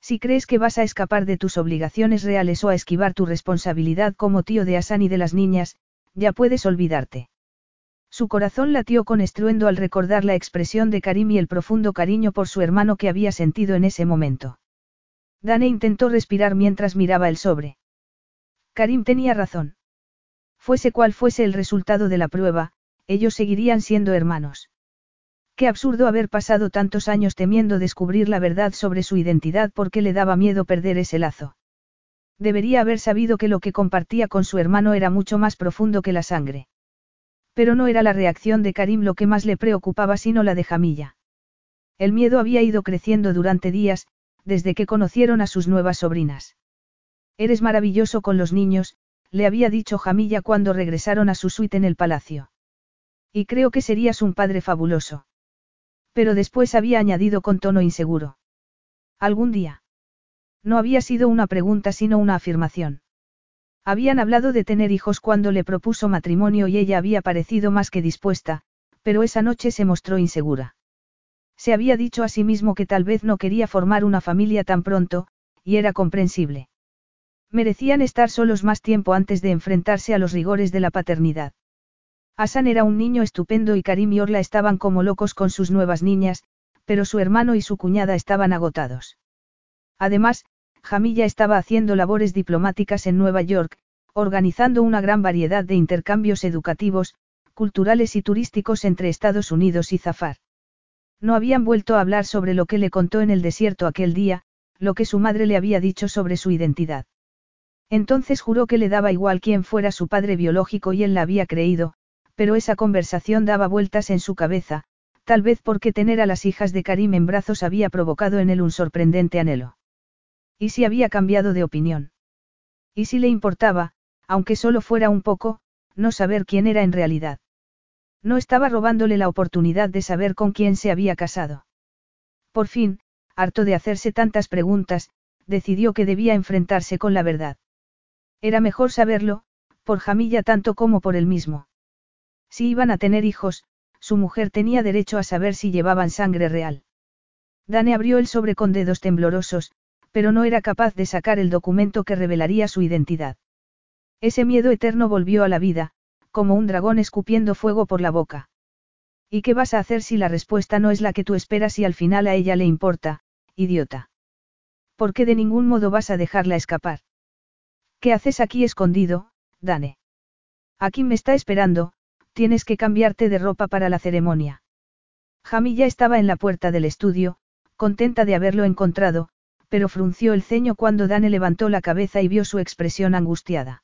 Si crees que vas a escapar de tus obligaciones reales o a esquivar tu responsabilidad como tío de Asan y de las niñas, ya puedes olvidarte. Su corazón latió con estruendo al recordar la expresión de Karim y el profundo cariño por su hermano que había sentido en ese momento. Dane intentó respirar mientras miraba el sobre. Karim tenía razón. Fuese cual fuese el resultado de la prueba, ellos seguirían siendo hermanos. Qué absurdo haber pasado tantos años temiendo descubrir la verdad sobre su identidad porque le daba miedo perder ese lazo. Debería haber sabido que lo que compartía con su hermano era mucho más profundo que la sangre. Pero no era la reacción de Karim lo que más le preocupaba sino la de Jamilla. El miedo había ido creciendo durante días, desde que conocieron a sus nuevas sobrinas. Eres maravilloso con los niños, le había dicho Jamilla cuando regresaron a su suite en el palacio. Y creo que serías un padre fabuloso. Pero después había añadido con tono inseguro. Algún día. No había sido una pregunta sino una afirmación. Habían hablado de tener hijos cuando le propuso matrimonio y ella había parecido más que dispuesta, pero esa noche se mostró insegura. Se había dicho a sí mismo que tal vez no quería formar una familia tan pronto, y era comprensible. Merecían estar solos más tiempo antes de enfrentarse a los rigores de la paternidad. Asan era un niño estupendo y Karim y Orla estaban como locos con sus nuevas niñas, pero su hermano y su cuñada estaban agotados. Además, Jamilla estaba haciendo labores diplomáticas en Nueva York, organizando una gran variedad de intercambios educativos, culturales y turísticos entre Estados Unidos y Zafar. No habían vuelto a hablar sobre lo que le contó en el desierto aquel día, lo que su madre le había dicho sobre su identidad. Entonces juró que le daba igual quién fuera su padre biológico y él la había creído, pero esa conversación daba vueltas en su cabeza, tal vez porque tener a las hijas de Karim en brazos había provocado en él un sorprendente anhelo. ¿Y si había cambiado de opinión? ¿Y si le importaba, aunque solo fuera un poco, no saber quién era en realidad? No estaba robándole la oportunidad de saber con quién se había casado. Por fin, harto de hacerse tantas preguntas, decidió que debía enfrentarse con la verdad. Era mejor saberlo, por Jamilla tanto como por él mismo. Si iban a tener hijos, su mujer tenía derecho a saber si llevaban sangre real. Dane abrió el sobre con dedos temblorosos, pero no era capaz de sacar el documento que revelaría su identidad. Ese miedo eterno volvió a la vida, como un dragón escupiendo fuego por la boca. ¿Y qué vas a hacer si la respuesta no es la que tú esperas y al final a ella le importa, idiota? ¿Por qué de ningún modo vas a dejarla escapar? ¿Qué haces aquí escondido, Dane? Aquí me está esperando, tienes que cambiarte de ropa para la ceremonia. Jamilla estaba en la puerta del estudio, contenta de haberlo encontrado, pero frunció el ceño cuando Dane levantó la cabeza y vio su expresión angustiada.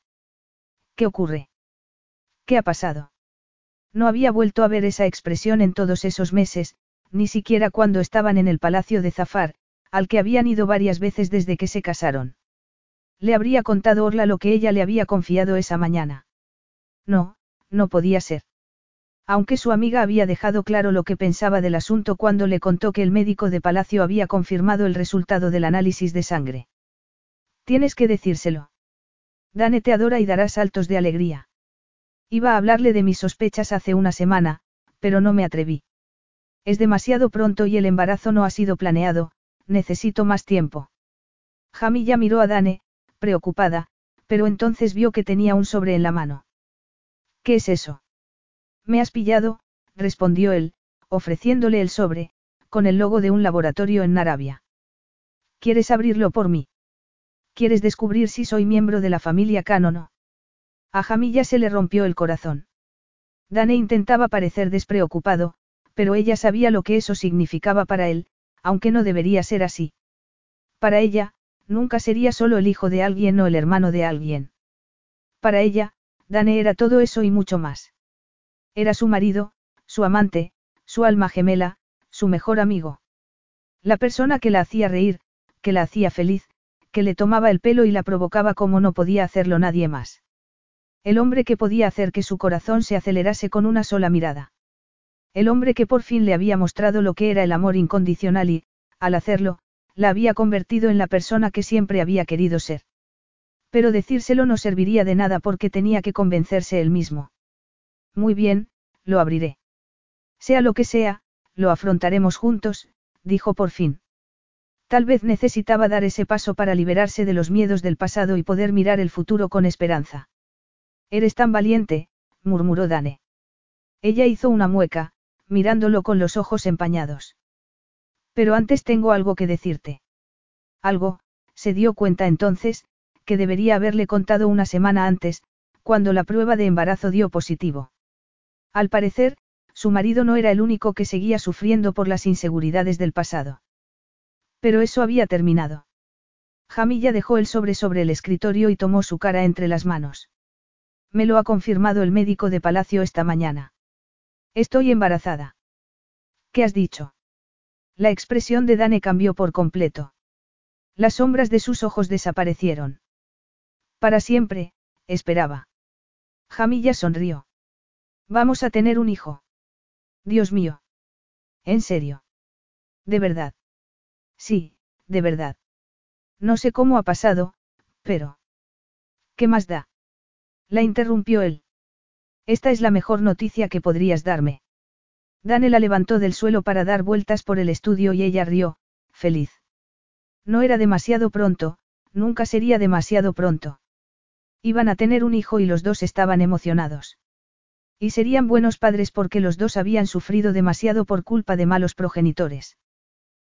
¿Qué ocurre? ¿Qué ha pasado? No había vuelto a ver esa expresión en todos esos meses, ni siquiera cuando estaban en el palacio de Zafar, al que habían ido varias veces desde que se casaron. Le habría contado Orla lo que ella le había confiado esa mañana. No, no podía ser. Aunque su amiga había dejado claro lo que pensaba del asunto cuando le contó que el médico de Palacio había confirmado el resultado del análisis de sangre. Tienes que decírselo. Dane te adora y dará saltos de alegría. Iba a hablarle de mis sospechas hace una semana, pero no me atreví. Es demasiado pronto y el embarazo no ha sido planeado, necesito más tiempo. Jamilla miró a Dane, preocupada, pero entonces vio que tenía un sobre en la mano. ¿Qué es eso? Me has pillado, respondió él, ofreciéndole el sobre, con el logo de un laboratorio en Narabia. ¿Quieres abrirlo por mí? ¿Quieres descubrir si soy miembro de la familia Khan o no? A Jamilla se le rompió el corazón. Dane intentaba parecer despreocupado, pero ella sabía lo que eso significaba para él, aunque no debería ser así. Para ella, nunca sería solo el hijo de alguien o el hermano de alguien. Para ella, Dane era todo eso y mucho más. Era su marido, su amante, su alma gemela, su mejor amigo. La persona que la hacía reír, que la hacía feliz, que le tomaba el pelo y la provocaba como no podía hacerlo nadie más. El hombre que podía hacer que su corazón se acelerase con una sola mirada. El hombre que por fin le había mostrado lo que era el amor incondicional y, al hacerlo, la había convertido en la persona que siempre había querido ser. Pero decírselo no serviría de nada porque tenía que convencerse él mismo. Muy bien, lo abriré. Sea lo que sea, lo afrontaremos juntos, dijo por fin. Tal vez necesitaba dar ese paso para liberarse de los miedos del pasado y poder mirar el futuro con esperanza. Eres tan valiente, murmuró Dane. Ella hizo una mueca, mirándolo con los ojos empañados. Pero antes tengo algo que decirte. Algo, se dio cuenta entonces, que debería haberle contado una semana antes, cuando la prueba de embarazo dio positivo. Al parecer, su marido no era el único que seguía sufriendo por las inseguridades del pasado. Pero eso había terminado. Jamilla dejó el sobre sobre el escritorio y tomó su cara entre las manos. Me lo ha confirmado el médico de Palacio esta mañana. Estoy embarazada. ¿Qué has dicho? La expresión de Dane cambió por completo. Las sombras de sus ojos desaparecieron. Para siempre, esperaba. Jamilla sonrió. Vamos a tener un hijo. Dios mío. ¿En serio? ¿De verdad? Sí, de verdad. No sé cómo ha pasado, pero... ¿Qué más da? La interrumpió él. Esta es la mejor noticia que podrías darme. Dane la levantó del suelo para dar vueltas por el estudio y ella rió, feliz. No era demasiado pronto, nunca sería demasiado pronto. Iban a tener un hijo y los dos estaban emocionados. Y serían buenos padres porque los dos habían sufrido demasiado por culpa de malos progenitores.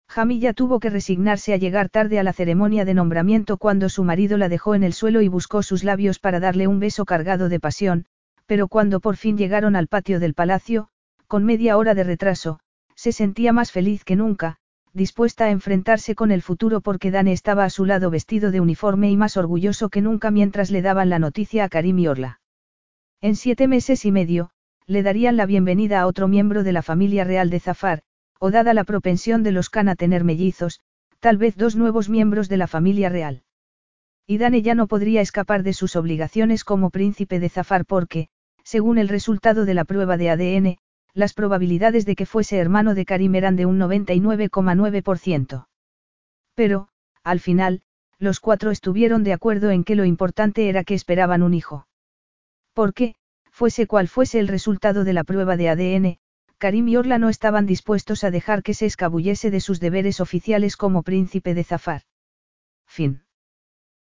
Jamilla tuvo que resignarse a llegar tarde a la ceremonia de nombramiento cuando su marido la dejó en el suelo y buscó sus labios para darle un beso cargado de pasión, pero cuando por fin llegaron al patio del palacio, con media hora de retraso, se sentía más feliz que nunca, dispuesta a enfrentarse con el futuro porque Dane estaba a su lado vestido de uniforme y más orgulloso que nunca mientras le daban la noticia a Karim y Orla. En siete meses y medio, le darían la bienvenida a otro miembro de la familia real de Zafar, o dada la propensión de los Khan a tener mellizos, tal vez dos nuevos miembros de la familia real. Y Dane ya no podría escapar de sus obligaciones como príncipe de Zafar porque, según el resultado de la prueba de ADN, las probabilidades de que fuese hermano de Karim eran de un 99,9%. Pero, al final, los cuatro estuvieron de acuerdo en que lo importante era que esperaban un hijo. Porque, fuese cual fuese el resultado de la prueba de ADN, Karim y Orla no estaban dispuestos a dejar que se escabullese de sus deberes oficiales como príncipe de Zafar. Fin.